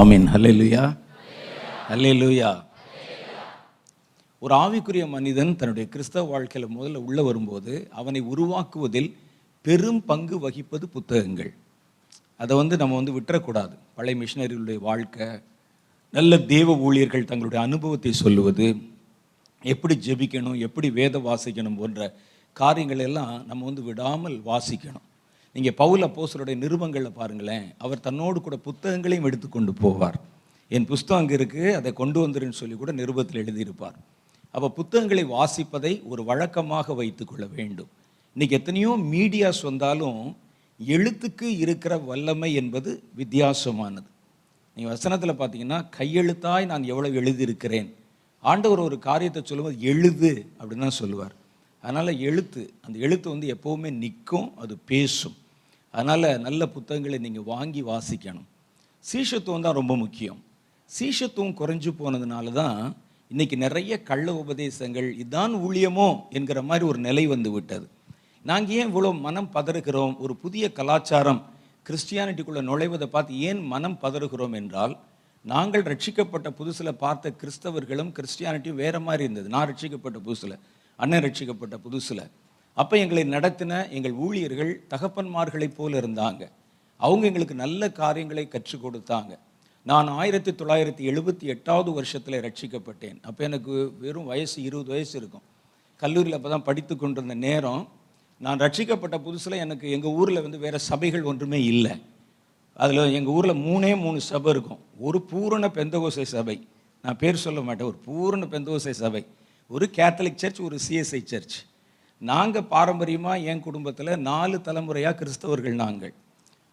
ஆமீன். ஹல்லேலூயா ஹல்லேலூயா ஒரு ஆவிக்குரிய மனிதன் தன்னுடைய கிறிஸ்தவ வாழ்க்கையில் முதல்ல உள்ளே வரும்போது அவனை உருவாக்குவதில் பெரும் பங்கு வகிப்பது புத்தகங்கள். அதை வந்து நம்ம வந்து விட்டுறக்கூடாது. பழைய மிஷினரிகளுடைய வாழ்க்கை நல்ல தேவ ஊழியர்கள் தங்களுடைய அனுபவத்தை சொல்லுவது எப்படி ஜெபிக்கணும் எப்படி வேத வாசிக்கணும் போன்ற காரியங்கள் எல்லாம் நம்ம வந்து விடாமல் வாசிக்கணும். நீங்கள் பவுல் அப்போசருடைய நிருபங்களை பாருங்களேன் அவர் தன்னோடு கூட புத்தகங்களையும் எடுத்து கொண்டு போவார். என் புஸ்தகம் அங்கே இருக்குது அதை கொண்டு வந்துருன்னு சொல்லி கூட நிருபத்தில் எழுதியிருப்பார். அப்போ புத்தகங்களை வாசிப்பதை ஒரு வழக்கமாக வைத்துக்கொள்ள வேண்டும். இன்றைக்கி எத்தனையோ மீடியாஸ் வந்தாலும் எழுத்துக்கு இருக்கிற வல்லமை என்பது வித்தியாசமானது. நீங்கள் வசனத்தில் பார்த்தீங்கன்னா கையெழுத்தாய் நான் எவ்வளவு எழுதியிருக்கிறேன்? ஆண்டவர் ஒரு காரியத்தை சொல்லும்போது எழுது அப்படின்னு தான் சொல்லுவார். அதனால் எழுத்து அந்த எழுத்து வந்து எப்போவுமே நிற்கும் அது பேசும். அதனால் நல்ல புத்தகங்களை நீங்கள் வாங்கி வாசிக்கணும். சீஷத்துவம் தான் ரொம்ப முக்கியம். சீஷத்துவம் குறைஞ்சு போனதுனால தான் இன்றைக்கி நிறைய கள்ள உபதேசங்கள் இதான் ஊழியமோ? என்கிற மாதிரி ஒரு நிலை வந்து விட்டது. நாங்கள் ஏன் இவ்வளோ மனம் பதறுகிறோம்? ஒரு புதிய கலாச்சாரம் கிறிஸ்டியானிட்டிக்குள்ளே நுழைவதை பார்த்து ஏன் மனம் பதறுகிறோம் என்றால் நாங்கள் ரட்சிக்கப்பட்ட புதுசில் பார்த்த கிறிஸ்தவர்களும் கிறிஸ்டியானிட்டியும் வேறு மாதிரி இருந்தது. நான் ரட்சிக்கப்பட்ட புதுசில் அண்ணன் ரட்சிக்கப்பட்ட புதுசில். அப்போ எங்களை நடத்தின எங்கள் ஊழியர்கள் தகப்பன்மார்களைப் போல இருந்தாங்க. அவங்க எங்களுக்கு நல்ல காரியங்களை கற்றுக் கொடுத்தாங்க. நான் ஆயிரத்தி தொள்ளாயிரத்தி எழுபத்தி எட்டாவது வருஷத்தில் ரட்சிக்கப்பட்டேன். அப்போ எனக்கு வெறும் வயசு இருபது வயசு இருக்கும். கல்லூரியில் அப்போ தான் படித்து கொண்டிருந்த நேரம் நான் ரட்சிக்கப்பட்ட புதுசில் எனக்கு எங்கள் ஊரில் வந்து வேறு சபைகள் ஒன்றுமே இல்லை. அதில் எங்கள் ஊரில் மூணே மூணு சபை இருக்கும். ஒரு பூரண பெந்தகோசை சபை. நான் பேர் சொல்ல மாட்டேன். ஒரு பூரண பெந்தகோசை சபை. ஒரு கேத்தலிக் சர்ச் ஒரு சிஎஸ்ஐ சர்ச் நாங்கள் பாரம்பரியமாக என் குடும்பத்தில் நாலு தலைமுறையாக கிறிஸ்தவர்கள் நாங்கள்.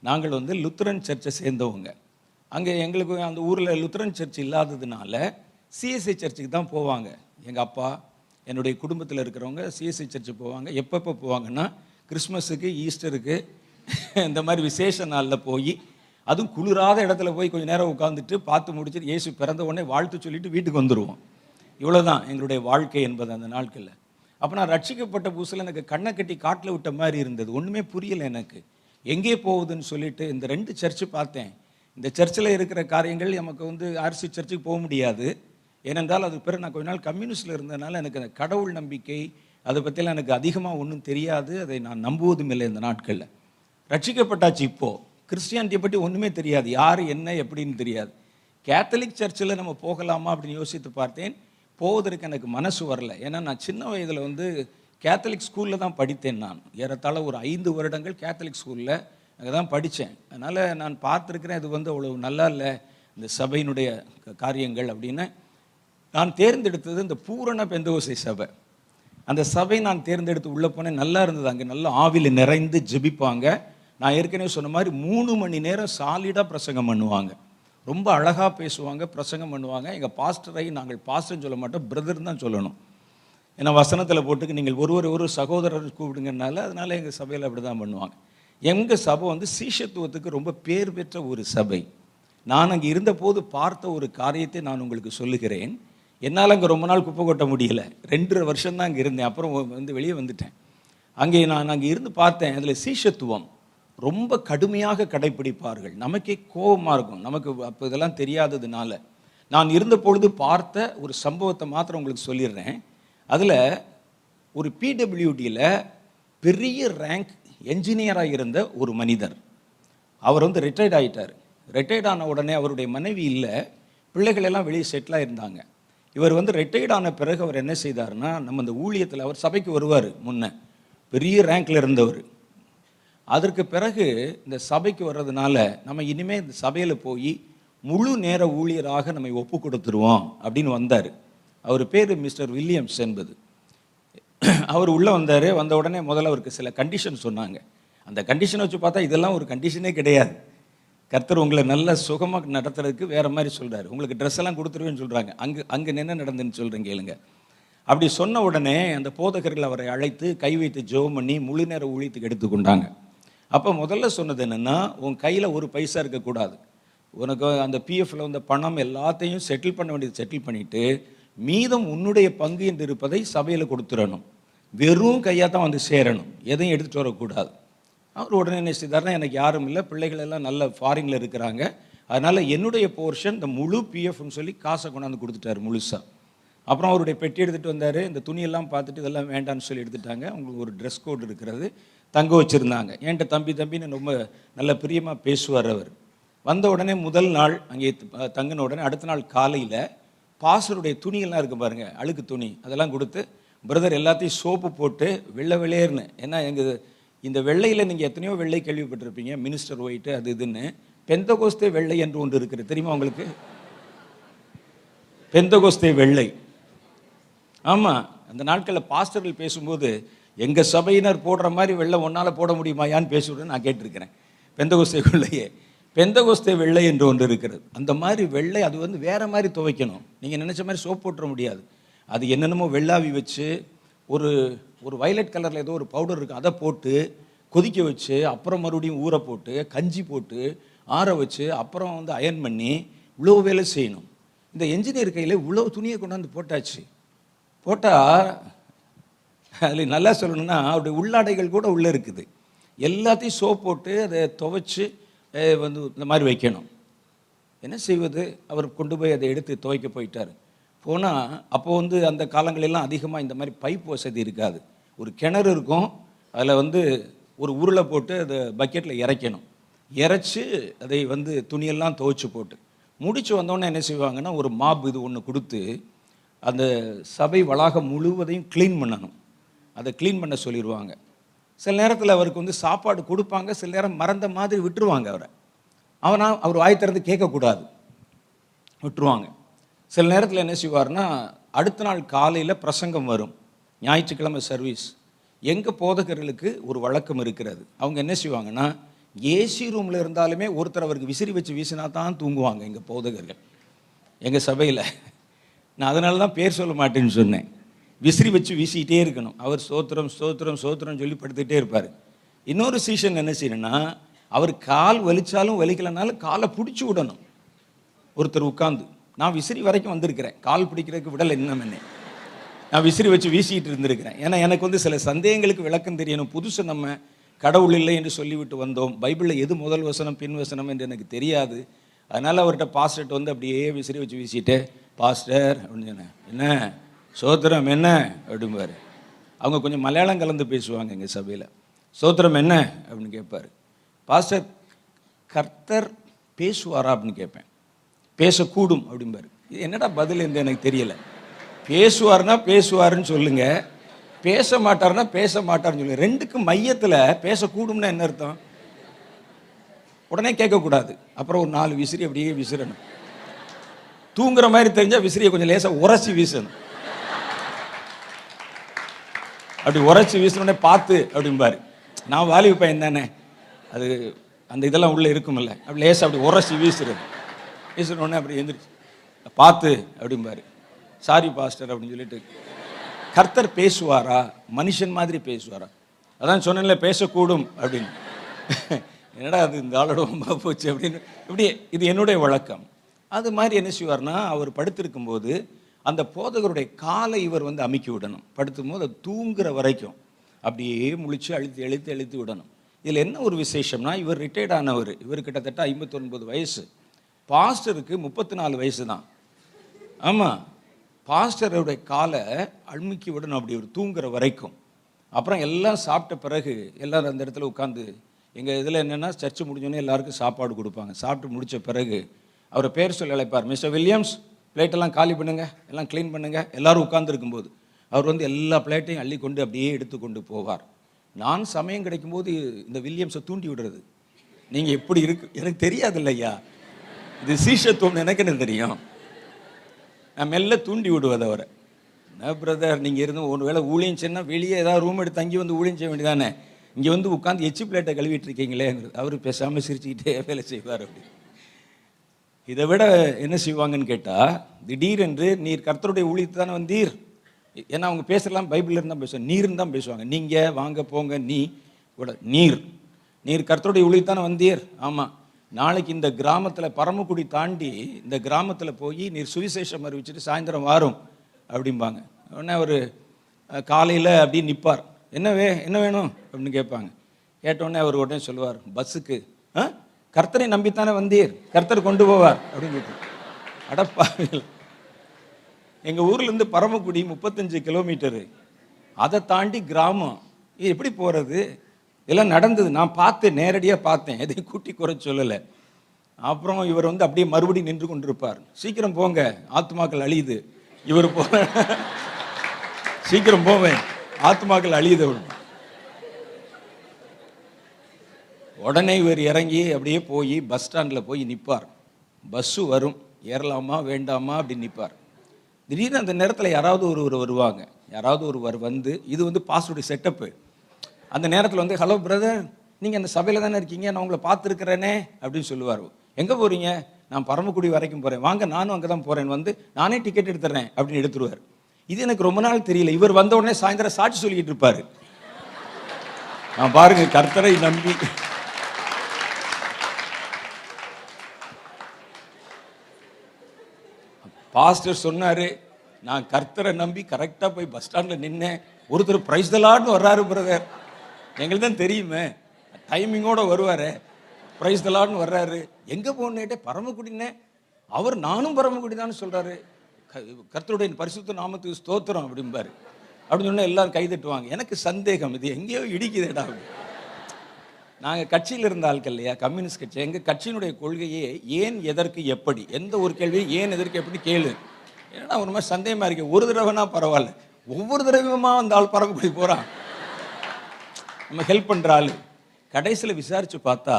நாங்கள் வந்து லுத்ரன் சர்ச்சை சேர்ந்தவங்க. அங்கே எங்களுக்கு அந்த ஊரில் லுத்ரன் சர்ச் இல்லாததுனால சிஎஸ்ஐ சர்ச்சுக்கு தான் போவாங்க. எங்கள் அப்பா என்னுடைய குடும்பத்தில் இருக்கிறவங்க சிஎஸ்ஐ சர்ச்சு போவாங்க. எப்பப்போ போவாங்கன்னா கிறிஸ்மஸுக்கு ஈஸ்டருக்கு இந்த மாதிரி விசேஷ நாளில் போய் அதுவும் குளிராத இடத்துல போய் கொஞ்சம் நேரம் உட்காந்துட்டு பார்த்து முடிச்சுட்டு இயேசு பிறந்த உடனே வாழ்த்து சொல்லிட்டு வீட்டுக்கு வந்துடுவோம் இவ்வளோதான் எங்களுடைய வாழ்க்கை என்பது அந்த நாட்களில். அப்போ நான் ரட்சிக்கப்பட்ட புதுசில் எனக்கு கண்ணை கட்டி காட்டில் விட்ட மாதிரி இருந்தது. ஒன்றுமே புரியல எனக்கு. எங்கே போகுதுன்னு சொல்லிட்டு இந்த ரெண்டு சர்ச்சு பார்த்தேன். இந்த சர்ச்சில் இருக்கிற காரியங்கள் நமக்கு வந்து ஆர்சி சர்ச்சுக்கு போக முடியாது. ஏனென்றால் அது பிறகு நான் கொஞ்ச நாள் கம்யூனிஸ்டில் இருந்ததுனால எனக்கு அந்த கடவுள் நம்பிக்கை அதை பற்றிலாம் எனக்கு அதிகமாக ஒன்றும் தெரியாது. அதை நான் நம்புவதும் இல்லை இந்த நாட்களில். ரட்சிக்கப்பட்டாச்சு இப்போது கிறிஸ்டியானிட்டியை பற்றி ஒன்றுமே தெரியாது. யார் என்ன எப்படின்னு தெரியாது. கேத்தலிக் சர்ச்சில் நம்ம போகலாமா அப்படின்னு யோசித்து பார்த்தேன். போவதற்கு எனக்கு மனசு வரல. ஏன்னா நான் சின்ன வயதில் வந்து கேத்தலிக் ஸ்கூலில் தான் படித்தேன் நான். ஏறத்தாழ ஒரு ஐந்து வருடங்கள் கேத்தலிக் ஸ்கூலில் அங்கே தான் படித்தேன். அதனால் நான் பார்த்துருக்கிறேன் இது வந்து அவ்வளோ நல்லா இல்லை இந்த சபையினுடைய க- காரியங்கள் அப்படின்னு. நான் தேர்ந்தெடுத்தது இந்த பூரண பெந்தகோசை சபை. அந்த சபை நான் தேர்ந்தெடுத்து உள்ளே போனேன் நல்லா இருந்தது. அங்கே நல்லா ஆவியில் நிறைந்து ஜெபிப்பாங்க. நான் ஏற்கனவே சொன்ன மாதிரி மூணு மணி நேரம் சாலிடாக பிரசங்கம் பண்ணுவாங்க. ரொம்ப அழகாக பேசுவாங்க பிரசங்கம் பண்ணுவாங்க. எங்கள் பாஸ்டரை நாங்கள் பாஸ்டர்னு சொல்ல மாட்டோம் பிரதர் தான் சொல்லணும். ஏன்னா வசனத்தில் போட்டுக்கு நீங்கள் ஒருவர் ஒரு சகோதரர் கூப்பிடுங்கனால அதனால் எங்கள் சபையில் அப்படி தான் பண்ணுவாங்க. எங்கள் சபை வந்து சீஷத்துவத்துக்கு ரொம்ப பேர் பெற்ற ஒரு சபை. நான் அங்கே இருந்தபோது பார்த்த ஒரு காரியத்தை நான் உங்களுக்கு சொல்லுகிறேன். என்னால் அங்கே ரொம்ப நாள் குப்பை கொட்ட முடியல. ரெண்டரை வருஷம் தான் அங்கே இருந்தேன். அப்புறம் வந்து வெளியே வந்துட்டேன். அங்கே நான் அங்கே இருந்து பார்த்தேன் அதில் சீஷத்துவம். ரொம்ப கடுமையாக கடைப்பிடிப்பார்கள். நமக்கே கோபமாக இருக்கும். நமக்கு அப்போ இதெல்லாம் தெரியாததுனால. நான் இருந்த பொழுது பார்த்த ஒரு சம்பவத்தை மாத்திரம் உங்களுக்கு சொல்லிடுறேன். அதில் ஒரு பிடபிள்யூடியில் பெரிய ரேங்க் என்ஜினியராக இருந்த ஒரு மனிதர். அவர் வந்து ரிட்டையர்ட் ஆகிட்டார் ரிட்டையர்ட் ஆன உடனே அவருடைய மனைவி இல்லை. பிள்ளைகளெல்லாம் வெளியே செட்டிலாக இருந்தாங்க. இவர் வந்து ரிட்டையர்ட் ஆன பிறகு அவர் என்ன செய்தாருன்னா நம்ம இந்த ஊழியத்தில் அவர் சபைக்கு வருவார் முன்ன. பெரிய ரேங்கில் இருந்தவர். அதற்கு பிறகு இந்த சபைக்கு வர்றதுனால நம்ம இனிமேல் இந்த சபையில் போய் முழு நேர ஊழியராக நம்மை ஒப்பு கொடுத்துருவோம் அப்படின்னு வந்தார். அவர் பேர் மிஸ்டர் வில்லியம்ஸ் என்பது. அவர் உள்ளே வந்தார். வந்த உடனே முதல்ல அவருக்கு சில கண்டிஷன் சொன்னாங்க. அந்த கண்டிஷனை வச்சு பார்த்தா இதெல்லாம் ஒரு கண்டிஷனே கிடையாது. கர்த்தர் உங்களை நல்ல சுகமாக நடத்துறதுக்கு வேறு மாதிரி சொல்கிறார் உங்களுக்கு ட்ரெஸ் எல்லாம் கொடுத்துருவேன்னு சொல்கிறாங்க அங்கே அங்கே என்ன நடந்துன்னு சொல்றேன் கேளுங்க. அப்படி சொன்ன உடனே அந்த போதகர்கள் அவரை அழைத்து கை வைத்து ஜெபம் பண்ணி முழு நேர ஊழியத்துக்கு எடுத்துக்கொண்டாங்க. அப்போ முதல்ல சொன்னது என்னென்னா உன் கையில் ஒரு பைசா இருக்கக்கூடாது உனக்கு அந்த பிஎஃப்ல வந்த பணம் எல்லாத்தையும் செட்டில் பண்ண வேண்டியது செட்டில் பண்ணிவிட்டு மீதம் உன்னுடைய பங்கு என்று இருப்பதை சபையில் கொடுத்துடணும். வெறும் கையாக தான் வந்து சேரணும். எதையும் எடுத்துகிட்டு வரக்கூடாது. அவர் உடனே என்ன செய்தார்னா எனக்கு யாரும் இல்லை பிள்ளைகள் எல்லாம் நல்ல ஃபாரினில் இருக்கிறாங்க. அதனால் என்னுடைய போர்ஷன் இந்த முழு பிஎஃப்னு சொல்லி காசை கொண்டாந்து கொடுத்துட்டாரு முழுசாக அப்புறம் அவருடைய பெட்டி எடுத்துகிட்டு வந்தார். இந்த துணியெல்லாம் பார்த்துட்டு இதெல்லாம் வேண்டாம்னு சொல்லி எடுத்துட்டாங்க. அவங்களுக்கு ஒரு ட்ரெஸ் கோட் இருக்கிறது. தங்க வச்சுருந்தாங்க. என்கிட்ட தம்பி தம்பின்னு ரொம்ப நல்ல பிரியமாக பேசுவார் அவர். வந்த உடனே முதல் நாள் அங்கே தங்கின உடனே அடுத்த நாள் காலையில் பாசருடைய துணியெல்லாம் இருக்குது பாருங்கள் அழுக்கு துணி. அதெல்லாம் கொடுத்து பிரதர் எல்லாத்தையும் சோப்பு போட்டு வெள்ளை வெள்ளையர்னு. ஏன்னா எங்கள் இந்த வெள்ளையில் நீங்கள் எத்தனையோ வெள்ளை கேள்விப்பட்டிருப்பீங்க. மினிஸ்டர் ஒயிட்டு அது இதுன்னு. பெந்தகோஸ்தே வெள்ளை என்று ஒன்று இருக்குது. தெரியுமா உங்களுக்கு? பெந்தகோஸ்தே வெள்ளை. ஆமாம் அந்த நாட்களில் பாஸ்டர்கள் பேசும்போது எங்கள் சபையினர் போடுற மாதிரி வெள்ளை ஒன்றால் போட முடியுமாயான்னு பேசுவது நான் கேட்டிருக்கிறேன். பெந்தகோஸ்தே வெள்ளையே. பெந்தகோஸ்தே வெள்ளை என்று ஒன்று இருக்கிறது. அந்த மாதிரி வெள்ளை அது வந்து வேறு மாதிரி துவைக்கணும். நீங்கள் நினச்ச மாதிரி சோப் போட்டுற முடியாது. அது என்னென்னமோ வெள்ளாவி வச்சு ஒரு ஒரு வயலட் கலரில் ஏதோ ஒரு பவுடர் இருக்குது அதை போட்டு கொதிக்க வச்சு அப்புறம் மறுபடியும் ஊற போட்டு கஞ்சி போட்டு ஆற வச்சு அப்புறம் வந்து அயன் பண்ணி இவ்வளோ வேலை செய்யணும். இந்த என்ஜினியர் கையில் இவ்வளோ துணியை கொண்டாந்து போட்டாச்சு. போட்டால் அதில் நல்லா சொல்லணும்னா அவருடைய உள்ளாடைகள் கூட உள்ளே இருக்குது. எல்லாத்தையும் சோப் போட்டு அதை துவைச்சு வந்து இந்த மாதிரி வைக்கணும். என்ன செய்வது? அவர் கொண்டு போய் அதை எடுத்து துவைக்க போயிட்டார். போனால் அப்போ வந்து அந்த காலங்களெல்லாம் அதிகமாக இந்த மாதிரி பைப் வசதி இருக்காது. ஒரு கிணறு இருக்கும் அதில் வந்து ஒரு உருளை போட்டு அதை பக்கெட்டில் இறைக்கணும். இறைச்சி அதை வந்து துணியெல்லாம் துவைச்சு போட்டு. முடிச்சு வந்தோடனே என்ன செய்வாங்கன்னா ஒரு மாப் இது ஒன்று கொடுத்து அந்த சபை வளாகம் முழுவதையும் க்ளீன் பண்ணணும். அதை க்ளீன் பண்ண சொல்லிடுவாங்க சில நேரத்தில் அவருக்கு வந்து சாப்பாடு கொடுப்பாங்க சில நேரம் மறந்த மாதிரி விட்டுருவாங்க அவரை. அவனா அவர் வாய் திறந்து கேட்கக்கூடாது. விட்டுருவாங்க. சில நேரத்தில் என்ன செய்வார்னா அடுத்த நாள் காலையில் பிரசங்கம் வரும். ஞாயிற்றுக்கிழமை சர்வீஸ் எங்கள் போதகர்களுக்கு ஒரு வழக்கம் இருக்கிறது. அவங்க என்ன செய்வாங்கன்னா ஏசி ரூமில் இருந்தாலுமே ஒருத்தர் அவருக்கு விசிறி வச்சு வீசினா தான் தூங்குவாங்க எங்கள் போதகர்கள். எங்கள் சபையில். நான் அதனால தான் பேர் சொல்ல மாட்டேன்னு சொன்னேன். விசிறி வச்சு வீசிக்கிட்டே இருக்கணும். அவர் சோத்திரம் சோத்திரம் சோத்திரம் சொல்லி படுத்துக்கிட்டே இருப்பார். இன்னொரு சீசன் என்ன செய்யணும்னா அவர் கால் வலிச்சாலும் வலிக்கலைனாலும் காலை பிடிச்சி விடணும். ஒருத்தர் உட்காந்து நான் விசிறி வரைக்கும் வந்திருக்கிறேன். கால் பிடிக்கிறதுக்கு விடலை இன்னும் என்ன நான் விசிறி வச்சு வீசிக்கிட்டு இருந்திருக்கிறேன். ஏன்னா எனக்கு வந்து சில சந்தேகங்களுக்கு விளக்கம் தெரியணும். புதுசு நம்ம கடவுள் இல்லை என்று சொல்லிவிட்டு வந்தோம். பைபிளில் எது முதல் வசனம் பின் வசனம் என்று எனக்கு தெரியாது. அதனால் அவர்கிட்ட பாஸ்டர்கிட்ட வந்து அப்படியே விசிறி வச்சு வீசிட்டு பாஸ்டர் அப்படின்னு. சொன்னேன் என்ன? சோத்திரம் என்ன? அப்படிம்பார். அவங்க கொஞ்சம் மலையாளம் கலந்து பேசுவாங்க எங்கள் சபையில். சோத்திரம் என்ன? அப்படின்னு கேட்பார் பாஸ்டர் கர்த்தர் பேசுவாரா அப்படின்னு கேட்பேன் பேசக்கூடும் அப்படிம்பார். இது என்னடா பதில் என்று எனக்கு தெரியலை. பேசுவார்னா பேசுவாருன்னு சொல்லுங்க. பேச மாட்டார்னா பேச மாட்டார்னு சொல்லுங்க. ரெண்டுக்கும் மையத்தில் பேசக்கூடும்னா என்ன அர்த்தம்? உடனே கேட்கக்கூடாது. அப்புறம் ஒரு நாலு விசிறி அப்படியே விசிறணும். தூங்குற மாதிரி தெரிஞ்சா விசிறியை கொஞ்சம் லேசாக உரசி வீசணும். அப்படி உரைச்சி வீசினோடனே பார்த்து அப்படிம்பாரு. நான் வாலிப பையன் தானே. அது அந்த இதெல்லாம் உள்ளே இருக்குமில்ல அப்படி லேசாக அப்படி உரைச்சி வீசுறது. வீசினோடனே அப்படி எந்திரிச்சு பார்த்து அப்படிம்பாரு. சாரி பாஸ்டர் அப்படின்னு சொல்லிட்டு. கர்த்தர் பேசுவாரா? மனுஷன் மாதிரி பேசுவாரா? அதான் சொன்னேன்ல பேசக்கூடும் அப்படின்னு. என்னடா அது இந்த ஆளோட ரொம்ப போச்சு? அப்படின்னு. இப்படி இது என்னுடைய வழக்கம். அது மாதிரி என்ன செய்வார்னா அவர் படுத்திருக்கும் போது அந்த போதகருடைய காலை இவர் வந்து அமுக்கி விடணும். படுத்தும் போது அது தூங்குற வரைக்கும் அப்படியே முழிச்சு அழுத்தி அழுத்தி அழுத்தி விடணும். இதில் என்ன ஒரு விசேஷம்னா இவர் ரிட்டையர்ட் ஆனவர். இவர் கிட்டத்தட்ட ஐம்பத்தொன்பது வயசு. பாஸ்டருக்கு முப்பத்தி நாலு வயசு தான். ஆமாம் பாஸ்டருடைய காலை அழுமிக்கி விடணும் அப்படி ஒரு தூங்குற வரைக்கும். அப்புறம் எல்லாம் சாப்பிட்ட பிறகு எல்லோரும் அந்த இடத்துல உட்காந்து எங்கள் இதில் என்னென்னா சர்ச்சு முடிஞ்சோடனே எல்லாருக்கும் சாப்பாடு கொடுப்பாங்க. சாப்பிட்டு முடித்த பிறகு அவரை பேர் சொல்லி அழைப்பார். மிஸ்டர் வில்லியம்ஸ் பிளேட்டெல்லாம் காலி பண்ணுங்கள் எல்லாம் க்ளீன் பண்ணுங்கள் எல்லாரும் உட்காந்துருக்கும்போது அவர் வந்து எல்லா பிளேட்டையும் அள்ளி கொண்டு அப்படியே எடுத்து கொண்டு போவார். நான் சமயம் கிடைக்கும்போது இந்த வில்லியம்ஸை தூண்டி விடுறது. நீங்கள் எப்படி இருக்கு எனக்கு தெரியாது இல்லையா? இது சீஷத்துவம் எனக்கு என்ன தெரியும்? நான் மெல்ல தூண்டி விடுவது அவரை. என்ன பிரதர் நீங்கள் இருந்து ஒரு வேளை ஊழியம் வெளியே ஏதாவது ரூம் எடுத்து தங்கி வந்து ஊழியம் செய்ய வேண்டியதானே? இங்கே வந்து உட்காந்து எச்சு பிளேட்டை கழுவிட்டு இருக்கீங்களே அவர் பேசாமல் சிரிச்சுக்கிட்டே வேலை செய்வார் அப்படி. இதை விட என்ன செய்வாங்கன்னு கேட்டால் திடீரென்று நீர் கர்த்தருடைய ஊழியத்தை தானே வந்தீர். ஏன்னா அவங்க பேசலாம் பைபிளில் இருந்தால் பேசுவாங்க. நீர்னு தான் பேசுவாங்க. நீங்கள் வாங்க போங்க நீ கூட நீர். நீர் கர்த்தருடைய ஊழியத்தானே வந்தீர். ஆமாம் நாளைக்கு இந்த கிராமத்தில் பரமக்குடி தாண்டி இந்த கிராமத்தில் போய் நீர் சுவிசேஷம் அறிவிச்சிட்டு சாயந்தரம் வாரும் அப்படிம்பாங்க. உடனே அவர் காலையில் அப்படியே நிற்பார் என்ன வே என்ன வேணும்? அப்படின்னு கேட்பாங்க. கேட்டோடனே அவர் உடனே சொல்லுவார் பஸ்ஸுக்கு. ஆ கர்த்தரை நம்பித்தானே வந்தீர். கர்த்தர் கொண்டு போவார் அப்படின்னு கேட்டு எங்கள் ஊர்லேருந்து பரமக்குடி முப்பத்தஞ்சு கிலோமீட்டரு. அதை தாண்டி கிராமம். இது எப்படி போகிறது இதெல்லாம் நடந்தது. நான் பார்த்தேன் நேரடியாக பார்த்தேன். எதையும் கூட்டி குறை சொல்லலை. அப்புறம் இவர் வந்து அப்படியே மறுபடியும் நின்று கொண்டிருப்பார். சீக்கிரம் போங்க. ஆத்மாக்கள் அழியுது. இவர் போ சீக்கிரம் போவேன். ஆத்மாக்கள் அழியுது அவனு உடனே இவர் இறங்கி அப்படியே போய் பஸ் ஸ்டாண்டில் போய் நிற்பார் பஸ்ஸு வரும். ஏறலாமா வேண்டாமா அப்படின்னு நிற்பார் திடீர்னு அந்த நேரத்தில் யாராவது ஒருவர் வருவாங்க. யாராவது ஒருவர் வந்து இது வந்து பாஸ்வேர்டு செட்டப்பு. அந்த நேரத்தில் வந்து ஹலோ பிரதர் நீங்கள் அந்த சபையில் தானே இருக்கீங்க? நான் உங்களை பார்த்துருக்குறேனே அப்படின்னு சொல்லுவார். எங்கே போகிறீங்க நான் பரமக்குடி வரைக்கும் போகிறேன் வாங்க நானும் அங்கே தான் போகிறேன் வந்து நானே டிக்கெட் எடுத்துறேன் அப்படின்னு எடுத்துருவார். இது எனக்கு ரொம்ப நாள் தெரியல. இவர் வந்த உடனே சாயந்தரம் சாட்சி சொல்லிக்கிட்டு இருப்பார். நான் பாருங்க கர்த்தரை நம்பி. பாஸ்டர் சொன்னார் நான் கர்த்தரை நம்பி கரெக்டாக போய் பஸ் ஸ்டாண்டில் நின்னேன். ஒருத்தர் ப்ரைஸ் தலாட்னு வர்றாரு பிரதர் எங்களுக்கு தான் தெரியுமே டைமிங்கோட வருவார். ப்ரைஸ் தலாட்னு வர்றாரு. எங்கே போனேட்டே பரமக்குடினே அவர் நானும் பரமக்குடி தான் சொல்கிறாரு கர்த்தருடைய பரிசுத்த நாமத்துக்கு ஸ்தோத்திரம் அப்படிம்பாரு. அப்படின்னு சொன்னால் எல்லாரும் கை தட்டுவாங்க எனக்கு சந்தேகம் இது எங்கேயோ இடிக்குதேடா நாங்கள் கட்சியில் இருந்த ஆட்கள் இல்லையா? கம்யூனிஸ்ட் கட்சி. எங்கள் கட்சியினுடைய கொள்கையே ஏன் எதற்கு எப்படி? எந்த ஒரு கேள்வியும் ஏன் எதற்கு எப்படி கேளு? ஏன்னா ஒரு மாதிரி சந்தேகமாக இருக்கு. ஒரு தடவைனா பரவாயில்ல. ஒவ்வொரு தடவையுமா அந்த ஆள் பறக்கப்படி போகிறான் நம்ம ஹெல்ப் பண்ணுற ஆள். கடைசியில் விசாரித்து பார்த்தா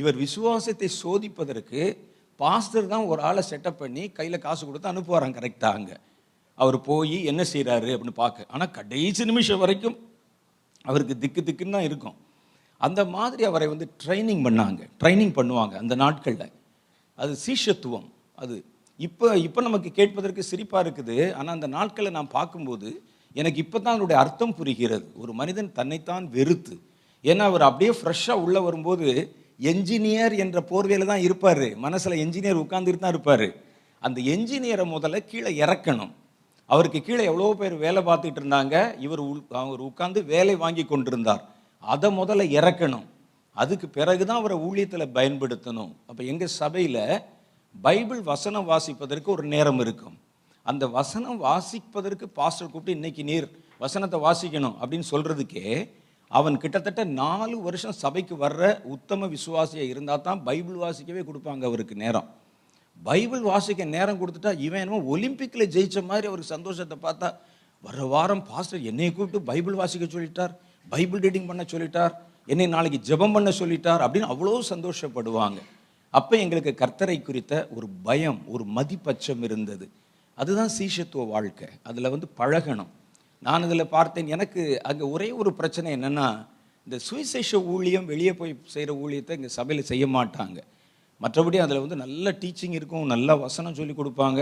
இவர் விசுவாசத்தை சோதிப்பதற்கு பாஸ்டர் தான் ஒரு ஆளை செட்டப் பண்ணி கையில் காசு கொடுத்து அனுப்புவாராம் கரெக்டாக அங்கே. அவர் போய் என்ன செய்கிறாரு அப்படின்னு பார்க்க. ஆனால் கடைசி நிமிஷம் வரைக்கும் அவருக்கு திக்கு திக்குன்னு தான் இருக்கும். அந்த மாதிரி அவரை வந்து ட்ரைனிங் பண்ணாங்க. ட்ரைனிங் பண்ணுவாங்க அந்த நாட்களில். அது சீஷத்துவம். அது இப்போ இப்போ நமக்கு கேட்பதற்கு சிரிப்பாக இருக்குது. ஆனால் அந்த நாட்களை நான் பார்க்கும்போது எனக்கு இப்போ தான் அதனுடைய அர்த்தம் புரிகிறது. ஒரு மனிதன் தன்னைத்தான் வெறுத்து. ஏன்னா அவர் அப்படியே ஃப்ரெஷ்ஷாக உள்ளே வரும்போது என்ஜினியர் என்ற போர்வையில் தான் இருப்பார். மனசில் என்ஜினியர் உட்காந்துட்டு தான் இருப்பார். அந்த என்ஜினியரை முதல்ல கீழே இறக்கணும். அவருக்கு கீழே எவ்வளோ பேர் வேலை பார்த்துட்டு இருந்தாங்க. இவர் உள்- அவர் உட்காந்து வேலை வாங்கி கொண்டிருந்தார். அதை முதல்ல இறக்கணும். அதுக்கு பிறகு தான் அவரை ஊழியத்தில் பயன்படுத்தணும். அப்போ எங்கள் சபையில் பைபிள் வசனம் வாசிப்பதற்கு ஒரு நேரம் இருக்கும். அந்த வசனம் வாசிப்பதற்கு பாஸ்டர் கூப்பிட்டு இன்னைக்கு நீர் வசனத்தை வாசிக்கணும் அப்படின்னு சொல்கிறதுக்கே அவன் கிட்டத்தட்ட நாலு வருஷம் சபைக்கு வர்ற உத்தம விசுவாசியாக இருந்தால் தான் பைபிள் வாசிக்கவே கொடுப்பாங்க அவருக்கு நேரம். பைபிள் வாசிக்க நேரம் கொடுத்துட்டா இவன் என்னமோ ஒலிம்பிக்கில் ஜெயித்த மாதிரி அவருக்கு சந்தோஷத்தை பார்த்தா வர வாரம் பாஸ்டர் என்னை கூப்பிட்டு பைபிள் வாசிக்க சொல்லிட்டார். பைபிள் ரீடிங் பண்ண சொல்லிட்டார் என்னை நாளைக்கு ஜெபம் பண்ண சொல்லிட்டார் அப்படின்னு அவ்வளோ சந்தோஷப்படுவாங்க. அப்போ எங்களுக்கு கர்த்தரை குறித்த ஒரு பயம் ஒரு மதிப்பச்சம் இருந்தது. அதுதான் சீஷத்துவ வாழ்க்கை. அதில் வந்து பழகணும். நான் இதில் பார்த்தேன் எனக்கு அங்கே ஒரே ஒரு பிரச்சனை என்னென்னா இந்த சுவிசேஷ ஊழியம் வெளியே போய் செய்கிற ஊழியத்தை இங்கே சபையில் செய்ய மாட்டாங்க. மற்றபடி அதில் வந்து நல்ல டீச்சிங் இருக்கும் நல்ல வசனம் சொல்லி கொடுப்பாங்க.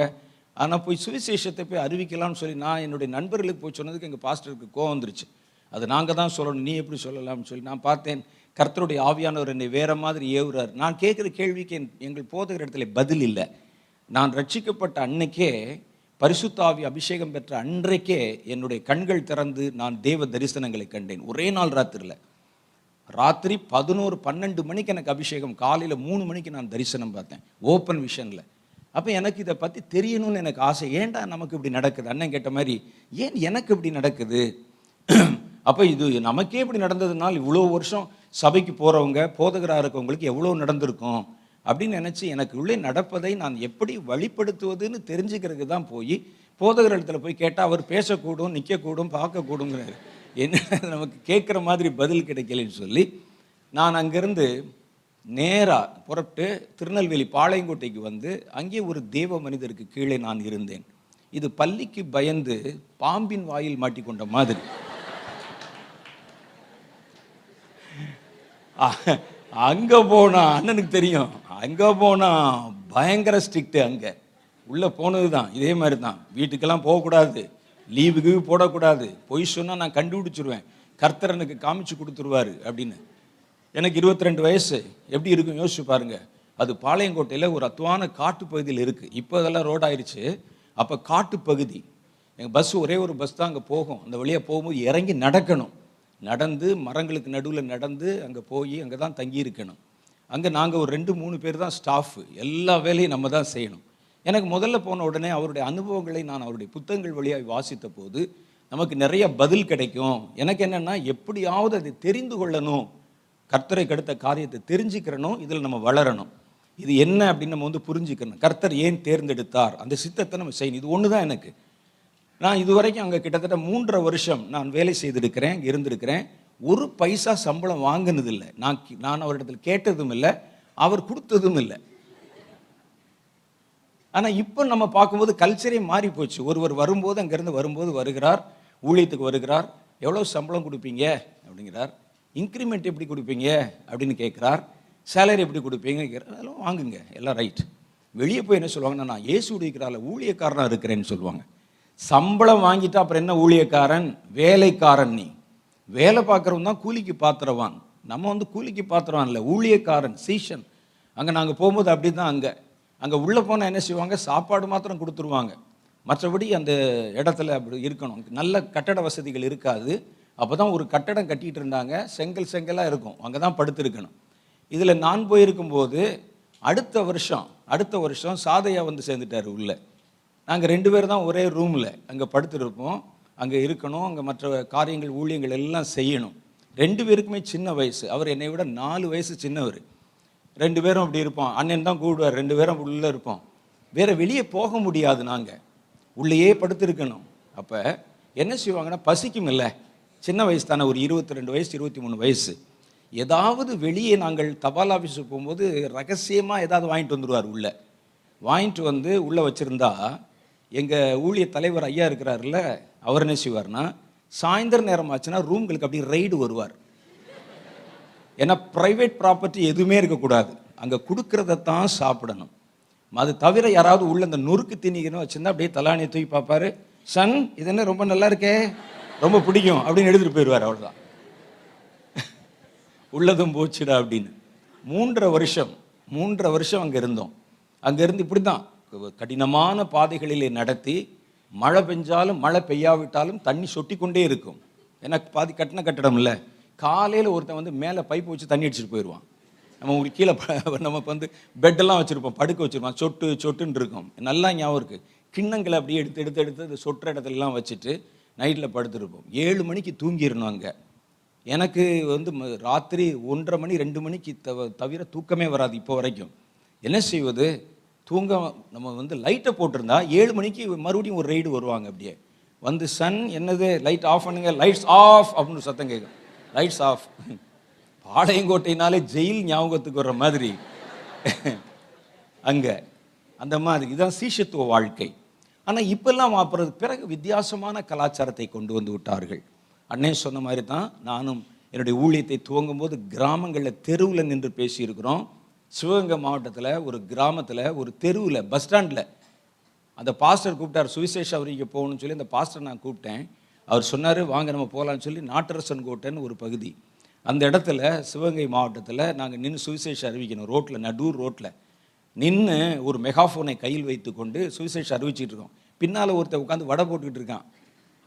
ஆனால் போய் சுவிசேஷத்தை போய் அறிவிக்கலாம்னு சொல்லி நான் என்னுடைய நண்பர்களுக்கு போய் சொன்னதுக்கு எங்கள் பாஸ்டருக்கு கோவம் வந்துருச்சு. அது நாங்கள் தான் சொல்லணும் நீ எப்படி சொல்லலாம்னு சொல்லி நான் பார்த்தேன் கர்த்தருடைய ஆவியானவர் என்னை வேறு மாதிரி ஏவுறார். நான் கேட்குற கேள்விக்கு என்- எங்கள் போதுகிற இடத்துல பதில் இல்லை. நான் ரட்சிக்கப்பட்ட அன்னைக்கே பரிசுத்தாவி அபிஷேகம் பெற்ற அன்றைக்கே என்னுடைய கண்கள் திறந்து நான் தேவ தரிசனங்களை கண்டேன். ஒரே நாள் ராத்திரியில். ராத்திரி பதினோரு பன்னெண்டு மணிக்கு எனக்கு அபிஷேகம் காலையில் மூணு மணிக்கு நான் தரிசனம் பார்த்தேன் ஓப்பன் விஷனில். அப்போ எனக்கு இதை பற்றி தெரியணும்னு எனக்கு ஆசை. ஏன்டா நமக்கு இப்படி நடக்குது? அண்ணன் கேட்ட மாதிரி ஏன் எனக்கு இப்படி நடக்குது? அப்போ இது நமக்கே இப்படி நடந்ததுனால் இவ்வளோ வருஷம் சபைக்கு போகிறவங்க போதகராக இருக்கவங்களுக்கு எவ்வளோ நடந்திருக்கும் அப்படின்னு நினச்சி எனக்கு உள்ளே நடப்பதை நான் எப்படி வழிப்படுத்துவதுன்னு தெரிஞ்சுக்கிறதுக்கு தான் போய் போதகர் இடத்துல போய் கேட்டால் அவர் பேசக்கூடும் நிற்கக்கூடும் பார்க்கக்கூடுங்கிறார். என்ன நமக்கு கேட்குற மாதிரி பதில் கிடைக்கலன்னு சொல்லி நான் அங்கேருந்து நேராக புறப்பட்டு திருநெல்வேலி பாளையங்கோட்டைக்கு வந்து அங்கே ஒரு தேவ மனிதருக்கு கீழே நான் இருந்தேன். இது பள்ளிக்கு பயந்து பாம்பின் வாயில் மாட்டிக்கொண்ட மாதிரி. அங்கே போனா அண்ணனுக்கு தெரியும். அங்கே போனா பயங்கர ஸ்ட்ரிக்ட் அங்கே. உள்ளே போனது தான் இதே மாதிரி தான் வீட்டுக்கெல்லாம் போகக்கூடாது. லீவுக்கு போடக்கூடாது. பொய் சொன்னால் நான் கண்டுபிடிச்சிருவேன். கர்த்தர் எனக்கு காமிச்சு கொடுத்துருவாரு அப்படின்னு. எனக்கு 22 வயசு. எப்படி இருக்கும் யோசிச்சு பாருங்க. அது பாளையங்கோட்டையில் ஒரு அத்துவான காட்டு பகுதியில் இருக்குது இப்போ அதெல்லாம் ரோட் அப்போ காட்டு பகுதி. எங்கள் பஸ் ஒரே ஒரு பஸ் தான் அங்கே போகும். அந்த வழியாக போகும்போது இறங்கி நடக்கணும். நடந்து மரங்களுக்கு நடுவில் நடந்து அங்கே போய் அங்கே தான் தங்கியிருக்கணும். அங்கே நாங்கள் ஒரு ரெண்டு மூணு பேர் தான் ஸ்டாஃபு எல்லா வேலையும் நம்ம தான் செய்யணும். எனக்கு முதல்ல போன உடனே அவருடைய அனுபவங்களை நான் அவருடைய புத்தகங்கள் வழியாக வாசித்த போது நமக்கு நிறைய பதில் கிடைக்கும். எனக்கு என்னென்னா எப்படியாவது அதை தெரிந்து கொள்ளணும். கர்த்தரை கடுத்த காரியத்தை தெரிஞ்சுக்கிறனும் இதில் நம்ம வளரணும். இது என்ன அப்படின்னு நம்ம வந்து புரிஞ்சுக்கணும். கர்த்தர் ஏன் தேர்ந்தெடுத்தார்? அந்த சித்தத்தை நம்ம செய்யணும். இது ஒன்று தான் எனக்கு. நான் இதுவரைக்கும் அங்கே கிட்டத்தட்ட மூன்றரை வருஷம் நான் வேலை செய்திருக்கிறேன் இருந்திருக்கிறேன். ஒரு பைசா சம்பளம் வாங்கினதில்லை. நான் நான் அவரிடத்தில் கேட்டதும் இல்லை அவர் கொடுத்ததும் இல்லை. ஆனால் இப்போ நம்ம பார்க்கும்போது கல்ச்சரே மாறி போச்சு. ஒருவர் வரும்போது அங்கேருந்து வரும்போது வருகிறார் ஊழியத்துக்கு வருகிறார் எவ்வளோ சம்பளம் கொடுப்பீங்க? அப்படிங்கிறார். இன்க்ரிமெண்ட் எப்படி கொடுப்பீங்க? அப்படின்னு கேட்குறார். சேலரி எப்படி கொடுப்பீங்க? அதெல்லாம் வாங்குங்க. எல்லாம் ரைட் வெளியே போய் என்ன சொல்லுவாங்கன்னா நான் ஏசு உடைக்கிறால ஊழியக்காரனாக இருக்கிறேன்னு சொல்லுவாங்க. சம்பளம் வாங்கிட்டா அப்புறம் என்ன ஊழியக்காரன்? வேலைக்காரன் நீ. வேலை பார்க்குறவன் தான் கூலிக்கு பாத்திரவான். நம்ம வந்து கூலிக்கு பாத்திரவான் இல்லை ஊழியக்காரன் சீஷன். அங்கே நாங்கள் போகும்போது அப்படி தான் அங்கே. அங்கே உள்ளே போனால் என்ன செய்வாங்க? சாப்பாடு மாத்திரம் கொடுத்துருவாங்க. மற்றபடி அந்த இடத்துல அப்படி இருக்கணும். நல்ல கட்டட வசதிகள் இருக்காது. அப்போ தான் ஒரு கட்டடம் கட்டிகிட்டு இருந்தாங்க. செங்கல் செங்கலாக இருக்கும். அங்கே தான் படுத்திருக்கணும். இதில் நான் போயிருக்கும்போது அடுத்த வருஷம் அடுத்த வருஷம் சாதையா வந்து சேர்ந்துட்டார் உள்ளே. நாங்கள் ரெண்டு பேர் தான் ஒரே ரூமில் அங்கே படுத்துருப்போம். அங்கே இருக்கணும். அங்கே மற்ற காரியங்கள் ஊழியங்கள் எல்லாம் செய்யணும். ரெண்டு பேருக்குமே சின்ன வயசு. அவர் என்னை விட நாலு வயசு சின்னவர். ரெண்டு பேரும் அப்படி இருப்போம். அண்ணன் தான் கூடுவார். ரெண்டு பேரும் உள்ளே இருப்போம். வேறு வெளியே போக முடியாது நாங்கள் உள்ளேயே படுத்துருக்கணும். அப்போ என்ன செய்வாங்கன்னா பசிக்கும் இல்லை. சின்ன வயசு தானே. ஒரு இருபத்தி ரெண்டு வயசு இருபத்தி மூணு வயசு. ஏதாவது வெளியே நாங்கள் தபால் ஆஃபீஸுக்கு போகும்போது ரகசியமாக ஏதாவது வாங்கிட்டு வந்துடுவார் உள்ளே. வாங்கிட்டு வந்து உள்ளே வச்சுருந்தா எங்கள் ஊழிய தலைவர் ஐயா இருக்கிறாருல்ல அவர் என்ன செய்வார்னா சாயந்தரம் நேரம் ஆச்சுன்னா ரூம்களுக்கு அப்படி ரைடு வருவார். ஏன்னா ப்ரைவேட் ப்ராப்பர்ட்டி எதுவுமே இருக்கக்கூடாது. அங்கே கொடுக்கறத தான் சாப்பிடணும். அது தவிர யாராவது உள்ள இந்த நொறுக்கு திணிக்கணும் வச்சிருந்தா அப்படியே தலானியை தூக்கி பார்ப்பாரு. சன் இது என்ன ரொம்ப நல்லா இருக்கே? ரொம்ப பிடிக்கும் அப்படின்னு எடுத்துகிட்டு போயிடுவார் அவ்வளோதான் உள்ளதும் போச்சுடா அப்படின்னு. மூன்றரை வருஷம் மூன்றரை வருஷம் அங்கே இருந்தோம். அங்கேருந்து இப்படி தான் கடினமான பாதைகளிலே நடத்தி மழை பெஞ்சாலும் மழை பெய்யாவிட்டாலும் தண்ணி சொட்டி கொண்டே இருக்கும். ஏன்னா பாதி கட்டின கட்டடம் இல்லை. காலையில் ஒருத்தன் வந்து மேலே பைப் வச்சு தண்ணி அடிச்சிட்டு போயிடுவான் நம்ம உங்களுக்கு கீழே ப- நம்ம வந்து பெட்டெல்லாம் வச்சுருப்போம் படுக்க வச்சுருப்போம். சொட்டு சொட்டுன்னு இருக்கும். நல்லா ஞாபகம் இருக்குது கிண்ணங்களை அப்படியே எடுத்து எடுத்து எடுத்து அது சொட்டுற இடத்துலலாம் வச்சுட்டு நைட்டில் படுத்துருப்போம். ஏழு மணிக்கு தூங்கிடணும் அங்கே. எனக்கு வந்து ம- ராத்திரி ஒன்றரை மணி ரெண்டு மணிக்கு தவ தவிர தூக்கமே வராது இப்போ வரைக்கும். என்ன செய்வது? தூங்க நம்ம வந்து லைட்டை போட்டிருந்தா ஏழு மணிக்கு மறுபடியும் ஒரு ரைடு வருவாங்க அப்படியே. வந்து சன் என்னது? லைட் ஆஃப் பண்ணுங்க. லைட்ஸ் ஆஃப் அப்படின்னு சத்தம் கேட்கும் லைட்ஸ் ஆஃப் பாளையங்கோட்டைனாலே ஜெயில் ஞாபகத்துக்கு வர்ற மாதிரி. அங்கே. அந்த மாதிரி. இதுதான் சீஷத்துவ வாழ்க்கை. ஆனால் இப்பெல்லாம் வாப்புறது பிறகு வித்தியாசமான கலாச்சாரத்தை கொண்டு வந்து விட்டார்கள். அண்ணே சொன்ன மாதிரி தான் நானும் என்னுடைய ஊழியத்தை துவங்கும் போது கிராமங்களில் தெருவில் நின்று பேசியிருக்கிறோம். சிவகங்கை மாவட்டத்தில் ஒரு கிராமத்தில் ஒரு தெருவில் பஸ் ஸ்டாண்டில் அந்த பாஸ்டர் கூப்பிட்டார் சுவிசேஷ அவரிக்கு போகணும்னு சொல்லி அந்த பாஸ்டர் நான் கூப்பிட்டேன். அவர் சொன்னார் வாங்க நம்ம போகலான்னு சொல்லி நாட்டரசன் கோட்டைன்னு ஒரு பகுதி. அந்த இடத்துல சிவகங்கை மாவட்டத்தில் நாங்கள் நின்று சுவிசேஷம் அறிவிக்கணும் ரோட்டில் நடூர் ரோட்டில் நின்று ஒரு மெகாஃபோனை கையில் வைத்து கொண்டு சுவிசேஷம் அறிவிச்சிட்டு இருக்கோம். பின்னால் ஒருத்தர் உட்காந்து வடை போட்டுக்கிட்டு இருக்கான்.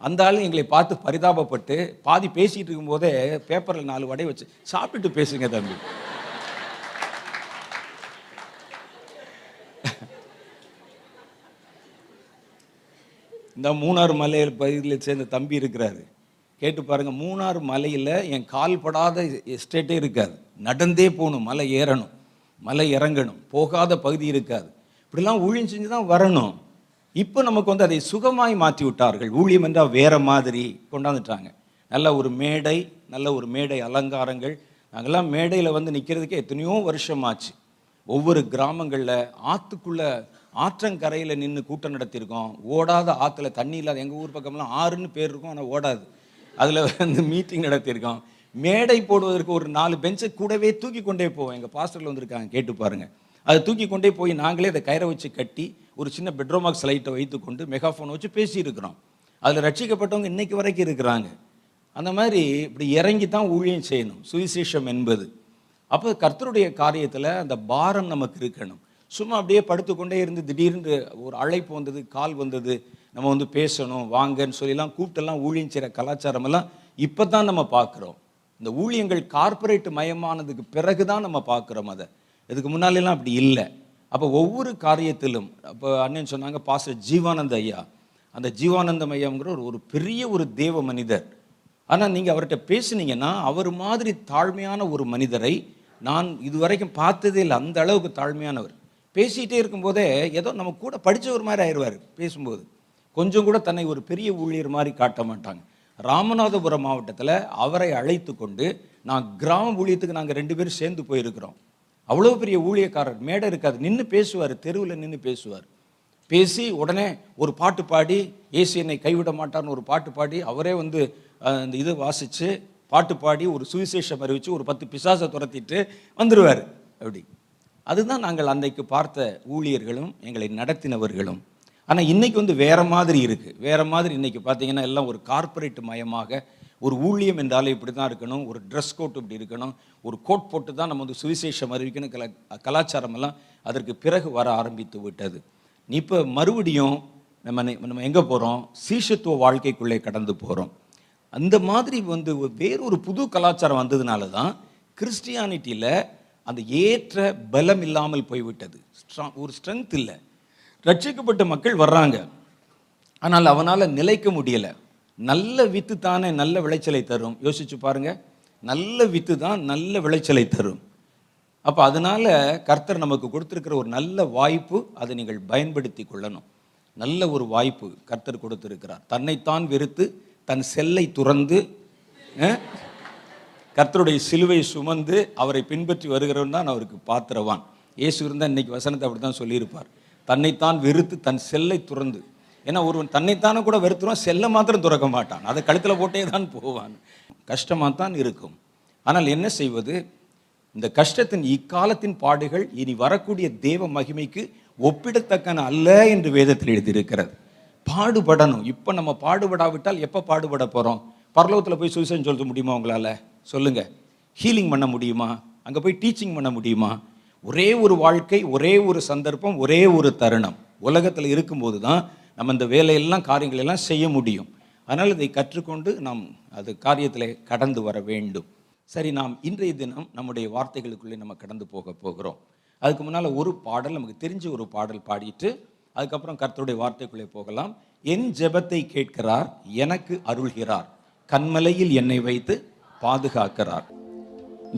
அந்த ஆள் எங்களை பார்த்து பரிதாபப்பட்டு பாதி பேசிகிட்டு இருக்கும்போதே பேப்பரில் நாலு வடை வச்சு சாப்பிட்டுட்டு பேசுங்க தம்பி. இந்த மூணார் மலையில் பகுதியில் சேர்ந்த தம்பி இருக்கிறாரு. கேட்டு பாருங்கள் மூணார் மலையில் என் கால்படாத எஸ்டேட்டே இருக்காது. நடந்தே போகணும் மலை ஏறணும் மலை இறங்கணும் போகாத பகுதி இருக்காது. இப்படிலாம் ஊழியம் செஞ்சு தான் வரணும். இப்போ நமக்கு வந்து அதை சுகமாய் மாற்றி விட்டார்கள். ஊழியம் என்றால் வேறு மாதிரி கொண்டாந்துட்டாங்க. நல்ல ஒரு மேடை நல்ல ஒரு மேடை அலங்காரங்கள். நாங்கள்லாம் மேடையில் வந்து நிற்கிறதுக்கே எத்தனையோ வருஷம் ஆச்சு ஒவ்வொரு கிராமங்களில் ஆற்றுக்குள்ளே ஆற்றங்கரையில் நின்று கூட்டம் நடத்தியிருக்கோம். ஓடாத ஆற்றுல தண்ணி இல்லாத எங்கள் ஊர் பக்கம்லாம் ஆறுன்னு பேர் இருக்கும் ஆனால் ஓடாது. அதில் வந்து மீட்டிங் நடத்தியிருக்கோம். மேடை போடுவதற்கு ஒரு நாலு பெஞ்சை கூடவே தூக்கி கொண்டே போவோம். எங்கள் பாஸ்டரில் வந்திருக்காங்க கேட்டு பாருங்கள் அதை தூக்கி கொண்டே போய் நாங்களே அதை கயிறை வச்சு கட்டி ஒரு சின்ன பெட்ரோமாக்ஸ் லைட்டை வைத்துக்கொண்டு மெகாஃபோன் வச்சு பேசியிருக்கிறோம். அதில் ரட்சிக்கப்பட்டவங்க இன்றைக்கு வரைக்கும் இருக்கிறாங்க. அந்த மாதிரி இப்படி இறங்கி தான் ஊழியம் செய்யணும். சுவிசேஷம் என்பது. அப்போ கர்த்தருடைய காரியத்தில் அந்த பாரம் நமக்கு இருக்கணும். சும்மா அப்படியே படுத்துக்கொண்டே இருந்து திடீர்னு ஒரு அழைப்பு வந்தது கால் வந்தது நம்ம வந்து பேசணும் வாங்கன்னு சொல்லிலாம் கூப்பிட்டெல்லாம் ஊழியம் செய்கிற கலாச்சாரமெல்லாம் இப்போ தான் நம்ம பார்க்குறோம். இந்த ஊழியங்கள் கார்ப்பரேட் மயமானதுக்கு பிறகு தான் நம்ம பார்க்குறோம் அதை. இதுக்கு முன்னாலெல்லாம் அப்படி இல்லை. அப்போ ஒவ்வொரு காரியத்திலும் அப்போ அண்ணன் சொன்னாங்க பாஸ்டர் ஜீவானந்த ஐயா. அந்த ஜீவானந்தம் ஐயாங்கிற ஒரு ஒரு பெரிய ஒரு தேவ மனிதர். ஆனால் நீங்கள் அவர்கிட்ட பேசுனீங்கன்னா அவர் மாதிரி தாழ்மையான ஒரு மனிதரை நான் இதுவரைக்கும் பார்த்ததே இல்லை. அந்த அளவுக்கு தாழ்மையானவர். பேசிகிட்டே இருக்கும்போதே ஏதோ நம்ம கூட படித்தவர் மாதிரி ஆயிடுவார் பேசும்போது. கொஞ்சம் கூட தன்னை ஒரு பெரிய ஊழியர் மாதிரி காட்ட மாட்டாங்க. ராமநாதபுரம் மாவட்டத்தில் அவரை அழைத்து கொண்டு நான் கிராம ஊழியத்துக்கு நாங்கள் ரெண்டு பேரும் சேர்ந்து போயிருக்கிறோம். அவ்வளோ பெரிய ஊழியக்காரர் மேடை இருக்காது. நின்று பேசுவார் தெருவில் நின்று பேசுவார். பேசி உடனே ஒரு பாட்டு பாடி ஏசி என்னை கைவிட மாட்டார்னு ஒரு பாட்டு பாடி அவரே வந்து அந்த இந்த இது வாசித்து பாட்டு பாடி ஒரு சுவிசேஷம் அறிவித்து ஒரு பத்து பிசாசை துரத்திட்டு வந்துடுவார் அப்படி. அதுதான் நாங்கள் அன்றைக்கு பார்த்த ஊழியர்களும் எங்களை நடத்தினவர்களும். ஆனால் இன்னைக்கு வந்து வேற மாதிரி இருக்கு. வேற மாதிரி இன்னைக்கு பார்த்தீங்கன்னா எல்லாம் ஒரு கார்ப்பரேட் மயமாக ஒரு ஊழியம் என்றாலே இப்படி தான் இருக்கணும் ஒரு ட்ரெஸ் கோட் இப்படி இருக்கணும் ஒரு கோட் போட்டு தான் நம்ம வந்து சுவிசேஷம் அறிவிக்கணும் கல கலாச்சாரமெல்லாம் அதற்கு பிறகு வர ஆரம்பித்து விட்டது. நீ இப்போ மறுபடியும் நம்ம நம்ம எங்கே போகிறோம் சீஷத்துவ வாழ்க்கைக்குள்ளே கடந்து போகிறோம் அந்த மாதிரி வந்து வேறொரு புது கலாச்சாரம் வந்ததுனால தான் கிறிஸ்டியானிட்டியில் அந்த ஏற்ற பலம் இல்லாமல் போய்விட்டது. Strong- ஒரு ஸ்ட்ரென்த் இல்லை. ரட்சிக்கப்பட்ட மக்கள் வர்றாங்க. ஆனால் அவனால் நிலைக்க முடியலை. நல்ல வித்து தானே நல்ல விளைச்சலை தரும். யோசிச்சு பாருங்க. நல்ல வித்து தான் நல்ல விளைச்சலை தரும். அப்போ அதனால் கர்த்தர் நமக்கு கொடுத்துருக்கிற ஒரு நல்ல வாய்ப்பு அதை நீங்கள் பயன்படுத்தி கொள்ளணும். நல்ல ஒரு வாய்ப்பு கர்த்தர் கொடுத்துருக்கிறார். தன்னைத்தான் வெறுத்து தன் செல்லை துறந்து கர்த்தருடைய சிலுவை சுமந்து அவரை பின்பற்றி வருகிறவன் தான் அவருக்கு பாத்திரவான். இயேசு இருந்தால் இன்னைக்கு வசனத்தை அப்படி தான் சொல்லியிருப்பார். தன்னைத்தான் வெறுத்து தன் செல்லை துறந்து. ஏன்னா ஒருவன் தன்னைத்தானே கூட வெறுத்துருவான் செல்லை மாத்திரம் துறக்க மாட்டான். அதை கழுத்தில் போட்டே தான் போவான். கஷ்டமாக தான் இருக்கும். ஆனால் என்ன செய்வது? இந்த கஷ்டத்தின் இக்காலத்தின் பாடுகள் இனி வரக்கூடிய தேவ மகிமைக்கு ஒப்பிடத்தக்கன அல்ல என்று வேதத்தில் எழுதியிருக்கிறது. பாடுபடணும். இப்போ நம்ம பாடுபடாவிட்டால் எப்போ பாடுபட போகிறோம் பரலோகத்தில் போய் சுவிசேஷம் சொல்ல முடியுமா உங்களால்? சொல்லுங்கள் ஹீலிங் பண்ண முடியுமா? அங்கே போய் டீச்சிங் பண்ண முடியுமா? ஒரே ஒரு வாழ்க்கை ஒரே ஒரு சந்தர்ப்பம் ஒரே ஒரு தருணம். உலகத்தில் இருக்கும்போது தான் நம்ம இந்த வேலையெல்லாம் காரியங்களெல்லாம் செய்ய முடியும். அதனால் இதை கற்றுக்கொண்டு நாம் அது காரியத்தில் கடந்து வர வேண்டும். சரி நாம் இன்றைய தினம் நம்முடைய வார்த்தைகளுக்குள்ளே நம்ம கடந்து போக போகிறோம். அதுக்கு முன்னால் ஒரு பாடல் நமக்கு தெரிஞ்ச ஒரு பாடல் பாடிட்டு அதுக்கப்புறம் கர்த்தருடைய வார்த்தைக்குள்ளே போகலாம். என் ஜெபத்தை கேட்கிறார் எனக்கு அருள்கிறார். கண்மலையில் என்னை வைத்து பாதுகாக்கிறார்.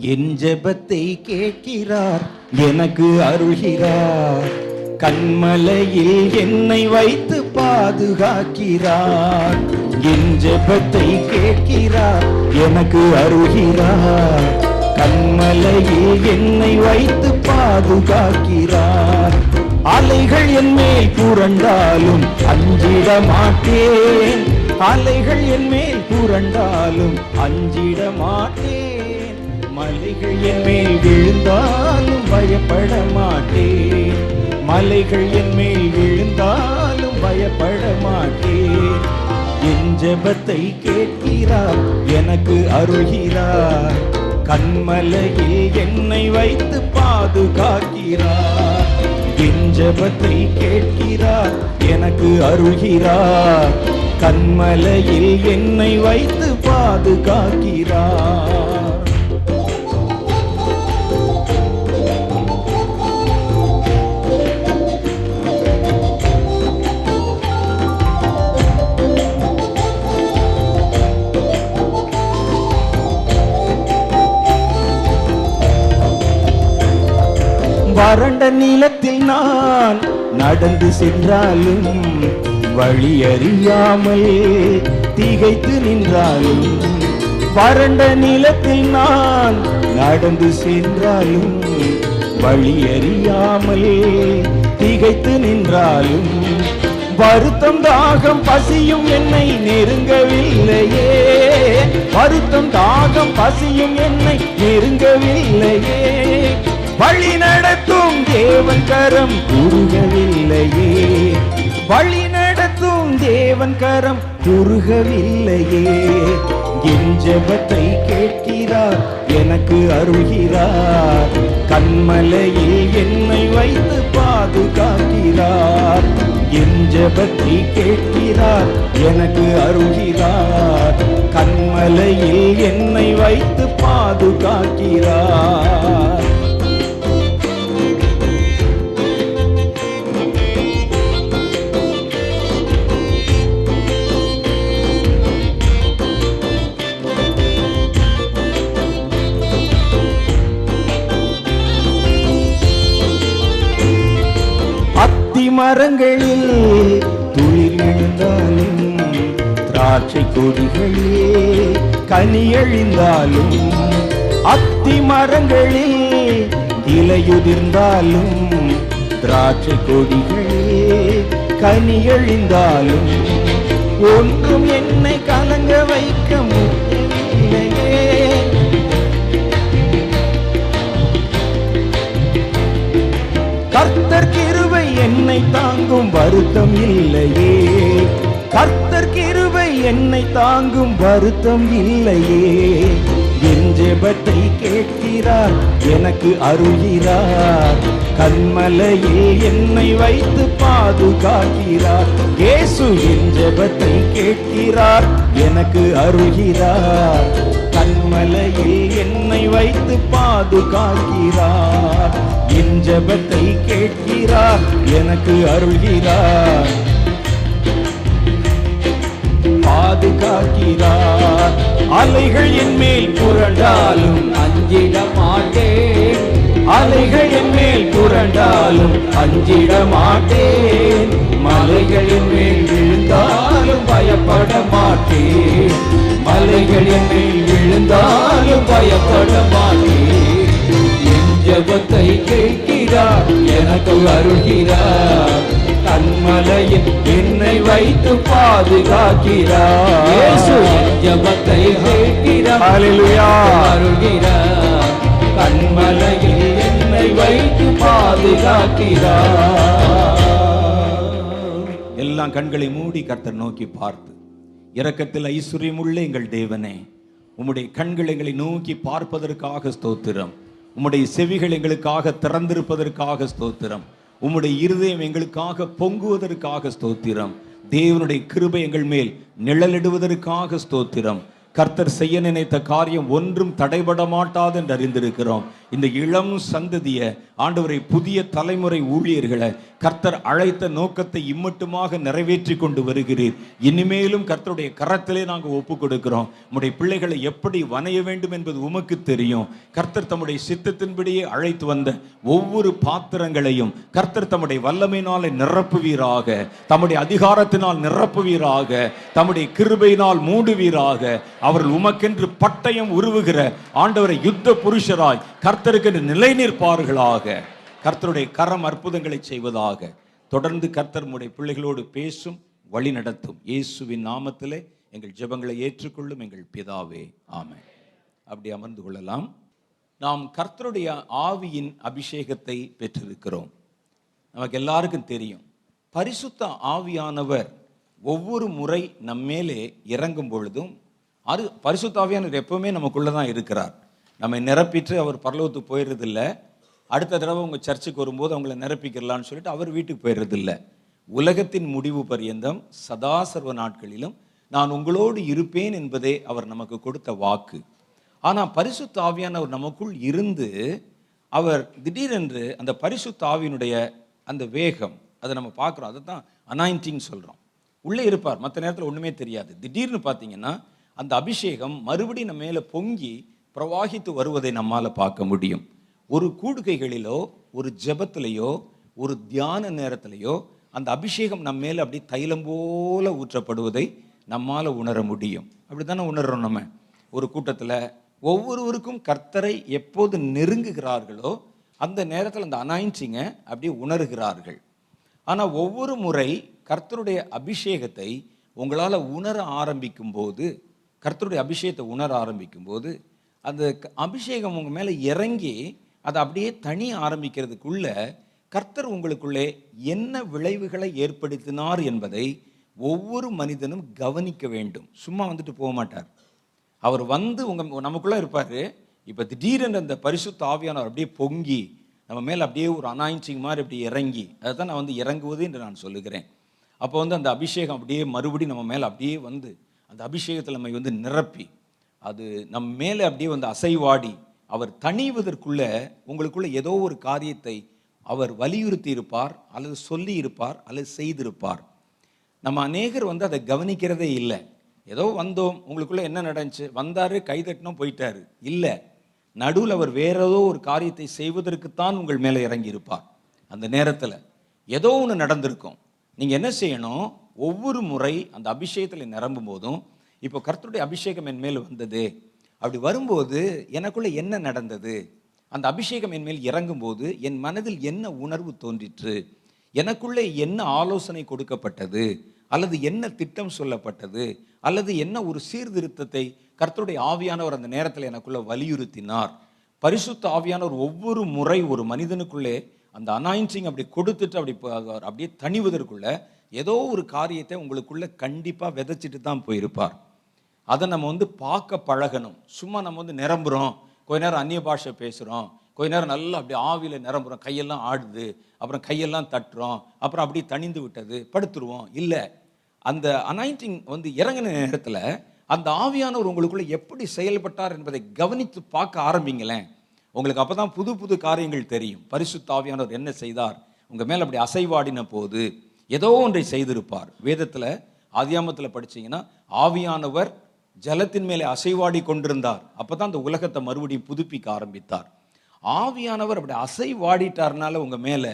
என் ஜெபத்தை கேட்கிறார் எனக்கு அருள்கிறார். கண்மலையில் என்னை வைத்து பாதுகாக்கிறார். என் ஜெபத்தை கேட்கிறார் எனக்கு அருள்கிறார். கண்மலையில் என்னை வைத்து பாதுகாக்கிறார். அலைகள் என் மேல் புரண்டாலும் அஞ்சிட மாட்டேன் அலைகள் என் மேல் புரண்டாலும் அஞ்சிட மாட்டேன் மலைகள் என் மேல் விழுந்தாலும் பயப்பட மாட்டேன். மலைகள் என் மேல் விழுந்தாலும் பயப்பட மாட்டேன். என் ஜெபத்தை கேட்கிறார் எனக்கு அருள்கிறார். கண்மலையில் என்னை வைத்து பாதுகாக்கிறார். என் ஜெபத்தை கேட்கிறார் எனக்கு அருள்கிறார். கண்மலையில் என்னை வைத்து பாதுகாக்கிறார். வறண்ட நிலத்தில் நான் நடந்து சென்றாலும் வழி அறியாமல் திகைத்து நின்றாலும் வறண்ட நிலத்தில் நான் நடந்து சென்றாலும் வழி அறியாமல் திகைத்து நின்றாலும் வருத்தம் தாகம் பசியும் என்னை நெருங்கவில்லையே. வருத்தம் தாகம் பசியும் என்னை நெருங்கவில்லையே. வழி நடத்தும் தேவன் கரம் உருகவில்லையே வழி தேவன் கரம் துருகவில்லையே. என் கேட்கிறார் எனக்கு அருள்கிறார். கண்மலையில் என்னை வைத்து பாதுகாக்கிறார். என் ஜெபத்தை கேட்கிறார் எனக்கு அருள்கிறார். கண்மலையில் என்னை வைத்து பாதுகாக்கிறார். மரங்களில் துளிர் விழுந்தாலும் திராட்சை கொடிகளே கனி எழுந்தாலும் அத்தி மரங்களில் இலையுதிர்ந்தாலும் திராட்சை கொடிகளே கனி எழுந்தாலும் ஒன்றும் என்னை கலங்க வைக்க என்னை தாங்கும் வருத்தம் இல்லையே. கர்த்தர் கிருபை என்னை தாங்கும் வருத்தம் இல்லையே. என் ஜெபத்தை கேட்கிறார் எனக்கு அருகிறார் கண்மலையில் என்னை வைத்து பாதுகாக்கிறார். இயேசு என் ஜெபத்தை கேட்கிறார் எனக்கு அருகிறார் கண்மலையில் என்னை வைத்து பா பாதுகாக்கிறார். என் ஜபத்தை கேட்கிறார். எனக்கு அருள்கிறார். பாதுகாக்கிறார். அலைகள் என் மேல் புரண்டாலும் அஞ்சிட மாட்டேன் அலைகள் என் மேல் புரண்டாலும் அஞ்சிட மாட்டேன் மலைகளின் மேல் விழுந்தாலும் பயப்பட மாட்டேன் மலைகளின் மேல் விழுந்தாலும் பயப்பட மாட்டேன். என் ஜெபத்தை கேட்கிறார் எனக்கு அருள்கிறார். கண்மலையில் என்னை வைத்து பாதுகாக்கிறார். ஜெபத்தை கேட்கிறார் ஹalleluya. அருள்கிறார். கண்மலையில் என்னை வைத்து பாதுகாக்கிறார். எல்லாம் கண்களை மூடி கர்த்தர் நோக்கி பார்த்து இரக்கத்தில் ஐஸ்வர்யமுள்ள எங்கள் தேவனே உம்முடைய கண்கள் எங்களை நோக்கி பார்ப்பதற்காக ஸ்தோத்திரம். உம்முடைய செவிகள் எங்களுக்காக திறந்திருப்பதற்காக ஸ்தோத்திரம். உம்முடைய இருதயம் எங்களுக்காக பொங்குவதற்காக ஸ்தோத்திரம். தேவனுடைய கிருபை எங்கள் மேல் நிழலிடுவதற்காக ஸ்தோத்திரம். கர்த்தர் செய்ய நினைத்த காரியம் ஒன்றும் தடைபட மாட்டாது என்று அறிந்திருக்கிறோம். இந்த இளம் சந்ததிய ஆண்டவரை புதிய தலைமுறை ஊழியர்களை கர்த்தர் அழைத்த நோக்கத்தை இம்மட்டுமாக நிறைவேற்றி கொண்டு வருகிறீர். இனிமேலும் கர்த்தருடைய கரத்திலே நாங்கள் ஒப்பு கொடுக்கிறோம் நம்முடைய பிள்ளைகளை எப்படி வணைய வேண்டும் என்பது உமக்கு தெரியும். கர்த்தர் தம்முடைய சித்தத்தின்படியே அழைத்து வந்த ஒவ்வொரு பாத்திரங்களையும் கர்த்தர் தம்முடைய வல்லமையினாலே நிரப்புவீராக. தம்முடைய அதிகாரத்தினால் நிரப்புவீராக. தம்முடைய கிருபையினால் மூடுவீராக. அவர்கள் உமக்கென்று பட்டயம் உருவுகிற ஆண்டவரை யுத்த புருஷராய் கர்த்தருக்கென்று நிலை நிற்பார்களாக கர்த்தருடைய கரம் அற்புதங்களை செய்வதாக. தொடர்ந்து கர்த்தர் உடைய பிள்ளைகளோடு பேசும் வழி நடத்தும். இயேசுவின் நாமத்திலே எங்கள் ஜெபங்களை ஏற்றுக்கொள்ளும் எங்கள் பிதாவே. ஆமை அப்படி அமர்ந்து கொள்ளலாம். நாம் கர்த்தருடைய ஆவியின் அபிஷேகத்தை பெற்றிருக்கிறோம். நமக்கு எல்லாருக்கும் தெரியும். பரிசுத்த ஆவியானவர் ஒவ்வொரு முறை நம்மேலே இறங்கும் பொழுதும் அது பரிசுத்த ஆவியானவர் எப்பவுமே நமக்குள்ளே தான் இருக்கிறார். நம்மை நிரப்பிட்டு அவர் பரலோகத்துக்கு போயிடுறதில்ல. அடுத்த தடவை உங்கள் சர்ச்சுக்கு வரும்போது அவங்கள நிரப்பிக்கிறலான்னு சொல்லிட்டு அவர் வீட்டுக்கு போயிடுறதில்ல. உலகத்தின் முடிவு பரியந்தம் சதா சர்வ நாட்களிலும் நான் உங்களோடு இருப்பேன் என்பதே அவர் நமக்கு கொடுத்த வாக்கு. ஆனால் பரிசுத்த ஆவியானவர் நமக்குள் இருந்து அவர் திடீரென்று அந்த பரிசுத்த ஆவியினுடைய அந்த வேகம் அதை நம்ம பார்க்குறோம். அதை தான் அனாயிண்டிங் சொல்கிறோம் உள்ளே இருப்பார். மற்ற நேரத்தில் ஒன்றுமே தெரியாது. திடீர்னு பார்த்தீங்கன்னா அந்த அபிஷேகம் மறுபடியும் நம்ம மேலே பொங்கி பிரவாகித்து வருவதை நம்மால் பார்க்க முடியும். ஒரு கூடுகைகளிலோ ஒரு ஜபத்திலேயோ ஒரு தியான நேரத்திலேயோ அந்த அபிஷேகம் நம்ம மேலே அப்படி தைலம் போல ஊற்றப்படுவதை நம்மால் உணர முடியும். அப்படி தானே உணர்றோம் நம்ம? ஒரு கூட்டத்தில் ஒவ்வொருவருக்கும் கர்த்தரை எப்போது நெருங்குகிறார்களோ அந்த நேரத்தில் அந்த அனாயின்சிங்கை அப்படியே உணர்கிறார்கள். ஆனால் ஒவ்வொரு முறை கர்த்தருடைய அபிஷேகத்தை உங்களால் உணர ஆரம்பிக்கும் போது கர்த்தருடைய அபிஷேகத்தை உணர ஆரம்பிக்கும் போது அந்த க- அபிஷேகம் உங்கள் மேலே இறங்கி அதை அப்படியே தனி ஆரம்பிக்கிறதுக்குள்ள கர்த்தர் உங்களுக்குள்ளே என்ன விளைவுகளை ஏற்படுத்தினார் என்பதை ஒவ்வொரு மனிதனும் கவனிக்க வேண்டும். சும்மா வந்துட்டு போக மாட்டார். அவர் வந்து உங்கள் நமக்குள்ளே இருப்பார். இப்போ திடீரென்று அந்த பரிசுத்த ஆவியானவர் அப்படியே பொங்கி நம்ம மேலே அப்படியே ஒரு அனாயின்சிங் மாதிரி அப்படி இறங்கி அதை தான் நான் வந்து இறங்குவது என்று நான் சொல்லுகிறேன். அப்போ வந்து அந்த அபிஷேகம் அப்படியே மறுபடியும் நம்ம மேலே அப்படியே வந்து அந்த அபிஷேகத்தில் நம்மை வந்து நிரப்பி அது நம் மேலே அப்படியே வந்து அசைவாடி அவர் தணிவதற்குள்ள உங்களுக்குள்ள ஏதோ ஒரு காரியத்தை அவர் வலியுறுத்தி இருப்பார் அல்லது சொல்லி இருப்பார் அல்லது செய்திருப்பார். நம்ம அநேகர் வந்து அதை கவனிக்கிறதே இல்லை. ஏதோ வந்தோம் உங்களுக்குள்ள என்ன நடந்துச்சு? வந்தார் கை தட்டினோம் போயிட்டாரு. இல்லை. நடுவில் அவர் வேற ஏதோ ஒரு காரியத்தை செய்வதற்குத்தான் உங்கள் மேலே இறங்கி இருப்பார் அந்த நேரத்தில் ஏதோ ஒன்று நடந்திருக்கும். நீங்கள் என்ன செய்யணும்? ஒவ்வொரு முறை அந்த அபிஷேகத்தில் நிரம்பும் போதும் இப்போ கர்த்தருடைய அபிஷேகம் என் மேல் வந்தது. அப்படி வரும்போது எனக்குள்ள என்ன நடந்தது? அந்த அபிஷேகம் என் மேல் இறங்கும்போது என் மனதில் என்ன உணர்வு தோன்றிற்று? எனக்குள்ளே என்ன ஆலோசனை கொடுக்கப்பட்டது? அல்லது என்ன திட்டம் சொல்லப்பட்டது? அல்லது என்ன ஒரு சீர்திருத்தத்தை கர்த்தருடைய ஆவியானவர் அந்த நேரத்தில் எனக்குள்ளே வலியுறுத்தினார்? பரிசுத்த ஆவியானவர் ஒவ்வொரு முறை ஒரு மனிதனுக்குள்ளே அந்த அனாயின்சிங் அப்படி கொடுத்துட்டு அப்படி அப்படியே தணிவதற்குள்ள ஏதோ ஒரு காரியத்தை உங்களுக்குள்ளே கண்டிப்பாக விதைச்சிட்டு தான் போயிருப்பார். அதை நம்ம வந்து பார்க்க பழகணும். சும்மா நம்ம வந்து நிரம்புகிறோம் கொஞ்ச நேரம் அந்நிய பாஷை பேசுகிறோம் கொஞ்ச நேரம் நல்லா அப்படியே ஆவியில் நிரம்புகிறோம் கையெல்லாம் ஆடுது. அப்புறம் கையெல்லாம் தட்டுறோம். அப்புறம் அப்படியே தணிந்து விட்டது. படுத்துருவோம். இல்லை. அந்த அனாயிண்டிங் வந்து இறங்கின நேரத்தில் அந்த ஆவியானவர் உங்களுக்குள்ளே எப்படி செயல்பட்டார் என்பதை கவனித்து பார்க்க ஆரம்பிங்களேன். உங்களுக்கு அப்போ தான் புது புது காரியங்கள் தெரியும். பரிசுத்த ஆவியானவர் என்ன செய்தார்? உங்கள் மேலே அப்படி அசைவாடின போது ஏதோ ஒன்றை செய்திருப்பார். வேதத்தில் ஆதியாமத்தில் படிச்சீங்கன்னா ஆவியானவர் ஜலத்தின் மேலே அசைவாடி கொண்டிருந்தார். அப்போ தான் அந்த உலகத்தை மறுபடியும் புதுப்பிக்க ஆரம்பித்தார். ஆவியானவர் அப்படி அசைவாடிட்டார்னால உங்கள் மேலே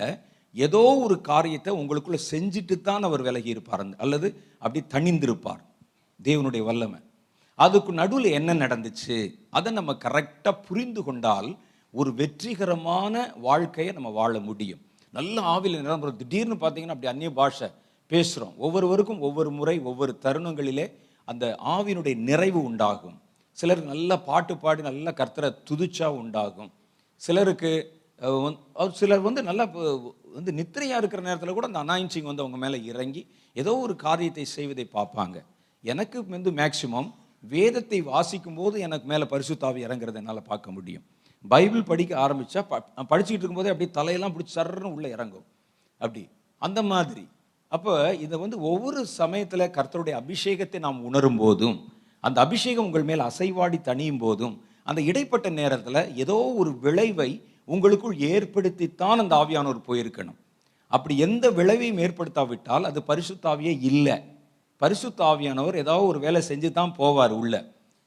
ஏதோ ஒரு காரியத்தை உங்களுக்குள்ளே செஞ்சுட்டு தான் அவர் விலகி இருப்பார். அந்த- அல்லது அப்படி தணிந்திருப்பார். தேவனுடைய வல்லமை. அதுக்கு நடுவில் என்ன நடந்துச்சு? அதை நம்ம கரெக்டாக புரிந்து கொண்டால் ஒரு வெற்றிகரமான வாழ்க்கையை நம்ம வாழ முடியும். நல்ல ஆவியில் நிரம்புறோம் திடீர்னு பார்த்தீங்கன்னா அப்படி அந்நிய பாஷை பேசுகிறோம் ஒவ்வொருவருக்கும் ஒவ்வொரு முறை ஒவ்வொரு தருணங்களிலே அந்த ஆவினுடைய நிறைவு உண்டாகும். சிலருக்கு நல்லா பாட்டு பாடி நல்ல கர்த்தரை துதிச்சா உண்டாகும். சிலருக்கு சிலர் வந்து நல்லா வந்து நித்திரையாக இருக்கிற நேரத்தில் கூட அந்த அனாயின்சிங் வந்து அவங்க மேலே இறங்கி ஏதோ ஒரு காரியத்தை செய்வதை பார்ப்பாங்க. எனக்கு வந்து மேக்சிமம் வேதத்தை வாசிக்கும் போது எனக்கு மேலே பரிசுத்தாவி இறங்குறத என்னால் பார்க்க முடியும். பைபிள் படிக்க ஆரம்பித்தா ப படிச்சுக்கிட்டு இருக்கும்போதே அப்படியே தலையெல்லாம் பிடிச்சி சர்றன்னு உள்ளே இறங்கும். அப்படி. அந்த மாதிரி. அப்போ இதை வந்து ஒவ்வொரு சமயத்தில் கர்த்தருடைய அபிஷேகத்தை நாம் உணரும் போதும் அந்த அபிஷேகம் உங்கள் மேல் அசைவாடி தணியும் போதும் அந்த இடைப்பட்ட நேரத்தில் ஏதோ ஒரு விளைவை உங்களுக்குள் ஏற்படுத்தித்தான் அந்த ஆவியானவர் போயிருக்கணும். அப்படி எந்த விளைவையும் ஏற்படுத்தாவிட்டால் அது பரிசுத்தாவியே இல்லை. பரிசுத்தாவியானவர் ஏதாவது ஒரு வேலை செஞ்சு தான் போவார் உள்ள.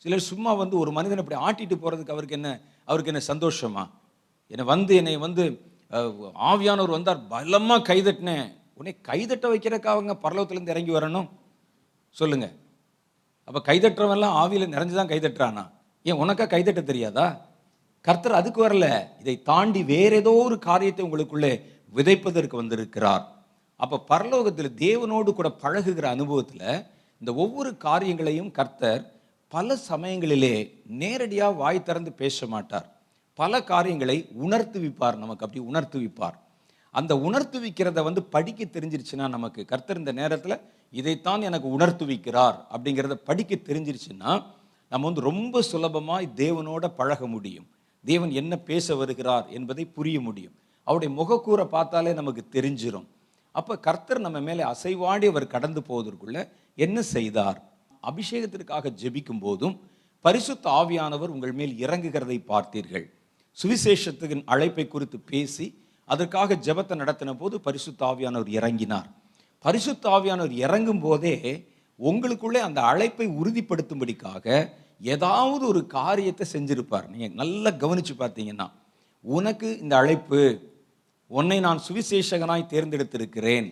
சிலர் சும்மா வந்து ஒரு மனிதனை இப்படி ஆட்டிட்டு போகிறதுக்கு அவருக்கு என்ன அவருக்கு என்ன சந்தோஷமா? என்னை வந்து என்னை வந்து ஆவியானவர் வந்தார் பலமாக கைதட்டினேன். உன்னை கைதட்ட வைக்கிறதுக்கு அவங்க பரலோகத்துலேருந்து இறங்கி வரணும். சொல்லுங்கள் அப்போ கைதட்டுறவெல்லாம் ஆவியில் நிறைஞ்சு தான் கைதட்டுறானா? ஏன் உனக்கா கைதட்ட தெரியாதா? கர்த்தர் அதுக்கு வரல. இதை தாண்டி வேற ஏதோ ஒரு காரியத்தை உங்களுக்குள்ளே விதைப்பதற்கு வந்திருக்கிறார். அப்போ பரலோகத்தில் தேவனோடு கூட பழகுகிற அனுபவத்தில் இந்த ஒவ்வொரு காரியங்களையும் கர்த்தர் பல சமயங்களிலே நேரடியாக வாய் திறந்து பேச மாட்டார். பல காரியங்களை உணர்த்துவிப்பார். நமக்கு அப்படி உணர்த்துவிப்பார். அந்த உணர்த்துவிக்கிறத வந்து படிக்க தெரிஞ்சிருச்சுன்னா நமக்கு. கர்த்தர் இந்த நேரத்தில் இதைத்தான் எனக்கு உணர்த்துவிக்கிறார் அப்படிங்கிறத படிக்க தெரிஞ்சிருச்சுன்னா நம்ம வந்து ரொம்ப சுலபமாய் தேவனோட பழக முடியும். தேவன் என்ன பேச வருகிறார் என்பதை புரிய முடியும். அவருடைய முகக்கூரை பார்த்தாலே நமக்கு தெரிஞ்சிடும் அப்போ கர்த்தர் நம்ம மேலே அசைவாடி அவர் கடந்து போவதற்குள்ள என்ன செய்தார்? அபிஷேகத்திற்காக ஜெபிக்கும் போதும் பரிசுத்த ஆவியானவர் உங்கள் மேல் இறங்குகிறதை பார்த்தீர்கள். சுவிசேஷத்துக்கு அழைப்பை குறித்து பேசி அதற்காக ஜெபத்தை நடத்தின போது பரிசுத்தாவியானவர் இறங்கினார். பரிசுத்தாவியானவர் இறங்கும் போதே உங்களுக்குள்ளே அந்த அழைப்பை உறுதிப்படுத்தும்படிக்காக ஏதாவது ஒரு காரியத்தை செஞ்சிருப்பார். நீங்கள் நல்லா கவனிச்சு பார்த்தீங்கன்னா உனக்கு இந்த அழைப்பு உன்னை நான் சுவிசேஷகனாய் தேர்ந்தெடுத்திருக்கிறேன்.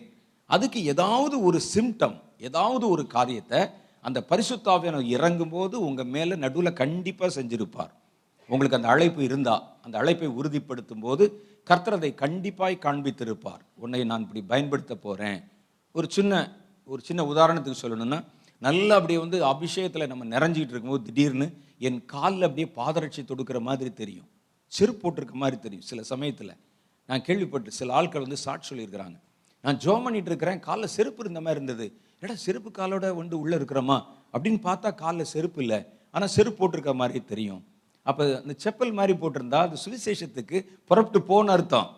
அதுக்கு ஏதாவது ஒரு சிம்டம் ஏதாவது ஒரு காரியத்தை அந்த பரிசுத்தாவியானவர் இறங்கும்போது உங்கள் மேலே நடுவில் கண்டிப்பாக செஞ்சிருப்பார். உங்களுக்கு அந்த அழைப்பு இருந்தா அந்த அழைப்பை உறுதிப்படுத்தும் போது கர்த்தரதை கண்டிப்பாய் காண்பித்திருப்பார். உன்னை நான் இப்படி பயன்படுத்த போகிறேன் ஒரு சின்ன ஒரு சின்ன உதாரணத்துக்கு சொல்லணும்னா நல்லா அப்படியே வந்து அபிஷேகத்தில் நம்ம நிறைஞ்சிக்கிட்டு இருக்கும்போது திடீர்னு என் காலில் அப்படியே பாதரட்சி தொடுக்கிற மாதிரி தெரியும். செருப்பு போட்டிருக்க மாதிரி தெரியும் சில சமயத்தில். நான் கேள்விப்பட்டு சில ஆட்கள் வந்து சாட்சி சொல்லியிருக்கிறாங்க. நான் ஜோம் பண்ணிட்டு இருக்கிறேன் காலில் செருப்பு இருந்த மாதிரி இருந்தது. ஏடா செருப்பு காலோட வந்து உள்ளே இருக்கிறோமா? அப்படின்னு பார்த்தா காலில் செருப்பு இல்லை. ஆனால் செருப்பு போட்டிருக்க மாதிரி தெரியும். அப்போ அந்த செப்பல் மாதிரி போட்டிருந்தா அது சுவிசேஷத்துக்கு புறப்பட்டு போன அர்த்தம்.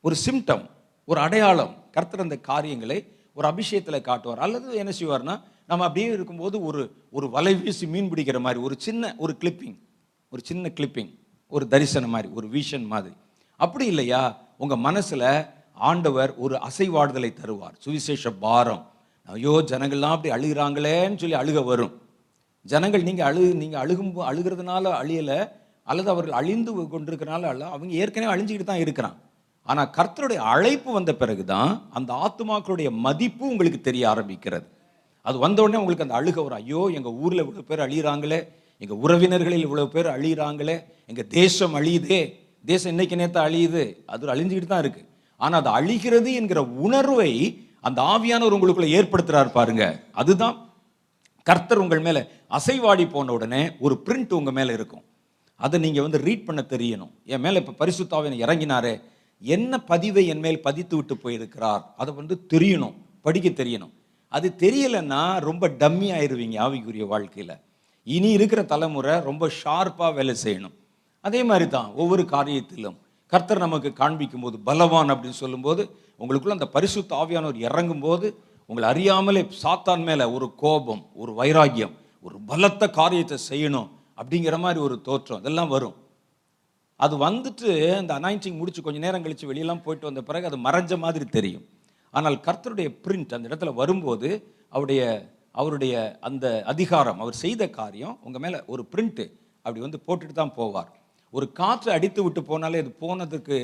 ஒரு சிம்டம் ஒரு அடையாளம். கர்த்தர் அந்த காரியங்களை ஒரு அபிஷேகத்தில் காட்டுவார். அல்லது என்ன செய்வார்னா நம்ம அப்படியே இருக்கும்போது ஒரு ஒரு வலை வீசி மீன் பிடிக்கிற மாதிரி ஒரு சின்ன ஒரு கிளிப்பிங் ஒரு சின்ன கிளிப்பிங் ஒரு தரிசனம் மாதிரி ஒரு விஷன் மாதிரி. அப்படி இல்லையா? உங்கள் மனசில் ஆண்டவர் ஒரு அசைவாடுதலை தருவார். சுவிசேஷ பாரம். ஐயோ ஜனங்கள்லாம் அப்படி அழுகிறாங்களேன்னு சொல்லி அழுக வரும். ஜனங்கள் நீங்கள் அழு நீங்கள் அழுகும் அழுகிறதுனால அழியலை அல்லது அவர்கள் அழிந்து கொண்டிருக்கிறனால அல்ல அவங்க ஏற்கனவே அழிஞ்சிக்கிட்டு தான் இருக்கிறான். ஆனால் கர்த்தருடைய அழைப்பு வந்த பிறகு தான் அந்த ஆத்துமாக்களுடைய மதிப்பு உங்களுக்கு தெரிய ஆரம்பிக்கிறது. அது வந்த உடனே உங்களுக்கு அந்த அழுக வரும். ஐயோ எங்கள் ஊரில் இவ்வளோ பேர் அழியிறாங்களே எங்கள் உறவினர்களில் இவ்வளோ பேர் அழியிறாங்களே எங்கள் தேசம் அழியுதே தேசம் இன்னைக்கு நேற்று அழியுது அது அழிஞ்சிக்கிட்டு தான் இருக்குது ஆனால் அது அழிகிறது என்கிற உணர்வை அந்த ஆவியானவர் உங்களுக்குள்ள ஏற்படுத்துகிறார் பாருங்க. அதுதான் கர்த்தர் உங்கள் மேலே அசைவாடி போன உடனே ஒரு பிரிண்ட் உங்கள் மேலே இருக்கும். அதை நீங்கள் வந்து ரீட் பண்ண தெரியணும். என் மேலே இப்போ பரிசுத்தாவின் இறங்கினாரே. என்ன பதிவை என் மேல் பதித்து விட்டு போயிருக்கிறார்? அதை வந்து தெரியணும். படிக்க தெரியணும். அது தெரியலைன்னா ரொம்ப டம்மி ஆயிடுவீங்க ஆவிக்குரிய வாழ்க்கையில். இனி இருக்கிற தலைமுறை ரொம்ப ஷார்ப்பாக வேலை செய்யணும். அதே மாதிரி தான் ஒவ்வொரு காரியத்திலும். கர்த்தர் நமக்கு காண்பிக்கும் போது பலவான் அப்படின்னு சொல்லும்போது உங்களுக்குள்ள அந்த பரிசுத்த ஆவியானவர் இறங்கும் போது உங்களை அறியாமலே சாத்தான் மேலே ஒரு கோபம் ஒரு வைராக்கியம் ஒரு பலத்த காரியத்தை செய்யணும் அப்படிங்கிற மாதிரி ஒரு தோற்றம் இதெல்லாம் வரும். அது வந்துட்டு அந்த அனாயிண்டிங் முடிச்சு கொஞ்சம் நேரம் கழிச்சு வெளியெல்லாம் போயிட்டு வந்த பிறகு அது மறைஞ்ச மாதிரி தெரியும். ஆனால் கர்த்தருடைய பிரிண்ட் அந்த இடத்துல வரும்போது அவருடைய அவருடைய அந்த அதிகாரம் அவர் செய்த காரியம் உங்கள் மேலே ஒரு பிரிண்ட்டு அப்படி வந்து போட்டுட்டு தான் போவார். ஒரு காற்று அடித்து விட்டு போனாலே அது போனதுக்கு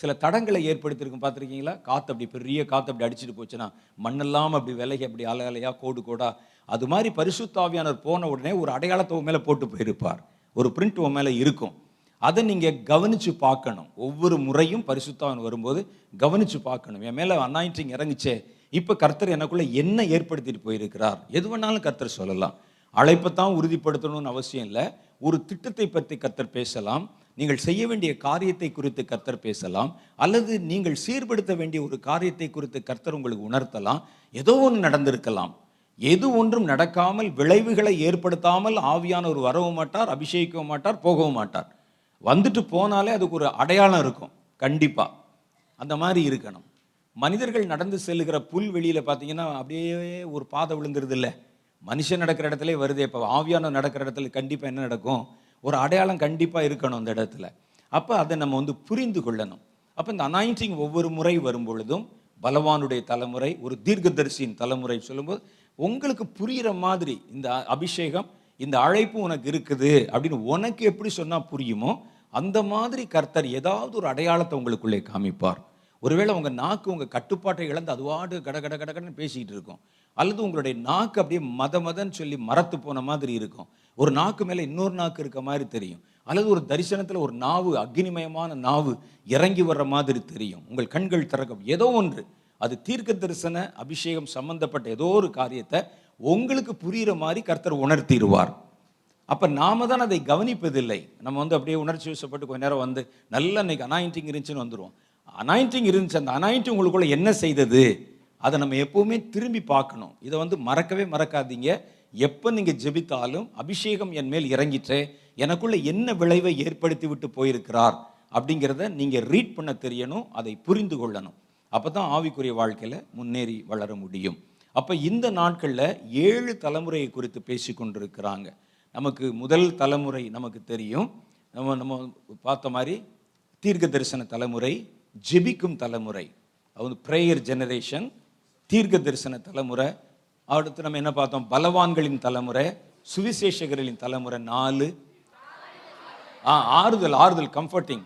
சில தடங்களை ஏற்படுத்தியிருக்கும். பார்த்துருக்கீங்களா? காற்று அப்படி பெரிய காற்று அப்படி அடிச்சிட்டு போச்சுன்னா மண்ணெல்லாம் அப்படி விலகி அப்படி அலை அலையா கோடு கோடா அது மாதிரி பரிசுத்தாவியானவர் போன உடனே ஒரு அடையாளத்தை உன் மேலே போட்டு போயிருப்பார். ஒரு பிரிண்ட் உன் மேலே இருக்கும். அதை நீங்கள் கவனிச்சு பார்க்கணும். ஒவ்வொரு முறையும் பரிசுத்தாவன் வரும்போது கவனித்து பார்க்கணும். என் மேலே அனாயிண்டிங் இறங்குச்சே. இப்போ கர்த்தர் எனக்குள்ளே என்ன ஏற்படுத்திட்டு போயிருக்கிறார்? எது வேணாலும் கர்த்தர் சொல்லலாம். அழைப்பைத்தான் உறுதிப்படுத்தணும்னு அவசியம் இல்லை. ஒரு திட்டத்தை பற்றி கர்த்தர் பேசலாம். நீங்கள் செய்ய வேண்டிய காரியத்தை குறித்து கர்த்தர் பேசலாம் அல்லது நீங்கள் சீர்படுத்த வேண்டிய ஒரு காரியத்தை குறித்து கர்த்தர் உங்களுக்கு உணர்த்தலாம் ஏதோ ஒன்று நடந்திருக்கலாம். எது ஒன்றும் நடக்காமல் விளைவுகளை ஏற்படுத்தாமல் ஆவியானவர் வரவும் மாட்டார் அபிஷேகிக்கவும் மாட்டார் போகவும் மாட்டார். வந்துட்டு போனாலே அதுக்கு ஒரு அடையாளம் இருக்கும் கண்டிப்பாக அந்த மாதிரி இருக்கணும். மனிதர்கள் நடந்து செல்லுகிற புல் வெளியில் பார்த்தீங்கன்னா அப்படியே ஒரு பாதை விழுந்துருது இல்லை மனுஷன் நடக்கிற இடத்துல வருது இப்போ ஆவியானம் நடக்கிற இடத்துல கண்டிப்பாக என்ன நடக்கும்? ஒரு அடையாளம் கண்டிப்பாக இருக்கணும் அந்த இடத்துல. அப்போ அதை நம்ம வந்து புரிந்து கொள்ளணும். அப்போ இந்த அனாயிண்டிங் ஒவ்வொரு முறை வரும் பொழுதும் பலவானுடைய தலைமுறை ஒரு தீர்க்கதரிசியின் தலைமுறை சொல்லும்போது உங்களுக்கு புரிகிற மாதிரி இந்த அபிஷேகம் இந்த அழைப்பு உனக்கு இருக்குது அப்படின்னு உனக்கு எப்படி சொன்னால் புரியுமோ அந்த மாதிரி கர்த்தர் ஏதாவது ஒரு அடையாளத்தை உங்களுக்குள்ளே காமிப்பார். ஒருவேளை உங்கள் நாக்கு உங்கள் கட்டுப்பாட்டை இழந்து அதுவாடு கட கட கட கடன்னு பேசிக்கிட்டு இருக்கும். அல்லது உங்களுடைய நாக்கு அப்படியே மத மதன்னு சொல்லி மரத்து போன மாதிரி இருக்கும். ஒரு நாக்கு மேலே இன்னொரு நாக்கு இருக்க மாதிரி தெரியும். அல்லது ஒரு தரிசனத்தில் ஒரு நாவு அக்னிமயமான நாவு இறங்கி வர்ற மாதிரி தெரியும். உங்கள் கண்கள் திறக்கும். ஏதோ ஒன்று. அது தீர்க்க தரிசன அபிஷேகம் சம்பந்தப்பட்ட ஏதோ ஒரு காரியத்தை உங்களுக்கு புரிகிற மாதிரி கர்த்தர் உணர்த்திடுவார். அப்போ நாம தான் அதை கவனிப்பதில்லை. நம்ம வந்து அப்படியே உணர்ச்சி வசப்பட்டு கொஞ்ச நேரம் வந்து நல்ல இன்னைக்கு அனாயிண்டிங் இருந்துச்சுன்னு வந்துடுவோம் அனாயிண்டிங் இருந்துச்சு. அந்த அனாயிண்டிங் உங்களுக்குள்ள என்ன செய்தது? அதை நம்ம எப்பவுமே திரும்பி பார்க்கணும். இதை வந்து மறக்கவே மறக்காதீங்க. எப்போ நீங்கள் ஜெபித்தாலும் அபிஷேகம் என் மேல் இறங்கிற்றே எனக்குள்ளே என்ன விளைவை ஏற்படுத்தி விட்டு போயிருக்கிறார் அப்படிங்கிறத நீங்கள் ரீட் பண்ண தெரியணும் அதை புரிந்து கொள்ளணும். அப்போ தான் ஆவிக்குரிய வாழ்க்கையில் முன்னேறி வளர முடியும். அப்போ இந்த நாட்களில் ஏழு தலைமுறையை குறித்து பேசி கொண்டிருக்கிறாங்க நமக்கு முதல் தலைமுறை நமக்கு தெரியும். நம்ம நம்ம பார்த்த மாதிரி தீர்க்க தரிசன தலைமுறை ஜெபிக்கும் தலைமுறை. அது ப்ரேயர் ஜெனரேஷன் தீர்க்க தரிசன தலைமுறை அடுத்து நம்ம என்ன பார்த்தோம்? பலவான்களின் தலைமுறை சுவிசேஷகர்களின் தலைமுறை நாலு. ஆ ஆறுதல் ஆறுதல் கம்ஃபர்டிங்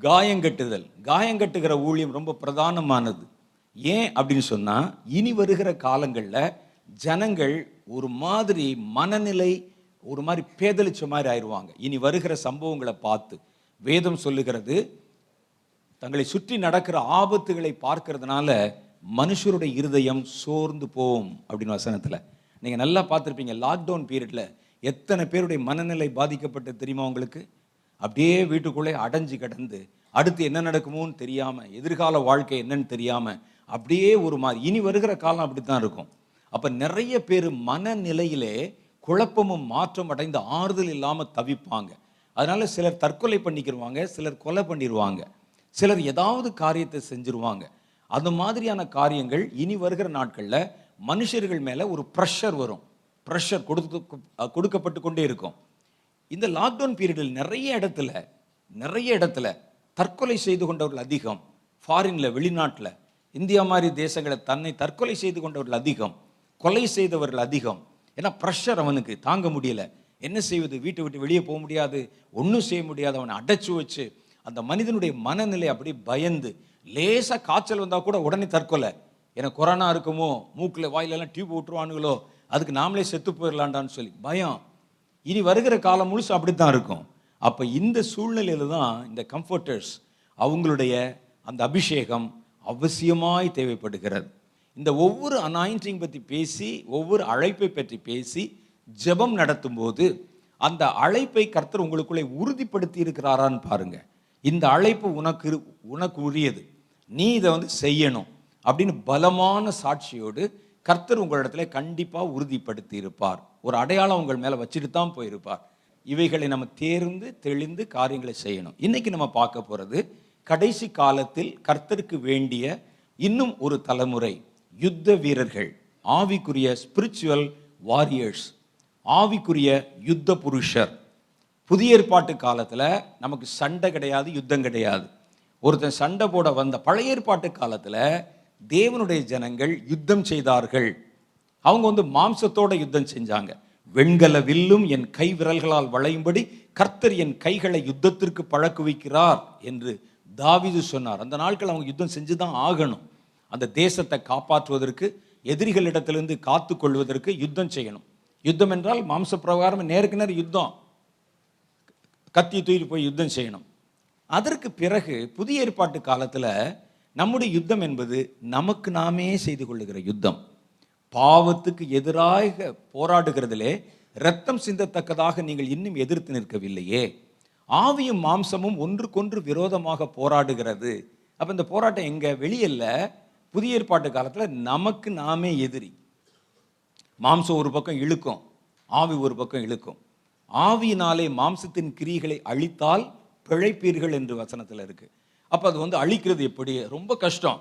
காயங்கட்டுதல் காயங்கட்டுகிற ஊழியம் ரொம்ப பிரதானமானது. ஏன் அப்படின்னு சொன்னால் இனி வருகிற காலங்களில் ஜனங்கள் ஒரு மாதிரி மனநிலை ஒரு மாதிரி பேதலிச்ச மாதிரி ஆயிடுவாங்க. இனி வருகிற சம்பவங்களை பார்த்து. வேதம் சொல்லுகிறது தங்களை சுற்றி நடக்கிற ஆபத்துகளை பார்க்கறதுனால மனுஷருடைய இருதயம் சோர்ந்து போகும் அப்படின்னு வசனத்தில். நீங்கள் நல்லா பார்த்துருப்பீங்க லாக்டவுன் பீரியடில் எத்தனை பேருடைய மனநிலை பாதிக்கப்பட்டு தெரியுமா உங்களுக்கு? அப்படியே வீட்டுக்குள்ளே அடைஞ்சு கிடந்து அடுத்து என்ன நடக்குமோன்னு தெரியாமல் எதிர்கால வாழ்க்கை என்னன்னு தெரியாமல் அப்படியே ஒரு மாதிரி இனி வருகிற காலம் அப்படித்தான் இருக்கும். அப்போ நிறைய பேர் மனநிலையிலே குழப்பமும் மாற்றம் அடைந்து ஆறுதல் இல்லாமல் தவிப்பாங்க. அதனால் சிலர் தற்கொலை பண்ணிக்கிருவாங்க சிலர் கொலை பண்ணிடுவாங்க சிலர் ஏதாவது காரியத்தை செஞ்சுருவாங்க. அந்த மாதிரியான காரியங்கள் இனி வருகிற நாட்களில் மனுஷர்கள் மேலே ஒரு ப்ரெஷர் வரும். ப்ரெஷர் கொடுத்து கொடுக்கப்பட்டு கொண்டே இருக்கும். இந்த லாக்டவுன் பீரியடில் நிறைய இடத்துல நிறைய இடத்துல தற்கொலை செய்து கொண்டவர்கள் அதிகம். ஃபாரினில் வெளிநாட்டில் இந்தியா மாதிரி தேசங்களை தன்னை தற்கொலை செய்து கொண்டவர்கள் அதிகம். கொலை செய்தவர்கள் அதிகம். ஏன்னா ப்ரெஷர் அவனுக்கு தாங்க முடியலை. என்ன செய்வது? வீட்டை விட்டு வெளியே போக முடியாது. ஒன்றும் செய்ய முடியாது. அவனை அடைச்சு வச்சு அந்த மனிதனுடைய மனநிலை அப்படி பயந்து லேசாக காய்ச்சல் வந்தால் கூட உடனே தற்கொலை. எனக்கு கொரோனா இருக்குமோ? மூக்கில் வாயிலெல்லாம் டியூப் விட்டுருவானுங்களோ அதுக்கு நாமளே செத்து போயிடலாண்டான்னு சொல்லி. பயம். இனி வருகிற காலம் முழுசு அப்படித்தான் இருக்கும். அப்போ இந்த சூழ்நிலையில் தான் இந்த கம்ஃபர்டர்ஸ் அவங்களுடைய அந்த அபிஷேகம் அவசியமாய் தேவைப்படுகிறது. இந்த ஒவ்வொரு அனாயிண்டிங் பற்றி பேசி ஒவ்வொரு அழைப்பை பற்றி பேசி ஜெபம் நடத்தும்போது அந்த அழைப்பை கர்த்தர் உங்களுக்குள்ளே உறுதிப்படுத்தி இருக்கிறாரான்னு பாருங்க. இந்த அழைப்பு உனக்கு இரு- உனக்கு உரியது. நீ இதை வந்து செய்யணும் அப்படின்னு பலமான சாட்சியோடு கர்த்தர் உங்களிடத்துல கண்டிப்பாக உறுதிப்படுத்தி இருப்பார் ஒரு அடையாளம் உங்கள் மேலே வச்சுட்டு தான் போயிருப்பார். இவைகளை நம்ம தேர்ந்து தெளிந்து காரியங்களை செய்யணும். இன்னைக்கு நம்ம பார்க்க போகிறது கடைசி காலத்தில் கர்த்தருக்கு வேண்டிய இன்னும் ஒரு தலைமுறை யுத்த வீரர்கள். ஆவிக்குரிய ஸ்பிரிச்சுவல் வாரியர்ஸ் ஆவிக்குரிய யுத்த புருஷர். புதிய ஏற்பாட்டு காலத்தில் நமக்கு சண்டை கிடையாது யுத்தம் கிடையாது. ஒருத்தன் சண்டை போட வந்த பழைய ஏற்பாட்டு காலத்தில் தேவனுடைய ஜனங்கள் யுத்தம் செய்தார்கள். அவங்க வந்து மாம்சத்தோட யுத்தம் செஞ்சாங்க. வெண்கல வில்லும் என் கை விரல்களால் வளையும்படி கர்த்தர் என் கைகளை யுத்தத்திற்கு பழக்கு வைக்கிறார் என்று தாவிது சொன்னார். அந்த நாட்கள் அவங்க யுத்தம் செஞ்சு தான் ஆகணும். அந்த தேசத்தை காப்பாற்றுவதற்கு எதிரிகளிடத்திலிருந்து காத்து கொள்வதற்கு யுத்தம் செய்யணும். யுத்தம் என்றால் மாம்ச பிரகாரம் நேருக்கு நேர் யுத்தம். கத்தி தூக்கிட்டு போய் யுத்தம் செய்யணும். அதற்கு பிறகு புதிய ஏற்பாட்டு காலத்தில் நம்முடைய யுத்தம் என்பது நமக்கு நாமே செய்து கொள்ளுகிற யுத்தம். பாவத்துக்கு எதிராக போராடுகிறதிலே ரத்தம் சிந்தத்தக்கதாக நீங்கள் இன்னும் எதிர்த்து நிற்கவில்லையே. ஆவியும் மாம்சமும் ஒன்றுக்கொன்று விரோதமாக போராடுகிறது. அப்போ இந்த போராட்டம் எங்கள் வெளியில் புதிய ஏற்பாட்டு காலத்தில் நமக்கு நாமே எதிரி. மாம்சம் ஒரு பக்கம் இழுக்கும். ஆவி ஒரு பக்கம் இழுக்கும். ஆவியினாலே மாம்சத்தின் கிரிகளை அழித்தால் பிழைப்பீர்கள் என்று வசனத்தில் இருக்குது அப்போ அது வந்து அழிக்கிறது எப்படி? ரொம்ப கஷ்டம்.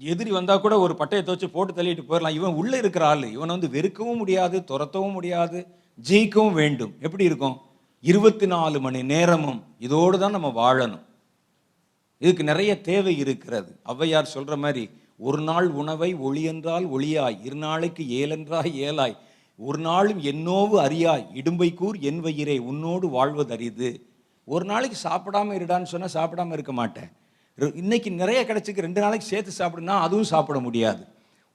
எதிரி வந்தால் கூட ஒரு பட்டையை துவச்சி போட்டு தள்ளிட்டு போயிடலாம் இவன் உள்ளே இருக்கிற ஆள். இவனை வந்து வெறுக்கவும் முடியாது துரத்தவும் முடியாது ஜெயிக்கவும் வேண்டும். எப்படி இருக்கும்? இருபத்தி நாலு மணி நேரமும் இதோடு தான் நம்ம வாழணும். இதுக்கு நிறைய தேவை இருக்கிறது. ஔவையார் சொல்கிற மாதிரி ஒரு நாள் உணவை ஒளியென்றால் ஒளியாய் இரு நாளைக்கு ஏலென்றாய் ஏலாய். ஒரு நாளும் என்னோவு அறியாய் இடும்பை கூர் என் வயிறே உன்னோடு வாழ்வது அரிது. ஒரு நாளைக்கு சாப்பிடாம இருடான்னு சொன்னால் சாப்பிடாம இருக்க மாட்டேன். இன்னைக்கு நிறைய கிடைச்சிக்கு ரெண்டு நாளைக்கு சேர்த்து சாப்பிடுனா அதுவும் சாப்பிட முடியாது.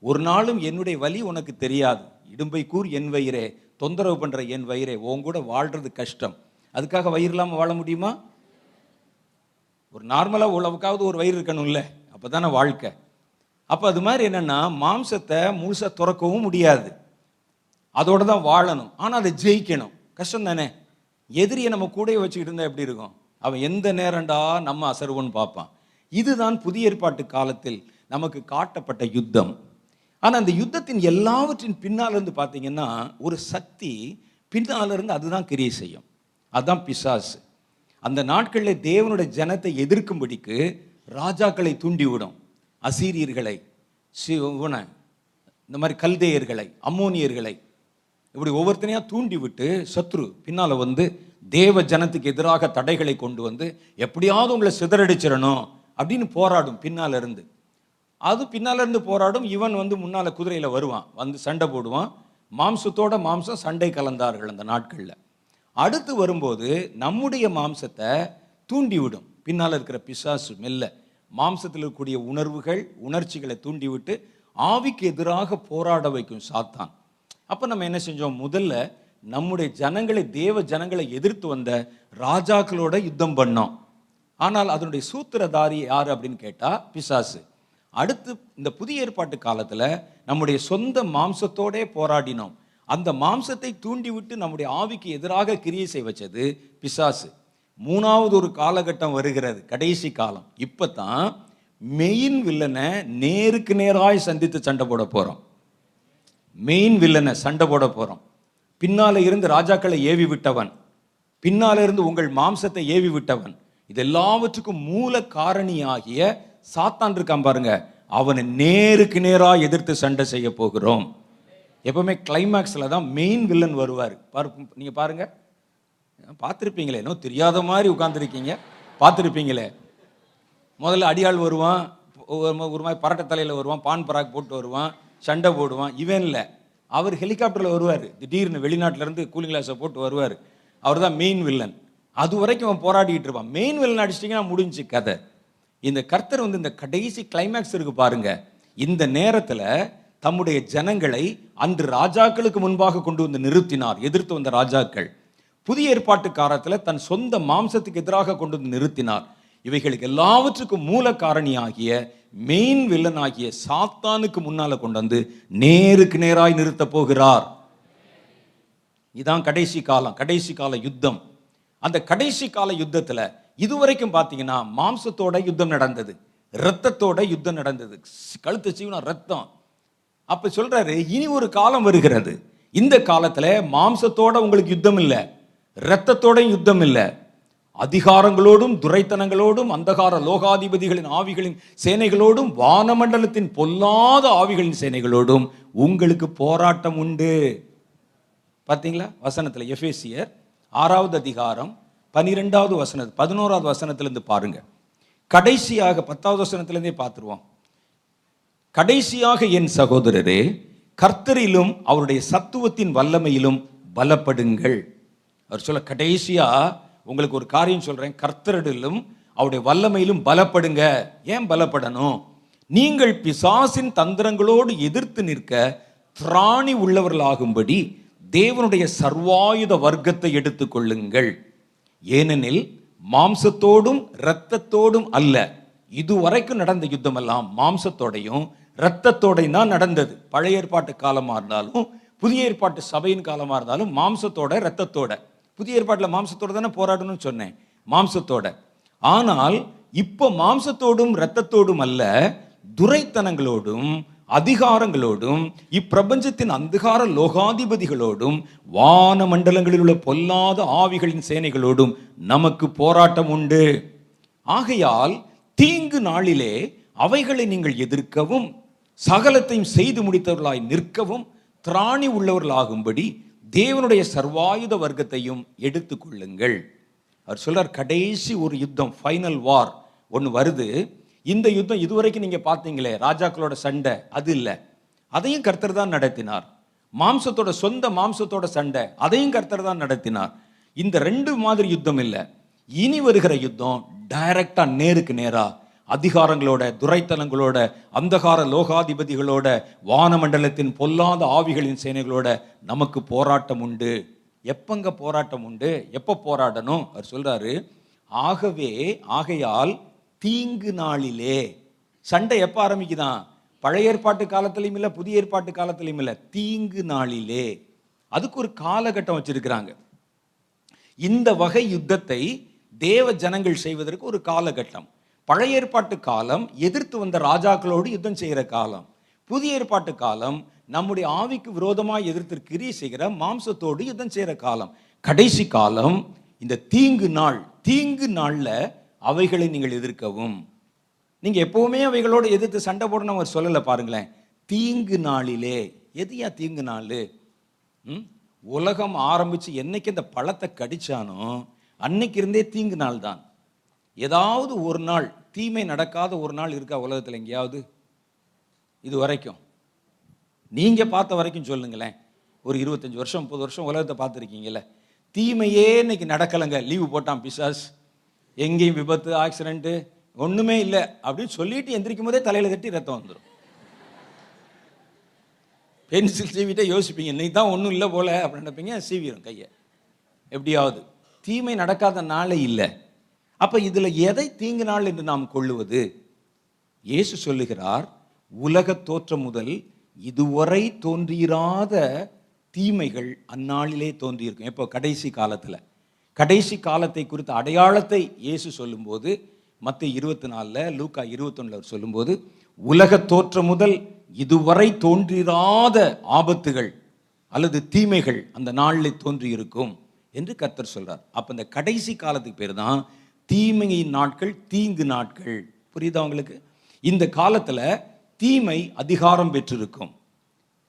ஒரு நாளும் என்னுடைய வலி உனக்கு தெரியாது. இடும்பை கூர் என் வயிறே தொந்தரவு பண்ணுற என் வயிறே உன் கூட வாழ்கிறது கஷ்டம். அதுக்காக வயிறு இல்லாமல் வாழ முடியுமா? ஒரு நார்மலாக உழவுக்காவது ஒரு வயிறு இருக்கணும்ல அப்போ தானே வாழ்க்கை. அப்போ அது மாதிரி என்னென்னா மாம்சத்தை முழுசாக துறக்கவும் முடியாது. அதோடு தான் வாழணும். ஆனால் அதை ஜெயிக்கணும். கஷ்டம் தானே எதிரியை நம்ம கூடயே வச்சுக்கிட்டு இருந்தால் எப்படி இருக்கும்? அவன் எந்த நேரம்டா நம்ம அசர்வன்னு பார்ப்பான். இதுதான் புதிய ஏற்பாட்டு காலத்தில் நமக்கு காட்டப்பட்ட யுத்தம். ஆனால் அந்த யுத்தத்தின் எல்லாவற்றின் பின்னால் இருந்து பார்த்தீங்கன்னா ஒரு சக்தி பின்னால் இருந்து அதுதான் கிரியை செய்யும். அதுதான் பிசாசு. அந்த நாட்களில் தேவனுடைய ஜனத்தை எதிர்க்கும்படிக்கு ராஜாக்களை தூண்டிவிடும். அசீரியர்களை சிவனை இந்த மாதிரி கல்தேயர்களை அம்மோனியர்களை இப்படி ஒவ்வொருத்தனையாக தூண்டி விட்டு சத்ரு பின்னால் வந்து தேவ ஜனத்துக்கு எதிராக தடைகளை கொண்டு வந்து எப்படியாவது உங்களை சிதறடிச்சிடணும் அப்படின்னு போராடும் பின்னால் இருந்து. அது பின்னால் இருந்து போராடும் இவன் வந்து முன்னால் குதிரையில் வருவான் வந்து சண்டை போடுவான். மாம்சத்தோட மாம்சம் சண்டை கலந்தார்கள் அந்த நாட்களில். அடுத்து வரும்போது நம்முடைய மாம்சத்தை தூண்டிவிடும். பின்னால் இருக்கிற பிசாசு மெல்ல மாம்சத்தில் இருக்கக்கூடிய உணர்வுகள் உணர்ச்சிகளை தூண்டிவிட்டு ஆவிக்கு எதிராக போராட வைக்கும் சாத்தான். அப்போ நம்ம என்ன செஞ்சோம்? முதல்ல நம்முடைய ஜனங்களை தேவ ஜனங்களை எதிர்த்து வந்த ராஜாக்களோட யுத்தம் பண்ணோம். ஆனால் அதனுடைய சூத்திரதாரி யார் அப்படின்னு கேட்டால் பிசாசு. அடுத்து இந்த புதிய ஏற்பாட்டு காலத்தில் நம்முடைய சொந்த மாம்சத்தோடே போராடினோம். அந்த மாம்சத்தை தூண்டிவிட்டு நம்முடைய ஆவிக்கு எதிராக கிரியை செய்ய வச்சது பிசாசு. மூணாவது ஒரு காலகட்டம் வருகிறது கடைசி காலம். இப்போ தான் மெயின் வில்லனை நேருக்கு நேராய் சந்தித்து சண்டை போட போகிறோம் மெயின் வில்லனை சண்டை போட போகிறோம் பின்னால் இருந்து ராஜாக்களை ஏவி விட்டவன். பின்னால இருந்து உங்கள் மாம்சத்தை ஏவி விட்டவன். இது எல்லாவற்றுக்கும் மூல காரணியாகிய சாத்தான் இருக்கான் பாருங்க. அவனை நேருக்கு நேராக எதிர்த்து சண்டை செய்ய போகிறோம். எப்பவுமே கிளைமேக்ஸில் தான் மெயின் வில்லன் வருவார். பாரு நீங்கள் பாருங்க. பார்த்துருப்பீங்களே இன்னும் தெரியாத மாதிரி உட்காந்துருக்கீங்க பார்த்துருப்பீங்களே. முதல்ல அடியாள் வருவான் ஒரு ஒரு மாதிரி பரட்டை தலையில் வருவான் பான் பராக் போட்டு வருவான். சண்டை போடுவான். இவன் இல்லை. அவர் ஹெலிகாப்டரில் வருவார். திடீர்னு வெளிநாட்டிலேருந்து கூலிங் கிளாஸை போட்டு வருவார். அவர் தான் மெயின் வில்லன் அது வரைக்கும் அவன் போராடிக்கிட்டு இருப்பான். மெயின் வில்லன் அடிச்சிட்டிங்கன்னா முடிஞ்சு கதை. இந்த கர்த்தர் வந்து இந்த கடைசி கிளைமேக்ஸ் இருக்கு பாருங்க. இந்த நேரத்தில் தம்முடைய ஜனங்களை அன்று ராஜாக்களுக்கு முன்பாக கொண்டு வந்து நிறுத்தினார். எதிர்த்து வந்த ராஜாக்கள். புதிய ஏற்பாட்டு காலத்தில் தன் சொந்த மாம்சத்துக்கு எதிராக கொண்டு வந்து நிறுத்தினார். இவைகளுக்கு எல்லாவற்றுக்கும் மூல காரணியாகிய மெயின் வில்லன் ஆகிய சாத்தானுக்கு முன்னால கொண்டு வந்து நேருக்கு நேராய் நிறுத்த போகிறார். இதான் கடைசி காலம் கடைசி கால யுத்தம். அந்த கடைசி கால யுத்தத்துல இதுவரைக்கும் பார்த்தீங்கன்னா மாம்சத்தோட யுத்தம் நடந்தது ரத்தத்தோட யுத்தம் நடந்தது. கழுத்து சீவனம் ரத்தம் அப்ப சொல்றாரு இனி ஒரு காலம் வருகிறது. இந்த காலத்துல மாம்சத்தோட உங்களுக்கு யுத்தம் இல்லை ரத்தத்தோட யுத்தம் இல்லை. அதிகாரங்களோடும் துரைத்தனங்களோடும் அந்தகார லோகாதிபதிகளின் ஆவிகளின் சேனைகளோடும் வானமண்டலத்தின் பொல்லாத ஆவிகளின் சேனைகளோடும் உங்களுக்கு போராட்டம் உண்டு. பார்த்தீங்களா? வசனத்தில் எஃபேசியர் ஆறாவது அதிகாரம் பனிரெண்டாவது வசனம் பதினோராவது வசனத்திலேருந்து பாருங்க. கடைசியாக பத்தாவது வசனத்திலிருந்தே பார்த்துருவோம். கடைசியாக என் சகோதரரே கர்த்தரிலும் அவருடைய சத்துவத்தின் வல்லமையிலும் பலப்படுங்கள். அவர் சொல்ல கடைசியாக உங்களுக்கு ஒரு காரியம் சொல்கிறேன் கர்த்தரிடலும் அவருடைய வல்லமையிலும் பலப்படுங்க. ஏன் பலப்படணும்? நீங்கள் பிசாசின் தந்திரங்களோடு எதிர்த்து நிற்க திராணி உள்ளவர்களாகும்படி தேவனுடைய சர்வாயுத வர்க்கத்தை எடுத்துக்கொள்ளுங்கள் ஏனெனில் மாம்சத்தோடும் இரத்தத்தோடும் அல்ல. இதுவரைக்கும் நடந்த யுத்தமெல்லாம் மாம்சத்தோடையும் இரத்தத்தோடையும் தான் நடந்தது. பழைய ஏற்பாட்டு காலமாக இருந்தாலும் புதிய ஏற்பாட்டு சபையின் காலமாக இருந்தாலும் மாம்சத்தோட இரத்தத்தோட. புதிய ஏற்பாட்டில் மாம்சத்தோடு தானே போராடணும்னு சொன்னேன். மாம்சத்தோட. ஆனால் இப்போ மாம்சத்தோடும் இரத்தத்தோடும் அல்ல துரைத்தனங்களோடும் அதிகாரங்களோடும் இப்பிரபஞ்சத்தின் அந்தகார லோகாதிபதிகளோடும் வான மண்டலங்களில் உள்ள பொல்லாத ஆவிகளின் சேனைகளோடும் நமக்கு போராட்டம் உண்டு. ஆகையால் தீங்கு நாளிலே அவைகளை நீங்கள் எதிர்க்கவும் சகலத்தையும் செய்து முடித்தவர்களாய் நிற்கவும் திராணி உள்ளவர்களாகும்படி தேவனுடைய சர்வாயுத வர்க்கத்தையும் எடுத்துக்கொள்ளுங்கள். அவர் சொல்றார் கடைசி ஒரு யுத்தம் ஃபைனல் வார் ஒன்று வருது. இந்த யுத்தம் இதுவரைக்கும் நீங்கள் பார்த்தீங்களே ராஜாக்களோட சண்டை அது இல்லை. அதையும் கர்த்தர் தான் நடத்தினார். மாம்சத்தோட சொந்த மாம்சத்தோட சண்டை அதையும் கர்த்தர் தான் நடத்தினார். இந்த ரெண்டு மாதிரி யுத்தம் இல்லை. இனி வருகிற யுத்தம் டைரக்டாக நேருக்கு நேராக அதிகாரங்களோட துரைத்தனங்களோட அந்தகார லோகாதிபதிகளோட வானமண்டலத்தின் பொல்லாத ஆவிகளின் சேனைகளோட நமக்கு போராட்டம் உண்டு. எப்பங்க போராட்டம் உண்டு? எப்போ போராடணும்? அவர் சொல்கிறாரு ஆகவே ஆகையால் தீங்கு நாளிலே. சண்டை எப்போ ஆரம்பிக்குதான்? பழைய ஏற்பாட்டு காலத்திலையும் இல்லை புதிய ஏற்பாட்டு காலத்திலையும் இல்லை தீங்கு நாளிலே. அதுக்கு ஒரு காலகட்டம் வச்சிருக்கிறாங்க. இந்த வகை யுத்தத்தை தேவ ஜனங்கள் செய்வதற்கு ஒரு காலகட்டம். பழைய ஏற்பாட்டு காலம் எதிர்த்து வந்த ராஜாக்களோடு யுத்தம் செய்கிற காலம். புதிய ஏற்பாட்டு காலம் நம்முடைய ஆவிக்கு விரோதமாக எதிர்த்து கிரியை செய்கிற மாம்சத்தோடு யுத்தம் செய்கிற காலம். கடைசி காலம் இந்த தீங்கு நாள். தீங்கு நாளில் அவைகளை நீங்கள் எதிர்க்கவும். நீங்கள் எப்பவுமே அவைகளோடு எதிர்த்து சண்டை போடணும் அவர் சொல்லலை பாருங்களேன். தீங்கு நாளிலே. எதையா தீங்கு நாள்? ம்? உலகம் ஆரம்பித்து என்னைக்கு இந்த பழத்தை கடித்தானோ அன்னைக்கு இருந்தே தீங்கு நாள் தான் ஏதாவது ஒரு நாள் தீமை நடக்காத ஒரு நாள் இருக்கா உலகத்தில் எங்கேயாவது? இது வரைக்கும் நீங்கள் பார்த்த வரைக்கும் சொல்லுங்களேன். ஒரு இருபத்தஞ்சி வருஷம் முப்பது வருஷம் உலகத்தை பார்த்துருக்கீங்களே தீமையே இன்னைக்கு நடக்கலைங்க. லீவு போட்டான் பிசாஸ். எங்கேயும் விபத்து ஆக்சிடென்ட்டு ஒன்றுமே இல்லை. அப்படின்னு சொல்லிட்டு எந்திரிக்கும் போதே தலையில் தட்டி ரத்தம் வந்துடும் பென்சில் சீவிட்டே யோசிப்பீங்க. இன்னைக்கு தான் ஒன்றும் இல்லை போல. அப்படின்னு நினைப்பீங்க. சீவிடும் கையை. எப்படியாவது. தீமை நடக்காத நாளே இல்லை. அப்போ இதில் எதை தீங்கு நாள் என்று நாம் கொள்ளுவது? இயேசு சொல்லுகிறார் உலக தோற்றம் முதல் இதுவரை தோன்றியிராத தீமைகள் அந்நாளிலே தோன்றியிருக்கும். எப்போ? கடைசி காலத்தில். கடைசி காலத்தை குறித்த அடையாளத்தை இயேசு சொல்லும்போது மற்ற இருபத்தி நாலில் லூக்கா இருபத்தொன்னில் சொல்லும்போது உலக தோற்றம் முதல் இதுவரை தோன்றிராத ஆபத்துகள் அல்லது தீமைகள் அந்த நாளில் தோன்றியிருக்கும் என்று கர்த்தர் சொல்கிறார் அப்போ இந்த கடைசி காலத்துக்கு பேர் தான் தீமையின் நாட்கள் தீங்கு நாட்கள். புரியுதா உங்களுக்கு? இந்த காலத்தில் தீமை அதிகாரம் பெற்றிருக்கும்.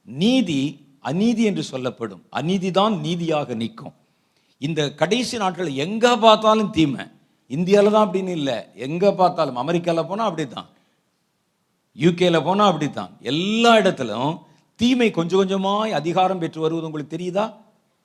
நீதி அநீதி என்று சொல்லப்படும். அநீதி தான் நீதியாக நிற்கும். இந்த கடைசி நாட்கள் எங்கே பார்த்தாலும் தீமை. இந்தியாவில் தான் அப்படின்னு இல்லை. எங்கே பார்த்தாலும். அமெரிக்காவில் போனால் அப்படித்தான். யூகேல போனால் அப்படித்தான். எல்லா இடத்துலும் தீமை கொஞ்சம் கொஞ்சமாய் அதிகாரம் பெற்று வருவது உங்களுக்கு தெரியுதா?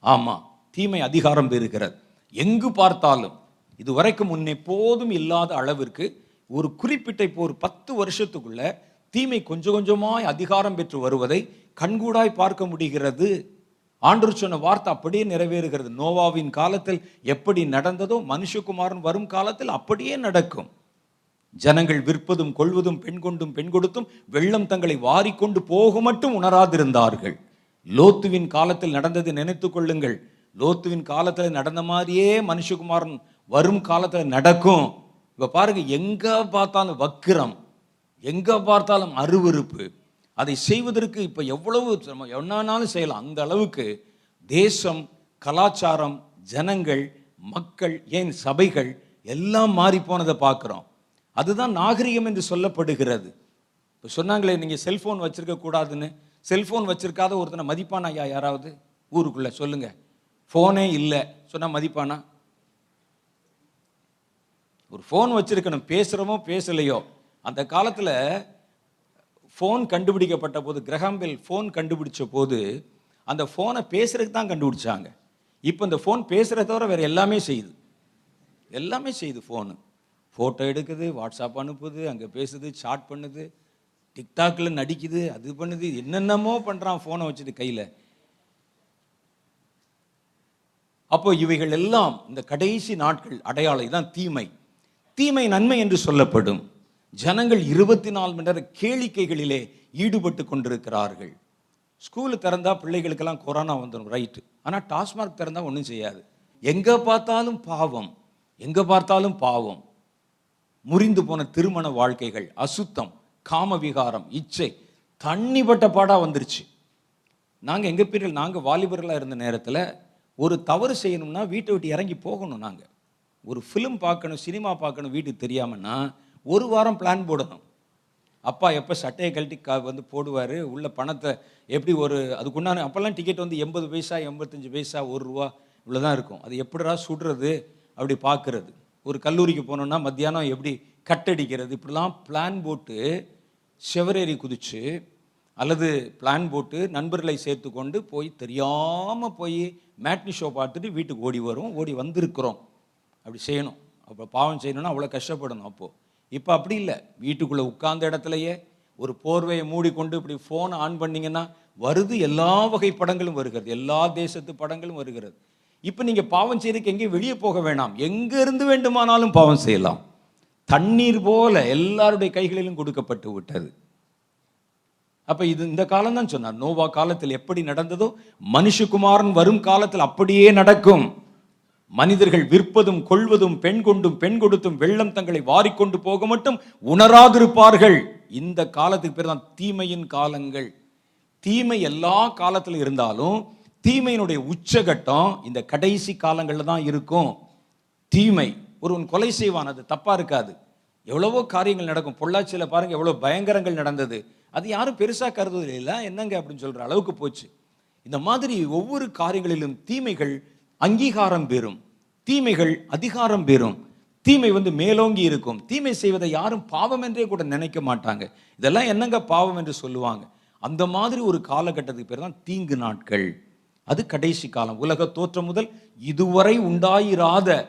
ஆமாம் தீமை அதிகாரம் பெறுகிறது. எங்கு பார்த்தாலும். இதுவரைக்கும் முன்னே போதும் இல்லாத அளவிற்கு ஒரு குறிப்பிட்ட இப்போ ஒரு பத்து வருஷத்துக்குள்ள தீமை கொஞ்சம் கொஞ்சமாய் அதிகாரம் பெற்று வருவதை கண்கூடாய் பார்க்க முடிகிறது. ஆண்டு சொன்ன வார்த்தை அப்படியே நிறைவேறுகிறது. நோவாவின் காலத்தில் எப்படி நடந்ததோ மனுஷகுமாரன் வரும் காலத்தில் அப்படியே நடக்கும். ஜனங்கள் விற்பதும் கொள்வதும் பெண் கொண்டும் பெண் கொடுத்தும் வெள்ளம் தங்களை வாரிக்கொண்டு போக மட்டும் உணராதிருந்தார்கள். லோத்துவின் காலத்தில் நடந்தது நினைத்துக் கொள்ளுங்கள். லோத்துவின் காலத்தில் நடந்த மாதிரியே மனுஷகுமாரன் வரும் காலத்தில் நடக்கும். இப்போ பாருங்க எங்கே பார்த்தாலும் வக்கிரம் எங்கே பார்த்தாலும் அருவருப்பு அதை செய்வதற்கு இப்போ எவ்வளவு நம்ம என்னானாலும் செய்யலாம். அந்த அளவுக்கு தேசம் கலாச்சாரம் ஜனங்கள் மக்கள் ஏன் சபைகள் எல்லாம் மாறி போனதை பார்க்குறோம். அதுதான் நாகரிகம் என்று சொல்லப்படுகிறது. இப்போ சொன்னாங்களே நீங்கள் செல்ஃபோன் வச்சுருக்க கூடாதுன்னு. செல்ஃபோன் வச்சுருக்காத ஒருத்தனை மதிப்பானா ஐயா யாராவது? ஊருக்குள்ளே சொல்லுங்கள் ஃபோனே இல்லை. சொன்னால் மதிப்பானா? ஒரு ஃபோன் வச்சுருக்கணும். பேசுகிறோமோ பேசலையோ? அந்த காலத்தில் ஃபோன் கண்டுபிடிக்கப்பட்ட போது கிரகாம்பெல் ஃபோன் கண்டுபிடிச்ச போது அந்த ஃபோனை பேசுறதுக்கு தான் கண்டுபிடிச்சாங்க. இப்போ இந்த ஃபோன் பேசுகிறத தவிர வேறு எல்லாமே செய்யுது. எல்லாமே செய்யுது ஃபோனு ஃபோட்டோ எடுக்குது வாட்ஸ்அப் அனுப்புது அங்கே பேசுது சாட் பண்ணுது டிக்டாக்கில் நடிக்குது அது பண்ணுது என்னென்னமோ பண்ணுறான் ஃபோனை வச்சுட்டு கையில். அப்போ இவைகள் எல்லாம் இந்த கடைசி நாட்கள் அடையாளம் தான் தீமை. தீமை நன்மை என்று சொல்லப்படும். ஜனங்கள் இருபத்தி நாலு மணி நேர கேளிக்கைகளிலே ஈடுபட்டு கொண்டிருக்கிறார்கள். ஸ்கூலு திறந்தா பிள்ளைகளுக்கெல்லாம் கொரோனா வந்துடும் ரைட்டு ஆனால் டாஸ்மார்க் திறந்தா ஒன்றும் செய்யாது. எங்கே பார்த்தாலும் பாவம். எங்கே பார்த்தாலும் பாவம். முறிந்து போன திருமண வாழ்க்கைகள் அசுத்தம் காம விகாரம் இச்சை தண்ணிப்பட்ட பாடாக வந்துருச்சு. நாங்கள் எங்கள் பீரியட் நாங்கள் வாலிபர்களாக இருந்த நேரத்தில் ஒரு தவறு செய்யணும்னா வீட்டை விட்டு இறங்கி போகணும் நாங்கள் ஒரு ஃபிலிம் பார்க்கணும் சினிமா பார்க்கணும் வீட்டுக்கு தெரியாமன்னா ஒரு வாரம் பிளான் போடணும். அப்பா எப்போ சட்டையை கழட்டி கா வந்து போடுவார் உள்ள பணத்தை எப்படி ஒரு அதுக்குண்டான அப்போல்லாம் டிக்கெட் வந்து எண்பது பைசா எண்பத்தஞ்சு பைசா ஒரு ரூபா இவ்வளோ தான் இருக்கும். அது எப்படிடா சுடுறது அப்படி பார்க்குறது. ஒரு கல்லூரிக்கு போனோம்னா மத்தியானம் எப்படி கட்டடிக்கிறது இப்படிலாம் பிளான் போட்டு செவரேறி குதிச்சு அல்லது பிளான் போட்டு நண்பர்களை சேர்த்து கொண்டு போய் தெரியாமல் போய் மேட்னி ஷோ பார்த்துட்டு வீட்டுக்கு ஓடி வரும் ஓடி வந்திருக்கிறோம். அப்படி செய்யணும். அப்போ பாவம் செய்யணும்னா அவ்வளோ கஷ்டப்படணும் அப்போது இப்போ அப்படி இல்லை. வீட்டுக்குள்ளே உட்கார்ந்த இடத்துலையே ஒரு போர்வையை மூடிக்கொண்டு இப்படி ஃபோனை ஆன் பண்ணிங்கன்னா வருது எல்லா வகை படங்களும் வருகிறது. எல்லா தேசத்து படங்களும் வருகிறது. இப்போ நீங்கள் பாவம் செய்யறதுக்கு எங்கேயும் வெளியே போக வேணாம். எங்கேருந்து வேண்டுமானாலும் பாவம் செய்யலாம். தண்ணீர் போல எல்லாருடைய கைகளிலும் கொடுக்கப்பட்டு விட்டது. அப்போ இது இந்த காலம் தான் சொன்னார். நோவா காலத்தில் எப்படி நடந்ததோ மனுஷகுமாரன் வரும் காலத்தில் அப்படியே நடக்கும். மனிதர்கள் விற்பதும் கொள்வதும் பெண் கொண்டும் பெண் கொடுத்தும் வெள்ளம் தங்களை வாரிக்கொண்டு போக மட்டும் உணராதிருப்பார்கள். இந்த காலத்துக்கு பேர் தான் தீமையின் காலங்கள். தீமை எல்லா காலத்தில் இருந்தாலும் தீமையினுடைய உச்சகட்டம் இந்த கடைசி காலங்களில் தான் இருக்கும். தீமை. ஒருவன் கொலை செய்வான் அது தப்பாக இருக்காது. எவ்வளவோ காரியங்கள் நடக்கும். பொள்ளாச்சியில் பாருங்க எவ்வளோ பயங்கரங்கள் நடந்தது. அது யாரும் பெருசாக கருதுவதில்லை. என்னங்க அப்படின்னு சொல்கிற அளவுக்கு போச்சு. இந்த மாதிரி ஒவ்வொரு காரியங்களிலும் தீமைகள் அங்கீகாரம் பெறும். தீமைகள் அதிகாரம் பெறும். தீமை வந்து மேலோங்கி இருக்கும். தீமை செய்வதை யாரும் பாவம் என்றே கூட நினைக்க மாட்டாங்க. இதெல்லாம் என்னங்க பாவம் என்று சொல்லுவாங்க? அந்த மாதிரி ஒரு காலகட்டத்துக்கு பேர் தான் தீங்கு நாட்கள். அது கடைசி காலம். உலக தோற்றம் முதல் இதுவரை உண்டாயிராத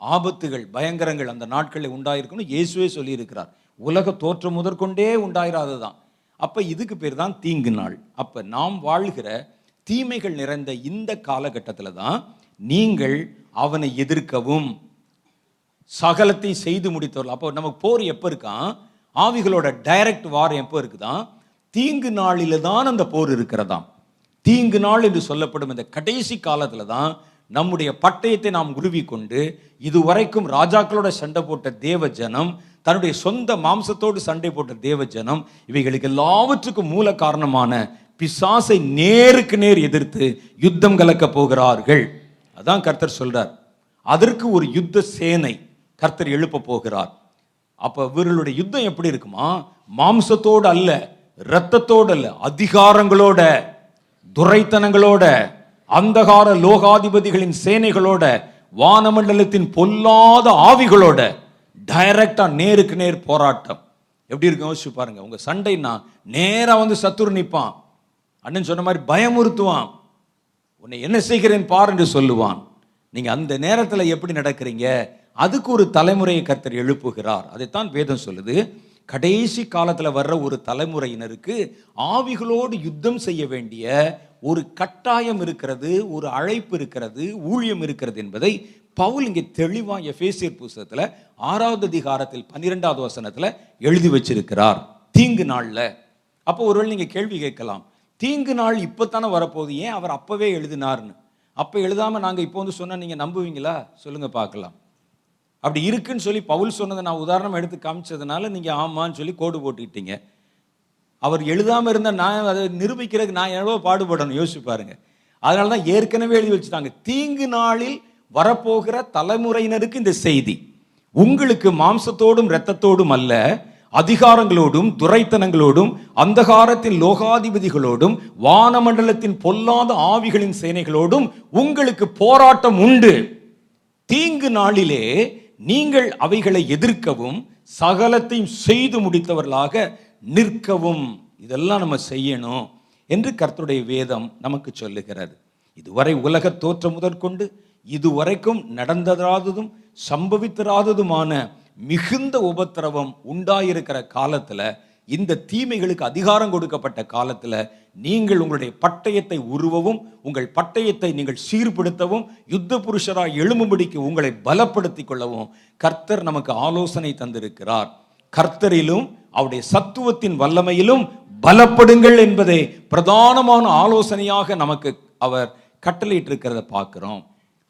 ஆபத்துகள் பயங்கரங்கள் அந்த நாட்களில் உண்டாயிருக்குன்னு இயேசுவே சொல்லியிருக்கிறார். உலக தோற்றம் முதற்கொண்டே உண்டாயிராததான் அப்போ இதுக்கு பேர் தான் தீங்கு நாள். அப்போ நாம் வாழ்கிற தீமைகள் நிறைந்த இந்த காலகட்டத்தில் தான் நீங்கள் அவனை எதிர்க்கவும் சகலத்தை செய்து முடித்தவர்கள். அப்போ நமக்கு போர் எப்போ இருக்கான் ஆவிகளோட டைரக்ட் வார் எப்போ இருக்குதான் தீங்கு நாளில் தான் அந்த போர் இருக்கிறதாம். தீங்கு நாள் என்று சொல்லப்படும் இந்த கடைசி காலத்தில் தான் நம்முடைய பட்டயத்தை நாம் உருவி கொண்டு இதுவரைக்கும் ராஜாக்களோட சண்டை போட்ட தேவ ஜனம் தன்னுடைய சொந்த மாம்சத்தோடு சண்டை போட்ட தேவ ஜனம் இவைகளுக்கு எல்லாவற்றுக்கும் மூல காரணமான பிசாசை நேருக்கு நேர் எதிர்த்து யுத்தம் கலக்க போகிறார்கள். அதான் கர்த்தர் சொல்றார். அதற்கு ஒரு யுத்த சேனை கர்த்தர் எழுப்ப போகிறார். அப்ப இவர்களுடைய யுத்தம் எப்படி இருக்குமா? மாம்சத்தோடு அல்ல இரத்தத்தோடு அல்ல அதிகாரங்களோட துரைத்தனங்களோட அந்தகார லோகாதிபதிகளின் சேனைகளோட வானமண்டலத்தின் பொல்லாத ஆவிகளோட டைரக்டா நேருக்கு நேர் போராட்டம். எப்படி இருக்கும்? யோசிச்சு பாருங்க. உங்க சண்டைன்னா நேரா வந்து சத்துரு நிற்பான் அண்ணன் சொன்ன மாதிரி பயமுறுத்துவான். உன்னை என்ன செய்கிறேன் பார் என்று சொல்லுவான். நீங்க அந்த நேரத்தில் எப்படி நடக்கிறீங்க? அதுக்கு ஒரு தலைமுறையை கர்த்தர் எழுப்புகிறார். அதைத்தான் வேதம் சொல்லுது. கடைசி காலத்தில் வர்ற ஒரு தலைமுறையினருக்கு ஆவிகளோடு யுத்தம் செய்ய வேண்டிய ஒரு கட்டாயம் இருக்கிறது ஒரு அழைப்பு இருக்கிறது ஊழியம் இருக்கிறது என்பதை பவுல் இங்கே தெளிவாக எஃபேசியர் புஸ்தகத்தில் ஆறாவது அதிகாரத்தில் பன்னிரெண்டாவது வசனத்தில் எழுதி வச்சிருக்கிறார். தீங்கு நாளில். அப்போ ஒருவேளை நீங்கள் கேள்வி கேட்கலாம். தீங்கு நாள் இப்போத்தானே வரப்போகுது. ஏன் அவர் அப்போவே எழுதினார்னு? அப்போ எழுதாமல் நாங்கள் இப்போ வந்து சொன்னா நீங்கள் நம்புவீங்களா? சொல்லுங்கள் பார்க்கலாம். அப்படி இருக்குன்னு சொல்லி பவுல் சொன்னதை நான் உதாரணம் எடுத்து காமிச்சதுனால நீங்கள் ஆமான்னு சொல்லி கோடு போட்டுக்கிட்டீங்க. அவர் எழுதாமல் இருந்த நான் அதை நிரூபிக்கிறதுக்கு நான் எவ்வளோ பாடுபடணும் யோசிச்சு பாருங்க. அதனால தான் ஏற்கனவே எழுதி வச்சுட்டாங்க. தீங்கு நாளில் வரப்போகிற தலைமுறையினருக்கு இந்த செய்தி. உங்களுக்கு மாம்சத்தோடும் இரத்தத்தோடும் அல்ல அதிகாரங்களோடும் துரைத்தனங்களோடும் அந்தகாரத்தின் லோகாதிபதிகளோடும் வானமண்டலத்தின் பொல்லாத ஆவிகளின் சேனைகளோடும் உங்களுக்கு போராட்டம் உண்டு. தீங்கு நாளிலே நீங்கள் அவைகளை எதிர்க்கவும் சகலத்தையும் செய்து முடித்தவர்களாக நிற்கவும். இதெல்லாம் நம்ம செய்யணும் என்று கர்த்தருடைய வேதம் நமக்கு சொல்லுகிறது. இதுவரை உலக தோற்றம் முதற்கொண்டு இதுவரைக்கும் நடந்ததாததும் சம்பவித்தராததுமான மிகுந்த உபத்திரவம் உண்டாயிருக்கிற காலத்தில் இந்த தீமைகளுக்கு அதிகாரம் கொடுக்கப்பட்ட காலத்தில் நீங்கள் உங்களுடைய பட்டயத்தை உருவவும் உங்கள் பட்டயத்தை நீங்கள் சீர்படுத்தவும் யுத்த புருஷராக எழும்பும்படிக்கு உங்களை பலப்படுத்தி கொள்ளவும் கர்த்தர் நமக்கு ஆலோசனை தந்திருக்கிறார். கர்த்தரிலும் அவருடைய சத்துவத்தின் வல்லமையிலும் பலப்படுங்கள் என்பதை பிரதானமான ஆலோசனையாக நமக்கு அவர் கட்டளையிட்டு இருக்கிறத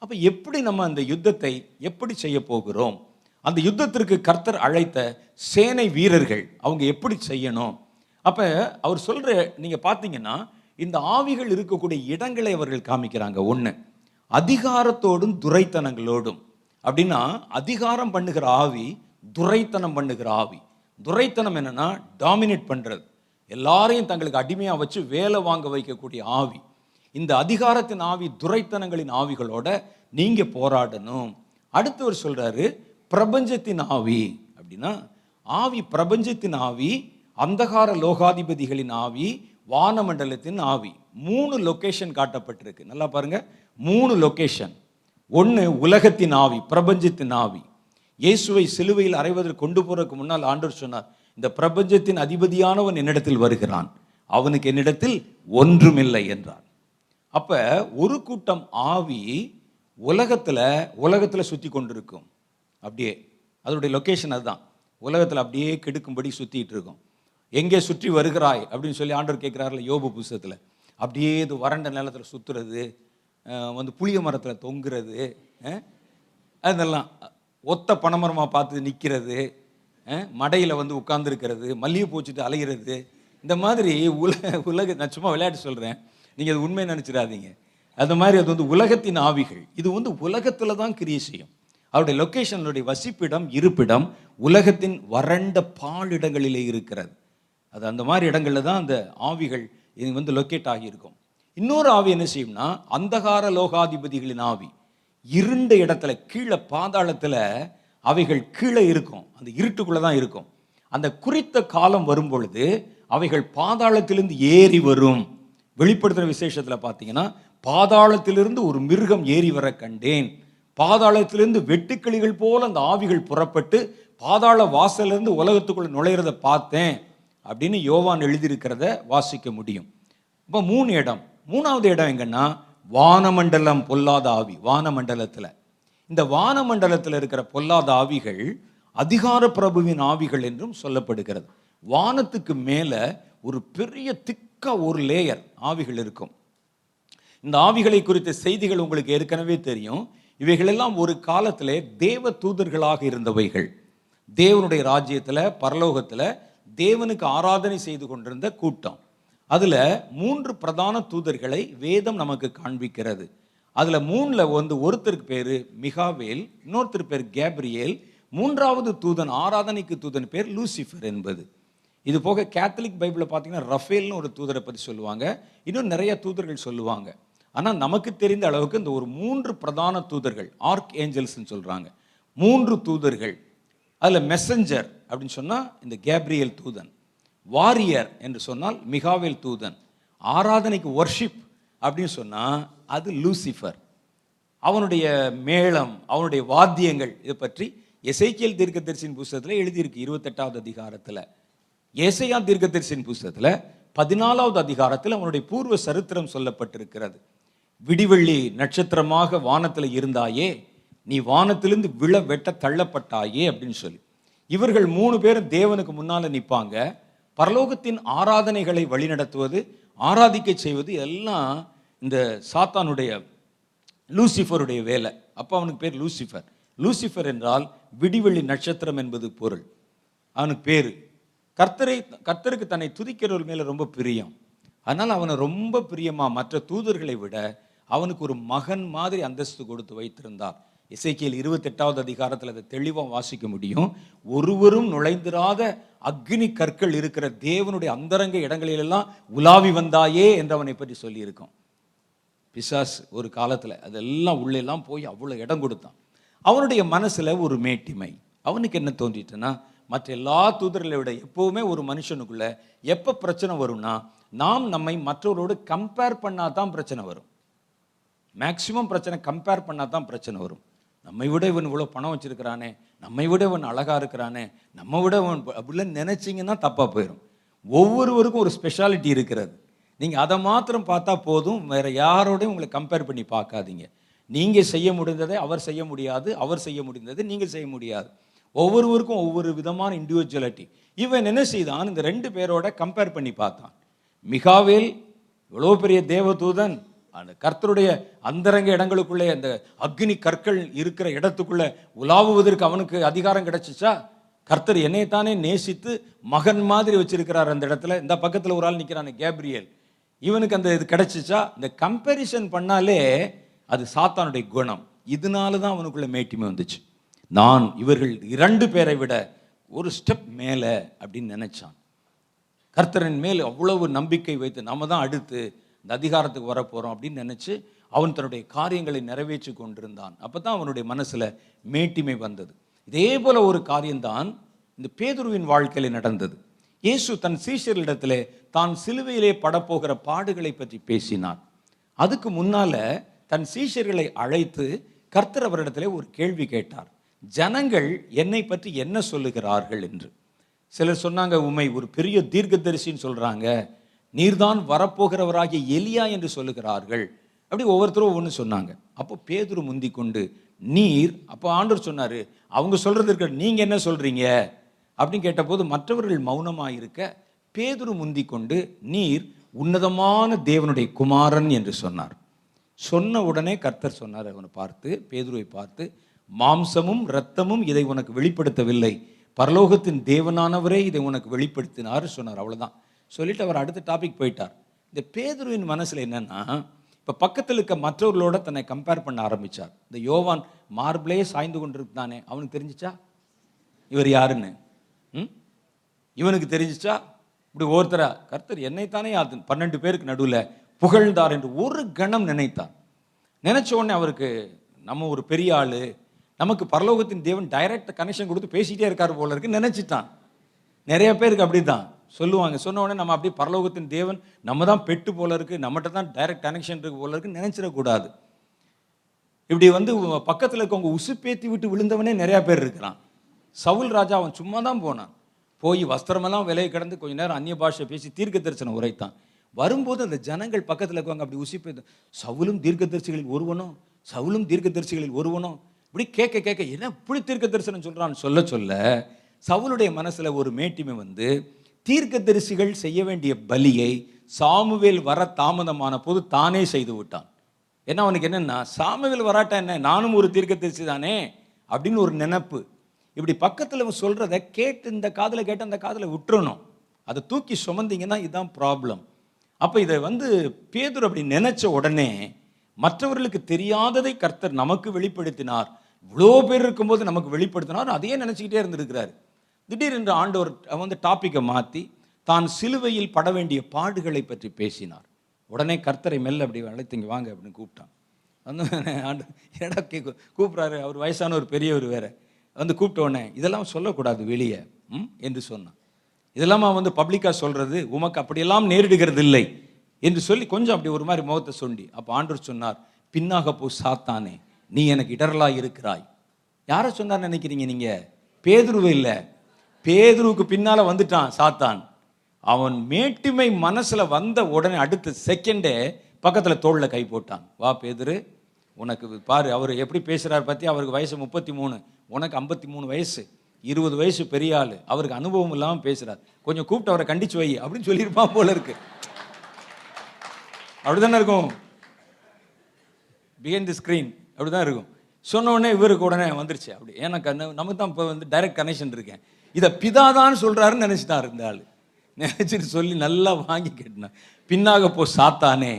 அப்போ எப்படி நம்ம அந்த யுத்தத்தை எப்படி செய்ய போகிறோம்? அந்த யுத்தத்திற்கு கர்த்தர் அழைத்த சேனை வீரர்கள் அவங்க எப்படி செய்யணும்? அப்போ அவர் சொல்கிற நீங்கள் பார்த்தீங்கன்னா இந்த ஆவிகள் இருக்கக்கூடிய இடங்களை அவர்கள் காமிக்கிறாங்க. ஒன்று அதிகாரத்தோடும் துரைத்தனங்களோடும். அப்படின்னா அதிகாரம் பண்ணுகிற ஆவி துரைத்தனம் பண்ணுகிற ஆவி. துரைத்தனம் என்னன்னா டாமினேட் பண்ணுறது எல்லாரையும் தங்களுக்கு அடிமையாக வச்சு வேலை வாங்க வைக்கக்கூடிய ஆவி. இந்த அதிகாரத்தின் ஆவி துரைத்தனங்களின் ஆவிகளோட நீங்கள் போராடணும். அடுத்தவர் சொல்கிறாரு பிரபஞ்சத்தின் ஆவி அப்படின்னா ஆவி பிரபஞ்சத்தின் ஆவி அந்தகார லோகாதிபதிகளின் ஆவி வானமண்டலத்தின் ஆவி. மூணு லொக்கேஷன் காட்டப்பட்டிருக்கு. நல்லா பாருங்க. மூணு லொக்கேஷன் ஒன்று உலகத்தின் ஆவி பிரபஞ்சத்தின் ஆவி. இயேசுவை சிலுவையில் அறைவதற்கு கொண்டு போறதுக்கு முன்னால் ஆண்டவர் சொன்னார் இந்த பிரபஞ்சத்தின் அதிபதியானவன் என்னிடத்தில் வருகிறான். அவனுக்கு என்னிடத்தில் ஒன்றுமில்லை என்றார். அப்போ ஒரு கூட்டம் ஆவி உலகத்தில் உலகத்தில் சுற்றி கொண்டிருக்கும். அப்படியே அதோடைய லொக்கேஷன் அதுதான். உலகத்தில் அப்படியே கெடுக்கும்படி சுற்றிட்டு இருக்கும். எங்கே சுற்றி வருகிறாய்? அப்படின்னு சொல்லி ஆண்டவர் கேட்குறாருல யோபு புஸ்தத்தில் அப்படியே இது வறண்ட நிலத்தில் சுற்றுறது வந்து புளிய மரத்தில் தொங்குறது அதெல்லாம் ஒத்த பனைமரமாக பார்த்து நிற்கிறது மடையில் வந்து உட்கார்ந்துருக்கிறது மல்லிகை பூச்சிட்டு அலைகிறது இந்த மாதிரி உலக உலக நான் சும்மா விளையாட்டு சொல்கிறேன் நீங்கள் அது உண்மை நினச்சிடாதீங்க. அந்த மாதிரி அது வந்து உலகத்தின் ஆவிகள். இது வந்து உலகத்தில் தான் கிரியை செய்யும். அவருடைய லொக்கேஷனுடைய வசிப்பிடம் இருப்பிடம் உலகத்தின் வறண்ட பாலிடங்களிலே இருக்கிறது. அது அந்த மாதிரி இடங்களில் தான் அந்த ஆவிகள் இது வந்து லொக்கேட் ஆகியிருக்கும். இன்னொரு ஆவி என்ன செய்யும்னா அந்தகார லோகாதிபதிகளின் ஆவி. இருண்ட இடத்துல கீழே பாதாளத்தில் அவைகள் கீழே இருக்கும். அந்த இருட்டுக்குள்ளே தான் இருக்கும். அந்த குறித்த காலம் வரும் பொழுது அவைகள் பாதாளத்திலிருந்து ஏறி வரும். வெளிப்படுத்துகிற விசேஷத்தில் பார்த்தீங்கன்னா பாதாளத்திலிருந்து ஒரு மிருகம் ஏறி வர கண்டேன். பாதாளத்திலிருந்து வெட்டுக்கிளிகள் போல அந்த ஆவிகள் புறப்பட்டு பாதாள வாசலிருந்து உலகத்துக்குள்ள நுழையிறத பார்த்தேன் அப்படின்னு யோவான் எழுதியிருக்கிறத வாசிக்க முடியும். இப்போ மூணு இடம். மூணாவது இடம் எங்கன்னா வானமண்டலம் பொல்லாத ஆவி வானமண்டலத்தில். இந்த வானமண்டலத்தில் இருக்கிற பொல்லாத ஆவிகள் அதிகார பிரபுவின் ஆவிகள் என்றும் சொல்லப்படுகிறது. வானத்துக்கு மேலே ஒரு பெரிய திக்க ஒரு லேயர் ஆவிகள் இருக்கும். இந்த ஆவிகளை குறித்த செய்திகள் உங்களுக்கு ஏற்கனவே தெரியும். இவைகளெல்லாம் ஒரு காலத்தில் தேவ தூதர்களாக இருந்தவைகள். தேவனுடைய ராஜ்யத்தில் பரலோகத்தில் தேவனுக்கு ஆராதனை செய்து கொண்டிருந்த கூட்டம். அதில் மூன்று பிரதான தூதர்களை வேதம் நமக்கு காண்பிக்கிறது. அதில் மூணில் வந்து ஒருத்தருக்கு பேர் மிகாவேல் இன்னொருத்தர் பேர் கேப்ரியேல் மூன்றாவது தூதன் ஆராதனைக்கு தூதன் பேர் லூசிஃபர் என்பது. இது போக கேத்தலிக் பைபிளில் பார்த்தீங்கன்னா ரஃபேல்னு ஒரு தூதரை பற்றி சொல்லுவாங்க. இன்னும் நிறைய தூதர்கள் சொல்லுவாங்க. ஆனால் நமக்கு தெரிந்த அளவுக்கு இந்த ஒரு மூன்று பிரதான தூதர்கள் ஆர்க் ஏஞ்சல்ஸ்ன்னு சொல்கிறாங்க மூன்று தூதர்கள். அதில் மெசஞ்சர் அப்படின்னு சொன்னால் இந்த கேப்ரியல் தூதன். வாரியர் என்று சொன்னால் மிகாவேல் தூதன். ஆராதனைக்கு ஒர்ஷிப் அப்படின்னு சொன்னால் அது லூசிஃபர் அவனுடைய மேளம் அவனுடைய வாத்தியங்கள் இதை பற்றி எசைக்கியல் தீர்க்கதரிசியின் புஸ்தகத்தில் எழுதியிருக்கு இருபத்தெட்டாவது அதிகாரத்தில். ஏசையா தீர்க்கதரிசியின் புஸ்தகத்தில் பதினாலாவது அதிகாரத்தில் அவனுடைய பூர்வ சரித்திரம் சொல்லப்பட்டிருக்கிறது. விடிவெள்ளி நட்சத்திரமாக வானத்தில் இருந்தாயே நீ வானத்திலிருந்து விழ வெட்ட தள்ளப்பட்டாயே அப்படின்னு சொல்லி. இவர்கள் மூணு பேரும் தேவனுக்கு முன்னால் நிற்பாங்க. பரலோகத்தின் ஆராதனைகளை வழிநடத்துவது ஆராதிக்க செய்வது எல்லாம் இந்த சாத்தானுடைய லூசிஃபருடைய வேலை. அப்போ அவனுக்கு பேர் லூசிஃபர். லூசிஃபர் என்றால் விடிவெள்ளி நட்சத்திரம் என்பது பொருள். அவனுக்கு பேர். கர்த்தரை கர்த்தருக்கு தன்னை துதிக்கிறவர் மேலே ரொம்ப பிரியம். அதனால் அவனை ரொம்ப பிரியமாக மற்ற தூதர்களை விட அவனுக்கு ஒரு மகன் மாதிரி அந்தஸ்து கொடுத்து வைத்திருந்தார். இசைக்கியல் இருபத்தெட்டாவது அதிகாரத்தில் அதை தெளிவாக வாசிக்க முடியும். ஒருவரும் நுழைந்திராத அக்னி கற்கள் இருக்கிற தேவனுடைய அந்தரங்க இடங்களிலெல்லாம் உலாவி வந்தாயே என்று அவனை பற்றி சொல்லியிருக்கோம். பிசாஸ் ஒரு காலத்தில் அதெல்லாம் உள்ளெல்லாம் போய் அவ்வளோ இடம் கொடுத்தான். அவனுடைய மனசில் ஒரு மேட்டிமை. அவனுக்கு என்ன தோன்றிட்டுன்னா மற்ற எல்லா தூதர்களை விட எப்போவுமே ஒரு மனுஷனுக்குள்ளே எப்போ பிரச்சனை வரும்னா நாம் நம்மை மற்றவரோடு கம்பேர் பண்ணாதான் தான் பிரச்சனை வரும். மேக்சிமம் பிரச்சனை கம்பேர் பண்ணால் தான் பிரச்சனை வரும். நம்மை விட இவன் இவ்வளோ பணம் வச்சுருக்கிறானே நம்மை விட இவன் அழகா இருக்கிறானே நம்ம விட இவன் அப்படிலாம் நினச்சிங்கன்னா தப்பாக போயிடும் ஒவ்வொருவருக்கும் ஒரு ஸ்பெஷாலிட்டி இருக்கிறது. நீங்கள் அதை மாத்திரம் பார்த்தா போதும் வேறு யாரோடையும் உங்களை கம்பேர் பண்ணி பார்க்காதீங்க. நீங்கள் செய்ய முடிந்ததை அவர் செய்ய முடியாது அவர் செய்ய முடிந்ததை நீங்கள் செய்ய முடியாது. ஒவ்வொருவருக்கும் ஒவ்வொரு விதமான இண்டிவிஜுவலிட்டி இவன் என்ன செய்தான்? இந்த ரெண்டு பேரோட கம்பேர் பண்ணி பார்த்தான். மிகாவேல் இவ்வளோ பெரிய தேவதூதன் அந்த கர்த்தருடைய அந்தரங்க இடங்களுக்குள்ளே அந்த அக்னி கற்கள் இருக்கிற இடத்துக்குள்ளே உலாவுவதற்கு அவனுக்கு அதிகாரம் கிடைச்சிச்சா? கர்த்தர் என்னைத்தானே நேசித்து மகன் மாதிரி வச்சிருக்கிறார் அந்த இடத்துல. இந்த பக்கத்தில் ஒரு ஆள் நிற்கிறான் கேப்ரியல். இவனுக்கு அந்த இது கிடைச்சிச்சா? இந்த கம்பேரிசன் பண்ணாலே அது சாத்தானுடைய குணம். இதனால தான் அவனுக்குள்ள மேட்டிமை வந்துச்சு. நான் இவர்கள் இரண்டு பேரை விட ஒரு ஸ்டெப் மேலே அப்படின்னு நினைச்சான். கர்த்தரின் மேல் அவ்வளவு நம்பிக்கை வைத்து நம்ம தான் அடுத்து இந்த அதிகாரத்துக்கு வரப்போகிறோம் அப்படின்னு நினச்சி அவன் தன்னுடைய காரியங்களை நிறைவேற்றி கொண்டிருந்தான். அப்போ தான் அவனுடைய மனசில் மேட்டிமை வந்தது. இதே போல் ஒரு காரியம்தான் இந்த பேதுருவின் வாழ்க்கையில் நடந்தது. இயேசு தன் சீஷரிடத்தில் தான் சிலுவையிலே படப்போகிற பாடுகளை பற்றி பேசினார் அதுக்கு முன்னால தன் சீஷர்களை அழைத்து கர்த்தர் அவரிடத்திலே ஒரு கேள்வி கேட்டார். ஜனங்கள் என்னை பற்றி என்ன சொல்லுகிறார்கள்? என்று. சிலர் சொன்னாங்க உண்மை ஒரு பெரிய தீர்க்கதரிசின்னு சொல்கிறாங்க நீர்தான் வரப்போகிறவராகிய எலியா என்று சொல்லுகிறார்கள். அப்படி ஒவ்வொருத்தரும் ஒவ்வொன்று சொன்னாங்க. அப்போ பேதுரு முந்தி கொண்டு நீர் அப்போ ஆண்டவர் சொன்னாரு அவங்க சொல்றது இருக்க நீங்க என்ன சொல்றீங்க? அப்படின்னு கேட்டபோது மற்றவர்கள் மௌனமாக இருக்க பேதுரு முந்தி கொண்டு நீர் உன்னதமான தேவனுடைய குமாரன் என்று சொன்னார். சொன்ன உடனே கர்த்தர் சொன்னார் அவனை பார்த்து பேதுருவை பார்த்து மாம்சமும் இரத்தமும் இதை உனக்கு வெளிப்படுத்தவில்லை. பரலோகத்தின் தேவனானவரே இதை உனக்கு வெளிப்படுத்தினார் சொன்னார். அவ்வளோதான் சொல்லிட்டு அவர் அடுத்த டாபிக் போயிட்டார். இந்த பேதுருவின் மனசில் என்னென்னா இப்போ பக்கத்தில் இருக்க மற்றவர்களோட தன்னை கம்பேர் பண்ண ஆரம்பிச்சார். இந்த யோவான் மார்பிளே சாய்ந்து கொண்டிருந்தானே அவனுக்கு தெரிஞ்சிச்சா? இவர் யாருன்னு? ம்? இவனுக்கு தெரிஞ்சுச்சா? இப்படி ஒருத்தரா கர்த்தர் என்னைத்தானே அது பன்னெண்டு பேருக்கு நடுவில் புகழ்ந்தார் என்று ஒரு கணம் நினைத்தார். நினச்ச உடனே அவருக்கு நம்ம ஒரு பெரிய ஆளு நமக்கு பரலோகத்தின் தேவன் டைரக்ட் கனெக்ஷன் கொடுத்து பேசிகிட்டே இருக்கார் போல இருக்கு நினச்சிட்டான். நிறைய பேருக்கு அப்படி தான் சொல்லுவாங்க. சொன்ன உடனே நம்ம அப்படியே பரலோகத்தின் தேவன் நம்ம தான் பெட்டு போல இருக்கு நம்மகிட்ட தான் டைரக்ட் கனெக்ஷன் இருக்கு போல இருக்கு நினைச்சிடக்கூடாது இப்படி வந்து பக்கத்தில் இருக்கவங்க உசுப்பேத்தி விட்டு விழுந்தவனே நிறையா பேர் இருக்கிறான். சவுல் ராஜா அவன் சும்மா தான் போனான். போய் வஸ்திரமெல்லாம் விலையை கடந்து கொஞ்ச நேரம் அந்நிய பாஷை பேசி தீர்க்க தரிசனம் உரைத்தான். வரும்போது அந்த ஜனங்கள் பக்கத்தில் இருக்கவங்க அப்படி உசுப்பேத்து சவுலும் தீர்க்க தரிசிகளில் ஒருவனும் சவுலும் தீர்க்க தரிசிகளில் ஒருவனும் இப்படி கேட்க கேட்க என்ன இப்படி தீர்க்க தரிசனம் சொல்கிறான்னு சொல்ல சொல்ல சவுளுடைய மனசில் ஒரு மேட்டிமை வந்து தீர்க்கதரிசிகள் செய்ய வேண்டிய பலியை சாமுவேல் வர தாமதமான போது தானே செய்து விட்டான். ஏன்னா அவனுக்கு என்னென்னா சாமுவேல் வராட்டா என்ன? நானும் ஒரு தீர்க்கதரிசி தானே? அப்படின்னு ஒரு நினப்பு. இப்படி பக்கத்தில் சொல்கிறத கேட்டு இந்த காதில் கேட்டு அந்த காதில் விட்டுறணும். அதை தூக்கி சுமந்தீங்கன்னா இதுதான் ப்ராப்ளம் அப்போ இதை வந்து பேதூர் அப்படி நினச்ச உடனே மற்றவர்களுக்கு தெரியாததை கர்த்தர் நமக்கு வெளிப்படுத்தினார். இவ்வளோ பேர் இருக்கும்போது நமக்கு வெளிப்படுத்தினார். அதையே நினச்சிக்கிட்டே இருந்திருக்கிறார். திடீரென்று ஆண்டவர் வந்து டாப்பிக்கை மாற்றி தான் சிலுவையில் பட வேண்டிய பாடுகளை பற்றி பேசினார். உடனே கர்த்தரை மெல்ல அப்படி அழைத்து இங்கே வாங்க அப்படின்னு கூப்பிட்டான். வந்து ஆண்டு கே கூப்பிட்றாரு அவர் வயசான ஒரு பெரியவர் வேற. வந்து கூப்பிட்ட உடனே இதெல்லாம் சொல்லக்கூடாது வெளியே. ம் என்று சொன்னான். இதெல்லாம் அவன் வந்து பப்ளிக்காக சொல்கிறது உமக்கு அப்படியெல்லாம் நேரிடுகிறது இல்லை என்று சொல்லி கொஞ்சம் அப்படி ஒரு மாதிரி முகத்தை சொண்டி அப்போ ஆண்டவர் சொன்னார் பின்னாக போ சாத்தானே நீ எனக்கு இடரலாக இருக்கிறாய். யாரை சொன்னார் நினைக்கிறீங்க நீங்கள் பேதுருவே இல்லை பேதுருவுக்கு பின்னால் வந்துட்டான் சாத்தான். அவன் மேட்டுமை மனசில் வந்த உடனே அடுத்த செகண்டே பக்கத்தில் தோளில் கை போட்டான். வா பேதுரு உனக்கு பாரு அவர் எப்படி பேசுகிறார் பற்றி அவருக்கு வயசு முப்பத்தி மூணு உனக்கு ஐம்பத்தி மூணு வயசு இருபது வயசு பெரிய ஆள் அவருக்கு அனுபவம் இல்லாமல் பேசுகிறார் கொஞ்சம் கூப்பிட்டு அவரை கண்டிச்சு வை அப்படின்னு சொல்லியிருப்பான் போல இருக்கு. அப்படிதானே இருக்கும்? பிஹைண்ட் தி ஸ்க்ரீன் அப்படி தான் இருக்கும். சொன்ன உடனே இவருக்கு உடனே வந்துருச்சு. அப்படி எனக்கு நமக்கு தான் இப்போ வந்து டைரக்ட் கனெக்ஷன் இருக்கேன். இதை பிதாதான் சொல்கிறாருன்னு நினச்சிட்டாரு இந்த ஆள் நினச்சிட்டு சொல்லி நல்லா வாங்கி கேட்டினான். பின்னாக போ சாத்தானே.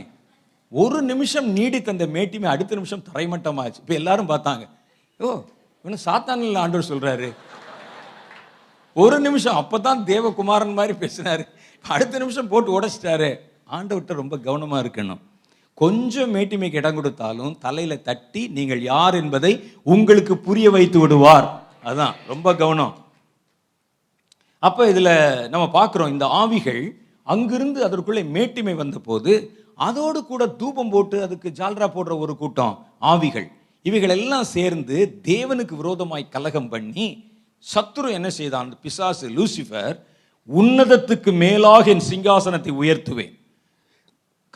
ஒரு நிமிஷம் நீடித்த அந்த மேட்டிமை அடுத்த நிமிஷம் தரைமட்டமாச்சு. இப்போ எல்லாரும் பார்த்தாங்க. ஓ இவனு சாத்தானில் ஆண்டவர் சொல்கிறாரு ஒரு நிமிஷம் அப்போ தான் தேவகுமாரன் மாதிரி பேசினார். அடுத்த நிமிஷம் போட்டு உடைச்சிட்டாரு. ஆண்டவர்கிட்ட ரொம்ப கவனமாக இருக்கணும். கொஞ்சம் மேட்டிமைக்கு இடம் கொடுத்தாலும் தலையில் தட்டி நீங்கள் யார் என்பதை உங்களுக்கு புரிய வைத்து விடுவார். அதான் ரொம்ப கவனம். அப்போ இதில் நம்ம பார்க்குறோம் இந்த ஆவிகள் அங்கிருந்து அதற்குள்ளே மேட்டிமை வந்தபோது அதோடு கூட தூபம் போட்டு அதுக்கு ஜால்ரா போடுற ஒரு கூட்டம் ஆவிகள். இவைகள் எல்லாம் சேர்ந்து தேவனுக்கு விரோதமாய் கலகம் பண்ணி சத்ரு என்ன செய்தான்? பிசாசு லூசிஃபர் உன்னதத்துக்கு மேலாக என் சிங்காசனத்தை உயர்த்துவேன்.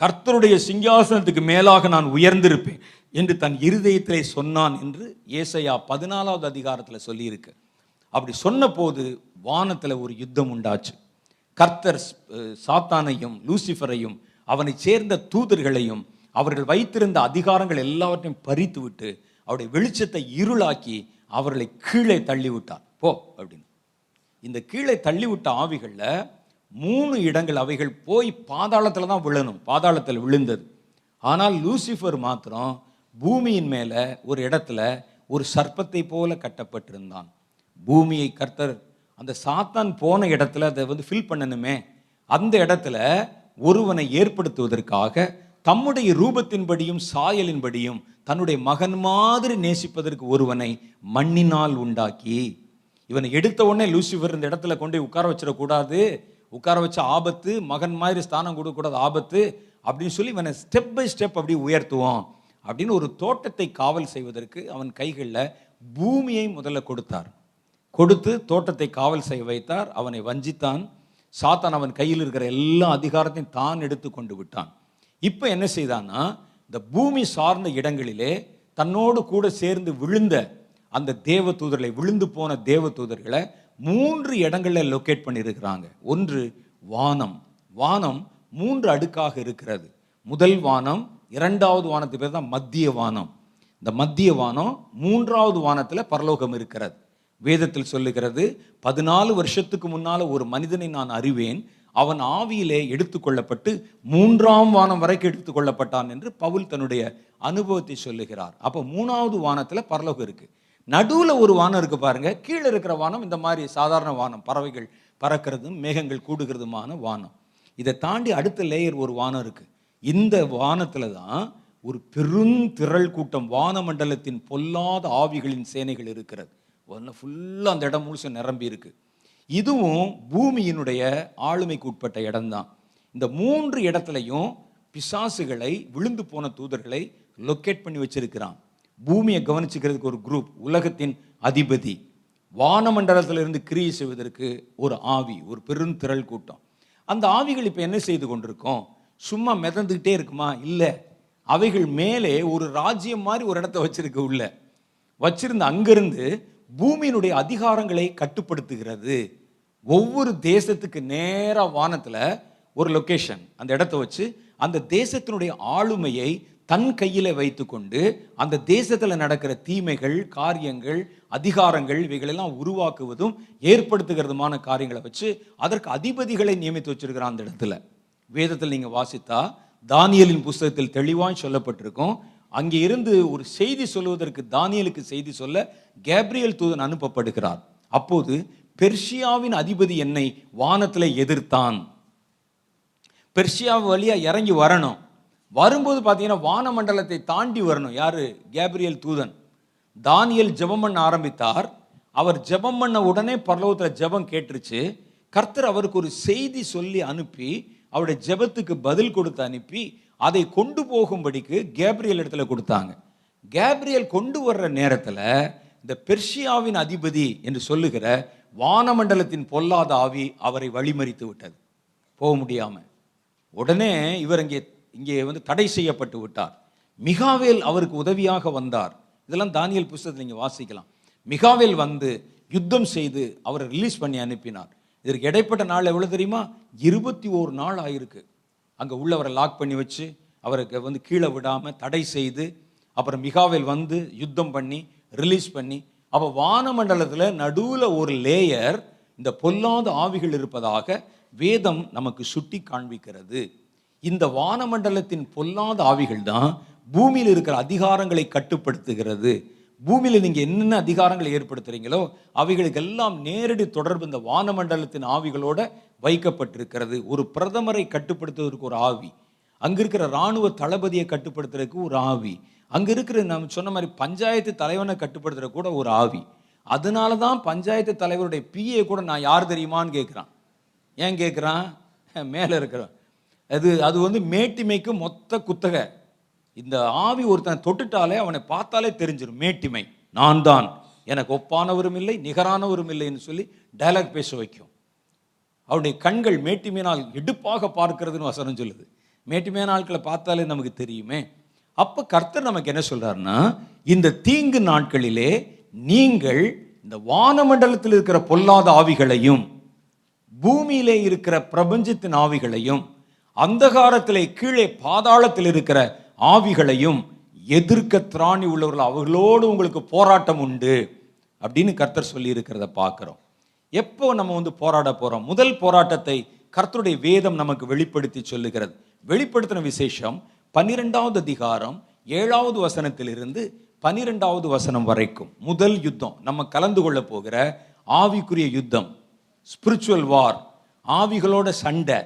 கர்த்தருடைய சிங்காசனத்துக்கு மேலாக நான் உயர்ந்திருப்பேன் என்று தன் இருதயத்திலே சொன்னான் என்று ஏசையா பதினாலாவது அதிகாரத்தில் சொல்லியிருக்கு. அப்படி சொன்னபோது வானத்தில் ஒரு யுத்தம் உண்டாச்சு. கர்த்தர் சாத்தானையும் லூசிஃபரையும் அவனை சேர்ந்த தூதர்களையும் அவர்கள் வைத்திருந்த அதிகாரங்கள் எல்லாவற்றையும் பறித்து விட்டு அவருடைய வெளிச்சத்தை இருளாக்கி அவர்களை கீழே தள்ளி விட்டார் போ அப்படின்னு. இந்த கீழே தள்ளிவிட்ட ஆவிகளில் மூணு இடங்கள் அவைகள் போய் பாதாளத்தில் தான் விழணும். பாதாளத்தில் விழுந்தது. ஆனால் லூசிஃபர் மாத்திரம் பூமியின் மேலே ஒரு இடத்துல ஒரு சர்ப்பத்தை போல கட்டப்பட்டிருந்தான். பூமியை கர்த்தர் அந்த சாத்தான் போன இடத்துல அதை வந்து ஃபில் பண்ணணுமே. அந்த இடத்துல ஒருவனை ஏற்படுத்துவதற்காக தம்முடைய ரூபத்தின்படியும் சாயலின்படியும் தன்னுடைய மகன் மாதிரி நேசிப்பதற்கு ஒருவனை மண்ணினால் உண்டாக்கி. இவனை எடுத்த உடனே லூசிஃபர் இந்த இடத்துல கொண்டு உட்கார வச்சிடக்கூடாது. உட்கார வச்ச ஆபத்து மகன் மாதிரி ஸ்தானம் கொடுக்கக்கூடாது ஆபத்து அப்படின்னு சொல்லி இவனை ஸ்டெப் பை ஸ்டெப் அப்படி உயர்த்துவோம் அப்படின்னு ஒரு தோட்டத்தை காவல் செய்வதற்கு அவன் கைகளில் பூமியை முதல்ல கொடுத்தார். கொடுத்து தோட்டத்தை காவல் செய்ய வைத்தார். அவனை வஞ்சித்தான். சாத்தான் அவன் கையில் இருக்கிற எல்லா அதிகாரத்தையும் தான் எடுத்து கொண்டு விட்டான். இப்போ என்ன செய்தான்னா இந்த பூமி சார்ந்த இடங்களிலே தன்னோடு கூட சேர்ந்து விழுந்த அந்த தேவ தூதர்களை விழுந்து போன தேவ தூதர்களை மூன்று இடங்களில் லொக்கேட் பண்ணியிருக்கிறாங்க. ஒன்று வானம். வானம் மூன்று அடுக்காக இருக்கிறது. முதல் வானம் இரண்டாவது வானத்துக்கு பேர் தான் மத்திய வானம். இந்த மத்திய வானம் மூன்றாவது வானத்தில் பரலோகம் இருக்கிறது. வேதத்தில் சொல்லுகிறது பதினாலு வருஷத்துக்கு முன்னால் ஒரு மனிதனை நான் அறிவேன். அவன் ஆவியிலே எடுத்துக்கொள்ளப்பட்டு மூன்றாம் வானம் வரைக்கும் எடுத்துக்கொள்ளப்பட்டான் என்று பவுல் தன்னுடைய அனுபவத்தை சொல்லுகிறார். அப்போ மூணாவது வானத்தில் பரலோகம் இருக்குது நடுவில் ஒரு வானம் இருக்குது பாருங்க. கீழே இருக்கிற வானம் இந்த மாதிரி சாதாரண வானம். பறவைகள் பறக்கிறதும் மேகங்கள் கூடுகிறதுமான வானம். இதை தாண்டி அடுத்த லேயர் ஒரு வானம் இருக்குது இந்த வானத்தில் தான் ஒரு பெருந்திரள் கூட்டம் வானமண்டலத்தின் பொல்லாத ஆவிகளின் சேனைகள் இருக்கிறது. ஒன்று ஃபுல்லாக அந்த இடம் முழுசும் நிரம்பி இருக்கு. இதுவும் பூமியினுடைய ஆளுமைக்கு உட்பட்ட இடம்தான். இந்த மூன்று இடத்துலையும் பிசாசுகளை விழுந்து போன தூதர்களை லொக்கேட் பண்ணி வச்சிருக்கிறான். பூமியை கவனிச்சுக்கிறதுக்கு ஒரு குரூப் உலகத்தின் அதிபதி. வானமண்டலத்தில் இருந்து கிரியை செய்வதற்கு ஒரு ஆவி ஒரு பெருந்திரள் கூட்டம். அந்த ஆவிகள் இப்போ என்ன செய்து கொண்டிருக்கோம்? சும்மா மிதந்துக்கிட்டே இருக்குமா? இல்லை. அவைகள் மேலே ஒரு ராஜ்யம் மாதிரி ஒரு இடத்த வச்சிருக்க உள்ள. வச்சிருந்த அங்கிருந்து பூமியினுடைய அதிகாரங்களை கட்டுப்படுத்துகிறது. ஒவ்வொரு தேசத்துக்கு நேராக வானத்தில் ஒரு லொகேஷன் அந்த இடத்த வச்சு அந்த தேசத்தினுடைய ஆளுமையை தன் கையில் வைத்துக்கொண்டு அந்த தேசத்தில் நடக்கிற தீமைகள் காரியங்கள் அதிகாரங்கள் இவைகளெல்லாம் உருவாக்குவதும் ஏற்படுத்துகிறதுமான காரியங்களை வச்சு அதற்கு அதிபதிகளை நியமித்து வச்சிருக்கிறான் அந்த இடத்துல. வேதத்தில் நீங்கள் வாசித்தா தானியலின் புஸ்தகத்தில் தெளிவாய் சொல்லப்பட்டிருக்கும் அங்கே இருந்து ஒரு செய்தி சொல்வதற்கு தானியலுக்கு செய்தி சொல்ல கேப்ரியல் தூதன் அனுப்பப்படுகிறார். அப்போது பெர்ஷியாவின் அதிபதி என்னை வானத்தில் எதிர்த்தான். பெர்ஷியா வழியாக இறங்கி வரணும். வரும்போது பார்த்தீங்கன்னா வானமண்டலத்தை தாண்டி வரணும். யாரு? கேப்ரியல் தூதன். தானியல் ஜெபம் பண்ண ஆரம்பித்தார். அவர் ஜெபம் பண்ண உடனே பரலோகத்தில் ஜெபம் கேட்டுருச்சு. கர்த்தர் அவருக்கு ஒரு செய்தி சொல்லி அனுப்பி அவருடைய ஜெபத்துக்கு பதில் கொடுத்து அனுப்பி அதை கொண்டு போகும்படிக்கு கேப்ரியல் இடத்துல கொடுத்தாங்க. கேப்ரியல் கொண்டு வர்ற நேரத்தில் இந்த பெர்ஷியாவின் அதிபதி என்று சொல்லுகிற வானமண்டலத்தின் பொல்லாத ஆவி அவரை வழிமறித்து விட்டது. போக முடியாமல் உடனே இவர் இங்கே இங்கே வந்து தடை செய்யப்பட்டு விட்டார். மிகாவேல் அவருக்கு உதவியாக வந்தார். இதெல்லாம் தானியல் புஸ்தகத்தில் நீங்கள் வாசிக்கலாம். மிகாவேல் வந்து யுத்தம் செய்து அவரை ரிலீஸ் பண்ணி அனுப்பினார். இதற்கு இடைப்பட்ட நாள் எவ்வளோ தெரியுமா? இருபத்தி ஓரு நாள் ஆயிருக்கு. அங்கே உள்ளவரை லாக் பண்ணி வச்சு அவருக்கு வந்து கீழே விடாமல் தடை செய்து அப்புறம் மிகாவில் வந்து யுத்தம் பண்ணி ரிலீஸ் பண்ணி அப்போ வானமண்டலத்தில் நடுவில் ஒரு லேயர் இந்த பொல்லாத ஆவிகள் இருப்பதாக வேதம் நமக்கு சுட்டி காண்பிக்கிறது. இந்த வானமண்டலத்தின் பொல்லாத ஆவிகள் தான் பூமியில் இருக்கிற அதிகாரங்களை கட்டுப்படுத்துகிறது. பூமியில் நீங்கள் என்னென்ன அதிகாரங்களை ஏற்படுத்துகிறீங்களோ அவைகளுக்கெல்லாம் நேரடி தொடர்பு இந்த வானமண்டலத்தின் ஆவிகளோட வைக்கப்பட்டிருக்கிறது. ஒரு பிரதமரை கட்டுப்படுத்துவதற்கு ஒரு ஆவி. அங்கே இருக்கிற ராணுவ தளபதியை கட்டுப்படுத்துறதுக்கு ஒரு ஆவி. அங்கே இருக்கிற நம்ம சொன்ன மாதிரி பஞ்சாயத்து தலைவனை கட்டுப்படுத்துகிற கூட ஒரு ஆவி. அதனால தான் பஞ்சாயத்து தலைவருடைய பிஏ கூட நான் யார் தெரியுமான்னு கேட்குறான். ஏன் கேட்குறான்? மேலே இருக்கிறான் அது அது வந்து மேட்டிமைக்கு மொத்த குத்தகை. இந்த ஆவி ஒருத்தன் தொட்டுட்டாலே அவனை பார்த்தாலே தெரிஞ்சிடும் மேட்டிமை. நான் தான் எனக்கு ஒப்பானவரும் இல்லை நிகரானவரும் இல்லைன்னு சொல்லி டைலாக் பேச வைக்கும். அவருடைய கண்கள் மேட்டிமையினால் எடுப்பாக பார்க்கிறதுன்னு வசனம் சொல்லுது. மேட்டிமையான ஆட்களை பார்த்தாலே நமக்கு தெரியுமே. அப்போ கர்த்தர் நமக்கு என்ன சொல்கிறாருன்னா இந்த தீங்கு நாட்களிலே நீங்கள் இந்த வானமண்டலத்தில் இருக்கிற பொல்லாத ஆவிகளையும் பூமியிலே இருக்கிற பிரபஞ்சத்தின் ஆவிகளையும் அந்தகாரத்திலே கீழே பாதாளத்தில் இருக்கிற ஆவிகளையும் எதிர்க்க திராணி உள்ளவர்கள் அவர்களோடு உங்களுக்கு போராட்டம் உண்டு அப்படின்னு கர்த்தர் சொல்லி இருக்கிறத பார்க்குறோம். எப்போ நம்ம வந்து போராட போகிறோம் முதல் போராட்டத்தை கர்த்தருடைய வேதம் நமக்கு வெளிப்படுத்தி சொல்லுகிறது. வெளிப்படுத்தின விசேஷம் பன்னிரெண்டாவது அதிகாரம் ஏழாவது வசனத்திலிருந்து பன்னிரெண்டாவது வசனம் வரைக்கும். முதல் யுத்தம் நம்ம கலந்து கொள்ள போகிற ஆவிக்குரிய யுத்தம். ஸ்பிரிச்சுவல் வார் ஆவிகளோட சண்டை.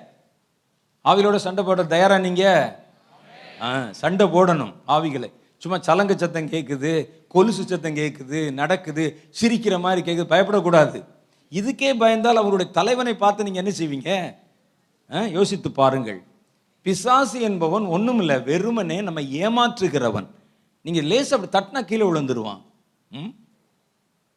ஆவிகளோட சண்டை போட தயாரா நீங்க? சண்டை போடணும் ஆவிகளை. சும்மா சலங்க சத்தம் கேட்குது கொலுசு சத்தம் கேட்குது நடக்குது சிரிக்கிற மாதிரி கேட்குது பயப்படக்கூடாது. இதுக்கே பயந்தால் அவருடைய தலைவனை பார்த்து நீங்கள் என்ன செய்வீங்க? ஆ, யோசித்து பாருங்கள். பிசாசு என்பவன் ஒண்ணுமில்ல வெறுமனே நம்ம ஏமாற்றுகிறவன். நீங்கள் லேஸ் அப்படி தட்டினா கீழே விழுந்துருவான். ம்?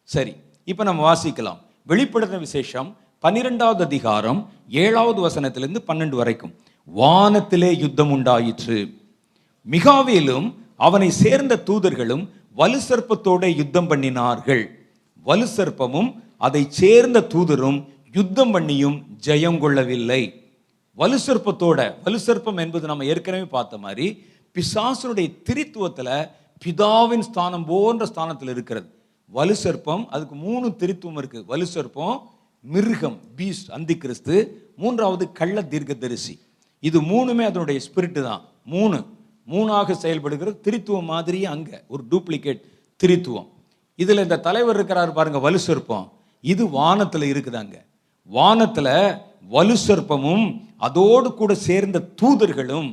சரி இப்போ நம்ம வாசிக்கலாம். வெளிப்படுத்தின விசேஷம் பன்னிரெண்டாவது அதிகாரம் ஏழாவது வசனத்திலிருந்து பன்னெண்டு வரைக்கும். வானத்திலே யுத்தம் உண்டாயிற்று. மிகாவிலும் அவனை சேர்ந்த தூதர்களும் வலு சர்ப்பத்தோட யுத்தம் பண்ணினார்கள். வலு சர்ப்பமும் அதை சேர்ந்த தூதரும் யுத்தம் பண்ணியும் ஜெயம் கொள்ளவில்லை. வலு சிற்பத்தோட வலு சிற்பம் என்பது நம்ம ஏற்கனவே பார்த்த மாதிரி பிசாசனுடைய திரித்துவத்தில் பிதாவின் ஸ்தானம் போன்ற ஸ்தானத்தில் இருக்கிறது. வலு சிற்பம் அதுக்கு மூணு திரித்துவம் இருக்கு. வலு சிற்பம் மிருகம் பீஸ்ட் அந்தி கிறிஸ்து மூன்றாவது கள்ள தீர்க்கதரிசி. இது மூணுமே அதனுடைய ஸ்பிரிட்டு தான். மூணு. மூணாக செயல்படுகிறது திரித்துவம் மாதிரியே அங்கே ஒரு டூப்ளிகேட் திரித்துவம். இதில் இந்த தலைவர் இருக்கிறார் பாருங்க வலு இது வானத்தில் இருக்குதாங்க. வானத்தில் வலு சர்ப்பமும் அதோடு கூட சேர்ந்த தூதர்களும்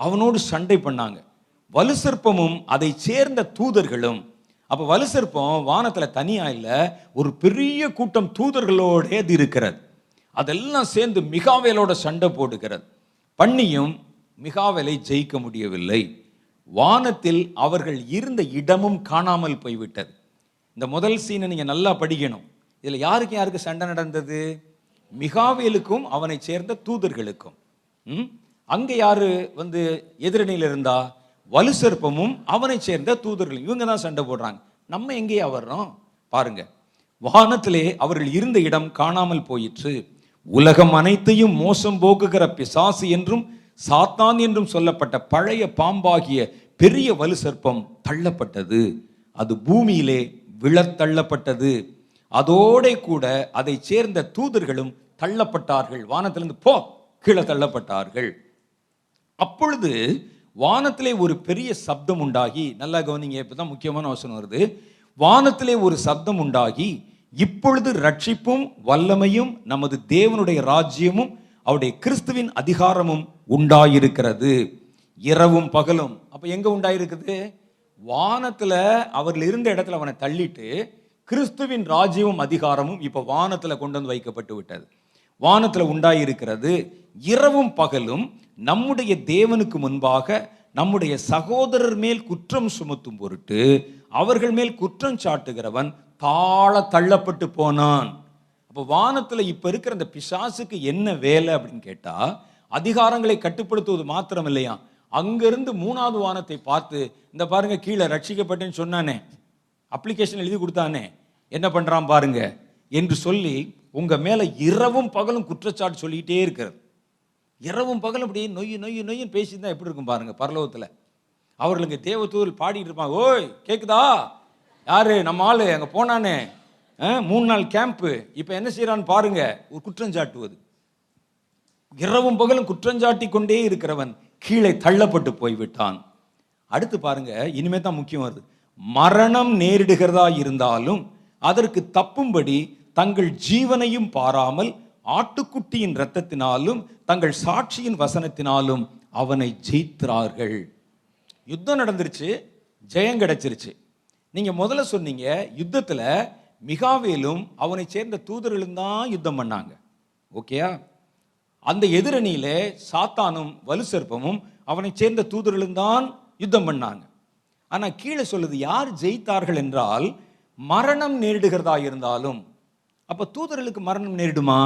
அவனோடு சண்டை பண்ணாங்க. வலு சர்ப்பமும் அதை சேர்ந்த தூதர்களும். அப்போ வலு சர்ப்பம் வானத்தில் தனியாக இல்லை ஒரு பெரிய கூட்டம் தூதர்களோடே அது இருக்கிறது. அதெல்லாம் சேர்ந்து மிகாவேலோட சண்டை போடுகிறது. பண்ணியும் மிகாவேலை ஜெயிக்க முடியவில்லை. வானத்தில் அவர்கள் இருந்த இடமும் காணாமல் போய்விட்டது. இந்த முதல் சீனை நீங்கள் நல்லா படிக்கணும். இதில் யாருக்கு யாருக்கு சண்டை நடந்தது? மிகாவேலுக்கும் அவனை சேர்ந்த தூதர்களுக்கும். ம்? அங்க யாரு வந்து எதிரணியில் இருந்தா? வலு சிற்பமும் அவனை சேர்ந்த தூதர்கள் இவங்க தான் சண்டை போடுறாங்க. நம்ம எங்கேயா வர்றோம்? பாருங்க. வானத்திலே அவர்கள் இருந்த இடம் காணாமல் போயிற்று. உலகம் அனைத்தையும் மோசம் போக்குகிற பிசாசு என்றும் சாத்தான் என்றும் சொல்லப்பட்ட பழைய பாம்பாகிய பெரிய வலு சர்ப்பம் தள்ளப்பட்டது. அது பூமியிலே விழத்தள்ளப்பட்டது. அதோட கூட அதை சேர்ந்த தூதர்களும் தள்ளப்பட்டார்கள். வானத்திலிருந்து போ கீழே தள்ளப்பட்டார்கள். அப்பொழுது வானத்திலே ஒரு பெரிய சப்தம் உண்டாகி நல்லா கவனிங்க இப்பதான் முக்கியமான வசனம் வருது. வானத்திலே ஒரு சப்தம் உண்டாகி இப்பொழுது ரட்சிப்பும் வல்லமையும் நமது தேவனுடைய ராஜ்யமும் அவருடைய கிறிஸ்துவின் அதிகாரமும் உண்டாயிருக்கிறது. இரவும் பகலும். அப்ப எங்க உண்டாயிருக்குது? வானத்துல அவர்கள் இருந்த இடத்துல அவனை தள்ளிட்டு கிறிஸ்துவின் ராஜ்யமும் அதிகாரமும் இப்போ வானத்தில் கொண்டு வந்து வைக்கப்பட்டு விட்டது. வானத்தில் உண்டாயிருக்கிறது இரவும் பகலும் நம்முடைய தேவனுக்கு முன்பாக நம்முடைய சகோதரர் மேல் குற்றம் சுமத்தும் பொருட்டு அவர்கள் மேல் குற்றம் சாட்டுகிறவன் தாழ தள்ளப்பட்டு போனான். அப்போ வானத்தில் இப்போ இருக்கிற அந்த பிசாசுக்கு என்ன வேலை அப்படின்னு கேட்டால் அதிகாரங்களை கட்டுப்படுத்துவது மாத்திரம் இல்லையா அங்கிருந்து மூணாவது வானத்தை பார்த்து இந்த பாருங்க கீழே ரட்சிக்கப்பட்டேன்னு சொன்னானே. அப்ளிகேஷன் எழுதி கொடுத்தானே? என்ன பண்ணுறான் பாருங்க. என்று சொல்லி உங்கள் மேலே இரவும் பகலும் குற்றச்சாட்டு சொல்லிக்கிட்டே இருக்கிறது. இரவும் பகலும் அப்படியே நொய் நொய் நொய்யுன்னு பேசியிருந்தா எப்படி இருக்கும் பாருங்க பரலோகத்தில். அவர்களுக்கு தேவதூதல் பாடிட்டு இருப்பாங்க. ஓய் கேட்குதா யாரு? நம்ம ஆள் அங்கே போனானே. ஆ, மூணு நாள் கேம்ப்பு இப்போ என்ன செய்கிறான்னு பாருங்க. ஒரு குற்றஞ்சாட்டுவது இரவும் பகலும் குற்றஞ்சாட்டி கொண்டே இருக்கிறவன் கீழே தள்ளப்பட்டு போய்விட்டான். அடுத்து பாருங்க இனிமே தான் முக்கியம் வருது. மரணம் நேரிடுகிறதா இருந்தாலும் அதற்கு தப்பும்படி தங்கள் ஜீவனையும் பாராமல் ஆட்டுக்குட்டியின் இரத்தத்தினாலும் தங்கள் சாட்சியின் வசனத்தினாலும் அவனை ஜெயித்தார்கள் யுத்தம் நடந்துருச்சு ஜெயம் கிடைச்சிருச்சு. நீங்க முதல்ல சொன்னீங்க யுத்தத்துல மிகாவேலும் அவனை சேர்ந்த தூதர்களும் தான் யுத்தம் பண்ணாங்க. ஓகேயா அந்த எதிரணியிலே சாத்தானும் வலுசர்ப்பமும் அவனை சேர்ந்த தூதர்களும் தான் யுத்தம் பண்ணாங்க. ஆனால் கீழே சொல்லுது யார் ஜெயித்தார்கள் என்றால் மரணம் நேரிடுகிறதா இருந்தாலும். அப்போ தூதர்களுக்கு மரணம் நேரிடுமா?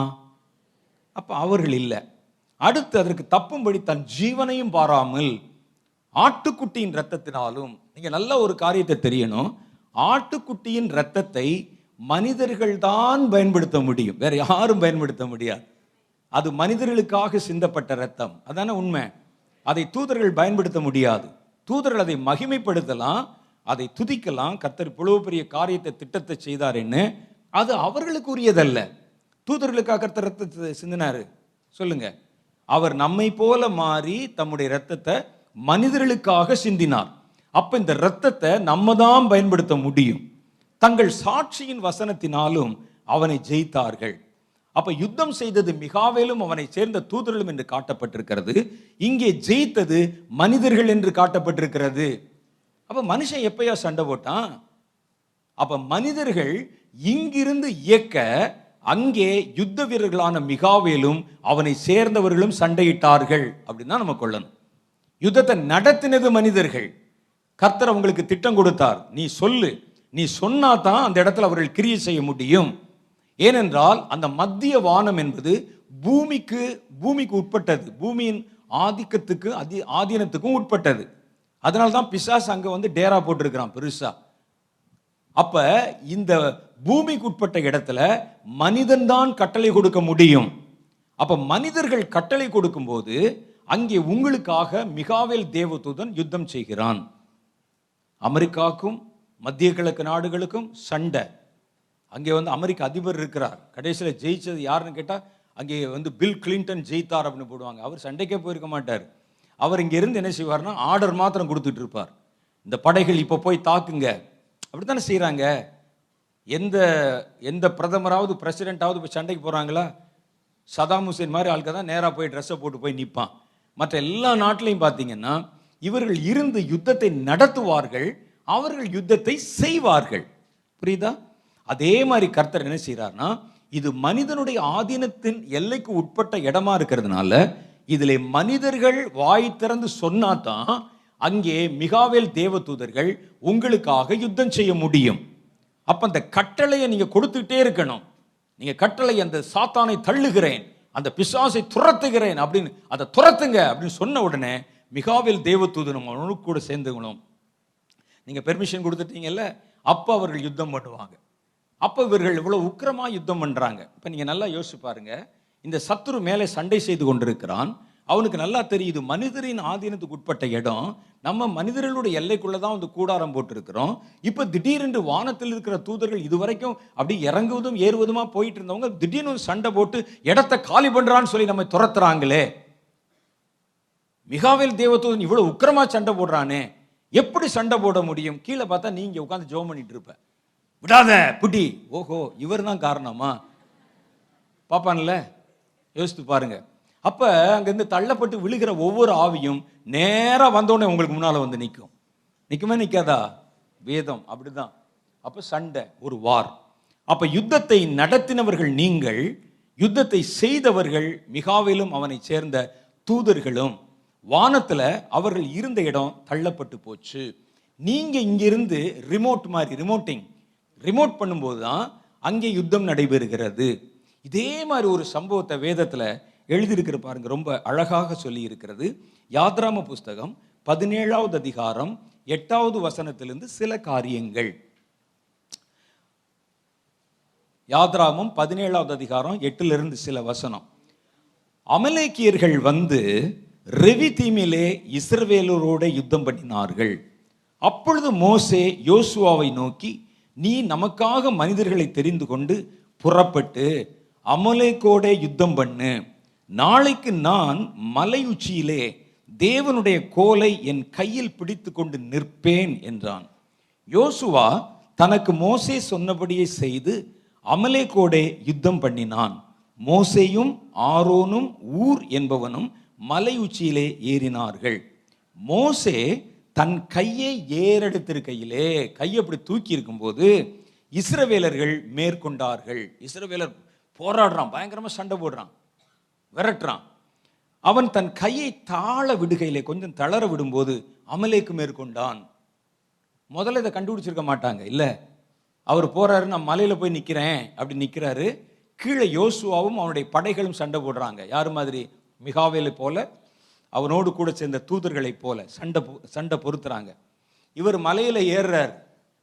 அப்போ அவர்கள் இல்லை. அடுத்து அதற்கு தப்பும்படி தன் ஜீவனையும் பாராமல் ஆட்டுக்குட்டியின் ரத்தத்தினாலும் நீங்கள் நல்ல ஒரு காரியத்தை தெரியணும் ஆட்டுக்குட்டியின் ரத்தத்தை மனிதர்கள் தான் பயன்படுத்த முடியும். வேற யாரும் பயன்படுத்த முடியாது. அது மனிதர்களுக்காக சிந்தப்பட்ட ரத்தம் அதானே உண்மை? அதை தூதர்கள் பயன்படுத்த முடியாது. தூதர்கள் அதை மகிமைப்படுத்தலாம் அதை துதிக்கலாம் கர்த்தர் இவ்வளவு பெரிய காரியத்தை திட்டத்தை செய்தாருன்னு அது அவர்களுக்கு உரியதல்ல தூதர்களுக்காக கர்த்தர் ரத்தத்தை சிந்தினாரு. சொல்லுங்க. அவர் நம்மை போல மாறி தம்முடைய ரத்தத்தை மனிதர்களுக்காக சிந்தினார். அப்ப இந்த ரத்தத்தை நம்ம தான் பயன்படுத்த முடியும். தங்கள் சாட்சியின் வசனத்தினாலும் அவனை ஜெயித்தார்கள். அப்ப யுத்தம் செய்தது மிகாவேலும் அவனை சேர்ந்த தூதர்களும் என்று காட்டப்பட்டிருக்கிறது. இங்கே ஜெயித்தது மனிதர்கள் என்று காட்டப்பட்டிருக்கிறது. அப்ப மனுஷன் எப்பயா சண்டை போட்டான்? அப்ப மனிதர்கள் இங்கிருந்து இயக்க அங்கே யுத்த வீரர்களான மிகாவேலும் அவனை சேர்ந்தவர்களும் சண்டையிட்டார்கள் அப்படின்னு தான் நம்ம கொள்ளணும். யுத்தத்தை நடத்தினது மனிதர்கள். கர்த்தர் அவங்களுக்கு திட்டம் கொடுத்தார். நீ சொல்லு. நீ சொன்னா தான் அந்த இடத்துல அவர்கள் கிரியை செய்ய முடியும். ஏனென்றால் அந்த மத்திய வானம் என்பது பூமிக்கு பூமிக்கு உட்பட்டது. பூமியின் ஆதிக்கத்துக்கு அதி ஆதீனத்துக்கும் உட்பட்டது. அதனால தான் பிசாஸ் அங்கே வந்து டேரா போட்டிருக்கிறான் பெருசா. அப்ப இந்த பூமிக்கு உட்பட்ட இடத்துல மனிதன் தான் கட்டளை கொடுக்க முடியும். அப்ப மனிதர்கள் கட்டளை கொடுக்கும்போது அங்கே உங்களுக்காக மிகாவேல் தேவதூதன் யுத்தம் செய்கிறான். அமெரிக்காவுக்கும் மத்திய கிழக்கு நாடுகளுக்கும் சண்டை. அங்கே வந்து அமெரிக்க அதிபர் இருக்கிறார். கடைசியில் ஜெயிச்சது யாருன்னு கேட்டால் அங்கே வந்து பில் கிளின்டன் ஜெயித்தார் அப்படின்னு போடுவாங்க. அவர் சண்டைக்கே போயிருக்க மாட்டார். அவர் இங்கேருந்து என்ன செய்வார்னா ஆர்டர் மாத்திரம் கொடுத்துட்டு இருப்பார். இந்த படைகள் இப்போ போய் தாக்குங்க. அப்படி தானே செய்கிறாங்க எந்த எந்த பிரதமராவது பிரசிடென்ட்டாவது போய் சண்டைக்கு போகிறாங்களா சதாம் ஹுசேன் மாதிரி ஆளுக்க தான் நேராக போய் ட்ரெஸ்ஸை போட்டு போய் நிற்பான் மற்ற எல்லா நாட்டிலையும் பார்த்தீங்கன்னா இவர்கள் இருந்து யுத்தத்தை நடத்துவார்கள் அவர்கள் யுத்தத்தை செய்வார்கள். புரியுதா? அதே மாதிரி கர்த்தர் என்ன செய்கிறார்னா இது மனிதனுடைய ஆதீனத்தின் எல்லைக்கு உட்பட்ட இடமா இருக்கிறதுனால இதில் மனிதர்கள் வாய் திறந்து சொன்னாதான் அங்கே மிகாவேல் தேவதூதர்கள் உங்களுக்காக யுத்தம் செய்ய முடியும். அப்போ அந்த கட்டளையை நீங்கள் கொடுத்துக்கிட்டே இருக்கணும். நீங்கள் கட்டளை அந்த சாத்தானை தள்ளுகிறேன் அந்த பிசாசை துரத்துகிறேன் அப்படின்னு அதை துரத்துங்க அப்படின்னு சொன்ன உடனே மிகாவில் தேவதூதனும் அவனுக்கு கூட சேர்ந்துக்கணும். நீங்கள் பெர்மிஷன் கொடுத்துட்டீங்கல்ல அப்போ அவர்கள் யுத்தம் பண்ணுவாங்க. அப்போ இவர்கள் இவ்வளோ உக்கிரமா யுத்தம் பண்ணுறாங்க இப்போ நீங்கள் நல்லா யோசிச்சு பாருங்க. இந்த சத்துரு மேலே சண்டை செய்து கொண்டிருக்கிறான். அவனுக்கு நல்லா தெரியுது மனிதரின் ஆதீனத்துக்கு உட்பட்ட இடம் நம்ம மனிதர்களுடைய எல்லைக்குள்ளே தான் வந்து கூடாரம் போட்டிருக்கிறோம். இப்போ திடீரென்று வானத்தில் இருக்கிற தூதர்கள் இதுவரைக்கும் அப்படி இறங்குவதும் ஏறுவதுமா போயிட்டு இருந்தவங்க திடீர்னு சண்டை போட்டு இடத்த காலி பண்ணுறான்னு சொல்லி நம்ம துரத்துறாங்களே. மிகாவேல் தேவதூதன் இவ்வளோ உக்கிரமாக சண்டை போடுறானே. எப்படி சண்டை போட முடியும்? கீழே பார்த்தா நீங்கள் உட்காந்து ஜோம் பண்ணிட்டு இருப்பேன் விடாத. புட்டி ஓஹோ இவர் தான் காரணமா? பாப்பான்ல யோசித்து பாருங்க. அப்ப அங்கிருந்து தள்ளப்பட்டு விழுகிற ஒவ்வொரு ஆவியும் நேராக வந்தோடனே உங்களுக்கு முன்னால வந்து நிற்கும் நிற்குமே நிற்காதா வேதம் அப்படிதான். அப்ப சண்டை ஒரு வார். அப்ப யுத்தத்தை நடத்தினவர்கள் நீங்கள் யுத்தத்தை செய்தவர்கள் மிகாவிலும் அவனை சேர்ந்த தூதர்களும் வானத்தில் அவர்கள் இருந்த இடம் தள்ளப்பட்டு போச்சு. நீங்கள் இங்கிருந்து ரிமோட் மாதிரி ரிமோட்டிங் ரிமோட் பண்ணும்போது தான் அங்கே யுத்தம் நடைபெறுகிறது. இதே மாதிரி ஒரு சம்பவத்தை வேதத்தில் எழுதியிருக்கிற பாருங்க ரொம்ப அழகாக சொல்லி இருக்கிறது யாத்ராம புஸ்தகம் பதினேழாவது அதிகாரம் எட்டாவது வசனத்திலிருந்து சில காரியங்கள். யாத்ராமம் பதினேழாவது அதிகாரம் எட்டிலிருந்து சில வசனம். அமலேக்கியர்கள் வந்து ரெவி தீமிலே இஸ்ரவேலரோட யுத்தம் பண்ணினார்கள். அப்பொழுது மோசே யோசுவாவை நோக்கி நீ நமக்காக மனிதர்களை தெரிந்து கொண்டு புறப்பட்டு அமலேக்கோட யுத்தம் பண்ணு. நாளைக்கு நான் மலை உச்சியிலே தேவனுடைய கோலை என் கையில் பிடித்து கொண்டு நிற்பேன் என்றான். யோசுவா தனக்கு மோசே சொன்னபடியே செய்து அமலேக்கோடே யுத்தம் பண்ணினான். மோசேயும் ஆரோனும் ஊர் என்பவனும் மலை உச்சியிலே ஏறினார்கள். மோசே தன் கையை ஏறெடுத்திருக்கையிலே கையை அப்படி தூக்கி இருக்கும்போது இஸ்ரவேலர்கள் மேற்கொண்டார்கள். இஸ்ரவேலர் போராடுறான் பயங்கரமாக சண்டை போடுறான் விரட்டுறான். அவன் தன் கையை தாழ விடுகையிலே கொஞ்சம் தளர விடும்போது அமலேக்கு மேற்கொண்டான். முதல்ல இதை கண்டுபிடிச்சிருக்க மாட்டாங்க. இல்லை அவர் போறாரு நான் மலையில் போய் நிற்கிறேன் அப்படி நிற்கிறாரு கீழே யோசுவாவும் அவனுடைய படைகளும் சண்டை போடுறாங்க. யார் மாதிரி? மிகாவேலை போல அவனோடு கூட சேர்ந்த தூதர்களைப் போல சண்டை சண்டை பொறுத்துறாங்க. இவர் மலையில் ஏறுறார்.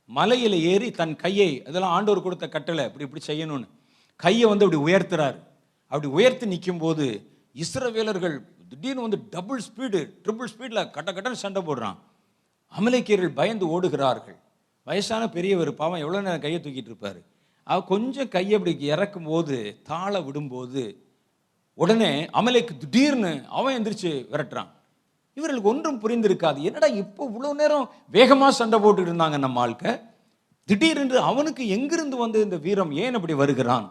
மலையில் ஏறி தன் கையை அதெல்லாம் ஆண்டவர் கொடுத்த கட்டளை இப்படி இப்படி செய்யணும்னு. கையை வந்து அப்படி உயர்த்துறார். அப்படி உயர்த்தி நிற்கும் போது இஸ்ரவேலர்கள் திடீர்னு வந்து டபுள் ஸ்பீடு ட்ரிபிள் ஸ்பீடில் கட்ட கட்டன்னு சண்டை போடுறான். அமலேக்கியர்கள் பயந்து ஓடுகிறார்கள். வயசான பெரியவர் பாவம் எவ்வளோ நேரம் கையை தூக்கிட்டு இருப்பார். அவ கொஞ்சம் கையை அப்படி இறக்கும் போது தாழ விடும்போது உடனே அமலைக்கு திடீர்னு அவன் எந்திரிச்சு விரட்டுறான். இவர்களுக்கு ஒன்றும் புரிந்திருக்காது. என்னடா இப்போ இவ்வளோ நேரம் வேகமாக சண்டை போட்டுட்டு இருந்தாங்க நம்ம ஆட்க திடீரென்று அவனுக்கு எங்கிருந்து வந்து இந்த வீரம்? ஏன் அப்படி வருகிறான்?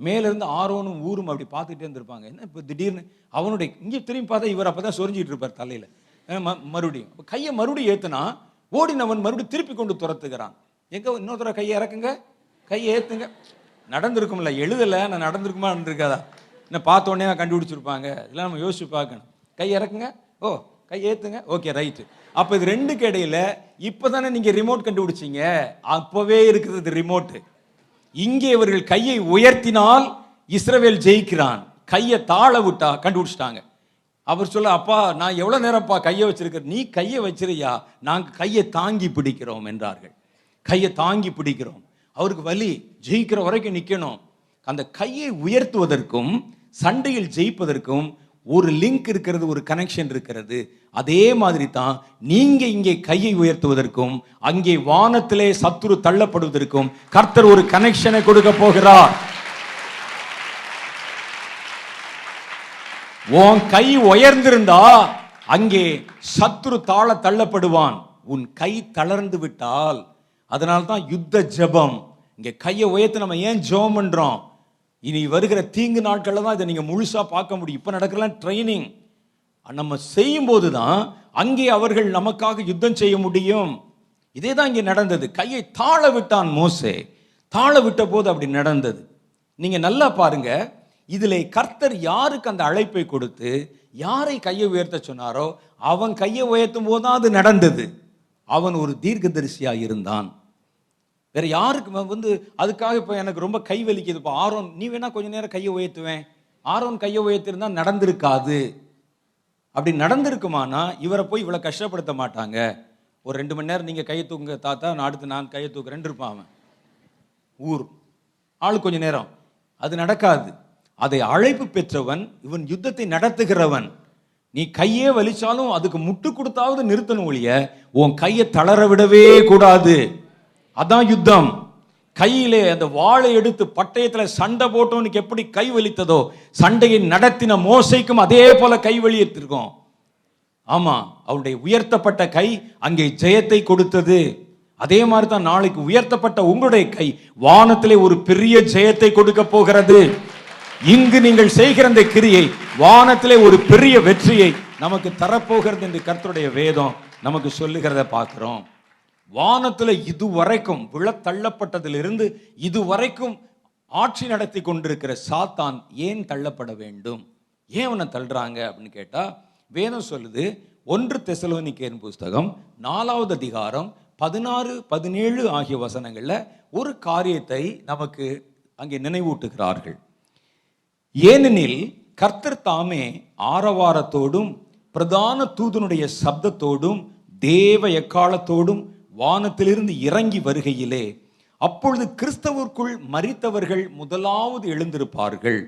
மேலேருந்து ஆரோனும் ஊரும் அப்படி பார்த்துக்கிட்டே இருந்திருப்பாங்க. என்ன இப்போ திடீர்னு அவனுடைய இங்கே திரும்பி பார்த்தா இவர் அப்போ தான் சொரிஞ்சிட்டு இருப்பார் தலையில். மறுபடியும். கையை மறுபடியும் ஏற்றுனா ஓடினவன் மறுபடியும் திருப்பி கொண்டு துரத்துக்கிறான் எங்கே இன்னொருத்தர கையை இறக்குங்க? கையை ஏற்றுங்க நடந்திருக்கும்ல எழுதலை நான் நடந்திருக்குமா இருந்திருக்காதா என்ன பார்த்தோன்னே கண்டுபிடிச்சிருப்பாங்க. இதெல்லாம் நம்ம யோசிச்சு பார்க்கணும். கை இறக்குங்க. ஓ கை ஏற்றுங்க ஓகே ரைட்டு அப்போ இது ரெண்டுக்கு இடையில இப்போதானே நீங்கள் ரிமோட் கண்டுபிடிச்சீங்க? அப்போவே இருக்கிறது ரிமோட்டு இங்கே இவர்கள் கையை உயர்த்தினால் இஸ்ரவேல் ஜெயிக்கிறான். கையை தாழ விட்டா கண்டுபிடிச்சிட்டாங்க. அவர் சொல்ல அப்பா நான் எவ்வளோ நேரம்ப்பா கையை வச்சிருக்கிறேன் நீ கையை வச்சிருயா நாங்கள் கையை தாங்கி பிடிக்கிறோம் என்றார்கள். கையை தாங்கி பிடிக்கிறோம். அவருக்கு வலி ஜெயிக்கிற வரைக்கும் நிற்கணும் அந்த கையை உயர்த்துவதற்கும் சண்டையில் ஜெயிப்பதற்கும் ஒரு லிங்க் இருக்கிறது ஒரு கனெக்ஷன் இருக்கிறது. அதே மாதிரி தான் நீங்க இங்கே கையை உயர்த்துவதற்கும் அங்கே வானத்திலே சத்துரு தள்ளப்படுவதற்கும் கர்த்தர் ஒரு கனெக்ஷனை கொடுக்க போகிறார். உன் கை உயர்ந்திருந்தா அங்கே சத்துரு தாழ தள்ளப்படுவான். உன் கை தளர்ந்து விட்டால் அதனால்தான் யுத்த ஜெபம். இங்க கையை உயர்த்து நம்ம ஏன் ஜெபம் பண்றோம்? இனி வருகிற தீங்கு நாட்களில் தான் இதை நீங்கள் முழுசாக பார்க்க முடியும். இப்போ நடக்கலாம் ட்ரைனிங். நம்ம செய்யும் போது தான் அங்கே அவர்கள் நமக்காக யுத்தம் செய்ய முடியும். இதே தான் இங்கே நடந்தது. கையை தாழ விட்டான் மோசே. தாழ விட்ட போது அப்படி நடந்தது. நீங்கள் நல்லா பாருங்க. இதில் கர்த்தர் யாருக்கு அந்த அழைப்பை கொடுத்து யாரை கையை உயர்த்த சொன்னாரோ அவன் கையை உயர்த்தும் போது தான் அது நடந்தது. அவன் ஒரு தீர்க்கதரிசியா இருந்தான். வேற யாருக்கு வந்து அதுக்காக இப்போ எனக்கு ரொம்ப கை வலிக்குது. இப்போ ஆரோன் நீ வேணா கொஞ்ச நேரம் கையை உயர்த்துவேன். ஆரோன் கையை உயர்த்திருந்தா நடந்திருக்காது. அப்படி நடந்திருக்குமானா இவரை போய் இவ்வளோ கஷ்டப்படுத்த மாட்டாங்க. ஒரு ரெண்டு மணி நேரம் நீங்கள் கையை தூக்குங்க தாத்தா நான் அடுத்து நான் கையை தூக்குறேன் இருப்பான் அவன். ஊர். ஆள் கொஞ்ச நேரம். அது நடக்காது. அதை அழைப்பு பெற்றவன் இவன் யுத்தத்தை நடத்துகிறவன். நீ கையே வலிச்சாலும் அதுக்கு முட்டு கொடுத்தாவது நிறுத்தணும் ஒழிய உன் கையை தளர விடவே கூடாது. அதான் யுத்தம். கையிலே அந்த வாளை எடுத்து பட்டயத்தில் சண்டை போட்டவனுக்கு எப்படி கை வலித்ததோ சண்டையை நடத்தின மோசைக்கும் அதே போல கை வலித்திருக்கும் ஆமா அவருடைய உயர்த்தப்பட்ட கை அங்கே ஜெயத்தை கொடுத்தது. அதே மாதிரி தான் நாளைக்கு உயர்த்தப்பட்ட உங்களுடைய கை வானத்திலே ஒரு பெரிய ஜெயத்தை கொடுக்க போகிறது. இங்கு நீங்கள் செய்கிற இந்த கிரியை வானத்திலே ஒரு பெரிய வெற்றியை நமக்கு தரப்போகிறது என்று கர்த்தருடைய வேதம் நமக்கு சொல்லுகிறத பார்க்கிறோம். வானத்துல இதுவரைக்கும் விழத்தள்ளப்பட்டதிலிருந்து இதுவரைக்கும் ஆட்சி நடத்தி கொண்டிருக்கிற சாத்தான் ஏன் தள்ளப்பட வேண்டும்? ஏன் அவனை தள்ளுறாங்க அப்படின்னு கேட்டா வேதம் சொல்லுது ஒன்று தெசலோனிக்கேன் புஸ்தகம் நாலாவது அதிகாரம் பதினாறு பதினேழு ஆகிய வசனங்களில் ஒரு காரியத்தை நமக்கு அங்கே நினைவூட்டுகிறார்கள். ஏனெனில் கர்த்தர் தாமே ஆரவாரத்தோடும் பிரதான தூதனுடைய சப்தத்தோடும் தேவ எக்காலத்தோடும் வானத்திலிருந்து இறங்கி வருகையிலே அப்பொழுது கிறிஸ்தவர்க்குள் மறித்தவர்கள் முதலாவது எழுந்திருப்பார்கள்.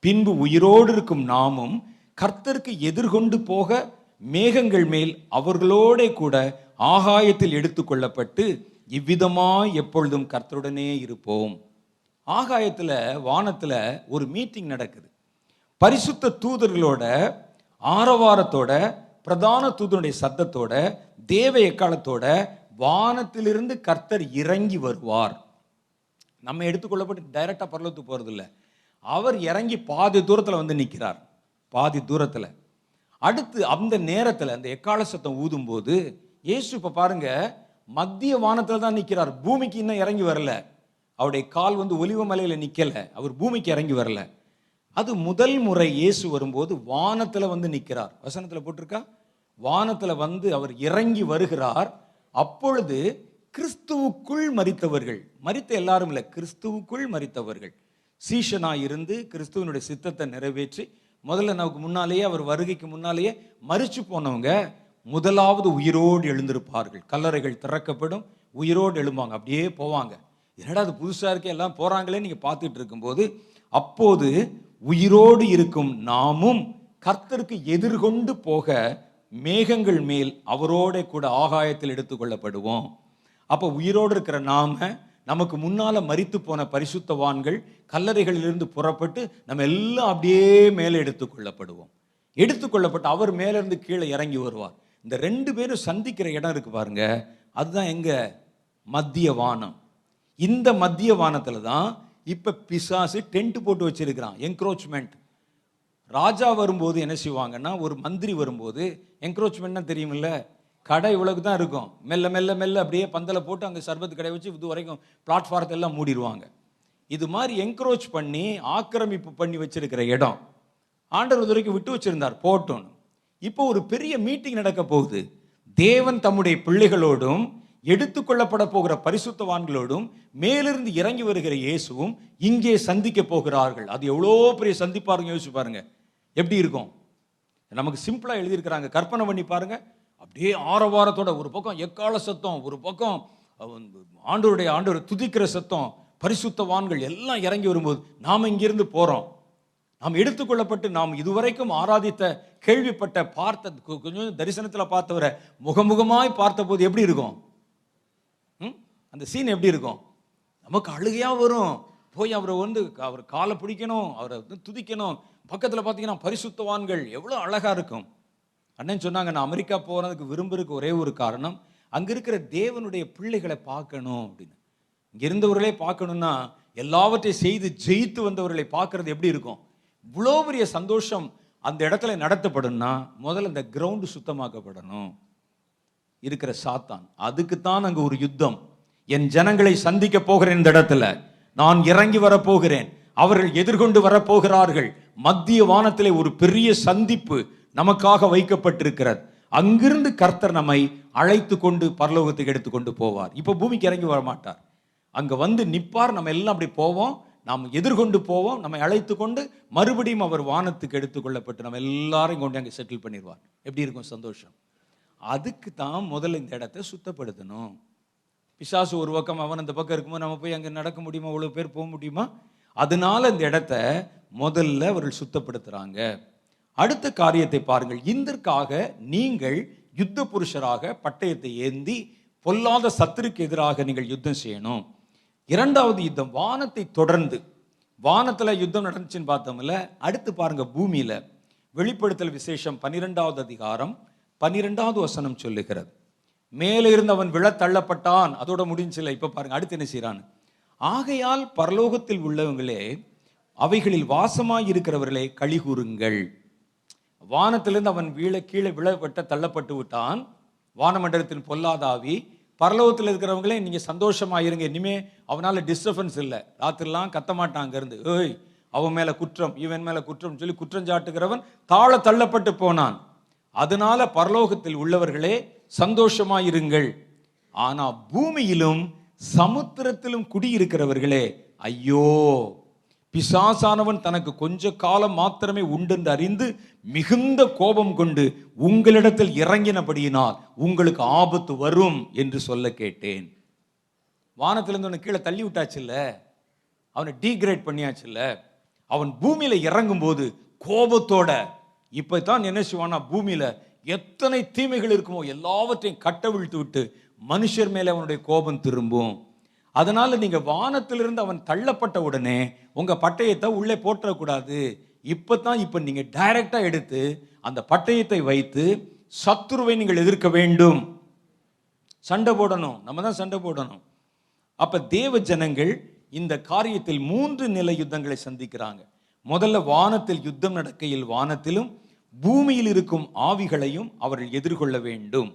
பின்பு உயிரோடு இருக்கும் நாமும் கர்த்தருக்கு எதிர்கொண்டு போக மேகங்கள் மேல் அவர்களோடே கூட ஆகாயத்தில் எடுத்துக்கொள்ளப்பட்டு இவ்விதமாய் எப்பொழுதும் கர்த்தருடனே இருப்போம். ஆகாயத்தில் வானத்தில் ஒரு மீட்டிங் நடக்குது. பரிசுத்த தூதர்களோட ஆரவாரத்தோட பிரதான தூதனுடைய சத்தத்தோட தேவ எக்காலத்தோட வானத்திலிருந்து கர்த்தர் இறங்கி வருவார். நம்ம எடுத்துக்கொள்ளப்பட்டு டைரக்டா பரலத்துக்கு போறது அவர் இறங்கி பாதி தூரத்தில் வந்து நிற்கிறார் பாதி தூரத்தில். அடுத்து அந்த நேரத்தில் அந்த எக்கால சத்தம் ஊதும்போது ஏசு இப்போ பாருங்க மத்திய வானத்தில் தான் நிற்கிறார் பூமிக்கு இன்னும் இறங்கி வரல. அவருடைய கால் வந்து ஒலிவ மலையில் நிற்கலை அவர் பூமிக்கு இறங்கி வரல. அது முதல் முறை இயேசு வரும்போது வானத்தில் வந்து நிற்கிறார் வசனத்தில் போட்டிருக்கா? வானத்தில் வந்து அவர் இறங்கி வருகிறார். அப்பொழுது கிறிஸ்துவுக்குள் மரித்தவர்கள் மறித்த எல்லாரும் இல்லை கிறிஸ்துவுக்குள் மரித்தவர்கள். சீஷனா இருந்து கிறிஸ்துவனுடைய சித்தத்தை நிறைவேற்றி முதல்ல நமக்கு முன்னாலேயே அவர் வருகைக்கு முன்னாலேயே மரிச்சு போனவங்க முதலாவது உயிரோடு எழுந்திருப்பார்கள். கல்லறைகள் திறக்கப்படும் உயிரோடு எழும்பாங்க அப்படியே போவாங்க. என்னடா அது புதுசாக இருக்கே எல்லாம் போகிறாங்களே நீங்கள் பார்த்துட்டு இருக்கும்போது அப்போது உயிரோடு இருக்கும் நாமும் கர்த்தருக்கு எதிர்கொண்டு போக மேகங்கள் மேல் அவரோட கூட ஆகாயத்தில் எடுத்துக்கொள்ளப்படுவோம். அப்போ உயிரோடு இருக்கிற நாம நமக்கு முன்னால் மறித்து போன பரிசுத்தவான்கள் கல்லறைகளிலிருந்து புறப்பட்டு நம்ம எல்லாம் அப்படியே மேலே எடுத்துக்கொள்ளப்படுவோம். எடுத்துக்கொள்ளப்பட்டு அவர் மேலேருந்து கீழே இறங்கி வருவார். இந்த ரெண்டு பேரும் சந்திக்கிற இடம் இருக்கு பாருங்க. அதுதான் எங்க? மத்திய வானம். இந்த மத்திய வானத்தில் தான் இப்போ பிசாசு டென்ட் போட்டு வச்சிருக்கிறான். என்க்ரோச்மெண்ட் ராஜா வரும்போது என்ன செய்வாங்கன்னா ஒரு மந்திரி வரும்போது என்க்ரோச்மெண்ட்னா தெரியுமில்ல? கடை இவ்வளவுக்கு தான் இருக்கும். மெல்ல மெல்ல மெல்ல அப்படியே பந்தலை போட்டு அங்கே சர்பத்து கடை வச்சு இது வரைக்கும் பிளாட்ஃபாரத்தை எல்லாம் மூடிடுவாங்க. இது மாதிரி என்க்ரோச் பண்ணி ஆக்கிரமிப்பு பண்ணி வச்சிருக்கிற இடம். ஆண்டவர் இது வரைக்கும் விட்டு வச்சிருந்தார் போட்டோன்னு. இப்போ ஒரு பெரிய மீட்டிங் நடக்க போகுது. தேவன் தம்முடைய பிள்ளைகளோடும் எடுத்துக்கொள்ளப்பட போகிற பரிசுத்தவான்களோடும் மேலிருந்து இறங்கி வருகிற இயேசுவும் இங்கே சந்திக்க போகிறார்கள். அது எவ்வளோ பெரிய சந்திப்பாருங்க யோசிச்சு பாருங்க. எப்படி இருக்கும்? நமக்கு சிம்பிளாக எழுதியிருக்கிறாங்க. கற்பனை பண்ணி பாருங்கள் அப்படியே ஆரவாரத்தோட ஒரு பக்கம் எக்கால சத்தம் ஒரு பக்கம் ஆண்டோருடைய ஆண்டவருடைய துதிக்கிற சத்தம் பரிசுத்தவான்கள் எல்லாம் இறங்கி வரும்போது நாம் இங்கிருந்து போகிறோம் நாம் எடுத்துக்கொள்ளப்பட்டு நாம் இதுவரைக்கும் ஆராதித்த கேள்விப்பட்ட பார்த்த கொஞ்சம் தரிசனத்தில் பார்த்தவரை முகமுகமாய் பார்த்தபோது எப்படி இருக்கும்? ம்? அந்த சீன் எப்படி இருக்கும்? நமக்கு அழுகையாக வரும். போய் அவரை வந்து அவர் காலை பிடிக்கணும் அவரை வந்து துதிக்கணும். பக்கத்தில் பார்த்தீங்கன்னா பரிசுத்தவான்கள் எவ்வளோ அழகாக இருக்கும். அண்ணன் சொன்னாங்க நான் அமெரிக்கா போகிறதுக்கு விரும்புறதுக்கு ஒரே ஒரு காரணம் அங்கே இருக்கிற தேவனுடைய பிள்ளைகளை பார்க்கணும் அப்படின்னு. இங்கே இருந்தவர்களே பார்க்கணும்னா எல்லாவற்றையும் செய்து ஜெயித்து வந்தவர்களை பார்க்கறது எப்படி இருக்கும்? இவ்வளோ பெரிய சந்தோஷம் அந்த இடத்துல நடத்தப்படும்னா முதல்ல இந்த கிரவுண்டு சுத்தமாக்கப்படணும். இருக்கிற சாத்தான். அதுக்குத்தான் அங்கே ஒரு யுத்தம். என் ஜனங்களை சந்திக்க போகிறேன் இந்த இடத்துல. நான் இறங்கி வரப்போகிறேன். அவர்கள் எதிர்கொண்டு வரப்போகிறார்கள். மத்திய வானத்திலே ஒரு பெரிய சந்திப்பு நமக்காக வைக்கப்பட்டிருக்கிறது. அங்கிருந்து கர்த்தர் நம்மை அழைத்து கொண்டு பரலோகத்துக்கு எடுத்துக்கொண்டு போவார். இப்போ பூமிக்கு இறங்கி வர மாட்டார் அங்கே வந்து நிற்பார் நம்ம எல்லாம் அப்படி போவோம். நாம் எதிர்கொண்டு போவோம். நம்மை அழைத்து கொண்டு மறுபடியும் அவர் வானத்துக்கு எடுத்துக்கொள்ளப்பட்டு நம்ம எல்லாரையும் கொண்டு அங்கே செட்டில் பண்ணிடுவார். எப்படி இருக்கும் சந்தோஷம்? அதுக்கு தான் முதல்ல இந்த இடத்த சுத்தப்படுத்தணும். பிசாசு ஒரு பக்கம் அவன் அந்த பக்கம் இருக்கும்போது நம்ம போய் அங்கே நடக்க முடியுமா? அவ்வளோ பேர் போக முடியுமா? அதனால இந்த இடத்த முதல்ல அவர்கள் சுத்தப்படுத்துகிறாங்க அடுத்த காரியத்தை பாருங்கள். இந்திற்காக நீங்கள் யுத்த புருஷராக பட்டயத்தை ஏந்தி பொல்லாத சத்துருக்கு எதிராக நீங்கள் யுத்தம் செய்யணும். இரண்டாவது யுத்தம் வானத்தை தொடர்ந்து. வானத்தில் யுத்தம் நடந்துச்சுன்னு பார்த்தோம்ல அடுத்து பாருங்க பூமியில். வெளிப்படுத்தல் விசேஷம் பன்னிரெண்டாவது அதிகாரம் பன்னிரெண்டாவது வசனம் சொல்லுகிறது. மேலே இருந்து அவன் விழ தள்ளப்பட்டான் அதோட முடிஞ்சில்ல. இப்போ பாருங்க அடுத்து என்ன செய்கிறான் ஆகையால் பரலோகத்தில் உள்ளவங்களே அவைகளில் வாசமாய் இருக்கிறவர்களே களி கூறுங்கள். வானத்திலிருந்து அவன் வீழ கீழே விழப்பட்ட தள்ளப்பட்டு விட்டான். வானமண்டலத்தின் பொல்லாதாவி பரலோகத்தில் இருக்கிறவங்களே நீங்கள் சந்தோஷமாக இருங்க. இனிமே அவனால் டிஸ்டர்பன்ஸ் இல்லை. ராத்திரிலாம் கத்த மாட்டான் அங்கிருந்து. ஏய் அவன் மேலே குற்றம் இவன் மேலே குற்றம் சொல்லி குற்றம் சாட்டுகிறவன் தாழ தள்ளப்பட்டு போனான். அதனால பரலோகத்தில் உள்ளவர்களே சந்தோஷமாயிருங்கள். ஆனா பூமியிலும் சமுத்திரத்திலும் குடியிருக்கிறவர்களே ஐயோ! பிசாசானவன் தனக்கு கொஞ்ச காலம் மாத்திரமே உண்டென்று அறிந்து மிகுந்த கோபம் கொண்டு உங்களிடத்தில் இறங்கினபடியினால் உங்களுக்கு ஆபத்து வரும் என்று சொல்ல கேட்டேன். வானத்திலிருந்து அவனை கீழே தள்ளி விட்டாச்சுல்ல? அவனை டீக்ரேட் பண்ணியாச்சுல்ல? அவன் பூமியில் இறங்கும்போது கோபத்தோட இப்பதான் என்ன செய்வானா பூமியில் எத்தனை தீமைகள் இருக்குமோ எல்லாவற்றையும் கட்டவிழ்த்து விட்டு மனுஷர் மேலே அவனுடைய கோபம் திரும்பும். அதனால நீங்க வானத்திலிருந்து அவன் தள்ளப்பட்ட உடனே உங்க பட்டயத்தை உள்ளே போட்டக்கூடாது இப்போ தான் இப்போ நீங்கள் டைரக்டா எடுத்து அந்த பட்டயத்தை வைத்து சத்துருவை நீங்கள் எதிர்க்க வேண்டும். சண்டை போடணும். நம்ம தான் சண்டை போடணும். அப்போ தேவ ஜனங்கள் இந்த காரியத்தில் மூன்று நிலை யுத்தங்களை சந்திக்கிறாங்க. முதல்ல வானத்தில் யுத்தம் நடக்கையில் வானத்திலும் பூமியில் இருக்கும் ஆவிகளையும் அவர்கள் எதிர்கொள்ள வேண்டும்.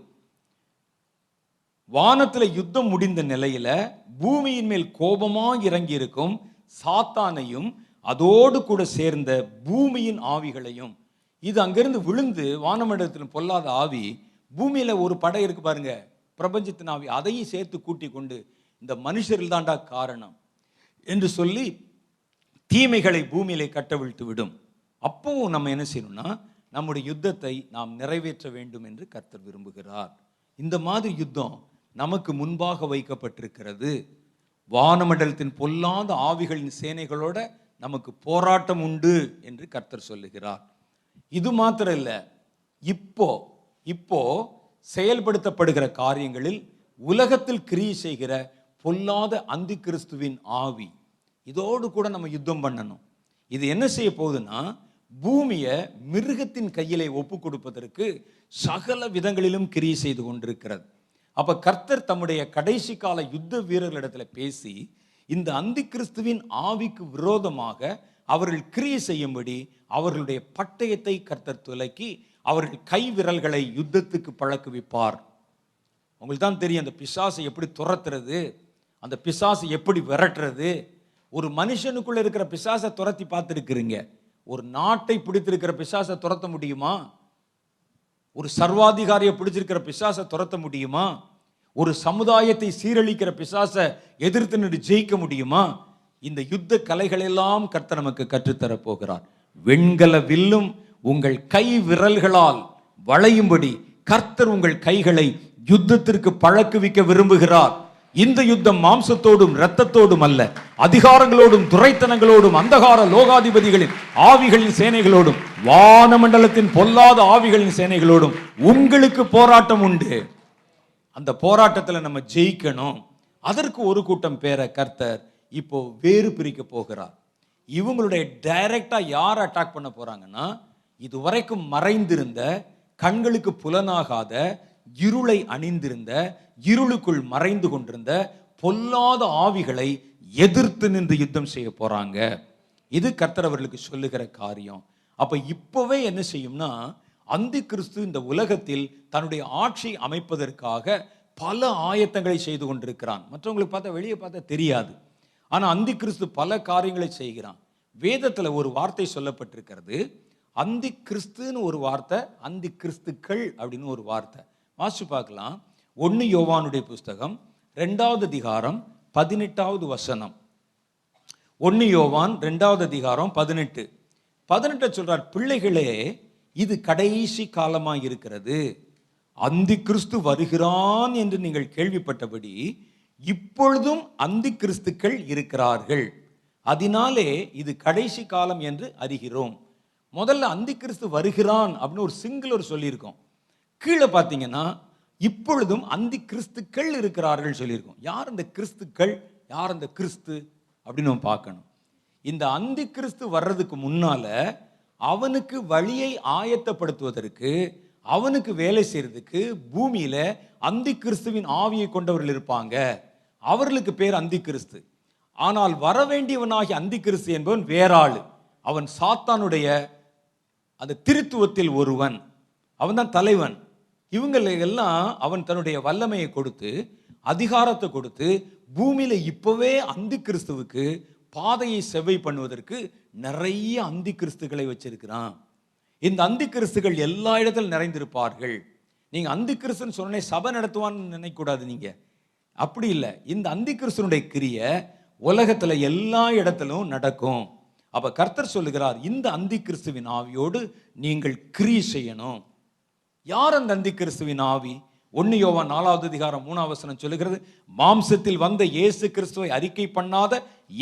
வானத்துல யுத்தம் முடிந்த நிலையில பூமியின் மேல் கோபமாக இறங்கி இருக்கும் சாத்தானையும் அதோடு கூட சேர்ந்த பூமியின் ஆவிகளையும். இது அங்கிருந்து விழுந்து வானமண்டலத்தில் பொல்லாத ஆவி பூமியில ஒரு படை இருக்கு பாருங்க பிரபஞ்சத்தின் ஆவி அதையும் சேர்த்து கூட்டி கொண்டு இந்த மனுஷரில் தாண்டா காரணம் என்று சொல்லி தீமைகளை பூமியிலே கட்டவிழ்த்து விடும். அப்பவும் நம்ம என்ன செய்யணும்னா நம்முடைய யுத்தத்தை நாம் நிறைவேற்ற வேண்டும் என்று கர்த்தர் விரும்புகிறார். இந்த மாதிரி யுத்தம் நமக்கு முன்பாக வைக்கப்பட்டிருக்கிறது. வானமண்டலத்தின் பொல்லாத ஆவிகளின் சேனைகளோட நமக்கு போராட்டம் உண்டு என்று கர்த்தர் சொல்லுகிறார். இது மாத்திரம் இல்லை இப்போ இப்போ செயல்படுத்தப்படுகிற காரியங்களில் உலகத்தில் கிரியை செய்கிற பொல்லாத அந்தி கிறிஸ்துவின் ஆவி. இதோடு கூட நம்ம யுத்தம் பண்ணணும். இது என்ன செய்ய போகுதுன்னா பூமியை மிருகத்தின் கையிலே ஒப்பு கொடுப்பதற்கு சகல விதங்களிலும் கிரியை செய்து கொண்டிருக்கிறது. அப்போ கர்த்தர் தம்முடைய கடைசி கால யுத்த வீரர்களிடத்தில் பேசி இந்த அந்தி கிறிஸ்துவின் ஆவிக்கு விரோதமாக அவர்கள் கிரியை செய்யும்படி அவர்களுடைய பட்டயத்தை கர்த்தர் துலக்கி அவர்கள் கை விரல்களை யுத்தத்துக்கு பழக்குவிப்பார். உங்களுக்கு தான் தெரியும் அந்த பிசாசை எப்படி துரத்துறது அந்த பிசாசை எப்படி விரட்டுறது. ஒரு மனுஷனுக்குள்ளே இருக்கிற பிசாசை துரத்தி பார்த்துருக்குறீங்க. ஒரு நாட்டை பிடித்திருக்கிற பிசாசை துரத்த முடியுமா? ஒரு சர்வாதிகாரியை பிடிச்சிருக்கிற பிசாசை துரத்த முடியுமா? ஒரு சமுதாயத்தை சீரழிக்கிற பிசாசை எதிர்த்து நின்று ஜெயிக்க முடியுமா? இந்த யுத்த கலைகளெல்லாம் கர்த்த கர்த்தர் நமக்கு கற்றுத்தரப் போகிறார் வெண்கல வில்லும் உங்கள் கை விரல்களால் வளையும்படி கர்த்தர் உங்கள் கைகளை யுத்தத்திற்கு பழக்குவிக்க விரும்புகிறார். இந்த யுத்தம் மாம்சத்தோடும் இரத்தத்தோடும் அல்ல அதிகாரங்களோடும் துரைத்தனங்களோடும் அந்தகார லோகாதிபதிகளின் ஆவிகளின் சேனைகளோடும் வானமண்டலத்தின் பொல்லாத ஆவிகளின் சேனைகளோடும் உங்களுக்கு போராட்டம் உண்டு. அந்த போராட்டத்தில் நம்ம ஜெயிக்கணும். அதற்கு ஒரு கூட்டம் பேரை கர்த்தர் இப்போ வேறு பிரிக்க போகிறார். இவங்களுடைய டைரக்டா யார் அட்டாக் பண்ண போறாங்கன்னா இதுவரைக்கும் மறைந்திருந்த கண்களுக்கு புலனாகாத இருளை அணிந்திருந்த இருளுக்குள் மறைந்து கொண்டிருந்த பொல்லாத ஆவிகளை எதிர்த்து நின்று யுத்தம் செய்ய போறாங்க. இது கர்த்தர் அவர்களுக்கு சொல்லுகிற காரியம். அப்ப இப்பவே என்ன செய்யும்னா அந்தி கிறிஸ்து இந்த உலகத்தில் தன்னுடைய ஆட்சி அமைப்பதற்காக பல ஆயத்தங்களை செய்து கொண்டிருக்கிறான். மற்றவங்களுக்கு பார்த்தா வெளியே பார்த்தா தெரியாது. ஆனால் அந்தி கிறிஸ்து பல காரியங்களை செய்கிறான். வேதத்தில் ஒரு வார்த்தை சொல்லப்பட்டிருக்கிறது. அந்தி கிறிஸ்துன்னு ஒரு வார்த்தை அந்தி கிறிஸ்துக்கள் அப்படின்னு ஒரு வார்த்தை. வாசிச்சு பார்க்கலாம். ஒன்று யோவானுடைய புஸ்தகம் ரெண்டாவது அதிகாரம் பதினெட்டாவது வசனம். ஒன்று யோவான் ரெண்டாவது அதிகாரம் பதினெட்டு. பதினெட்டை சொல்கிறார் பிள்ளைகளே இது கடைசி காலமாக இருக்கிறது. அந்தி கிறிஸ்து வருகிறான் என்று நீங்கள் கேள்விப்பட்டபடி இப்பொழுதும் அந்தி கிறிஸ்துக்கள் இருக்கிறார்கள். அதனாலே இது கடைசி காலம் என்று அறிகிறோம். முதல்ல அந்தி கிறிஸ்து வருகிறான் அப்படின்னு ஒரு சிங்குலர் சொல்லியிருக்கோம். கீழே பார்த்தீங்கன்னா இப்பொழுதும் அந்தி கிறிஸ்துக்கள் இருக்கிறார்கள் சொல்லியிருக்கோம். யார் அந்த கிறிஸ்துக்கள்? யார் அந்த கிறிஸ்து? அப்படின்னு நம்ம பார்க்கணும். இந்த அந்தி கிறிஸ்து வர்றதுக்கு முன்னால அவனுக்கு வழியை ஆயத்தப்படுத்துவதற்கு அவனுக்கு வேலை செய்யறதுக்கு பூமியில அந்தி கிறிஸ்துவின் ஆவியை கொண்டவர்கள் இருப்பாங்க. அவர்களுக்கு பேர் அந்தி கிறிஸ்து ஆனால் வரவேண்டியவனாகி அந்தி கிறிஸ்து என்பவன் வேறாள். அவன் சாத்தானுடைய அந்த திருத்துவத்தில் ஒருவன். அவன்தான் தலைவன். இவங்களை எல்லாம் அவன் தன்னுடைய வல்லமையை கொடுத்து அதிகாரத்தை கொடுத்து பூமியில இப்பவே அந்தி கிறிஸ்துவுக்கு பாதையை செவ்வை பண்ணுவதற்கு நிறைய அந்தி கிறிஸ்துகளை வச்சிருக்கிறான். இந்த அந்தி கிறிஸ்துகள் எல்லா இடத்திலும் நிறைந்திருப்பார்கள். நீங்க அந்தி கிறிஸ்துன்னு சொன்னே சபை நடத்துவான்னு நினைக்கூடாது நீங்க. அப்படி இல்லை. இந்த அந்தி கிறிஸ்துனுடைய கிரிய உலகத்துல எல்லா இடத்திலும் நடக்கும். அப்ப கர்த்தர் சொல்லுகிறார் இந்த அந்தி கிறிஸ்துவின் ஆவியோடு நீங்கள் கிரி செய்யணும். யார் அந்த அந்தி கிறிஸ்துவின் ஆவி? ஒன்னு யோவா நாலாவது அதிகாரம் மூணாவசனம் சொல்லுகிறது மாம்சத்தில் வந்த இயேசு கிறிஸ்துவை அறிக்கை பண்ணாத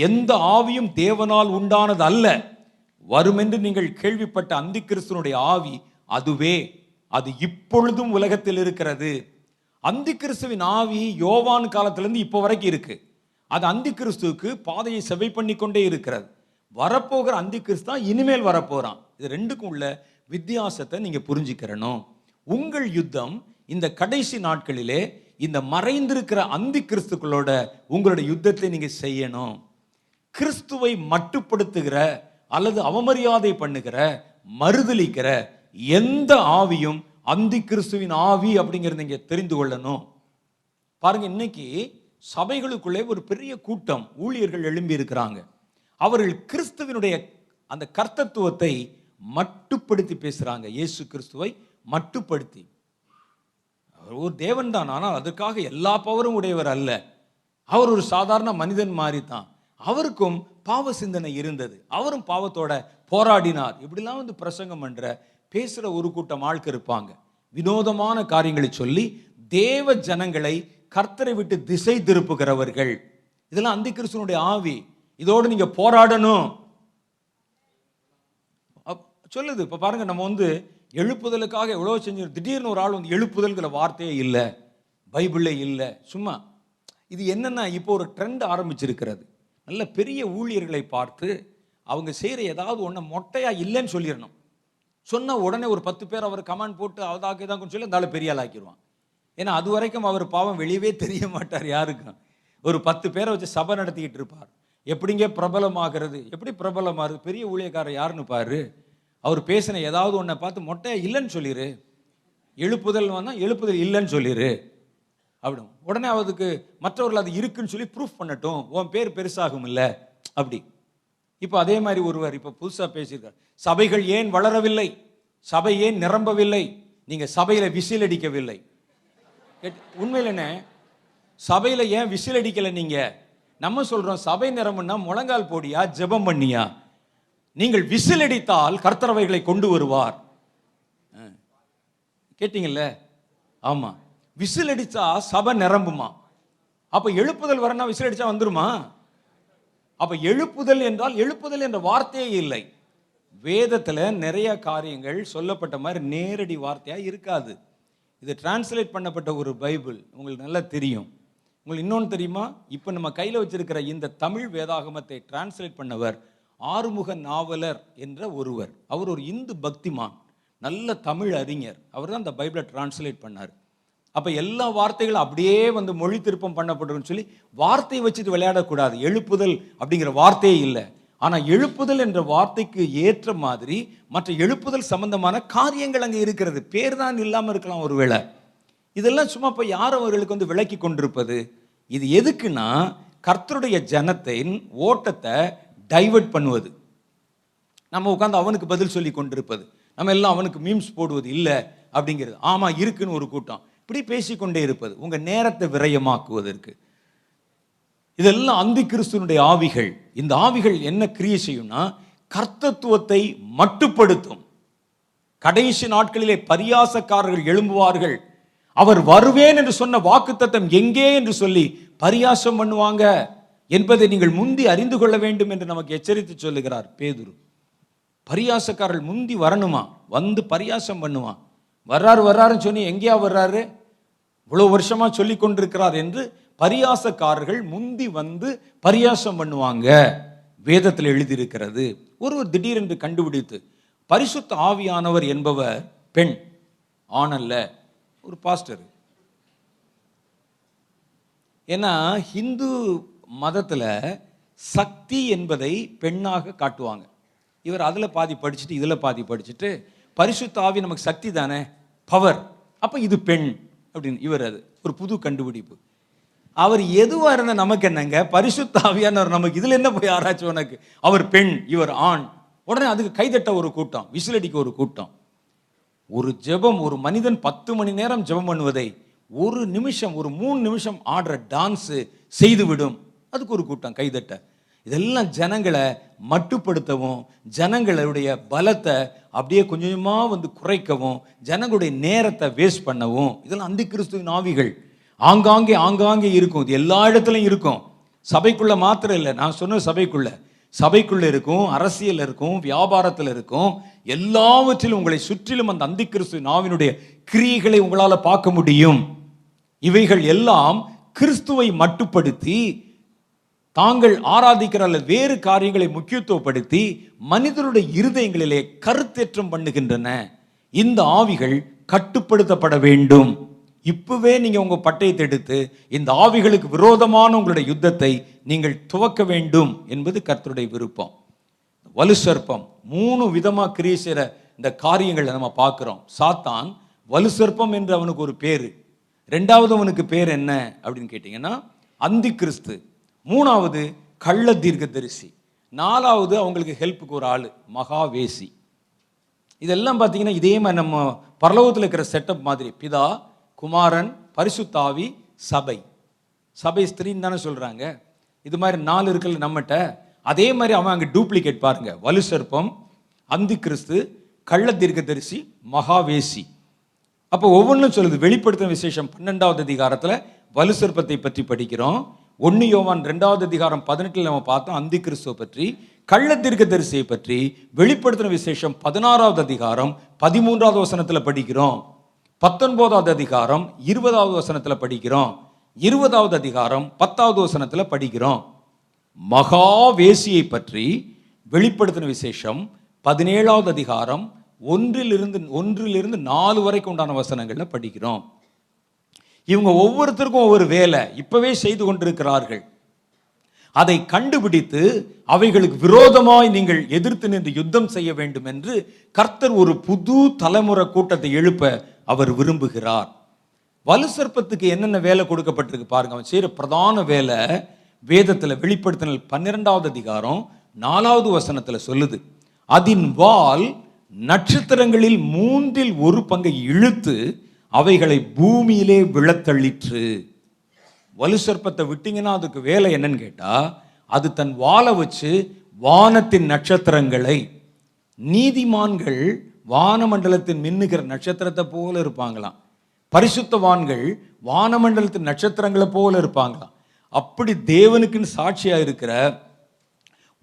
எந்த ஆவியும் தேவனால் உண்டானது அல்ல. வருமென்று நீங்கள் கேள்விப்பட்ட அந்தி கிறிஸ்துவனுடைய ஆவி அதுவே. அது இப்பொழுதும் உலகத்தில் இருக்கிறது. அந்தி கிறிஸ்துவின் ஆவி யோவான் காலத்திலிருந்து இப்போ வரைக்கும் இருக்கு. அது அந்தி கிறிஸ்துவுக்கு பாதையை செவை பண்ணி கொண்டே இருக்கிறது. வரப்போகிற அந்தி கிறிஸ்து தான் இனிமேல் வரப்போகிறான் இது ரெண்டுக்கும் உள்ள வித்தியாசத்தை நீங்கள் புரிஞ்சுக்கிறணும். உங்கள் யுத்தம் இந்த கடைசி நாட்களிலே இந்த மறைந்திருக்கிற அந்தி கிறிஸ்துக்களோட உங்களுடைய யுத்தத்தை நீங்க செய்யணும். கிறிஸ்துவை மட்டுப்படுத்துகிற அல்லது அவமரியாதை பண்ணுகிற மறுதளிக்கிற எந்த ஆவியும் அந்தி கிறிஸ்துவின் ஆவி அப்படிங்கிறத நீங்க தெரிந்து கொள்ளணும். பாருங்க இன்னைக்கு சபைகளுக்குள்ளே ஒரு பெரிய கூட்டம் ஊழியர்கள் எழும்பி இருக்கிறாங்க. அவர்கள் கிறிஸ்துவினுடைய அந்த கர்த்தத்துவத்தை மட்டுப்படுத்தி பேசுறாங்க. இயேசு கிறிஸ்துவை மட்டுப்படுத்தி. அவர் ஒரு தேவன் தான் ஆனால் அதற்காக எல்லா பவரும் உடையவர் அல்ல. அவர் ஒரு சாதாரண மனிதன் மாதிரி தான் அவருக்கும் பாவ சிந்தனை இருந்தது. அவரும் பாவத்தோட போராடினார். இப்படிலாம் வந்து பிரசங்கம் பண்ற பேசுகிற ஒரு கூட்டம் ஆட்கள் இருப்பாங்க. வினோதமான காரியங்களை சொல்லி தேவ ஜனங்களை கர்த்தரை விட்டு திசை திருப்புகிறவர்கள். இதெல்லாம் அந்தி கிருஷ்ணனுடைய ஆவி. இதோடு நீங்க போராடணும். அப்- சொல்லுது. இப்போ பாருங்க நம்ம வந்து எழுப்புதலுக்காக எவ்வளோ செஞ்சு திடீர்னு ஒரு ஆள் வந்து எழுப்புதல்கிற வார்த்தையே இல்லை பைபிளே இல்லை சும்மா. இது என்னென்னா இப்போ ஒரு ட்ரெண்ட் ஆரம்பிச்சிருக்கிறது. நல்ல பெரிய ஊழியர்களை பார்த்து அவங்க செய்கிற ஏதாவது ஒன்று மொட்டையாக இல்லைன்னு சொல்லிடணும் சொன்ன உடனே ஒரு பத்து பேர் அவர் கமெண்ட் போட்டு அதாக்கு தான் சொல்லி அந்த பெரிய ஆள் ஆக்கிடுவான் ஏன்னா அது வரைக்கும் அவர் பாவம் வெளியவே தெரிய மாட்டார் யாருக்கும். ஒரு பத்து பேரை வச்சு சபை நடத்திக்கிட்டு இருப்பார். எப்படிங்க பிரபலமாகிறது? எப்படி பிரபலமாகுது? பெரிய ஊழியக்காரர் யாருன்னு பாரு. அவர் பேசின ஏதாவது ஒன்றை பார்த்து மொட்டையா இல்லைன்னு சொல்லிடு எழுப்புதல் வந்தால் எழுப்புதல் இல்லைன்னு சொல்லிடு அப்படி உடனே அதுக்கு மற்றவர்கள் அது இருக்குன்னு சொல்லி ப்ரூஃப் பண்ணட்டும். உன் பேர் பெருசாகும் இல்லை. அப்படி. இப்போ அதே மாதிரி ஒருவர் இப்போ புதுசாக பேசியிருக்கார். சபைகள் ஏன் வளரவில்லை? சபை ஏன் நிரம்பவில்லை? நீங்கள் சபையில் விசில் அடிக்கவில்லை. கேட்டு- உண்மையில் என்ன? சபையில் ஏன் விசில் அடிக்கலை நீங்கள் நம்ம சொல்கிறோம் சபை நிரம்புனா முழங்கால் போடியா? ஜெபம் பண்ணியா? நீங்கள் விசில் அடித்தால் கர்த்தரவைகளை கொண்டு வருவார். கேட்டீங்கல்ல? ஆமா. விசில் அடிச்சா சபை நிரம்புமா? அப்ப எழுப்புதல் வரனா விசில் அடிச்சா வந்துருமா? அப்ப எழுப்புதல் என்றால் எழுப்புதல் என்ற வார்த்தையே இல்லை. வேதத்துல நிறைய காரியங்கள் சொல்லப்பட்ட மாதிரி நேரடி வார்த்தையா இருக்காது. இது டிரான்ஸ்லேட் பண்ணப்பட்ட ஒரு பைபிள். உங்களுக்கு நல்லா தெரியும். உங்களுக்கு இன்னொன்று தெரியுமா? இப்போ நம்ம கையில் வச்சிருக்கிற இந்த தமிழ் வேதாகமத்தை டிரான்ஸ்லேட் பண்ணவர் ஆறுமுக நாவலர் என்ற ஒருவர். அவர் ஒரு இந்து பக்திமான். நல்ல தமிழ் அறிஞர். அவர் தான் அந்த பைபிளை டிரான்ஸ்லேட் பண்ணார். அப்போ எல்லா வார்த்தைகளும் அப்படியே வந்து மொழி திருப்பம் பண்ணப்படும்னு சொல்லி வார்த்தையை வச்சுட்டு விளையாடக்கூடாது. எழுப்புதல் அப்படிங்கிற வார்த்தையே இல்லை. ஆனால் எழுப்புதல் என்ற வார்த்தைக்கு ஏற்ற மாதிரி மற்ற எழுப்புதல் சம்பந்தமான காரியங்கள் அங்கே இருக்கிறது. பேர் தான் இல்லாமல் இருக்கலாம் ஒருவேளை. இதெல்லாம் சும்மா இப்போ யார் அவர்களுக்கு வந்து விளக்கி கொண்டிருப்பது? இது எதுக்குன்னா கர்த்தருடைய ஜனத்தின் ஓட்டத்தை டைவர்ட் பண்ணுவது. நம்ம உட்காந்து அவனுக்கு பதில் சொல்லி கொண்டிருப்பது. நம்ம எல்லாம் அவனுக்கு மீம்ஸ் போடுவது இல்லை அப்படிங்கிறது. ஆமா இருக்குன்னு ஒரு கூட்டம். இப்படி பேசிக்கொண்டே இருப்பது. உங்க நேரத்தை விரயமாக்குவதற்கு. இதெல்லாம் அந்தி கிறிஸ்துவனுடைய ஆவிகள். இந்த ஆவிகள் என்ன கிரியை செய்யும்னா கர்த்தத்துவத்தை மட்டுப்படுத்தும். கடைசி நாட்களிலே பரியாசக்காரர்கள் எழும்புவார்கள். அவர் வருவேன் என்று சொன்ன வாக்குத்தத்தம் எங்கே என்று சொல்லி பரியாசம் பண்ணுவாங்க. என்பதை நீங்கள் முந்தி அறிந்து கொள்ள வேண்டும் என்று நமக்கு எச்சரித்து சொல்லுகிறார் பேதுரு. பரியாசக்காரர்கள் முந்தி வரணுமா? வந்து பரியாசம் பண்ணுவான் வர்றாரு வர்றாருன்னு சொல்லி எங்கேயா வர்றாரு? இவ்வளவு வருஷமா சொல்லி கொண்டிருக்கிறார் என்று பரியாசக்காரர்கள் முந்தி வந்து பரியாசம் பண்ணுவாங்க. வேதத்தில் எழுதியிருக்கிறது. ஒருவர் திடீரென்று கண்டுபிடித்து பரிசுத்த ஆவியானவர் என்பவர் பெண். ஆனல்ல ஒரு பாஸ்டர். ஏன்னா ஹிந்து மதத்தில் சக்தி என்பதை பெண்ணாக காட்டுவாங்க. இவர் அதில் பாதி படிச்சுட்டு இதில் பாதி படிச்சுட்டு பரிசுத்தாவி நமக்கு சக்தி தானே? பவர் அப்போ இது பெண் அப்படின்னு இவர் அது. ஒரு புது கண்டுபிடிப்பு. அவர் எதுவாக இருந்தால் நமக்கு என்னங்க? பரிசுத்தாவியானவர் நமக்கு இதில் என்ன போய் ஆராய்ச்சி உனக்கு? அவர் பெண் இவர் ஆண். உடனே அதுக்கு கைதட்ட ஒரு கூட்டம் விசிலடிக்க ஒரு கூட்டம். ஒரு ஜெபம் ஒரு மனிதன் பத்து மணி நேரம் ஜெபம் பண்ணுவதை ஒரு நிமிஷம் ஒரு மூணு நிமிஷம் ஆடுற டான்ஸு செய்துவிடும். அதுக்கு ஒரு கூட்டம் கைதட்ட. இதெல்லாம் ஜனங்களை மட்டுப்படுத்தவும் ஜனங்களுடைய பலத்தை அப்படியே கொஞ்சம் கொஞ்சமாக வந்து குறைக்கவும் ஜனங்களுடைய நேரத்தை வேஸ்ட் பண்ணவும் இதெல்லாம் அந்த கிறிஸ்துவின் ஆவிகள். ஆங்காங்கே ஆங்காங்கே இருக்கும். இது எல்லா இடத்துலையும் இருக்கும். சபைக்குள்ளே மாத்திரம் இல்லை. நான் சொன்ன சபைக்குள்ள. சபைக்குள்ள இருக்கும் அரசியல் இருக்கும் வியாபாரத்தில் இருக்கும். எல்லாவற்றிலும் உங்களை சுற்றிலும் அந்த அந்தி கிறிஸ்து நாவினுடைய கிரியைகளை உங்களால் பார்க்க முடியும். இவைகள் எல்லாம் கிறிஸ்துவை மட்டுப்படுத்தி தாங்கள் ஆராதிக்கிற அல்லது வேறு காரியங்களை முக்கியத்துவப்படுத்தி மனிதருடைய இருதயங்களிலே கருத்தேற்றம் பண்ணுகின்றன. இந்த ஆவிகள் கட்டுப்படுத்தப்பட வேண்டும். இப்பவே நீங்க உங்க பட்டயத்தை எடுத்து இந்த ஆவிகளுக்கு விரோதமான உங்களுடைய யுத்தத்தை நீங்கள் துவக்க வேண்டும் என்பது கர்த்தருடைய விருப்பம். வலு சர்ப்பம் மூணு விதமா கிரியை செய்கிற இந்த காரியங்களை நம்ம பார்க்குறோம். சாத்தான் வலு சர்ப்பம் என்று அவனுக்கு ஒரு பேர். ரெண்டாவது அவனுக்கு பேர் என்ன அப்படின்னு கேட்டிங்கன்னா அந்தி கிறிஸ்து மூணாவது கள்ள தீர்க்க தரிசி நாலாவது அவங்களுக்கு ஹெல்ப்புக்கு ஒரு ஆள் மகாவேசி. இதெல்லாம் பார்த்தீங்கன்னா இதே மாதிரி நம்ம பரலோகத்தில் இருக்கிற செட்டப் மாதிரி. பிதா குமாரன் பரிசுத்தாவி சபை. சபை ஸ்திரீன்னு தானே சொல்கிறாங்க இது மாதிரி நாலு இருக்குல்ல நம்மகிட்ட. அதே மாதிரி அவன் அங்கே டூப்ளிகேட் பாருங்க. வலு சர்ப்பம் அந்தி கிறிஸ்து கள்ள தீர்க்கதரிசி மகாவேசி. அப்போ ஒவ்வொன்றும் சொல்லுது. வெளிப்படுத்தும் விசேஷம் பன்னெண்டாவது அதிகாரத்தில் வலு சர்ப்பத்தை பற்றி படிக்கிறோம். ஒன்று யோவான் ரெண்டாவது அதிகாரம் பதினெட்டில் நம்ம பார்த்தோம் அந்தி கிறிஸ்துவை பற்றி கள்ள தீர்க்கதரிசியை பற்றி வெளிப்படுத்தின விசேஷம் பதினாறாவது அதிகாரம் பதிமூன்றாவது வசனத்தில் படிக்கிறோம். பத்தொன்பதாவது அதிகாரம் இருபதாவது வசனத்தில் படிக்கிறோம். இருபதாவது அதிகாரம் பத்தாவது வசனத்தில் படிக்கிறோம். மகாவேசியை பற்றி வெளிப்படுத்தின விசேஷம் பதினேழாவது அதிகாரம் ஒன்றிலிருந்து ஒன்றிலிருந்து நாலு வரைக்கும் உண்டான வசனங்களில் படிக்கிறோம். இவங்க ஒவ்வொருத்தருக்கும் ஒவ்வொரு வேலை இப்பவே செய்து கொண்டிருக்கிறார்கள். அதை கண்டுபிடித்து அவைகளுக்கு விரோதமாய் நீங்கள் எதிர்த்து நின்று யுத்தம் செய்ய வேண்டும் என்று கர்த்தர் ஒரு புது தலைமுறை கூட்டத்தை எழுப்ப அவர் விரும்புகிறார். வலு சர்ப்பத்துக்கு என்னென்ன வேலை கொடுக்கப்பட்டிருக்கு பாருங்க. அவன் செய்கிற பிரதான வேலை வேதத்தில் வெளிப்படுத்தினல் பன்னிரெண்டாவது அதிகாரம் நாலாவது வசனத்தில் சொல்லுது. அதின் வால் நட்சத்திரங்களில் மூன்றில் ஒரு பங்கை இழுத்து அவைகளை பூமியிலே விழத்தள்ளிற்று. வலு சர்ப்பத்தை விட்டீங்கன்னா அதுக்கு வேலை என்னன்னு கேட்டா அது தன் வாழை வச்சு வானத்தின் நட்சத்திரங்களை நீதிமான்கள் வானமண்டலத்தின் மின்னுகிற நட்சத்திரத்தை போல இருப்பாங்களாம். பரிசுத்தவான்கள் வானமண்டலத்தின் நட்சத்திரங்களை போல இருப்பாங்களாம். அப்படி தேவனுக்குன்னு சாட்சியாக இருக்கிற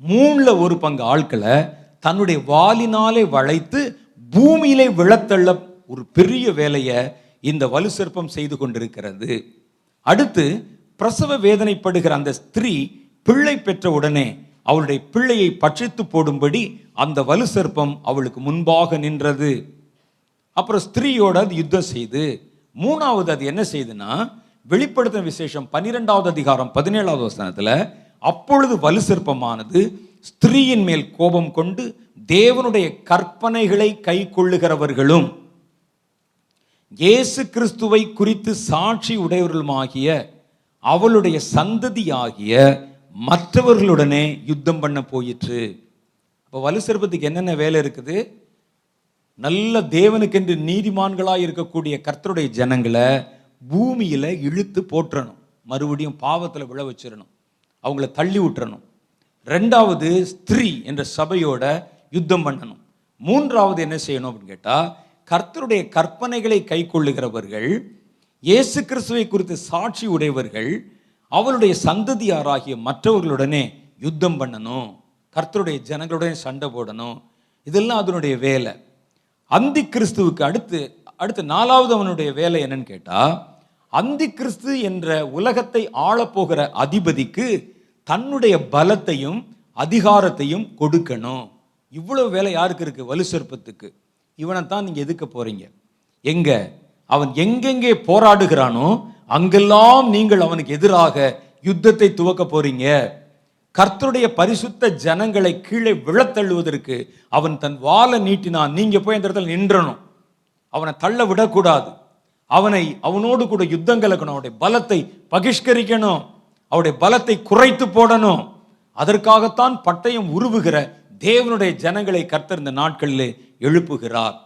மூணில் ஒரு பங்கு ஆட்களை தன்னுடைய வாலினாலே வளைத்து பூமியிலே விழத்தள்ள ஒரு பெரிய வேலையை இந்த வலு சிற்பம் செய்து கொண்டிருக்கிறது. அடுத்து பிரசவ வேதனைப்படுகிற அந்த ஸ்திரீ பிள்ளை பெற்ற உடனே அவளுடைய பிள்ளையை பட்சித்து போடும்படி அந்த வலு சர்ப்பம் அவளுக்கு முன்பாக நின்றது. அப்புறம் ஸ்திரீயோட அது யுத்தம் செய்து மூணாவது அது என்ன செய்யுதுன்னா வெளிப்படுத்தின விசேஷம் பன்னிரெண்டாவது அதிகாரம் பதினேழாவது வசனத்தில் அப்பொழுது வலு சிற்பமானது ஸ்திரீயின் மேல் கோபம் கொண்டு தேவனுடைய கற்பனைகளை கை கொள்ளுகிறவர்களும் இயேசு கிறிஸ்துவை குறித்து சாட்சி உடையவர்களுமாகிய அவளுடைய சந்ததியாகிய மற்றவர்களுடனே யுத்தம் பண்ண போயிற்று. இப்போ வலு சிற்பத்துக்கு என்னென்ன வேலை இருக்குது? நல்ல தேவனுக்கென்று நீதிமான்களாக இருக்கக்கூடிய கர்த்தருடைய ஜனங்களை பூமியில் இழுத்து போற்றணும். மறுபடியும் பாவத்தில் விழ வச்சிடணும். அவங்கள தள்ளி விட்டுறணும் ரெண்டாவது ஸ்திரீ என்ற சபையோட யுத்தம் பண்ணணும். மூன்றாவது என்ன செய்யணும் அப்படின்னு கேட்டால் கர்த்தருடைய கற்பனைகளை கை கொள்ளுகிறவர்கள் இயேசு கிறிஸ்துவை குறித்து சாட்சி உடையவர்கள் அவளுடைய சந்ததியாராகிய மற்றவர்களுடனே யுத்தம் பண்ணணும் கர்த்தருடைய ஜனங்களுடனே சண்டை போடணும். இதெல்லாம் அதனுடைய வேலை. அந்தி கிறிஸ்துவுக்கு அடுத்து அடுத்து நாலாவது அவனுடைய வேலை என்னன்னு கேட்டால் அந்தி கிறிஸ்து என்ற உலகத்தை ஆளப்போகிற அதிபதிக்கு தன்னுடைய பலத்தையும் அதிகாரத்தையும் கொடுக்கணும். இவ்வளவு வேலை யாருக்கு இருக்குது வலு சொற்பத்துக்கு இவனை தான் நீங்கள் எதுக்க போகிறீங்க எங்க? அவன் எங்கெங்கே போராடுகிறானோ அங்கெல்லாம் நீங்கள் அவனுக்கு எதிராக யுத்தத்தை துவக்க போறீங்க. கர்த்தருடைய பரிசுத்த ஜனங்களை கீழே விழத்தள்ளுவதற்கு அவன் தன் வாளை நீட்டினான். நீங்க போய் அந்த இடத்துல நின்றணும். அவனை தள்ள விடக்கூடாது. அவனை அவனோடு கூட யுத்தம் கலக்கணும் அவனுடைய பலத்தை பகிஷ்கரிக்கணும். அவருடைய பலத்தை குறைத்து போடணும். அதற்காகத்தான் பட்டயம் உருவுகிற தேவனுடைய ஜனங்களை கர்த்தர் இந்த நாட்களிலே எழுப்புகிறார்.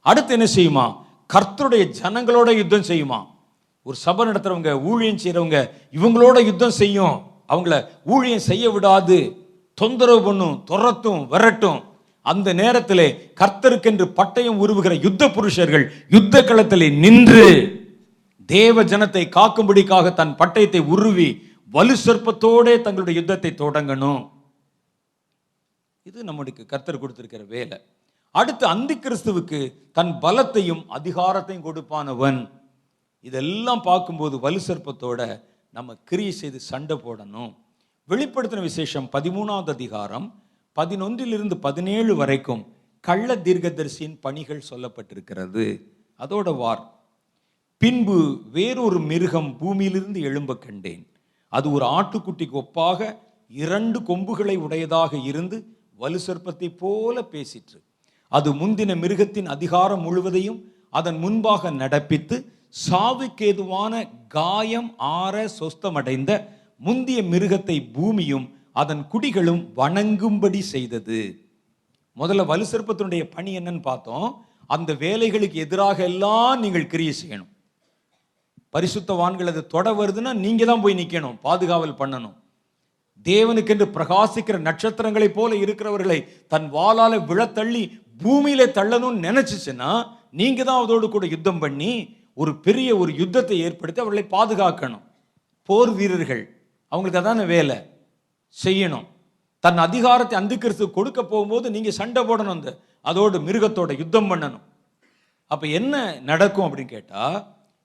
அடுத்து என்ன செய்யுமா? கர்த்தருடைய ஜனங்களோட யுத்தம் செய்யுமா? ஒரு சபை நடத்துறவங்க ஊழியம் செய்கிறவங்க இவங்களோட யுத்தம் செய்யும். அவங்கள ஊழியம் செய்ய விடாது. தொந்தரவு பண்ணும் துரத்தும் விரட்டும். அந்த நேரத்திலே கர்த்தருக்கென்று பட்டயம் உருவுகிற யுத்த புருஷர்கள் யுத்த களத்திலே நின்று தேவ ஜனத்தை காக்கும்படிக்காக தன் பட்டயத்தை உருவி வலு சொற்பத்தோடே தங்களுடைய யுத்தத்தை தொடங்கணும். இது நம்முடைய கர்த்தர் கொடுத்திருக்கிற வேலை. அடுத்து அந்தி கிறிஸ்துவுக்கு தன் பலத்தையும் அதிகாரத்தையும் கொடுப்பானவன். இதெல்லாம் பார்க்கும்போது வலு சர்ப்பத்தோட நம்ம கிரியை செய்து சண்டை போடணும். வெளிப்படுத்தின விசேஷம் பதிமூணாவது அதிகாரம் பதினொன்றிலிருந்து பதினேழு வரைக்கும் கள்ள தீர்க்கதரிசியின் பணிகள் சொல்லப்பட்டிருக்கிறது. அதோட வார். பின்பு வேறொரு மிருகம் பூமியிலிருந்து எழும்ப கண்டேன். அது ஒரு ஆட்டுக்குட்டிக்கு ஒப்பாக இரண்டு கொம்புகளை உடையதாக இருந்து வலு சர்ப்பத்தை போல பேசிற்று. அது முந்தின மிருகத்தின் அதிகாரம் முழுவதையும் அதன் முன்பாக நடப்பித்து சாவுக்கேதுவான காயம் ஆற சொஸ்தமடைந்த முந்திய மிருகத்தை பூமியும் அதன் குடிகளும் வணங்கும்படி செய்தது. முதல்ல வலு சிற்பத்தினுடைய பணி என்னன்னு பார்த்தோம். அந்த வேலைகளுக்கு எதிராக எல்லாம் நீங்கள் கிரியை செய்யணும். பரிசுத்தவான்கள் அது தொட வருதுன்னா நீங்க தான் போய் நிற்கணும் பாதுகாவல் பண்ணணும். தேவனுக்கென்று பிரகாசிக்கிற நட்சத்திரங்களைப் போல இருக்கிறவர்களை தன் வாளால விழத்தள்ளி பூமியில தள்ளணும்னு நினைச்சிச்சுன்னா நீங்க தான் அதோடு கூட யுத்தம் பண்ணி ஒரு பெரிய ஒரு யுத்தத்தை ஏற்படுத்தி அவர்களை பாதுகாக்கணும். போர் வீரர்கள் அவங்களுக்கு அதான வேலை? செய்யணும். தன் அதிகாரத்தை அந்திக்கிறிஸ்து கொடுக்க போகும்போது நீங்க சண்டை போடணும் அந்த அதோடு மிருகத்தோட யுத்தம் பண்ணணும். அப்ப என்ன நடக்கும் அப்படின்னு கேட்டா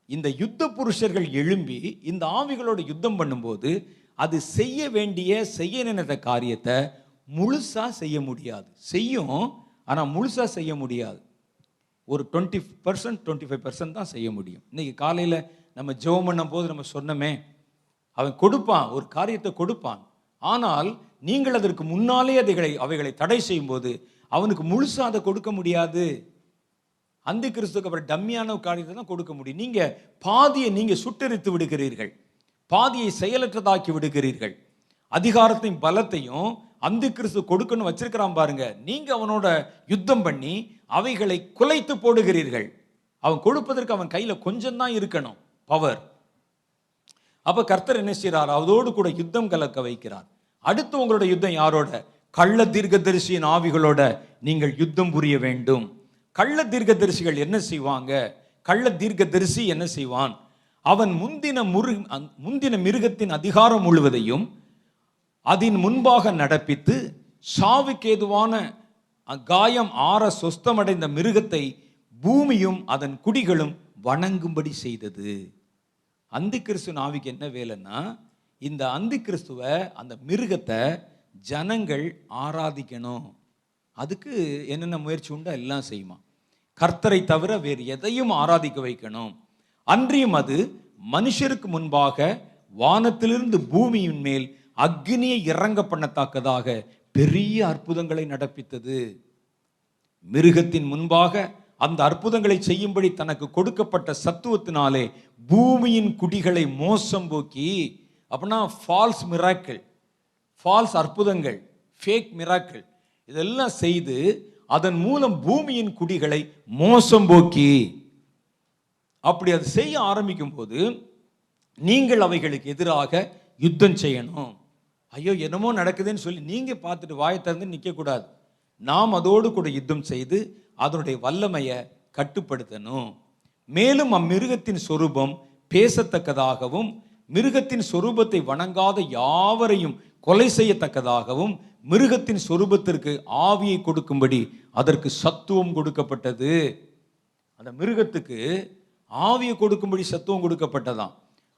இந்த யுத்த புருஷர்கள் எழும்பி இந்த ஆவிகளோட யுத்தம் பண்ணும்போது அது செய்ய வேண்டிய செய்ய நினைத்த காரியத்தை முழுசா செய்ய முடியாது. செய்யும் ஆனால் முழுசாக செய்ய முடியாது. ஒரு twenty percent twenty five percent தான் செய்ய முடியும். இன்றைக்கி காலையில் நம்ம ஜெபம் பண்ணும் போது நம்ம சொன்னோமே அவன் கொடுப்பான் ஒரு காரியத்தை கொடுப்பான். ஆனால் நீங்கள் அதற்கு முன்னாலே அதைகளை அவைகளை தடை செய்யும் போது அவனுக்கு முழுசாக அதை கொடுக்க முடியாது. அந்த கிறிஸ்துக்கு அப்புறம் டம்மியான காரியத்தை தான் கொடுக்க முடியும். நீங்கள் பாதியை நீங்கள் சுட்டரித்து விடுகிறீர்கள். பாதியை செயலற்றதாக்கி விடுகிறீர்கள். அதிகாரத்தையும் பலத்தையும் அந்த கிறிஸ்து கொடுக்கணும் வச்சிருக்கிறான் பாருங்க. நீங்க அவனோட யுத்தம் பண்ணி அவைகளை குலைத்து போடுகிறீர்கள். அவன் கொடுப்பதற்கு அவன் கையில கொஞ்சம் தான் இருக்கணும். பவர் அப்ப கர்த்தர் என்ன செய்யறார் அதோடு கூட யுத்தம் கலக்க வைக்கிறார். அடுத்து உங்களோட யுத்தம் யாரோட? கள்ள தீர்க்கதரிசியின் ஆவிகளோட நீங்கள் யுத்தம் புரிய வேண்டும். கள்ள தீர்க்கதரிசிகள் என்ன செய்வாங்க? கள்ள தீர்க்கதரிசி என்ன செய்வான்? அவன் முந்தின முரு முந்தின மிருகத்தின் அதிகாரம் முழுவதையும் அதன் முன்பாக நடப்பித்து சாவுக்கேதுவான காயம் ஆற சொஸ்தமடைந்த மிருகத்தை பூமியும் அதன் குடிகளும் வணங்கும்படி செய்தது. அந்தி கிறிஸ்து நாவிக்கு என்ன வேலைன்னா இந்த அந்தி கிறிஸ்துவ அந்த மிருகத்தை ஜனங்கள் ஆராதிக்கணும். அதுக்கு என்னென்ன முயற்சி உண்டோ எல்லாம் செய்யுமா. கர்த்தரை தவிர வேறு எதையும் ஆராதிக்க வைக்கணும். அன்றியும் அது மனுஷருக்கு முன்பாக வானத்திலிருந்து பூமியின் மேல் அக்னியை இறங்க பண்ணத்தக்கதாக பெரிய அற்புதங்களை நடப்பித்தது. மிருகத்தின் முன்பாக அந்த அற்புதங்களை செய்யும்படி தனக்கு கொடுக்கப்பட்ட சத்துவத்தினாலே பூமியின் குடிகளை மோசம் போக்கி அப்படின்னா ஃபால்ஸ் மிராக்கள் ஃபால்ஸ் அற்புதங்கள் ஃபேக் மிராக்கள் இதெல்லாம் செய்து அதன் மூலம் பூமியின் குடிகளை மோசம் போக்கி. அப்படி அது செய்ய ஆரம்பிக்கும் போது நீங்கள் அவைகளுக்கு எதிராக யுத்தம் செய்யணும். ஐயோ என்னமோ நடக்குதுன்னு சொல்லி நீங்கள் பார்த்துட்டு வாயை திறந்து நிற்கக்கூடாது நாம் அதோடு கூட யுத்தம் செய்து அதனுடைய வல்லமையை கட்டுப்படுத்தணும். மேலும் அம்மிருகத்தின் சொரூபம் பேசத்தக்கதாகவும் மிருகத்தின் சொரூபத்தை வணங்காத யாவரையும் கொலை செய்யத்தக்கதாகவும் மிருகத்தின் சொரூபத்திற்கு ஆவியை கொடுக்கும்படி அதற்கு சத்துவம் கொடுக்கப்பட்டது. அந்த மிருகத்துக்கு ஆவியை கொடுக்கும்படி சத்துவம் கொடுக்கப்பட்டதாம்.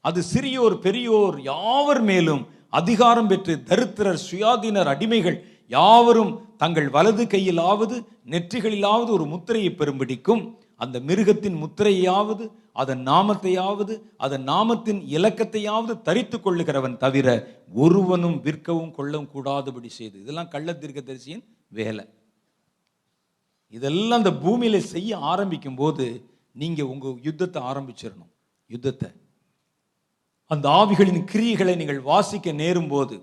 அது சிறியோர் பெரியோர் யாவர் மேலும் அதிகாரம் பெற்று தரித்திரர் சுயாதீனர் அடிமைகள் யாவரும் தங்கள் வலது கையிலாவது நெற்றிகளிலாவது ஒரு முத்திரையை பெறும்படிக்கும் அந்த மிருகத்தின் முத்திரையாவது அதன் நாமத்தையாவது அதன் நாமத்தின் இலக்கத்தையாவது தரித்து கொள்ளுகிறவன் தவிர ஒருவனும் விற்கவும் கொள்ளவும் கூடாதபடி செய்து. இதெல்லாம் கள்ள தீர்க்கதரிசியின் வேலை. இதெல்லாம் அந்த பூமியில செய்ய ஆரம்பிக்கும் போது நீங்க உங்க யுத்தத்தை ஆரம்பிச்சிடணும். யுத்தத்தை. அந்த ஆவிகளின் கிரியைகளை நீங்கள் வாசிக்க நேரும் போது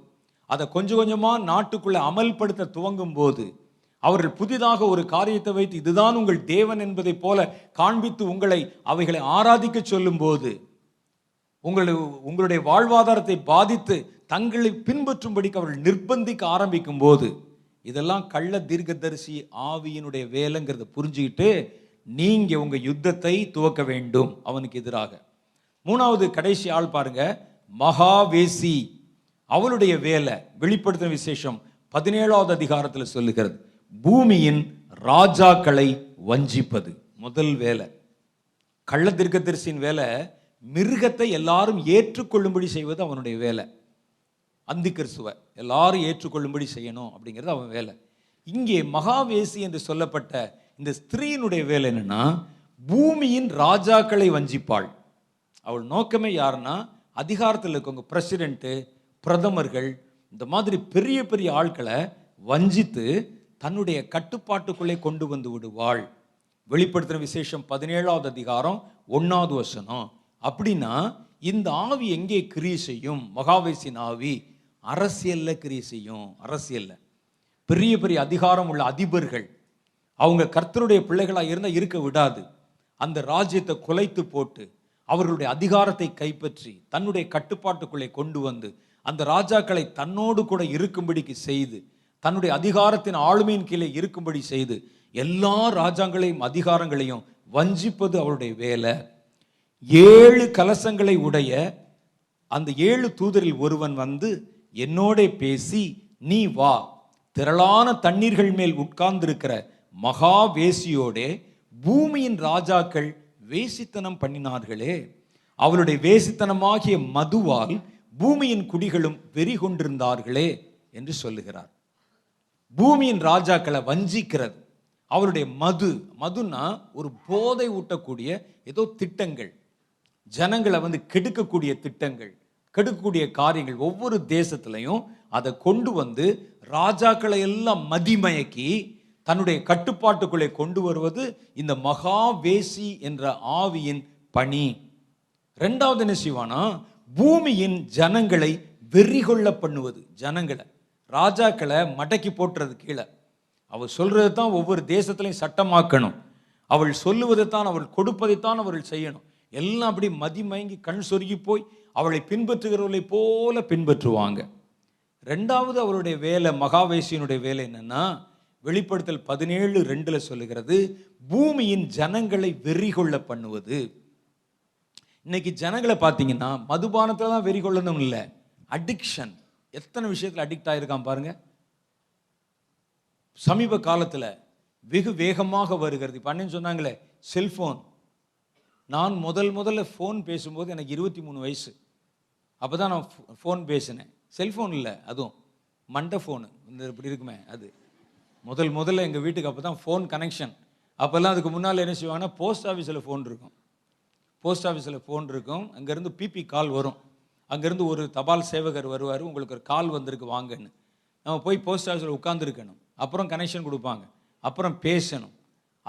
அதை கொஞ்சம் கொஞ்சமாக நாட்டுக்குள்ளே அமல்படுத்த துவங்கும் போது அவர்கள் புதிதாக ஒரு காரியத்தை வைத்து இதுதான் உங்கள் தேவன் என்பதைப் போல காண்பித்து உங்களை அவைகளை ஆராதிக்க சொல்லும் போது உங்களுடைய உங்களுடைய வாழ்வாதாரத்தை பாதித்து தங்களை பின்பற்றும்படிக்கு அவர்கள் நிர்பந்திக்க ஆரம்பிக்கும் போது இதெல்லாம் கள்ள தீர்க்கதரிசி ஆவியினுடைய வேலைங்கிறத புரிஞ்சுக்கிட்டு நீங்கள் உங்கள் யுத்தத்தை துவக்க வேண்டும் அவனுக்கு எதிராக. மூணாவது கடைசி ஆள் பாருங்க. மகாவேசி. அவளுடைய வேலை வெளிப்படுத்தின விசேஷம் பதினேழாவது அதிகாரத்தில் சொல்லுகிறது. பூமியின் ராஜாக்களை வஞ்சிப்பது. முதல் வேலை. கள்ள தீர்க்கதரிசியின் வேலை மிருகத்தை எல்லாரும் ஏற்றுக்கொள்ளும்படி செய்வது அவனுடைய வேலை. அந்தி கிறிஸ்துவ எல்லாரும் ஏற்றுக்கொள்ளும்படி செய்யணும் அப்படிங்கிறது அவன் வேலை. இங்கே மகாவேசி என்று சொல்லப்பட்ட இந்த ஸ்திரீயினுடைய வேலை என்னன்னா பூமியின் ராஜாக்களை வஞ்சிப்பாள். அவள் நோக்கமே யாருன்னா அதிகாரத்தில் இருக்கவங்க பிரசிடென்ட்டு பிரதமர்கள் இந்த மாதிரி பெரிய பெரிய ஆட்களை வஞ்சித்து தன்னுடைய கட்டுப்பாட்டுக்குள்ளே கொண்டு வந்து விடுவாள். வெளிப்படுத்தின விசேஷம் பதினேழாவது அதிகாரம் ஒன்றாவது வசனம். அப்படின்னா இந்த ஆவி எங்கே கிரியை செய்யும்? மகாவேசின் ஆவி அரசியலில் கிரியை செய்யும். அரசியலில். பெரிய பெரிய அதிகாரம் உள்ள அதிபர்கள். அவங்க கர்த்தருடைய பிள்ளைகளாக இருந்தால் இருக்க விடாது. அந்த ராஜ்யத்தை குலைத்து போட்டு அவர்களுடைய அதிகாரத்தை கைப்பற்றி தன்னுடைய கட்டுப்பாட்டுக்குள்ளே கொண்டு வந்து அந்த ராஜாக்களை தன்னோடு கூட இருக்கும்படிக்கு செய்து தன்னுடைய அதிகாரத்தின் ஆளுமையின் கீழே இருக்கும்படி செய்து எல்லா ராஜாங்களையும் அதிகாரங்களையும் வஞ்சிப்பது அவருடைய வேலை. ஏழு கலசங்களை உடைய அந்த ஏழு தூதரில் ஒருவன் வந்து என்னோட பேசி நீ வா திரளான தண்ணீர்கள் மேல் உட்கார்ந்திருக்கிற மகா வேசியோடே பூமியின் ராஜாக்கள் வேசித்தனம் பண்ணினார்களே. அவளுடைய வேசித்தனமாகிய மதுவால் பூமியின் குடிகளும் வெறி கொண்டிருந்தார்களே என்று சொல்லுகிறார். பூமியின் ராஜாக்களை வஞ்சிக்கிறது. அவருடைய மது மதுன்னா ஒரு போதை ஊட்டக்கூடிய ஏதோ திட்டங்கள். ஜனங்களை வந்து கெடுக்கக்கூடிய திட்டங்கள் கெடுக்கக்கூடிய காரியங்கள் ஒவ்வொரு தேசத்துலையும் அதை கொண்டு வந்து ராஜாக்களை எல்லாம் மதிமயக்கி தன்னுடைய கட்டுப்பாட்டுக்குள்ளே கொண்டு வருவது இந்த மகா வேசி என்ற ஆவியின் பணி. ரெண்டாவது என்ன செய்வானா? பூமியின் ஜனங்களை வெறி கொள்ள பண்ணுவது ஜனங்களை. ராஜாக்களை மடக்கி போட்டுறது கீழே. அவள் சொல்றது தான் ஒவ்வொரு தேசத்திலையும் சட்டமாக்கணும். அவள் சொல்லுவதை தான் அவள் கொடுப்பதைத்தான் அவர்கள் செய்யணும். எல்லாம் அப்படி மதிமயங்கி கண் சொருகி போய் அவளை பின்பற்றுகிறவர்களை போல பின்பற்றுவாங்க. ரெண்டாவது அவருடைய வேலை மகாவேசியனுடைய வேலை என்னன்னா வெளிப்படுத்தல் பதினேழு ரெண்டில் சொல்லுகிறது பூமியின் ஜனங்களை வெறி கொள்ள பண்ணுவது. இன்னைக்கு ஜனங்களை பார்த்தீங்கன்னா மதுபானத்தில் தான் வெறி கொள்ளணும் இல்லை அடிக்ஷன் எத்தனை விஷயத்தில் அடிக்ட் ஆகிருக்கான் பாருங்க. சமீப காலத்தில் வெகு வேகமாக வருகிறது. இப்போ அண்ணன் சொன்னாங்களே செல்ஃபோன் நான் முதல் முதல்ல ஃபோன் பேசும்போது எனக்கு இருபத்தி மூணு வயசு. அப்போ தான் நான் ஃபோன் பேசினேன். செல்ஃபோன் இல்லை அதுவும் மண்டை ஃபோனு இந்த இப்படி இருக்குமே அது. முதல் முதல்ல எங்கள் வீட்டுக்கு அப்போ தான் ஃபோன் கனெக்ஷன் அப்போல்லாம் அதுக்கு முன்னால் என்ன செய்வாங்கன்னா போஸ்ட் ஆஃபீஸில் ஃபோன் இருக்கும். போஸ்ட் ஆஃபீஸில் ஃபோன் இருக்கும். அங்கேருந்து பிபி கால் வரும். அங்கேருந்து ஒரு தபால் சேவகர் வருவார் உங்களுக்கு ஒரு கால் வந்திருக்கு வாங்கன்னு. நம்ம போய் போஸ்ட் ஆஃபீஸில் உட்காந்துருக்கணும் அப்புறம் கனெக்ஷன் கொடுப்பாங்க. அப்புறம் பேசணும்.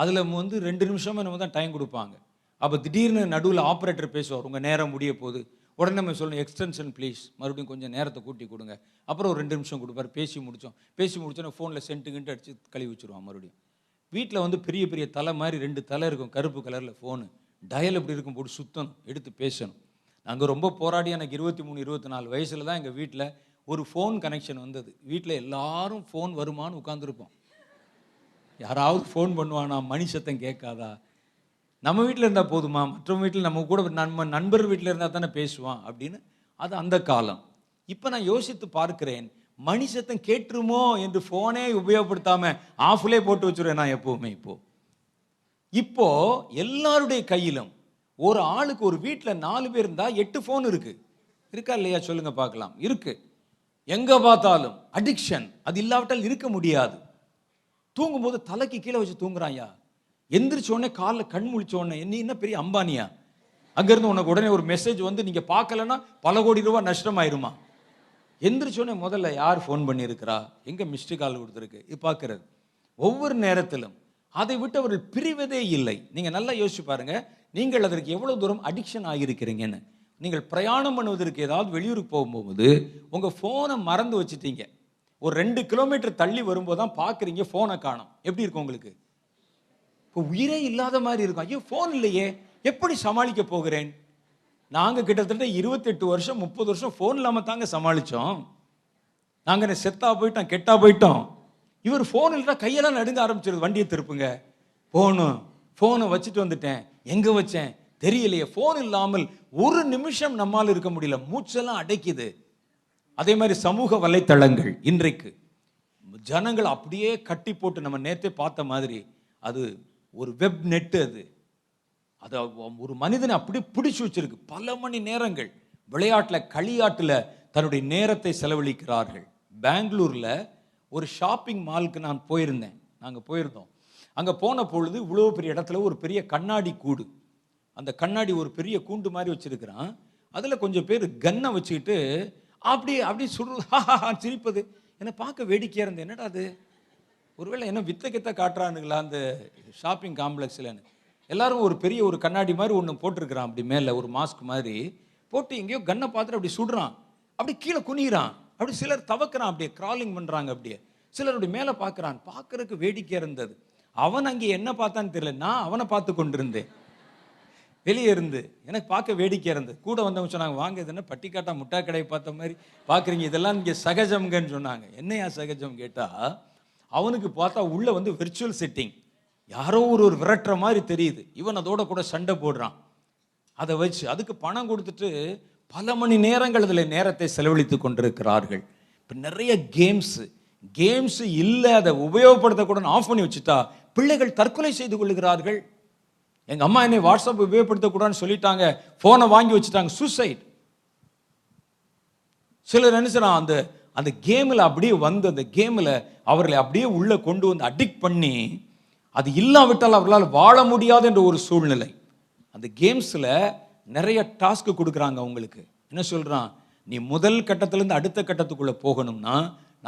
அதில் வந்து ரெண்டு நிமிஷமும் நம்ம தான் டைம் கொடுப்பாங்க. அப்போ திடீர்னு நடுவில் ஆப்ரேட்டர் பேசுவார் உங்கள் நேரம் முடிய போகுது. உடனே நம்ம சொல்லணும் எக்ஸ்டென்ஷன் ப்ளீஸ் மறுபடியும் கொஞ்சம் நேரத்தை கூட்டி கொடுங்க. அப்புறம் ஒரு ரெண்டு நிமிஷம் கொடுப்பார். பேசி முடித்தோம் பேசி முடிச்சோன்னா ஃபோனில் சென்ட்டு அடித்து கழுவி வச்சுருவான் மறுபடியும். வீட்டில் வந்து பெரிய பெரிய தலை மாதிரி ரெண்டு தலை இருக்கும் கருப்பு கலரில் ஃபோனு டயல் இப்படி இருக்கும் போட்டு சுத்தணும் எடுத்து பேசணும். நாங்கள் ரொம்ப போராடி எனக்கு இருபத்தி மூணு இருபத்தி நாலு வயசில் தான் எங்கள் வீட்டில் ஒரு ஃபோன் கனெக்ஷன் வந்தது. வீட்டில் எல்லாரும் ஃபோன் வருமான்னு உட்காந்துருப்போம் யாராவது ஃபோன் பண்ணுவானா மணி சத்தம் கேட்காதா? நம்ம வீட்டில் இருந்தால் போதுமா? மற்றவங்க வீட்டில் நம்ம கூட நம்ம நண்பர் வீட்டில் இருந்தால் தானே பேசுவான் அப்படின்னு. அது அந்த காலம். இப்போ நான் யோசித்து பார்க்கிறேன் மணி சத்தம் கேட்டுருமோ என்று ஃபோனே உபயோகப்படுத்தாமல் ஆஃப்லே போட்டு வச்சுருவேன் நான் எப்போவுமே இப்போது இப்போ எல்லாருடைய கையிலும் ஒரு ஆளுக்கு ஒரு வீட்டில் நாலு பேர் இருந்தால் எட்டு ஃபோன் இருக்குது இருக்கா இல்லையா? சொல்லுங்கள் பார்க்கலாம். இருக்குது எங்கே பார்த்தாலும் அடிக்ஷன் அது இல்லாவிட்டால் இருக்க முடியாது. தூங்கும்போது தலைக்கு கீழே வச்சு தூங்குறான்யா எந்திரிச்சோடனே காலில் கண் முழிச்சோடனே நீ என்ன பெரிய அம்பானியா? அங்கேருந்து உனக்கு உடனே ஒரு மெசேஜ் வந்து நீங்கள் பார்க்கலன்னா பல கோடி ரூபாய் நஷ்டமாயிருமா? எந்திரிச்ச முதல்ல யார் ஃபோன் பண்ணியிருக்கிறா? எங்கே மிஸ்டு கால் கொடுத்துருக்கு? இது பார்க்கறது. ஒவ்வொரு நேரத்திலும் அதை விட்டு அவர்கள் பிரிவதே இல்லை. நீங்கள் நல்லா யோசிச்சு பாருங்கள் நீங்கள் அதற்கு எவ்வளோ தூரம் அடிக்ஷன் ஆகியிருக்கிறீங்கன்னு. நீங்கள் பிரயாணம் பண்ணுவதற்கு ஏதாவது வெளியூருக்கு போகும்போது உங்கள் ஃபோனை மறந்து வச்சுட்டீங்க. ஒரு ரெண்டு கிலோமீட்டர் தள்ளி வரும்போது தான் பார்க்குறீங்க ஃபோனை காணோம். எப்படி இருக்கும் உங்களுக்கு? இப்போ உயிரே இல்லாத மாதிரி இருக்கும். ஐயோ ஃபோன் இல்லையே. எப்படி சமாளிக்க போகிறேன்? நாங்கள் கிட்டத்தட்ட இருபத்தெட்டு வருஷம் முப்பது வருஷம் ஃபோன் இல்லாமல் தாங்க சமாளித்தோம் நாங்கள் செத்தா போயிட்டோம் கெட்டா போயிட்டோம். இவர் ஃபோன் இல்லைனா கையெல்லாம் நடுங்க ஆரம்பிச்சிருது வண்டியை திருப்புங்க. ஃபோனு ஃபோனை வச்சுட்டு வந்துட்டேன். எங்கே வச்சேன்? தெரியலையே. ஃபோன் இல்லாமல் ஒரு நிமிஷம் நம்மால் இருக்க முடியல. மூச்செல்லாம் அடைக்குது. அதே மாதிரி சமூக வலைத்தளங்கள் இன்றைக்கு. ஜனங்கள் அப்படியே கட்டி போட்டு நம்ம நேற்றே பார்த்த மாதிரி அது ஒரு வெப் நெட்டு அது. அதை ஒரு மனிதனை அப்படியே பிடிச்சி வச்சிருக்கு. பல மணி நேரங்கள் விளையாட்டில் களியாட்டில் தன்னுடைய நேரத்தை செலவழிக்கிறார்கள். பெங்களூரில் ஒரு ஷாப்பிங் மாலுக்கு நான் போயிருந்தேன். நாங்கள் போயிருந்தோம். அங்கே போன பொழுது இவ்வளோ பெரிய இடத்துல ஒரு பெரிய கண்ணாடி கூடு. அந்த கண்ணாடி ஒரு பெரிய கூண்டு மாதிரி வச்சுருக்கிறான். அதில் கொஞ்சம் பேர் கன்னை வச்சுக்கிட்டு அப்படி அப்படி சுடு சிரிப்பது. என்னை பார்க்க வேடிக்கையாக இருந்தது. என்னடா அது? ஒருவேளை என்ன வித்த கித்த காட்டுறானுங்களா அந்த ஷாப்பிங் காம்ப்ளெக்ஸ்லன்னு எல்லாரும் ஒரு பெரிய ஒரு கண்ணாடி மாதிரி ஒன்று போட்டிருக்கிறான். அப்படி மேலே ஒரு மாஸ்க் மாதிரி போட்டு எங்கேயோ கன்னை பார்த்துட்டு அப்படி சுடுறான். அப்படி கீழே குனிகிறான் அப்படி சிலர் தவக்கிறான். அப்படியே கிராலிங் பண்ணுறாங்க அப்படியே. சிலர் அப்படி மேலே பார்க்குறான். பார்க்குறதுக்கு வேடிக்கையாக இருந்தது. அவன் அங்கே என்ன பார்த்தான்னு தெரியல. நான் அவனை பார்த்து கொண்டிருந்தேன். வெளியே இருந்து எனக்கு பார்க்க வேடிக்கையாக இருந்தது. கூட வந்தவங்க சொன்னாங்க வாங்க இதுன்னா பட்டிக்காட்டா முட்டா கடையை பார்த்த மாதிரி பார்க்குறீங்க. இதெல்லாம் இங்கே சகஜம்ங்கன்னு சொன்னாங்க. என்னையா சகஜம்? கேட்டால் அவனுக்கு பார்த்தா உள்ள வந்து விர்ச்சுவல் செட்டிங் யாரோ ஒரு ஒரு விரட்டுற மாதிரி தெரியுது. இவன் அதோட கூட சண்டை போடுறான். அதை வச்சு அதுக்கு பணம் கொடுத்துட்டு பல மணி நேரங்கள் அதில் நேரத்தை செலவழித்து கொண்டிருக்கிறார்கள். இப்போ நிறைய கேம்ஸு கேம்ஸு இல்லை அதை உபயோகப்படுத்தக்கூட ஆஃப் பண்ணி வச்சுட்டா பிள்ளைகள் தற்கொலை செய்து கொள்கிறார்கள் எங்கள் அம்மா என்னை வாட்ஸ்அப் உபயோகப்படுத்தக்கூடாதுன்னு சொல்லிட்டாங்க. ஃபோனை வாங்கி வச்சுட்டாங்க. சூசைட் சிலர் என்ன அந்த அந்த கேமில் அப்படியே வந்து அந்த கேமில் அவர்களை அப்படியே உள்ளே கொண்டு வந்து அடிக்ட் பண்ணி அது இல்லாவிட்டால் அவர்களால் வாழ முடியாது என்ற ஒரு சூழ்நிலை. அந்த கேம்ஸில் நிறைய டாஸ்க் கொடுக்குறாங்க அவங்களுக்கு. என்ன சொல்கிறான் நீ முதல் கட்டத்திலேருந்து அடுத்த கட்டத்துக்குள்ளே போகணும்னா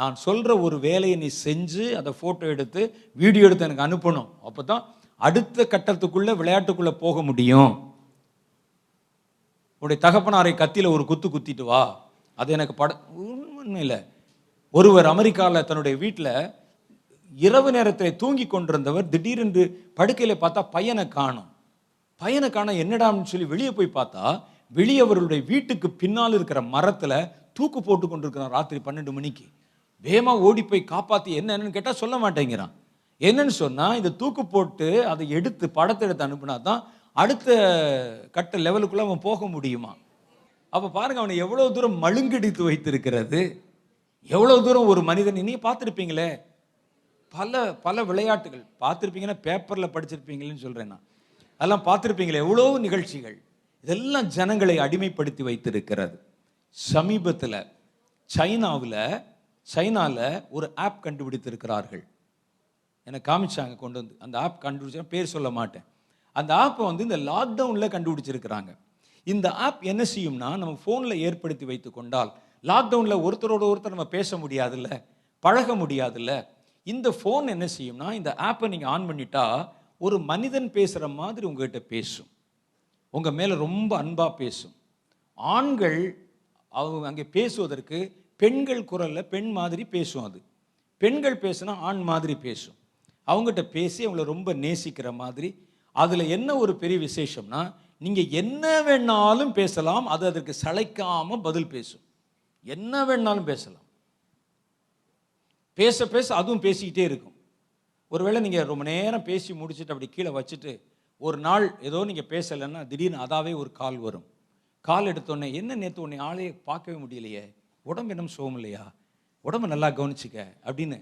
நான் சொல்கிற ஒரு வேலையை நீ செஞ்சு அதை ஃபோட்டோ எடுத்து வீடியோ எடுத்து எனக்கு அனுப்பணும். அப்போ தான் அடுத்த கட்டத்துக்குள்ளே விளையாட்டுக்குள்ளே போக முடியும். உடைய தகப்பனாரை கத்தியில் ஒரு குத்து குத்திட்டு வா. அது எனக்கு பட இல்லை. ஒருவர் அமெரிக்காவில் தன்னுடைய வீட்டில் இரவு நேரத்தில் தூங்கி கொண்டிருந்தவர் திடீரென்று படுக்கையில் பார்த்தா பையனை காணும். பையனை காண என்னடான்னு சொல்லி வெளியே போய் பார்த்தா வெளியே அவர்களுடைய வீட்டுக்கு பின்னால் இருக்கிற மரத்தில் தூக்கு போட்டு கொண்டிருக்கிறான் ராத்திரி பன்னெண்டு மணிக்கு. வேகமாக ஓடி போய் காப்பாற்றி என்னன்னு கேட்டால் சொல்ல மாட்டேங்கிறான். என்னன்னு சொன்னால் இந்த தூக்கு போட்டு அதை எடுத்து படத்தை எடுத்து அனுப்புனா தான் அடுத்த கட்ட லெவலுக்குள்ளே அவன் போக முடியுமா? அப்போ பாருங்க அவனை எவ்வளோ தூரம் மழுங்கடித்து வைத்திருக்கிறது. எவ்வளோ தூரம் ஒரு மனிதன் நீங்கள் பார்த்துருப்பீங்களே பல பல விளையாட்டுகள். பார்த்துருப்பீங்கன்னா பேப்பரில் படிச்சிருப்பீங்களேன்னு சொல்கிறேன் நான். அதெல்லாம் பார்த்துருப்பீங்களே எவ்வளோ நிகழ்ச்சிகள். இதெல்லாம் ஜனங்களை அடிமைப்படுத்தி வைத்திருக்கிறது. சமீபத்தில் சைனாவில் சைனாவில் ஒரு ஆப் கண்டுபிடித்திருக்கிறார்கள். எனக்கு காமிச்சாங்க கொண்டு வந்து. அந்த ஆப் கண்டுபிடிச்சா பேர் சொல்ல மாட்டேன். அந்த ஆப்பை வந்து இந்த லாக்டவுனில் கண்டுபிடிச்சிருக்கிறாங்க. இந்த ஆப் என்ன செய்யும்னா நம்ம ஃபோனில் ஏற்படுத்தி வைத்து கொண்டால் லாக்டவுனில் ஒருத்தரோட ஒருத்தர் நம்ம பேச முடியாதுல்ல பழக முடியாதுல்ல இந்த ஃபோன் என்ன செய்யும்னா இந்த ஆப்பை நீங்கள் ஆன் பண்ணிட்டா ஒரு மனிதன் பேசுகிற மாதிரி உங்ககிட்ட பேசும். உங்கள் மேலே ரொம்ப அன்பாக பேசும். ஆண்கள் அவங்க அங்கே பேசுவதற்கு பெண்கள் குரலில் பெண் மாதிரி பேசும் அது. பெண்கள் பேசுனா ஆண் மாதிரி பேசும். அவங்ககிட்ட பேசி அவங்கள ரொம்ப நேசிக்கிற மாதிரி. அதில் என்ன ஒரு பெரிய விசேஷம்னா நீங்கள் என்ன வேணாலும் பேசலாம் அது அதற்கு சளைக்காமல் பதில் பேசும். என்ன வேணாலும் பேசலாம். பேச பேச அதுவும் பேசிக்கிட்டே இருக்கும். ஒருவேளை நீங்கள் ரொம்ப நேரம் பேசி முடிச்சுட்டு அப்படி கீழே வச்சுட்டு ஒரு நாள் ஏதோ நீங்கள் பேசலைன்னா திடீர்னு அதாவே ஒரு கால் வரும். கால் எடுத்தோடனே என்ன நேற்று உன்னை ஆளையே பார்க்கவே முடியலையே? உடம்பு என்ன சோகம் இல்லையா? உடம்பு நல்லா கவனிச்சுக்க. அப்படின்னு.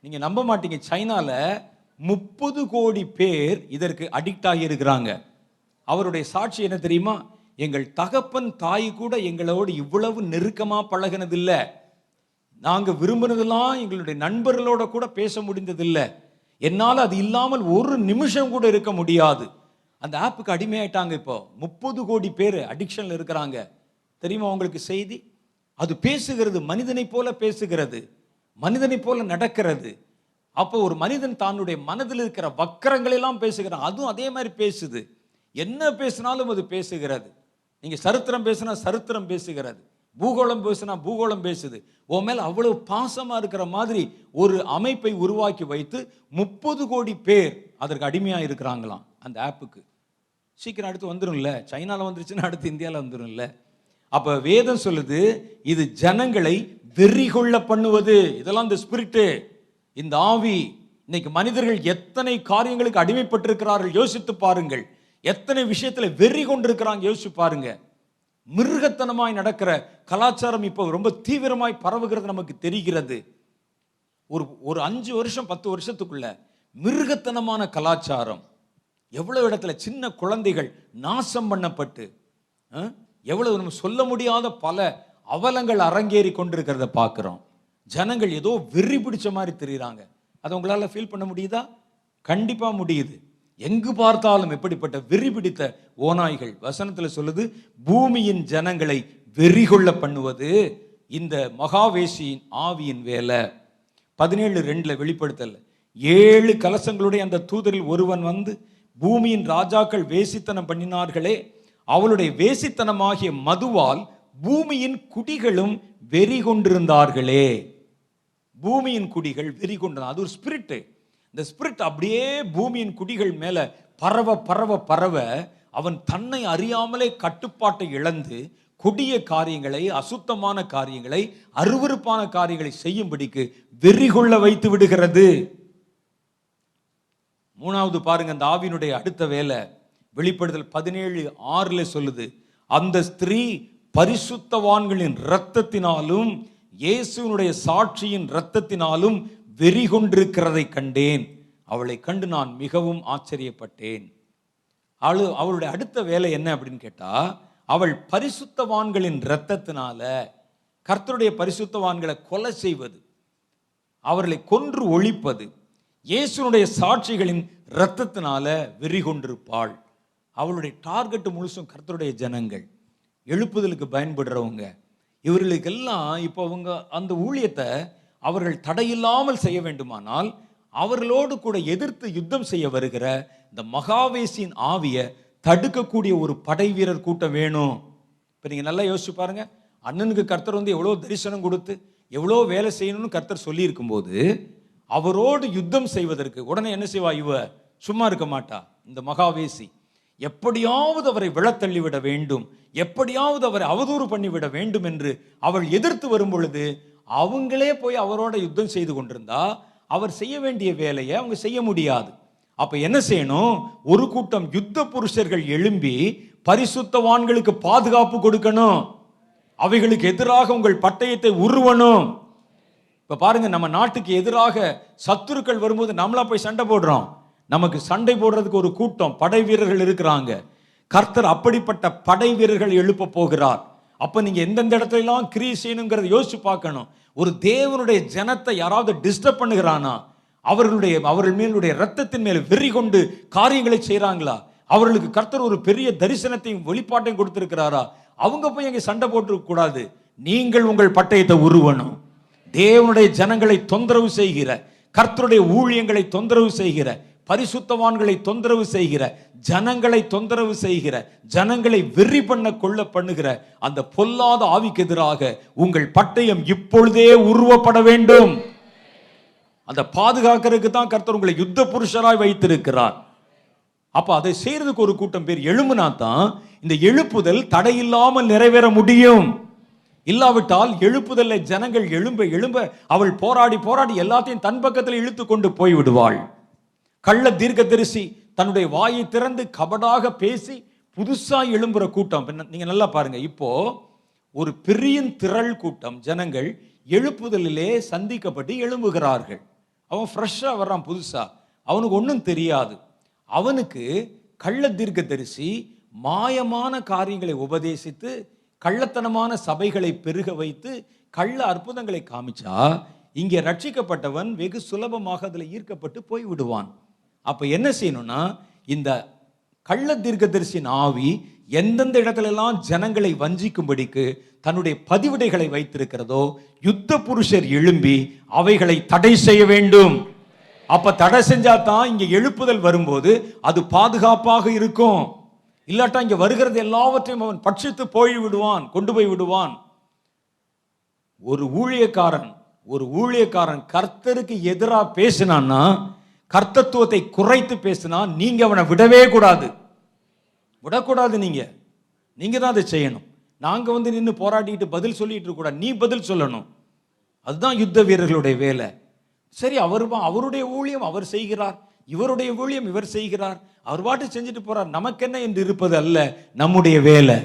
நீங்கள் நம்ப மாட்டீங்க. சைனாவில் முப்பது கோடி பேர் இதற்கு அடிக்ட் ஆகி இருக்கிறாங்க அவருடைய சாட்சி என்ன தெரியுமா? எங்கள் தகப்பன் தாய் கூட எங்களோடு இவ்வளவு நெருக்கமாக பழகினதில்லை. நாங்கள் விரும்பினதெல்லாம் எங்களுடைய நண்பர்களோட கூட பேச முடிந்ததில்லை. என்னால் அது இல்லாமல் ஒரு நிமிஷம் கூட இருக்க முடியாது. அந்த ஆப்புக்கு அடிமையாயிட்டாங்க இப்போ. முப்பது கோடி பேர் அடிக்ஷனில் இருக்கிறாங்க. தெரியுமா உங்களுக்கு செய்தி? அது பேசுகிறது மனிதனை போல பேசுகிறது மனிதனை போல நடக்கிறது. அப்போ ஒரு மனிதன் தன்னுடைய மனதில் இருக்கிற வக்கரங்களெல்லாம் பேசுகிறான். அதுவும் அதே மாதிரி பேசுது. என்ன பேசினாலும் அது பேசுகிறது. நீங்கள் சரித்திரம் பேசுனா சரித்திரம் பேசுகிறது. பூகோளம் பேசினா பூகோளம் பேசுது. உன் மேல் அவ்வளவு பாசமாக இருக்கிற மாதிரி ஒரு அமைப்பை உருவாக்கி வைத்து முப்பது கோடி பேர் அதற்கு அடிமையாக இருக்கிறாங்களாம் அந்த ஆப்புக்கு சீக்கிரம் அடுத்து வந்துரும்ல. சைனாவில் வந்துருச்சுன்னா அடுத்து இந்தியாவில் வந்துரும்ல. அப்போ வேதம் சொல்லுது இது ஜனங்களை வெறி கொள்ள பண்ணுவது. இதெல்லாம் இந்த ஸ்பிரிட்டு இந்த ஆவி. இன்னைக்கு மனிதர்கள் எத்தனை காரியங்களுக்கு அடிமைப்பட்டிருக்கிறார்கள்? யோசித்து பாருங்கள். எத்தனை விஷயத்தில் வெறி கொண்டிருக்கிறாங்க யோசிச்சு பாருங்க. மிருகத்தனமாய் நடக்கிற கலாச்சாரம் இப்போ ரொம்ப தீவிரமாய் பரவுகிறது நமக்கு தெரிகிறது. ஒரு ஒரு அஞ்சு வருஷம் பத்து வருஷத்துக்குள்ள மிருகத்தனமான கலாச்சாரம். எவ்வளோ இடத்துல சின்ன குழந்தைகள் நாசம் பண்ணப்பட்டு எவ்வளவு நம்ம சொல்ல முடியாத பல அவலங்கள் அரங்கேறி கொண்டிருக்கிறத பார்க்குறோம் ஜனங்கள் ஏதோ வெறி பிடிச்ச மாதிரி தெரியுறாங்க. அதை உங்களால் ஃபீல் பண்ண முடியுதா? கண்டிப்பாக முடியுது. எங்கு பார்த்தாலும் எப்படிப்பட்ட வெறி பிடித்த ஓநாய்கள்? வசனத்தில் சொல்லுது பூமியின் ஜனங்களை வெறி கொள்ள பண்ணுவது இந்த மகாவேசியின் ஆவியின் வேலை. பதினேழு ரெண்டில் வெளிப்படுத்தல. ஏழு கலசங்களுடைய அந்த தூதரில் ஒருவன் வந்து பூமியின் ராஜாக்கள் வேசித்தனம் பண்ணினார்களே அவளுடைய வேசித்தனமாகிய மதுவால் பூமியின் குடிகளும் வெறி கொண்டிருந்தார்களே பூமியின் குடிகள் வெறி கொண்டன அது ஒரு ஸ்பிரிட்டு இந்த ஸ்பிரிட் அப்படியே பூமியின் குடிகள் மேலே பரவ பரவ பரவ அவன் தன்னை அறியாமலே கட்டுப்பாட்டை இழந்து கொடிய காரியங்களை அசுத்தமான காரியங்களை அருவருப்பான காரியங்களை செய்யும்படிக்கு வெறி கொள்ள வைத்து விடுகிறது. மூணாவது பாருங்க அந்த ஆவினுடைய அடுத்த வேலை வெளிப்படுதல் பதினேழு ஆறுல சொல்லுது அந்த ஸ்திரீ பரிசுத்தவான்களின் இரத்தத்தினாலும் இயேசுனுடைய சாட்சியின் இரத்தத்தினாலும் வெறி கொண்டிருக்கிறதை கண்டேன். அவளை கண்டு நான் மிகவும் ஆச்சரியப்பட்டேன். அவளு அவளுடைய அடுத்த வேலை என்ன அப்படின்னு கேட்டால் அவள் பரிசுத்தவான்களின் இரத்தத்தினால கர்த்தருடைய பரிசுத்தவான்களை கொலை செய்வது அவர்களை கொன்று ஒழிப்பது இயேசுனுடைய சாட்சிகளின் இரத்தத்தினால வெறி கொண்டிருப்பாள் அவளுடைய டார்கெட் முழுசும் கர்த்தருடைய ஜனங்கள். எழுப்புதலுக்கு பயன்படுறவங்க. இவர்களுக்கெல்லாம் இப்போ அவங்க அந்த ஊழியத்தை அவர்கள் தடையில்லாமல் செய்ய வேண்டுமானால் அவர்களோடு கூட எதிர்த்து யுத்தம் செய்ய வருகிற இந்த மகாவேசியின் ஆவியை தடுக்கக்கூடிய ஒரு படை வீரர் கூட்டம் வேணும். இப்போ நீங்கள் நல்லா யோசிச்சு பாருங்க. அண்ணனுக்கு கர்த்தர் வந்து எவ்வளோ தரிசனம் கொடுத்து எவ்வளோ வேலை செய்யணும்னு கர்த்தர் சொல்லியிருக்கும் போது அவரோடு யுத்தம் செய்வதற்கு உடனே என்ன செய்வா இவ? சும்மா இருக்க மாட்டா இந்த மகாவேசி. எப்படியாவது அவரை விழத்தள்ளி விட வேண்டும் எப்படியாவது அவரை அவதூறு பண்ணிவிட வேண்டும் என்று அவள் எதிர்த்து வரும் பொழுது அவங்களே போய் அவரோட யுத்தம் செய்து கொண்டிருந்தா அவர் செய்ய வேண்டிய வேலையை அவங்க செய்ய முடியாது. அப்போ என்ன செய்யணும்? ஒரு கூட்டம் யுத்த புருஷர்கள் எழும்பி பரிசுத்தவான்களுக்கு பாதுகாப்பு கொடுக்கணும். அவைகளுக்கு எதிராக உங்கள் பட்டயத்தை உருவணும். இப்போ பாருங்க நம்ம நாட்டுக்கு எதிராக சத்துருக்கள் வரும்போது நம்மளா போய் சண்டை போடுறோம். நமக்கு சண்டை போடுறதுக்கு ஒரு கூட்டம் படை வீரர்கள் இருக்கிறாங்க. கர்த்தர் அப்படிப்பட்ட படை வீரர்கள் எழுப்ப போகிறார். அப்போ நீங்கள் எந்தெந்த இடத்துலலாம் கிரி செய்யணுங்கிறத யோசிச்சு பார்க்கணும். ஒரு தேவனுடைய ஜனத்தை யாராவது டிஸ்டர்ப் பண்ணுகிறானா? அவர்களுடைய அவர்கள் மேலுடைய ரத்தத்தின் மேல் வெறி கொண்டு காரியங்களை செய்கிறாங்களா அவர்களுக்கு கர்த்தர் ஒரு பெரிய தரிசனத்தையும் வெளிப்பாட்டையும் கொடுத்துருக்கிறாரா? அவங்க போய் எங்கே சண்டை போட்டுருக்க கூடாது. நீங்கள் உங்கள் பட்டயத்தை உருவணும். தேவனுடைய ஜனங்களை தொந்தரவு செய்கிற கர்த்தருடைய ஊழியங்களை தொந்தரவு செய்கிற பரிசுத்தவான்களை தொந்தரவு செய்கிற ஜனங்களை தொந்தரவு செய்கிற ஜனங்களை வெறி பண்ண கொள்ள பண்ணுகிற அந்த பொல்லாத ஆவிக்கு எதிராக உங்கள் பட்டயம் இப்பொழுதே உருவப்பட வேண்டும். அந்த பாதுகாக்கிறதுக்கு தான் கர்த்தர் உங்களை யுத்த புருஷராய் வைத்திருக்கிறார். அப்ப அதை செய்யறதுக்கு ஒரு கூட்டம் பேர் எழும்புனா தான் இந்த எழுப்புதல் தடையில்லாமல் நிறைவேற முடியும். இல்லாவிட்டால் எழுப்புதல்ல ஜனங்கள் எழும்ப எழும்ப அவள் போராடி போராடி எல்லாத்தையும் தன் பக்கத்தில் இழுத்து கொண்டு போய் விடுவாள் கள்ள தீர்க்கதரிசி தன்னுடைய வாயை திறந்து கபடாக பேசி புதுசாக எழும்புற கூட்டம். நீங்கள் நீங்க நல்லா பாருங்க. இப்போ ஒரு பெரிய திரள் கூட்டம். ஜனங்கள் எழுப்புதலிலே சந்திக்கப்பட்டு எழும்புகிறார்கள். அவன் ஃப்ரெஷ்ஷாக வர்றான் புதுசாக அவனுக்கு ஒன்றும் தெரியாது. அவனுக்கு கள்ள தீர்க்க தரிசி மாயமான காரியங்களை உபதேசித்து கள்ளத்தனமான சபைகளை பெருக வைத்து கள்ள அற்புதங்களை காமிச்சா இங்கே ரட்சிக்கப்பட்டவன் வெகு சுலபமாக அதில் ஈர்க்கப்பட்டு போய் விடுவான் அப்போ என்ன செய்யணும்னா இந்த கள்ள தீர்க்கதரிசியின் ஆவி எந்தெந்த இடத்துலெல்லாம் ஜனங்களை வஞ்சிக்கும்படிக்கு தன்னுடைய பதிவிடைகளை வைத்திருக்கிறதோ யுத்த புருஷர் எழும்பி அவைகளை தடை செய்ய வேண்டும். அப்ப தடை செஞ்சா தான் இங்க எழுப்புதல் வரும்போது அது பாதுகாப்பாக இருக்கும். இல்லாட்டா இங்க வருகிறது எல்லாவற்றையும் அவன் பட்சித்து போய் விடுவான் கொண்டு போய் விடுவான். ஒரு ஊழியக்காரன் ஒரு ஊழியக்காரன் கர்த்தருக்கு எதிராக பேசினான்னா கர்த்தத்துவத்தை குறைத்து பேசினா நீங்க அவனை விடவே கூடாது. விடக்கூடாது நீங்க. நீங்க தான் அதை செய்யணும். நாங்க வந்து நின்று போராடிட்டு பதில் சொல்லிட்டு இருக்க நீ பதில் சொல்லணும். அதுதான் யுத்த வீரர்களுடைய வேலை. சரி அவர் அவருடைய ஊழியம் அவர் செய்கிறார். இவருடைய ஊழியம் இவர் செய்கிறார். அவர் பாட்டு செஞ்சுட்டு போறார். நமக்கென்ன என்று இருப்பது அல்ல நம்முடைய வேலை.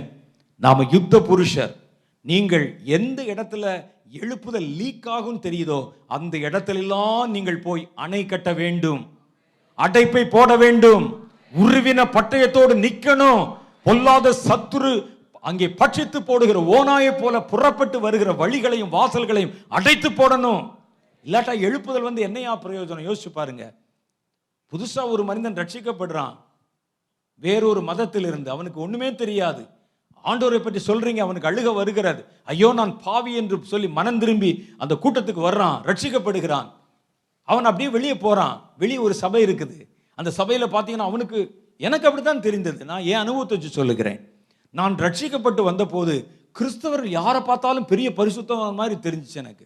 நாம யுத்த புருஷர். நீங்கள் எந்த இடத்துல எழுப்புதல் லீக் ஆகும் தெரியுதோ? அந்த இடத்திலெல்லாம் நீங்கள் போய் அணை கட்ட வேண்டும். அடைப்பை போட வேண்டும். உருவின பட்டயத்தோடு நிற்கணும் பொல்லாத சத்துரு அங்கே பட்சித்து போடுகிற ஓனாயை போல புறப்பட்டு வருகிற வழிகளையும் வாசல்களையும் அடைத்து போடணும். இல்லாட்டா எழுப்புதல் வந்து என்னையா பிரயோஜனம்? யோசிச்சு பாருங்க. புதுசா ஒரு மனிதன் ரட்சிக்கப்படுறான். வேறொரு மதத்தில் இருந்து அவனுக்கு ஒண்ணுமே தெரியாது. ஆண்டோரை பற்றி சொல்கிறீங்க அவனுக்கு அழுக வருகிறது. ஐயோ நான் பாவி என்று சொல்லி மனம் திரும்பி அந்த கூட்டத்துக்கு வர்றான் ரட்சிக்கப்படுகிறான். அவன் அப்படியே வெளியே போகிறான் வெளியே ஒரு சபை இருக்குது. அந்த சபையில் பார்த்தீங்கன்னா அவனுக்கு எனக்கு அப்படித்தான் தெரிந்தது. நான் என் அனுபவத்தை வச்சு சொல்லுகிறேன்? நான் ரட்சிக்கப்பட்டு வந்தபோது கிறிஸ்தவர்கள் யாரை பார்த்தாலும் பெரிய பரிசுத்தமான மாதிரி தெரிஞ்சுச்சு எனக்கு.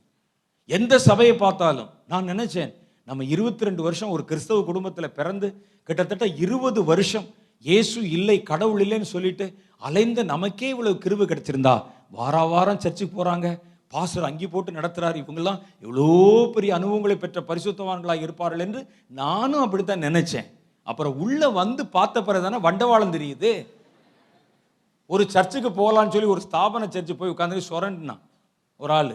எந்த சபையை பார்த்தாலும் நான் நினைச்சேன் நம்ம இருபத்தி ரெண்டு வருஷம் ஒரு கிறிஸ்தவ குடும்பத்தில் பிறந்து கிட்டத்தட்ட இருபது வருஷம் இயேசு இல்லை கடவுள் இல்லைன்னு சொல்லிட்டு அலைந்த நமக்கே இவ்வளவு கிருவு கிடைச்சிருந்தா வார வாரம் சர்ச்சுக்கு போறாங்க. பாஸ்டர் அங்கி போட்டு நடத்துறாரு. இவங்கெல்லாம் எவ்வளோ பெரிய அனுபவங்களை பெற்ற பரிசுத்தவான்களாக இருப்பார்கள் என்று நானும் அப்படித்தான் நினைச்சேன். அப்புறம் உள்ள வந்து பார்த்த பிறகு தானே வண்டவாளம் தெரியுது. ஒரு சர்ச்சுக்கு போகலான்னு சொல்லி ஒரு ஸ்தாபன சர்ச்சு போய் உட்காந்து சொரண்டினான் ஒரு ஆள்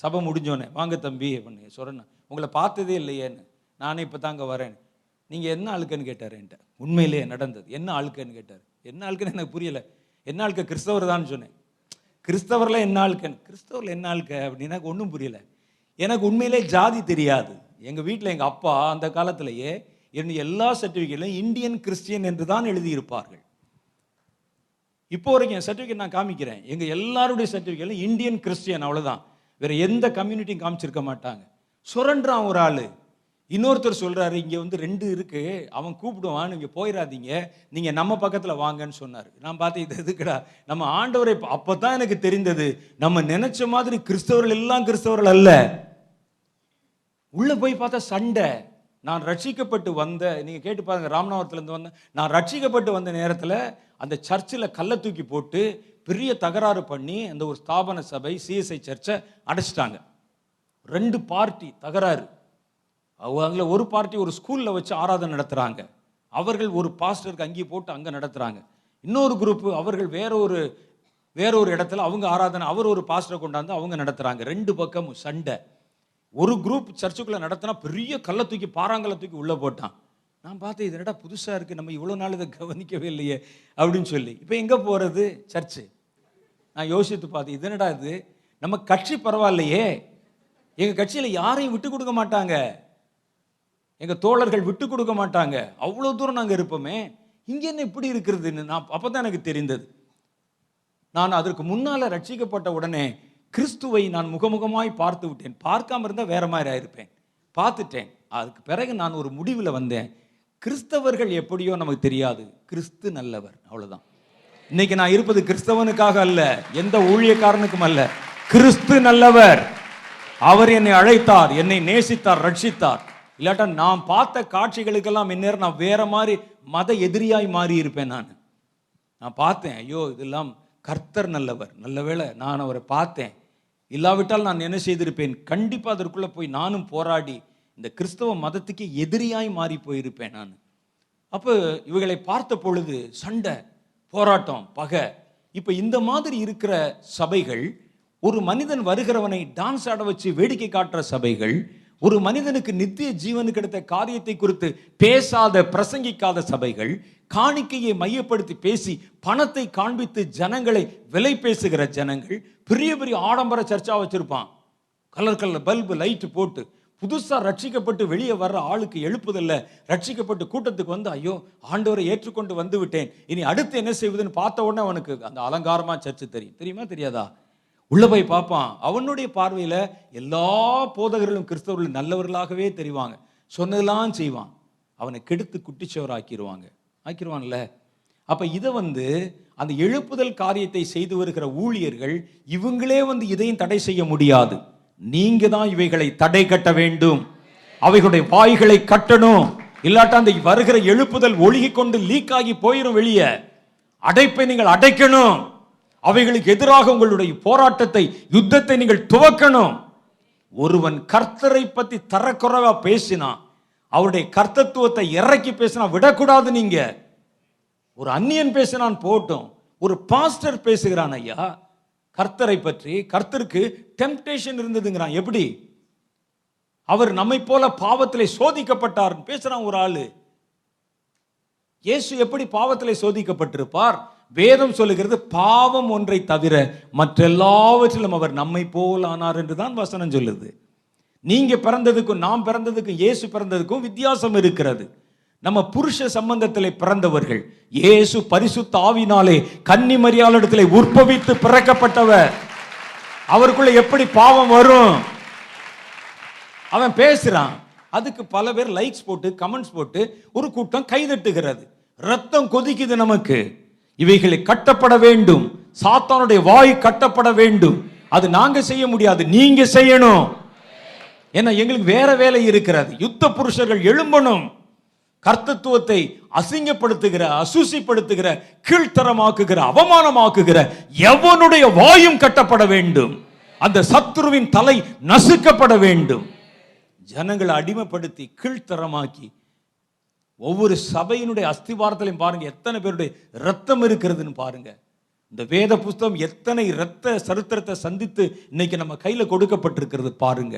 சபை முடிஞ்சோடனே வாங்க தம்பி பண்ணு சொரண்ணா உங்களை பார்த்ததே இல்லையேன்னு. நானே இப்போ தாங்க வரேன் நீங்கள் என்ன ஆளுக்குன்னு கேட்டார் என்கிட்ட? உண்மையிலேயே நடந்தது. என்ன ஆளுக்குன்னு கேட்டார்? என்ன ஆளுக்குன்னு எனக்கு புரியல. என்னாளுக்கு கிறிஸ்தவர் தான் சொன்னேன். கிறிஸ்தவரில் என்ன ஆளுக்கன் கிறிஸ்தவர்ல என்ன ஆளுக்க அப்படின்னா எனக்கு ஒன்றும் புரியல. எனக்கு உண்மையிலே ஜாதி தெரியாது. எங்கள் வீட்டில் எங்கள் அப்பா அந்த காலத்திலேயே என்னுடைய எல்லா சர்டிஃபிகேட்லையும் இந்தியன் கிறிஸ்டியன் என்று தான் எழுதியிருப்பார்கள். இப்போ வரைக்கும் என் சர்டிஃபிகேட் நான் காமிக்கிறேன். எங்கள் எல்லாருடைய சர்டிஃபிகேட்லையும் இந்தியன் கிறிஸ்டியன் அவ்வளோதான் வேறு எந்த கம்யூனிட்டியும் காமிச்சிருக்க மாட்டாங்க. சுரண்டான் ஒரு ஆள். இன்னொருத்தர் சொல்கிறாரு இங்கே வந்து ரெண்டு இருக்குது அவன் கூப்பிடுவான் இங்கே போயிடாதீங்க நீங்கள் நம்ம பக்கத்தில் வாங்கன்னு சொன்னார். நான் பார்த்து இது எதுக்குடா? நம்ம ஆண்டவரை அப்போ தான் எனக்கு தெரிந்தது. நம்ம நினச்ச மாதிரி கிறிஸ்தவர்கள் எல்லாம் கிறிஸ்தவர்கள் அல்ல. உள்ளே போய் பார்த்தா சண்டை. நான் ரட்சிக்கப்பட்டு வந்த நீங்கள் கேட்டு பாருங்க ராமநாதத்துல வந்தேன் நான் ரட்சிக்கப்பட்டு வந்த நேரத்தில் அந்த சர்ச்சில் கல்லை தூக்கி போட்டு பெரிய தகராறு பண்ணி அந்த ஒரு ஸ்தாபன சபை சிஎஸ்ஐ சர்ச்சை அடைச்சிட்டாங்க. ரெண்டு பார்ட்டி தகராறு. அவங்கள ஒரு பார்ட்டி ஒரு ஸ்கூலில் வச்சு ஆராதனை நடத்துகிறாங்க அவர்கள் ஒரு பாஸ்டருக்கு அங்கேயே போட்டு அங்கே நடத்துகிறாங்க இன்னொரு குரூப்பு அவர்கள் வேற ஒரு வேற ஒரு இடத்துல அவங்க ஆராதனை அவர் ஒரு பாஸ்டரை கொண்டாந்து அவங்க நடத்துகிறாங்க ரெண்டு பக்கமும் சண்டை. ஒரு குரூப் சர்ச்சுக்குள்ளே நடத்தினா பெரிய கல்லை தூக்கி பாறாங்கல்லை தூக்கி உள்ளே போட்டான். நான் பார்த்தேன் இது என்னடா இருக்குது நம்ம இவ்வளோ நாள் இதை கவனிக்கவே இல்லையே அப்படின்னு சொல்லி. இப்போ எங்கே போகிறது சர்ச்சு நான் யோசித்து பார்த்தேன் இது என்னடா இது? நம்ம கட்சி பரவாயில்லையே. எங்கள் கட்சியில் யாரையும் விட்டு கொடுக்க மாட்டாங்க. எங்கள் தோழர்கள் விட்டு கொடுக்க மாட்டாங்க. அவ்வளோ தூரம் நாங்கள் இருப்போமே. இங்கே என்ன இப்படி இருக்கிறதுன்னு நான் அப்போ தான் எனக்கு தெரிந்தது. நான் அதற்கு முன்னால் ரட்சிக்கப்பட்ட உடனே கிறிஸ்துவை நான் முகமுகமாய் பார்த்து விட்டேன். பார்க்காம இருந்தால் வேற மாதிரி ஆயிருப்பேன். பார்த்துட்டேன். அதுக்கு பிறகு நான் ஒரு முடிவில் வந்தேன். கிறிஸ்தவர்கள் எப்படியோ நமக்கு தெரியாது. கிறிஸ்து நல்லவர். அவ்வளோதான் இன்னைக்கு நான் இருப்பது கிறிஸ்தவனுக்காக அல்ல. எந்த ஊழியக்காரனுக்கும் அல்ல. கிறிஸ்து நல்லவர். அவர் என்னை அழைத்தார். என்னை நேசித்தார் ரட்சித்தார். இல்லாட்டா நான் பார்த்த காட்சிகளுக்கெல்லாம் இந்நேரம் நான் வேற மாதிரி மத எதிரியாய் மாறி இருப்பேன் நான். நான் பார்த்தேன் ஐயோ இதெல்லாம் கர்த்தர் நல்லவர். நல்ல வேளை நான் அவரை பார்த்தேன். இல்லாவிட்டால் நான் என்ன செய்திருப்பேன்? கண்டிப்பாக அதற்குள்ளே போய் நானும் போராடி இந்த கிறிஸ்தவ மதத்துக்கு எதிரியாய் மாறி போயிருப்பேன் நான். அப்போ இவைகளை பார்த்த பொழுது சண்டை போராட்டம் பகை இப்போ இந்த மாதிரி இருக்கிற சபைகள் ஒரு மனிதன் வருகிறவனை டான்ஸ் ஆட வச்சு வேடிக்கை காட்டுற சபைகள் ஒரு மனிதனுக்கு நித்திய ஜீவனுக்கு கிடைத்த காரியத்தை குறித்து பேசாத பிரசங்கிக்காத சபைகள் காணிக்கையை மையப்படுத்தி பேசி பணத்தை காண்பித்து ஜனங்களை விலை பேசுகிற ஜனங்கள் பெரிய பெரிய ஆடம்பர சர்ச்சா வச்சிருப்பான். கலர் கலர் பல்பு லைட்டு போட்டு புதுசா ரட்சிக்கப்பட்டு வெளியே வர்ற ஆளுக்கு எழுப்புதல்ல ரட்சிக்கப்பட்டு கூட்டத்துக்கு வந்து ஐயோ ஆண்டவரை ஏற்றுக்கொண்டு வந்து விட்டேன். இனி அடுத்து என்ன செய்வதுன்னு பார்த்த உடனே அவனுக்கு அந்த அலங்காரமா சர்ச்சு தெரியும். தெரியுமா தெரியாதா? உள்ள போய் பார்ப்பான். அவனுடைய பார்வையில் எல்லா போதகர்களும் கிறிஸ்தவர்கள் நல்லவர்களாகவே தெரிவாங்க. சொன்னதெல்லாம் செய்வான். அவனை கெடுத்து குட்டிச்சவர் ஆக்கிடுவாங்க ஆக்கிடுவான்ல அப்போ இதை வந்து அந்த எழுப்புதல் காரியத்தை செய்து வருகிற ஊழியர்கள் இவங்களே வந்து இதையும் தடை செய்ய முடியாது. நீங்க தான் இவைகளை தடை கட்ட வேண்டும். அவைகளுடைய வாய்களை கட்டணும். இல்லாட்டா அந்த வருகிற எழுப்புதல் ஒழுகி கொண்டு லீக் ஆகி போயிடும் வெளியே. அடைப்பை நீங்கள் அடைக்கணும். அவைகளுக்கு எதிராக உங்களுடைய போராட்டத்தை யுத்தத்தை நீங்கள் துவக்கணும். ஒருவன் கர்த்தரை பத்தி தரக்குறைவா பேசினா அவருடைய கர்த்தத்துவத்தை இறக்கி பேசினா விடக்கூடாது நீங்க. ஒரு அந்நியன் பேசினான் போட்டும் ஒரு பாஸ்டர் பேசுகிறான் ஐயா கர்த்தரை பற்றி கர்த்தருக்கு டெம்டேஷன் இருந்ததுங்கிறான். எப்படி? அவர் நம்மை போல பாவத்திலே சோதிக்கப்பட்டார் பேசுறான் ஒரு ஆளு. இயேசு எப்படி பாவத்திலே சோதிக்கப்பட்டிருப்பார்? வேதம் சொல்லுகிறது பாவம் ஒன்றை தவிர மற்றெல்லாவற்றிலும் அவர் நம்மை போல் ஆனார் என்று தான் வசனம் சொல்லுது. நீங்க பிறந்ததுக்கும் நாம் பிறந்ததுக்கும் இயேசு பிறந்ததுக்கும் வித்தியாசம் இருக்கிறது. நம்ம புருஷ சம்பந்தத்தில் பிறந்தவர்கள் இயேசு பரிசுத்த ஆவினாலே கன்னி மரியாளிடத்திலே உற்பவித்து பிறக்கப்பட்டவர். அவருக்குள்ள எப்படி பாவம் வரும்? அவன் பேசுறான். அதுக்கு பல பேர் லைக்ஸ் போட்டு கமெண்ட்ஸ் போட்டு ஒரு கூட்டம் கைதட்டுகிறது. ரத்தம் கொதிக்குது நமக்கு. இவைகளை கட்டப்பட வேண்டும். சாத்தானுடைய வாய் கட்டப்பட வேண்டும். அது நாங்க செய்ய முடியாது நீங்க செய்யணும். ஏன்னா எங்களுக்கு வேற வேலை இருக்கிறது. யுத்த புருஷர்கள் எழும்பணும். கர்த்தத்துவத்தை அசிங்கப்படுத்துகிற அசூசிப்படுத்துகிற கீழ்த்தரமாக்குகிற அவமானமாக்குகிற எவனுடைய வாயும் கட்டப்பட வேண்டும். அந்த சத்ருவின் தலை நசுக்கப்பட வேண்டும். ஜனங்களை அடிமைப்படுத்தி கீழ்த்தரமாக்கி ஒவ்வொரு சபையினுடைய அஸ்திவாரத்திலையும் பாருங்கள் எத்தனை பேருடைய ரத்தம் இருக்கிறதுன்னு பாருங்கள் இந்த வேத புஸ்தகம் எத்தனை இரத்த சரித்திரத்தை சந்தித்து இன்னைக்கு நம்ம கையில் கொடுக்கப்பட்டிருக்கிறது பாருங்க.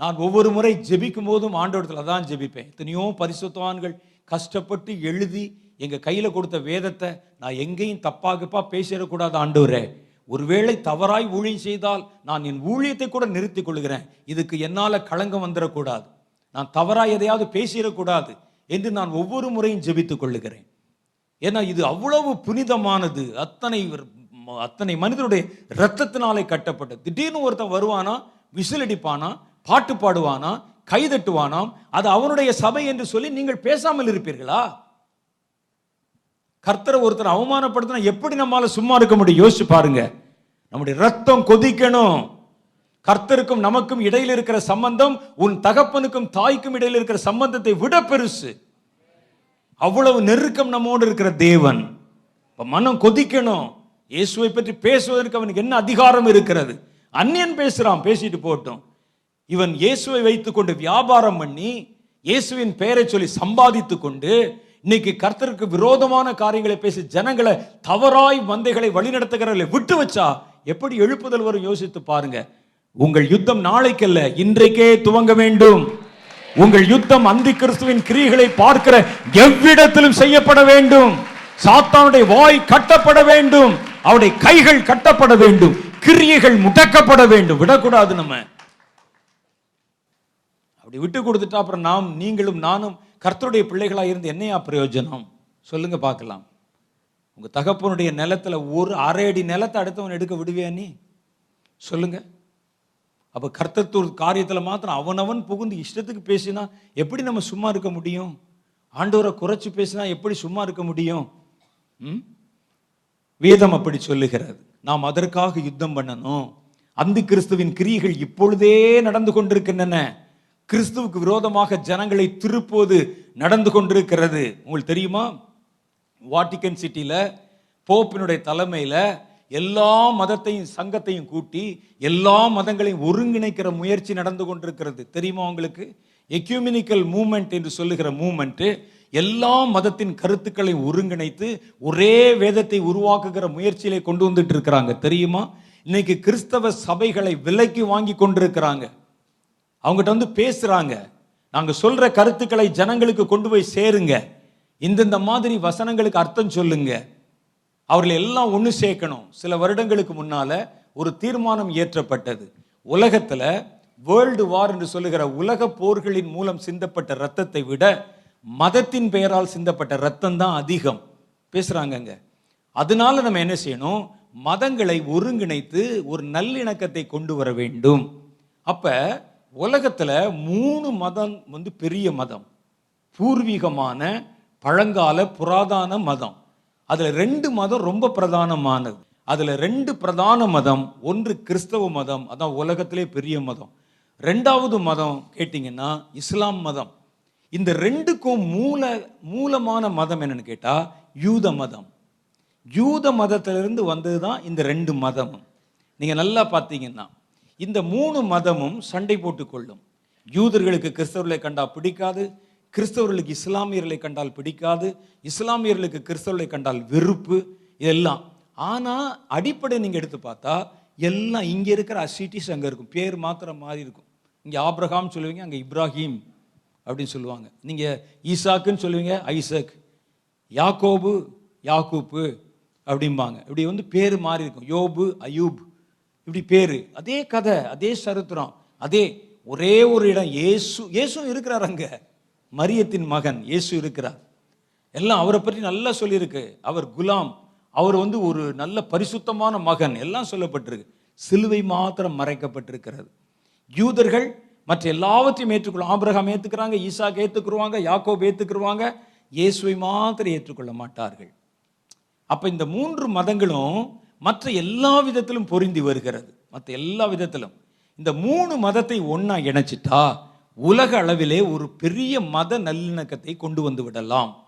நான் ஒவ்வொரு முறை ஜெபிக்கும் போதும் ஆண்டவரத்தில் தான் ஜெபிப்பேன். எத்தனையோ பரிசுத்தவான்கள் கஷ்டப்பட்டு எழுதி எங்கள் கையில் கொடுத்த வேதத்தை நான் எங்கேயும் தப்பாகப்பா பேசிடக்கூடாது ஆண்டவரே. ஒருவேளை தவறாய் ஊழியம் செய்தால் நான் என் ஊழியத்தை கூட நிறுத்திக் கொள்கிறேன். இதுக்கு என்னால் களங்கம் வந்துடக்கூடாது. நான் தவறாக எதையாவது பேசிடக்கூடாது என்று நான் ஒவ்வொரு முறையும் ஜெபித்துக் கொள்ளுகிறேன். ஏன்னா இது அவ்வளவு புனிதமானது. அத்தனை அத்தனை மனிதனுடைய ரத்தத்தினாலே கட்டப்பட்டது. திடீர்னு ஒருத்தன் வருவானா விசிலடிப்பானா பாட்டு பாடுவானா கைதட்டுவானாம் அது அவனுடைய சபை என்று சொல்லி நீங்கள் பேசாமல் இருப்பீர்களா? கர்த்தரை ஒருத்தர் அவமானப்படுத்தினா எப்படி நம்மால சும்மா இருக்க முடியும்? யோசிச்சு பாருங்க. நம்முடைய ரத்தம் கொதிக்கணும். கர்த்தருக்கும் நமக்கும் இடையில் இருக்கிற சம்பந்தம் உன் தகப்பனுக்கும் தாய்க்கும் இடையில் இருக்கிற சம்பந்தத்தை விட பெருசு. அவ்வளவு நெருக்கம் நம்மோடு இருக்கிற தேவன். இப்ப மனம் கொதிக்கணும். இயேசுவை பற்றி பேசுவதற்கு அவனுக்கு என்ன அதிகாரம் இருக்கிறது? அந்நியன் பேசுறான் பேசிட்டு போட்டோம். இவன் இயேசுவை வைத்துக்கொண்டு வியாபாரம் பண்ணி இயேசுவின் பெயரை சொல்லி சம்பாதித்து கொண்டு இன்னைக்கு கர்த்தருக்கு விரோதமான காரியங்களை பேசி ஜனங்களை தவறாய் மந்தைகளை வழிநடத்துகிறவர்களை விட்டு வச்சா எப்படி எழுப்புதல் வரும்? யோசித்து பாருங்க. உங்கள் யுத்தம் நாளைக்கல்ல இன்றைக்கே துவங்க வேண்டும். உங்கள் யுத்தம் அந்தி கிறிஸ்துவின் கிரிகளை பார்க்கிற எவ்விடத்திலும் செய்யப்பட வேண்டும். சாத்தானுடைய வாய் கட்டப்பட வேண்டும். அவருடைய கைகள் கட்டப்பட வேண்டும். கிரியைகள் முடக்கப்பட வேண்டும். விடக்கூடாது நம்ம. அப்படி விட்டு கொடுத்துட்டா அப்புறம் நாம் நீங்களும் நானும் கர்த்தருடைய பிள்ளைகளாக இருந்து என்னையா பிரயோஜனம்? சொல்லுங்க பார்க்கலாம். உங்க தகப்பனுடைய நிலத்துல ஒரு அரை அடி நிலத்தை அடுத்தவன் எடுக்க விடுவியா நீ? சொல்லுங்க. அப்போ கர்த்தத்தூர் காரியத்தில் மாத்திரம் அவனவன் புகுந்து இஷ்டத்துக்கு பேசினா எப்படி நம்ம சும்மா இருக்க முடியும்? ஆண்டவரை குறைச்சி பேசினா எப்படி சும்மா இருக்க முடியும்? ம்? வேதம் அப்படி சொல்லுகிறது. நாம் அதற்காக யுத்தம் பண்ணணும். அந்த கிறிஸ்துவின் கிரியைகள் இப்பொழுதே நடந்து கொண்டிருக்கின்றன. கிறிஸ்துவுக்கு விரோதமாக ஜனங்களை திருப்புவது நடந்து கொண்டிருக்கிறது. உங்களுக்கு தெரியுமா? வாட்டிக்கன் சிட்டியில் போப்பினுடைய தலைமையில் எல்லா மதத்தையும் சங்கத்தையும் கூட்டி எல்லா மதங்களையும் ஒருங்கிணைக்கிற முயற்சி நடந்து கொண்டிருக்கிறது. தெரியுமா உங்களுக்கு? எக்யூமினிக்கல் மூமெண்ட் என்று சொல்லுகிற மூமெண்ட்டு எல்லா மதத்தின் கருத்துக்களை ஒருங்கிணைத்து ஒரே வேதத்தை உருவாக்குகிற முயற்சியிலே கொண்டு வந்துட்டு இருக்கிறாங்க. தெரியுமா? இன்னைக்கு கிறிஸ்தவ சபைகளை விலைக்கு வாங்கி கொண்டிருக்கிறாங்க. அவங்ககிட்ட வந்து பேசுறாங்க. நாங்க சொல்ற கருத்துக்களை ஜனங்களுக்கு கொண்டு போய் சேருங்க. இந்தந்த மாதிரி வசனங்களுக்கு அர்த்தம் சொல்லுங்க. அவர்களை எல்லாம் ஒன்று சேர்க்கணும். சில வருடங்களுக்கு முன்னால் ஒரு தீர்மானம் இயற்றப்பட்டது. உலகத்தில் வேர்ல்டு வார் என்று சொல்லுகிற உலக போர்களின் மூலம் சிந்தப்பட்ட ரத்தத்தை விட மதத்தின் பெயரால் சிந்தப்பட்ட ரத்தம் தான் அதிகம். பேசுகிறாங்கங்க அதனால நம்ம என்ன செய்யணும்? மதங்களை ஒருங்கிணைத்து ஒரு நல்லிணக்கத்தை கொண்டு வர வேண்டும். அப்போ உலகத்தில் மூணு மதம் வந்து பெரிய மதம். பூர்வீகமான பழங்கால புராதான மதம். அதில் ரெண்டு மதம் ரொம்ப பிரதானமானது. அதில் ரெண்டு பிரதான மதம் ஒன்று கிறிஸ்தவ மதம் அதான் உலகத்திலே பெரிய மதம். ரெண்டாவது மதம் கேட்டிங்கன்னா இஸ்லாம் மதம். இந்த ரெண்டுக்கும் மூல மூலமான மதம் என்னன்னு கேட்டால் யூத மதம். யூத மதத்திலிருந்து வந்தது தான் இந்த ரெண்டு மதமும் நீங்கள் நல்லா பார்த்தீங்கன்னா இந்த மூணு மதமும் சண்டை போட்டுக்கொள்ளும் யூதர்களுக்கு கிறிஸ்தவர்களை கண்டா பிடிக்காது கிறிஸ்தவர்களுக்கு இஸ்லாமியர்களை கண்டால் பிடிக்காது இஸ்லாமியர்களுக்கு கிறிஸ்தவர்களை கண்டால் வெறுப்பு இதெல்லாம். ஆனால் அடிப்படை நீங்கள் எடுத்து பார்த்தா எல்லாம் இங்கே இருக்கிற அசிட்டிஸ் அங்கே இருக்கும். பேர் மாத்திரம் மாதிரி இருக்கும். இங்கே ஆப்ரஹாம் சொல்லுவீங்க அங்கே இப்ராஹிம் அப்படின்னு சொல்லுவாங்க. நீங்கள் ஈசாக்குன்னு சொல்லுவீங்க ஐசக். யாக்கோபு யாக்கூப்பு அப்படிம்பாங்க. இப்படி வந்து பேர் மாறி இருக்கும். யோபு அயூப். இப்படி பேர். அதே கதை அதே சரித்திரம். அதே ஒரே ஒரு இடம். இயேசு இயேசு இருக்கிறார் அங்கே. மரியத்தின் மகன் இயேசு இருக்கிறார். எல்லாம் அவரை பற்றி நல்லா சொல்லியிருக்கு. அவர் குலாம். அவர் வந்து ஒரு நல்ல பரிசுத்தமான மகன். எல்லாம் சொல்லப்பட்டிருக்கு. சிலுவை மாத்திரம் மறைக்கப்பட்டிருக்கிறது. யூதர்கள் மற்ற எல்லாவற்றையும் ஏற்றுக்கொள்ளும் ஆபிரகாம் ஏற்றுக்கிறாங்க ஈசாக் ஏற்றுக்குருவாங்க யாக்கோப் ஏற்றுக்குருவாங்க இயேசுவை மாத்திரம் ஏற்றுக்கொள்ள மாட்டார்கள். அப்போ இந்த மூன்று மதங்களும் மற்ற எல்லா விதத்திலும் பொருந்தி வருகிறது. மற்ற எல்லா விதத்திலும். இந்த மூணு மதத்தை ஒன்றா இணைச்சிட்டா உலக அளவிலே ஒரு பெரிய மத நல்லிணக்கத்தை கொண்டு வந்து விடலாம்.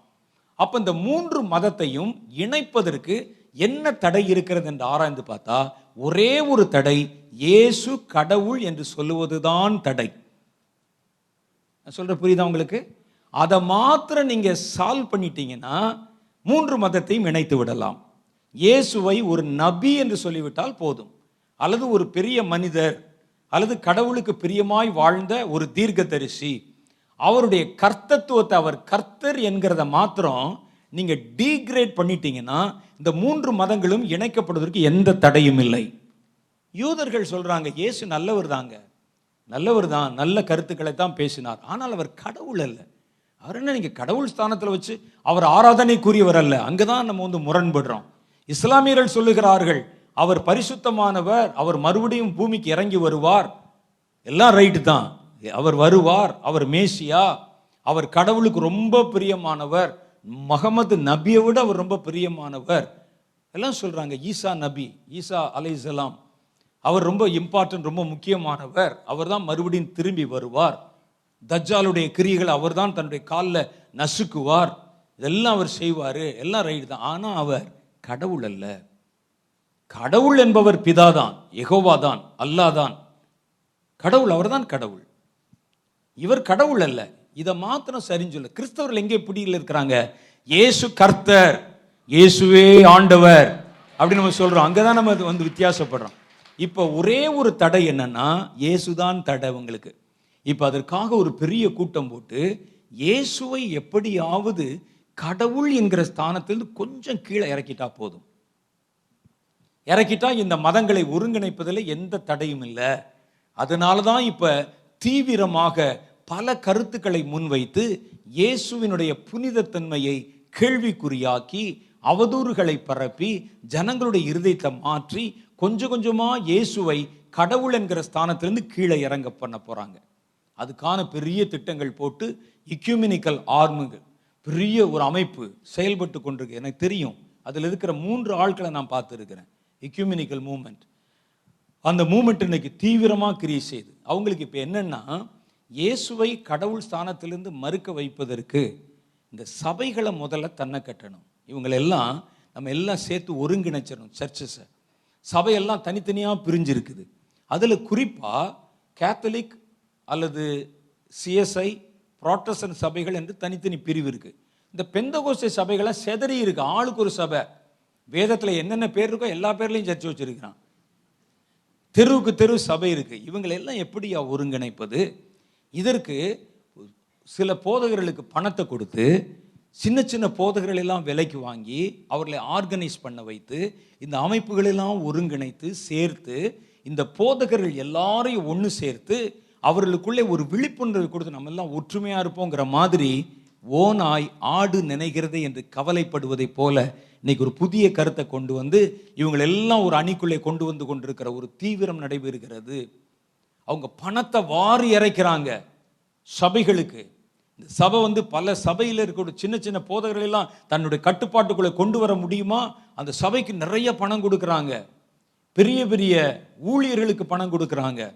அப்ப இந்த மூன்று மதத்தையும் இணைப்பதற்கு என்ன தடை இருக்கிறது என்று ஆராய்ந்து பார்த்தா ஒரே ஒரு தடை இயேசு கடவுள் என்று சொல்லுவதுதான் தடை. நான் சொல்ற புரியுதா உங்களுக்கு? அதை மாத்திரம் நீங்க சால்வ் பண்ணிட்டீங்கன்னா மூன்று மதத்தையும் இணைத்து விடலாம். இயேசுவை ஒரு நபி என்று சொல்லிவிட்டால் போதும். அல்லது ஒரு பெரிய மனிதர் அல்லது கடவுளுக்கு பிரியமாய் வாழ்ந்த ஒரு தீர்க்கதரிசி அவருடைய கர்த்தத்துவத்தை அவர் கர்த்தர் என்கிறத மாத்திரம் நீங்க டீக்ரேட் பண்ணிட்டீங்கன்னா இந்த மூன்று மதங்களும் இணைக்கப்படுவதற்கு எந்த தடையும் இல்லை. யூதர்கள் சொல்றாங்க இயேசு நல்லவர் தாங்க. நல்லவர் தான் நல்ல கருத்துக்களை தான் பேசினார். ஆனால் அவர் கடவுள் அல்ல. அவர் என்ன நீங்க கடவுள் ஸ்தானத்தில் வச்சு அவர் ஆராதனைக்குரியவர் அல்ல. அங்கதான் நம்ம வந்து முரண்படுறோம். இஸ்லாமியர்கள் சொல்லுகிறார்கள் அவர் பரிசுத்தமானவர் அவர் மறுபடியும் பூமிக்கு இறங்கி வருவார். எல்லாம் ரைட்டு தான். அவர் வருவார் அவர் மேசியா அவர் கடவுளுக்கு ரொம்ப பிரியமானவர். மகமது நபியை விட அவர் ரொம்ப பிரியமானவர். எல்லாம் சொல்கிறாங்க ஈசா நபி ஈசா அலைசலாம் அவர் ரொம்ப இம்பார்ட்டன்ட் ரொம்ப முக்கியமானவர். அவர் தான் மறுபடியும் திரும்பி வருவார். தஜ்ஜாலுடைய கிரியைகளை அவர் தான் தன்னுடைய காலில் நசுக்குவார். இதெல்லாம் அவர் செய்வார். எல்லாம் ரைட்டு தான். ஆனால் அவர் கடவுள் அல்ல. கடவுள் என்பவர் பிதாதான் எகோவா தான் அல்லாஹ் தான் கடவுள் அவர்தான் கடவுள். இவர் கடவுள் அல்ல. இதை மாத்திரம் சரின்னு சொல்ல. கிறிஸ்தவர்கள் எங்கே பிடியில் இருக்கிறாங்க? இயேசு கர்த்தர். இயேசுவே ஆண்டவர். அப்படின்னு நம்ம சொல்றோம். அங்கதான் நம்ம அது வந்து வித்தியாசப்படுறோம். இப்போ ஒரே ஒரு தடை என்னன்னா இயேசுதான் தடை உங்களுக்கு. இப்போ அதற்காக ஒரு பெரிய கூட்டம் போட்டு இயேசுவை எப்படியாவது கடவுள் என்கிற ஸ்தானத்திலிருந்து கொஞ்சம் கீழே இறக்கிட்டா போதும். இறக்கிட்டா இந்த மதங்களை ஒருங்கிணைப்பதில் எந்த தடையும் இல்லை. அதனால தான் இப்போ தீவிரமாக பல கருத்துக்களை முன்வைத்து இயேசுவினுடைய புனிதத்தன்மையை கேள்விக்குறியாக்கி அவதூறுகளை பரப்பி ஜனங்களுடைய இருதயத்தை மாற்றி கொஞ்சம் கொஞ்சமாக இயேசுவை கடவுள் என்கிற ஸ்தானத்திலிருந்து கீழே இறங்க பண்ண போகிறாங்க அதுக்கான பெரிய திட்டங்கள் போட்டு இக்யூமினிக்கல் ஆர்முகள் பெரிய ஒரு அமைப்பு செயல்பட்டு கொண்டிருக்கு. எனக்கு தெரியும். அதில் இருக்கிற மூன்று ஆட்களை நான் பார்த்துருக்கிறேன். Ecumenical moment. அந்த மூமெண்ட் இன்னைக்கு தீவிரமாக கிரியேட் செய்து அவங்களுக்கு இப்போ என்னென்னா இயேசுவை கடவுள் ஸ்தானத்திலிருந்து மறுக்க வைப்பதற்கு இந்த சபைகளை முதல்ல தன்னை கட்டணும். இவங்களெல்லாம் நம்ம எல்லாம் சேர்த்து ஒருங்கிணைச்சிடணும் சர்ச்சஸை. சபையெல்லாம் தனித்தனியாக பிரிஞ்சிருக்குது. அதில் குறிப்பாக கேத்தலிக் அல்லது சிஎஸ்ஐ புராட்டஸ்டன்ட் சபைகள் என்று தனித்தனி பிரிவு இருக்குது இந்த பெந்தகோசை சபைகளை செதறி இருக்குது ஆளுக்கு ஒரு சபை. வேதத்தில் என்னென்ன பேர் இருக்கோ எல்லா பேர்லையும் சர்ச்சை வச்சிருக்கிறான். தெருவுக்கு தெரு சபை இருக்குது இவங்களெல்லாம் எப்படியா ஒருங்கிணைப்பது? இதற்கு சில போதகர்களுக்கு பணத்தை கொடுத்து சின்ன சின்ன போதகர்கள் எல்லாம் விலைக்கு வாங்கி அவர்களை ஆர்கனைஸ் பண்ண வைத்து இந்த அமைப்புகளெல்லாம் ஒருங்கிணைத்து சேர்த்து இந்த போதகர்கள் எல்லாரையும் ஒன்று சேர்த்து அவர்களுக்குள்ளே ஒரு விழிப்புணர்வு கொடுத்து நம்ம எல்லாம் ஒற்றுமையாக இருப்போங்கிற மாதிரி ஓனாய் ஆடு நினைகிறது என்று கவலைப்படுவதைப் போல இன்னைக்கு ஒரு புதிய கருத்தை கொண்டு வந்து இவங்களை எல்லாம் ஒரு அணிக்குள்ளே கொண்டு வந்து கொண்டிருக்கிற ஒரு தீவிரம் நடைபெறுகிறது. அவங்க பணத்தை வாரி இறைக்கிறாங்க சபைகளுக்கு. இந்த சபை வந்து பல சபையில் இருக்கிற சின்ன சின்ன போதகர்கள் எல்லாம் தன்னுடைய கட்டுப்பாட்டுக்குள்ளே கொண்டு வர முடியுமா? அந்த சபைக்கு நிறைய பணம் கொடுக்குறாங்க. பெரிய பெரிய ஊழியர்களுக்கு பணம் கொடுக்குறாங்க.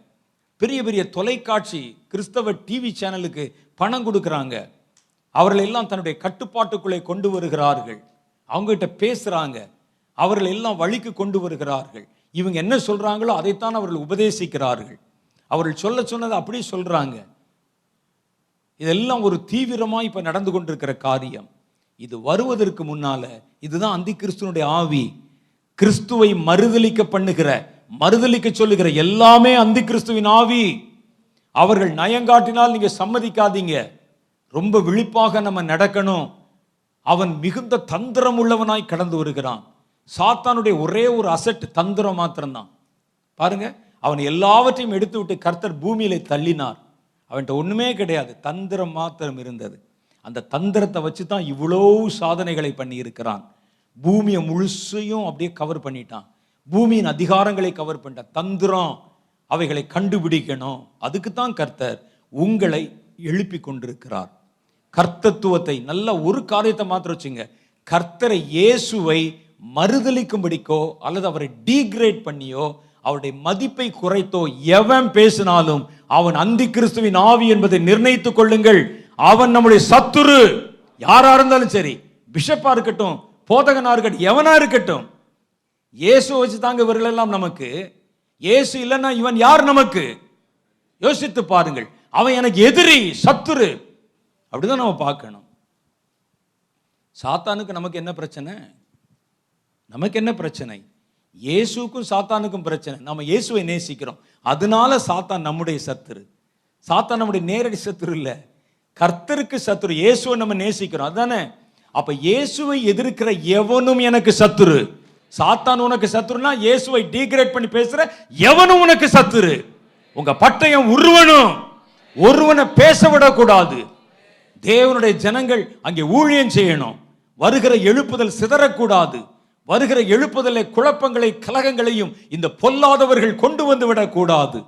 பெரிய பெரிய தொலைக்காட்சி கிறிஸ்தவ டிவி சேனலுக்கு பணம் கொடுக்குறாங்க. அவர்களெல்லாம் தன்னுடைய கட்டுப்பாட்டுக்குள்ளே கொண்டு வருகிறார்கள். அவங்ககிட்ட பேசுகிறாங்க அவர்கள் எல்லாம் வழிக்கு கொண்டு வருகிறார்கள். இவங்க என்ன சொல்கிறாங்களோ அதைத்தான் அவர்கள் உபதேசிக்கிறார்கள். அவர்கள் சொல்ல சொன்னதை அப்படியே சொல்கிறாங்க இதெல்லாம் ஒரு தீவிரமாக இப்போ நடந்து கொண்டிருக்கிற காரியம். இது வருவதற்கு முன்னால இதுதான் அந்தி கிறிஸ்துவனுடைய ஆவி. கிறிஸ்துவை மறுதளிக்க பண்ணுகிற மறுதளிக்க சொல்லுகிற எல்லாமே அந்தி கிறிஸ்துவின் ஆவி. அவர்கள் நயங்காட்டினால் நீங்கள் சம்மதிக்காதீங்க. ரொம்ப விழிப்பாக நம்ம நடக்கணும். அவன் மிகுந்த தந்திரம் உள்ளவனாய் கடந்து வருகிறான். சாத்தானுடைய ஒரே ஒரு அசட் தந்திரம் மாத்திரம்தான். பாருங்க அவன் எல்லாவற்றையும் எடுத்து விட்டு கர்த்தர் பூமியிலே தள்ளினார். அவன்கிட்ட ஒன்றுமே கிடையாது தந்திரம் மாத்திரம் இருந்தது. அந்த தந்திரத்தை வச்சு தான் இவ்வளோ சாதனைகளை பண்ணி இருக்கிறான் பூமியை முழுசையும் அப்படியே கவர் பண்ணிட்டான். பூமியின் அதிகாரங்களை கவர் பண்ணிட்டான். தந்திரம் அவைகளை கண்டுபிடிக்கணும். அதுக்கு தான் கர்த்தர் உங்களை எழுப்பி கொண்டிருக்கிறார். கர்த்தத்துவத்தை நல்ல ஒரு காரியத்தை மாத்திரம் வச்சுங்க. கர்த்தரை இயேசுவை மறுதலிக்கும்படிக்கோ அல்லது அவரை டீக்ரேட் பண்ணியோ அவருடைய மதிப்பை குறைத்தோ எவன் பேசினாலும் அவன் அந்தி கிறிஸ்துவின் ஆவி என்பதை நிர்ணயித்துக் கொள்ளுங்கள். அவன் நம்முடைய சத்துரு. யாரா இருந்தாலும் சரி பிஷப்பா இருக்கட்டும் போதகனா இருக்கட்டும் எவனா இருக்கட்டும் இயேசு வச்சு தாங்க இவர்கள் எல்லாம் நமக்கு. இயேசு இல்லைன்னா இவன் யார் நமக்கு? யோசித்து பாருங்கள். அவன் எனக்கு எதிரி சத்துரு. அப்படிதான் நம்ம பார்க்கணும். சாத்தானுக்கு நமக்கு என்ன பிரச்சனை? நமக்கு என்ன பிரச்சனை? இயேசுக்கும் சாத்தானுக்கும் பிரச்சனை. நம்ம இயேசுவை நேசிக்கிறோம். அதனால சாத்தான் நம்முடைய சத்துரு. சாத்தான் நம்முடைய நேரடி சத்துரு இல்லை. கர்த்தருக்கு சத்துரு. இயேசுவை நம்ம நேசிக்கிறோம். அதானே? அப்ப இயேசுவை எதிர்க்கிற எவனும் எனக்கு சத்துரு. சாத்தான் உனக்கு சத்துருனா இயேசுவை டீக்ரேட் பண்ணி பேசுற எவனும் உனக்கு சத்துரு. உங்க பட்டயம் உருவனும் ஒருவனை பேச விடக்கூடாது. தேவனுடைய ஜனங்கள் அங்கே ஊழியம் செய்யணும். வருகிற எழுப்புதல் சிதறக்கூடாது. வருகிற எழுப்புதலை குழப்பங்களை கலகங்களையும் இந்த பொல்லாதவர்கள் கொண்டு வந்து விடக்கூடாது.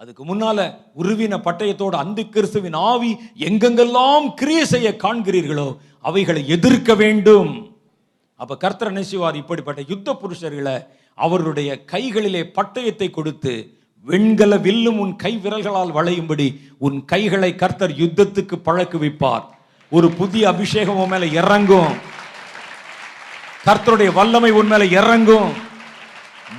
அதுக்கு முன்னால உருவின பட்டயத்தோட அந்து கிறிஸ்துவின் ஆவி எங்கெங்கெல்லாம் கிரியை செய்ய காண்கிறீர்களோ அவைகளை எதிர்க்க வேண்டும். அப்ப கர்த்தர் என்ன இப்படிப்பட்ட யுத்த புருஷர்களை அவர்களுடைய கைகளிலே பட்டயத்தை கொடுத்து வெண்கல வில்லும் உன் கை விரல்களால் வளையும்படி உன் கைகளை கர்த்தர் யுத்தத்துக்கு பழக்குவிப்பார். ஒரு புதிய அபிஷேகம் உன் மேல இறங்கும். கர்த்தருடைய வல்லமை உன் மேல இறங்கும்.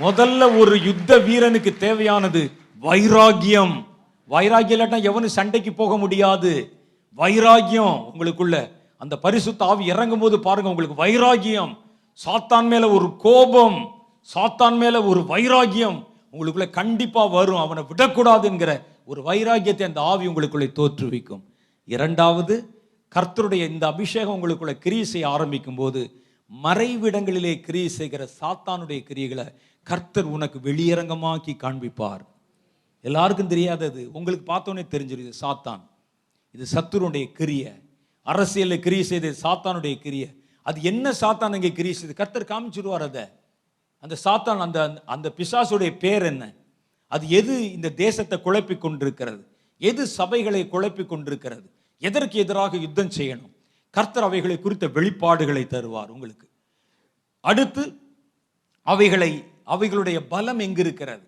முதல்ல ஒரு யுத்த வீரனுக்கு தேவையானது வைராகியம். வைராகியம் இல்லாட்டா எவனும் சண்டைக்கு போக முடியாது. வைராகியம் உங்களுக்குள்ள அந்த பரிசுத்த ஆவி இறங்கும் போது பாருங்க உங்களுக்கு வைராகியம். சாத்தான் மேல ஒரு கோபம் சாத்தான் மேல ஒரு வைராகியம். உங்களுக்குள்ள கண்டிப்பா வரும் அவனை விடக்கூடாதுங்கிற ஒரு வைராகியத்தை அந்த ஆவி உங்களுக்குள்ளே தோற்றுவிக்கும். இரண்டாவது கர்த்தருடைய இந்த அபிஷேகம் உங்களுக்குள்ள கிரியை செய்ய ஆரம்பிக்கும் போது மறைவிடங்களிலே கிரியை செய்கிற சாத்தானுடைய கிரியைகளை கர்த்தர் உனக்கு வெளியரங்கமாக்கி காண்பிப்பார். எல்லாருக்கும் தெரியாதது உங்களுக்கு பார்த்தோன்னே தெரிஞ்சிருது சாத்தான். இது சத்துருடைய கிரியை. அரசியலில் கிரியை செய்தது சாத்தானுடைய கிரியை. அது என்ன சாத்தான் இங்கே கிரியை செய்து கர்த்தர் காமிச்சிருவார் அதை. அந்த சாத்தான் அந்த அந்த பிசாசுடைய பேர் என்ன? அது எது இந்த தேசத்தை குழப்பி கொண்டிருக்கிறது எது சபைகளை குழப்பி கொண்டிருக்கிறது எதற்கு எதிராக யுத்தம் செய்யணும்? கர்த்தர் அவைகளை குறித்த வெளிப்பாடுகளை தருவார் உங்களுக்கு. அடுத்து அவைகளை அவைகளுடைய பலம் எங்கு இருக்கிறது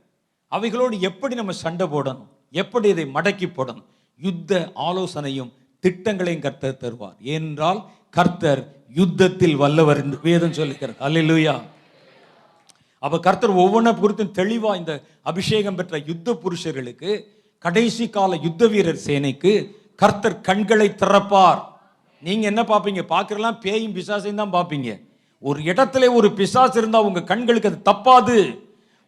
அவைகளோடு எப்படி நம்ம சண்டை போடணும்? எப்படி இதை மடக்கி போடணும்? யுத்த ஆலோசனையும் திட்டங்களையும் கர்த்தர் தருவார். ஏனென்றால் கர்த்தர் யுத்தத்தில் வல்லவர் என்று வேதம் சொல்லுகிறது. அல்லா அப்போ கர்த்தர் ஒவ்வொன்றை குறித்தும் தெளிவாக இந்த அபிஷேகம் பெற்ற யுத்த புருஷர்களுக்கு கடைசி கால யுத்த வீரர் சேனைக்கு கர்த்தர் கண்களை திறப்பார். நீங்கள் என்ன பார்ப்பீங்க பார்க்கறலாம் பேயும் பிசாசையும் தான் பார்ப்பீங்க ஒரு இடத்துல ஒரு பிசாசு இருந்தால் உங்கள் கண்களுக்கு அது தப்பாது.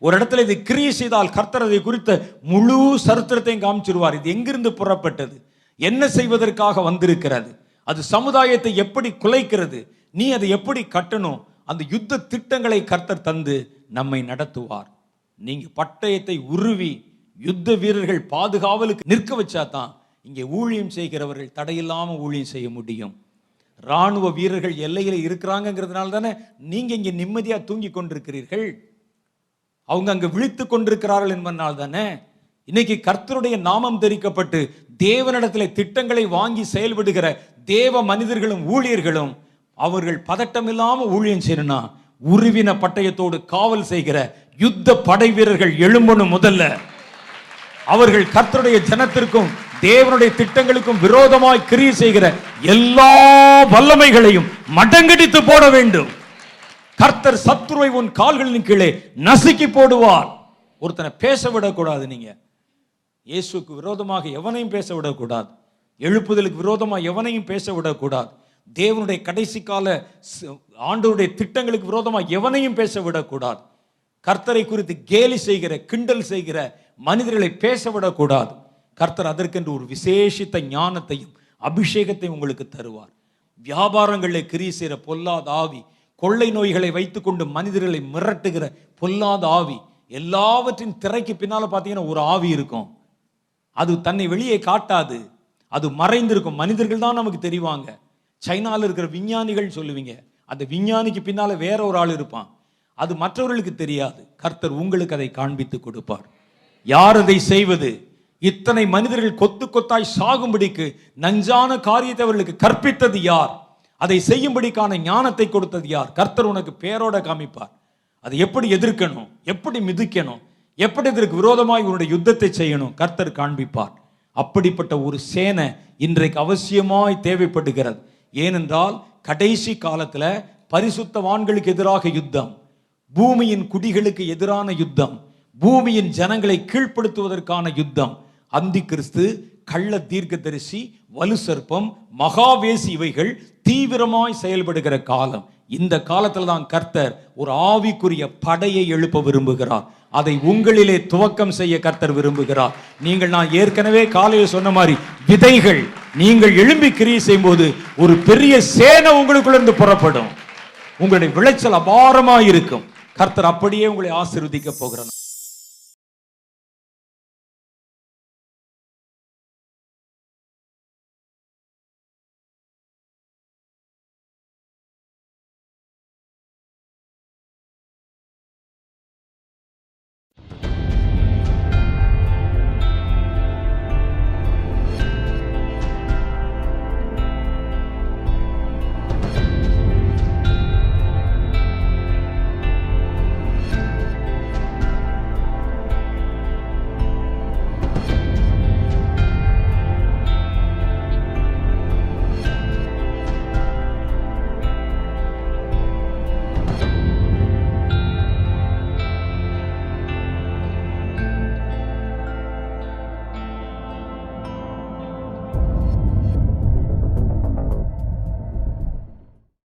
ஒரு இடத்துல இது கிரியை செய்தால் கர்த்தர் அதை குறித்த முழு சரித்திரத்தையும் காமிச்சிருவார். இது எங்கிருந்து புறப்பட்டது? என்ன செய்வதற்காக வந்திருக்கிறது? அது சமுதாயத்தை எப்படி குலைக்கிறது? நீ அதை எப்படி கட்டணும்? அந்த யுத்த திட்டங்களை கர்த்தர் தந்து நம்மை நடத்துவார். நீங்கள் பட்டயத்தை உருவி யுத்த வீரர்கள் பாதுகாவலுக்கு நிற்க வச்சா தான் இங்கே ஊழியம் செய்கிறவர்கள் தடையில்லாமல் ஊழியம் செய்ய முடியும். ராணுவ வீரர்கள் எல்லையில் இருக்கிறாங்கிறதுனால தானே நீங்கள் இங்கே நிம்மதியாக தூங்கி கொண்டிருக்கிறீர்கள். அவங்க அங்கே விழித்து கொண்டிருக்கிறார்கள் என்பதனால் தானே இன்னைக்கு கர்த்தருடைய நாமம் தெரிக்கப்பட்டு தேவனிடத்தில் திட்டங்களை வாங்கி செயல்படுகிற தேவ மனிதர்களும் ஊழியர்களும் அவர்கள் பதட்டம் இல்லாமல் ஊழியம் செய்யணும்னா உருவின பட்டயத்தோடு காவல் செய்கிற யுத்த படை வீரர்கள் எழும்பணும் முதல்ல. அவர்கள் கர்த்தருடைய ஜனத்திற்கும் தேவனுடைய திட்டங்களுக்கும் விரோதமாய் கிரியை செய்கிற எல்லா வல்லமைகளையும் மடங்கடித்து போட வேண்டும். கர்த்தர் சத்துருவை உன் கால்களின் கீழே நசுக்கி போடுவார். ஒருத்தனை பேச விடக்கூடாது நீங்க. இயேசுக்கு விரோதமாக எவனையும் பேச விடக்கூடாது. எழுப்புதலுக்கு விரோதமாக எவனையும் பேச விடக்கூடாது. தேவனுடைய கடைசி கால ச- ஆண்டவருடைய திட்டங்களுக்கு விரோதமாக எவனையும் பேச விடக்கூடாது. கர்த்தரை குறித்து கேலி செய்கிற கிண்டல் செய்கிற மனிதர்களை பேச விடக்கூடாது. கர்த்தர் அதற்கென்று ஒரு விசேஷித்த ஞானத்தையும் அபிஷேகத்தையும் உங்களுக்கு தருவார். வியாபாரங்களில் கிரி செய்கிற பொல்லாத ஆவி கொள்ளை நோய்களை வைத்துக்கொண்டு மனிதர்களை மிரட்டுகிற பொல்லாத ஆவி எல்லாவற்றின் திரைக்கு பின்னால் பார்த்தீங்கன்னா ஒரு ஆவி இருக்கும். அது தன்னை வெளியே காட்டாது. அது மறைந்திருக்கும். மனிதர்கள் தான் நமக்கு தெரிவாங்க. சைனாவில் இருக்கிற விஞ்ஞானிகள் சொல்லுவீங்க. அந்த விஞ்ஞானிக்கு பின்னால் வேற ஒரு ஆள் இருப்பான். அது மற்றவர்களுக்கு தெரியாது. கர்த்தர் உங்களுக்கு அதை காண்பித்து கொடுப்பார். யார் அதை செய்வது? இத்தனை மனிதர்கள் கொத்து கொத்தாய் சாகும்படிக்கு நஞ்சான காரியத்தை அவர்களுக்கு கற்பித்தது யார்? அதை செய்யும்படிக்கான ஞானத்தை கொடுத்தது யார்? கர்த்தர் உனக்கு பேரோட காமிப்பார். அதை எப்படி எதிர்க்கணும்? எப்படி மிதிக்கணும்? எப்படி இதற்கு விரோதமாய் உன்னுடைய யுத்தத்தை செய்யணும்? கர்த்தர் காண்பிப்பார். அப்படிப்பட்ட ஒரு சேனை இன்றைக்கு அவசியமாய் தேவைப்படுகிறது. ஏனென்றால் கடைசி காலத்தில் பரிசுத்தவான்களுக்கு எதிராக யுத்தம் பூமியின் குடிகளுக்கு எதிரான யுத்தம் பூமியின் ஜனங்களை கீழ்ப்படுத்துவதற்கான யுத்தம். அந்தி கிறிஸ்து கள்ள தீர்க்கதரிசி வலு சர்ப்பம் மகாவேசி இவைகள் தீவிரமாய் செயல்படுகிற காலம். இந்த காலத்தில் தான் கர்த்தர் ஒரு ஆவிக்குரிய படையை எழுப்ப விரும்புகிறார். அதை உங்களிலே துவக்கம் செய்ய கர்த்தர் விரும்புகிறார். நீங்கள் நான் ஏற்கனவே காலையில் சொன்ன மாதிரி விதைகள் நீங்கள் எழும்பி கிரியை செய்யும்போது ஒரு பெரிய சேனை உங்களுக்குள்ள புறப்படும். உங்களுடைய விளைச்சல் அபாரமா இருக்கும் கர்த்தர் அப்படியே உங்களை ஆசிர்வதிக்க போகிறார்.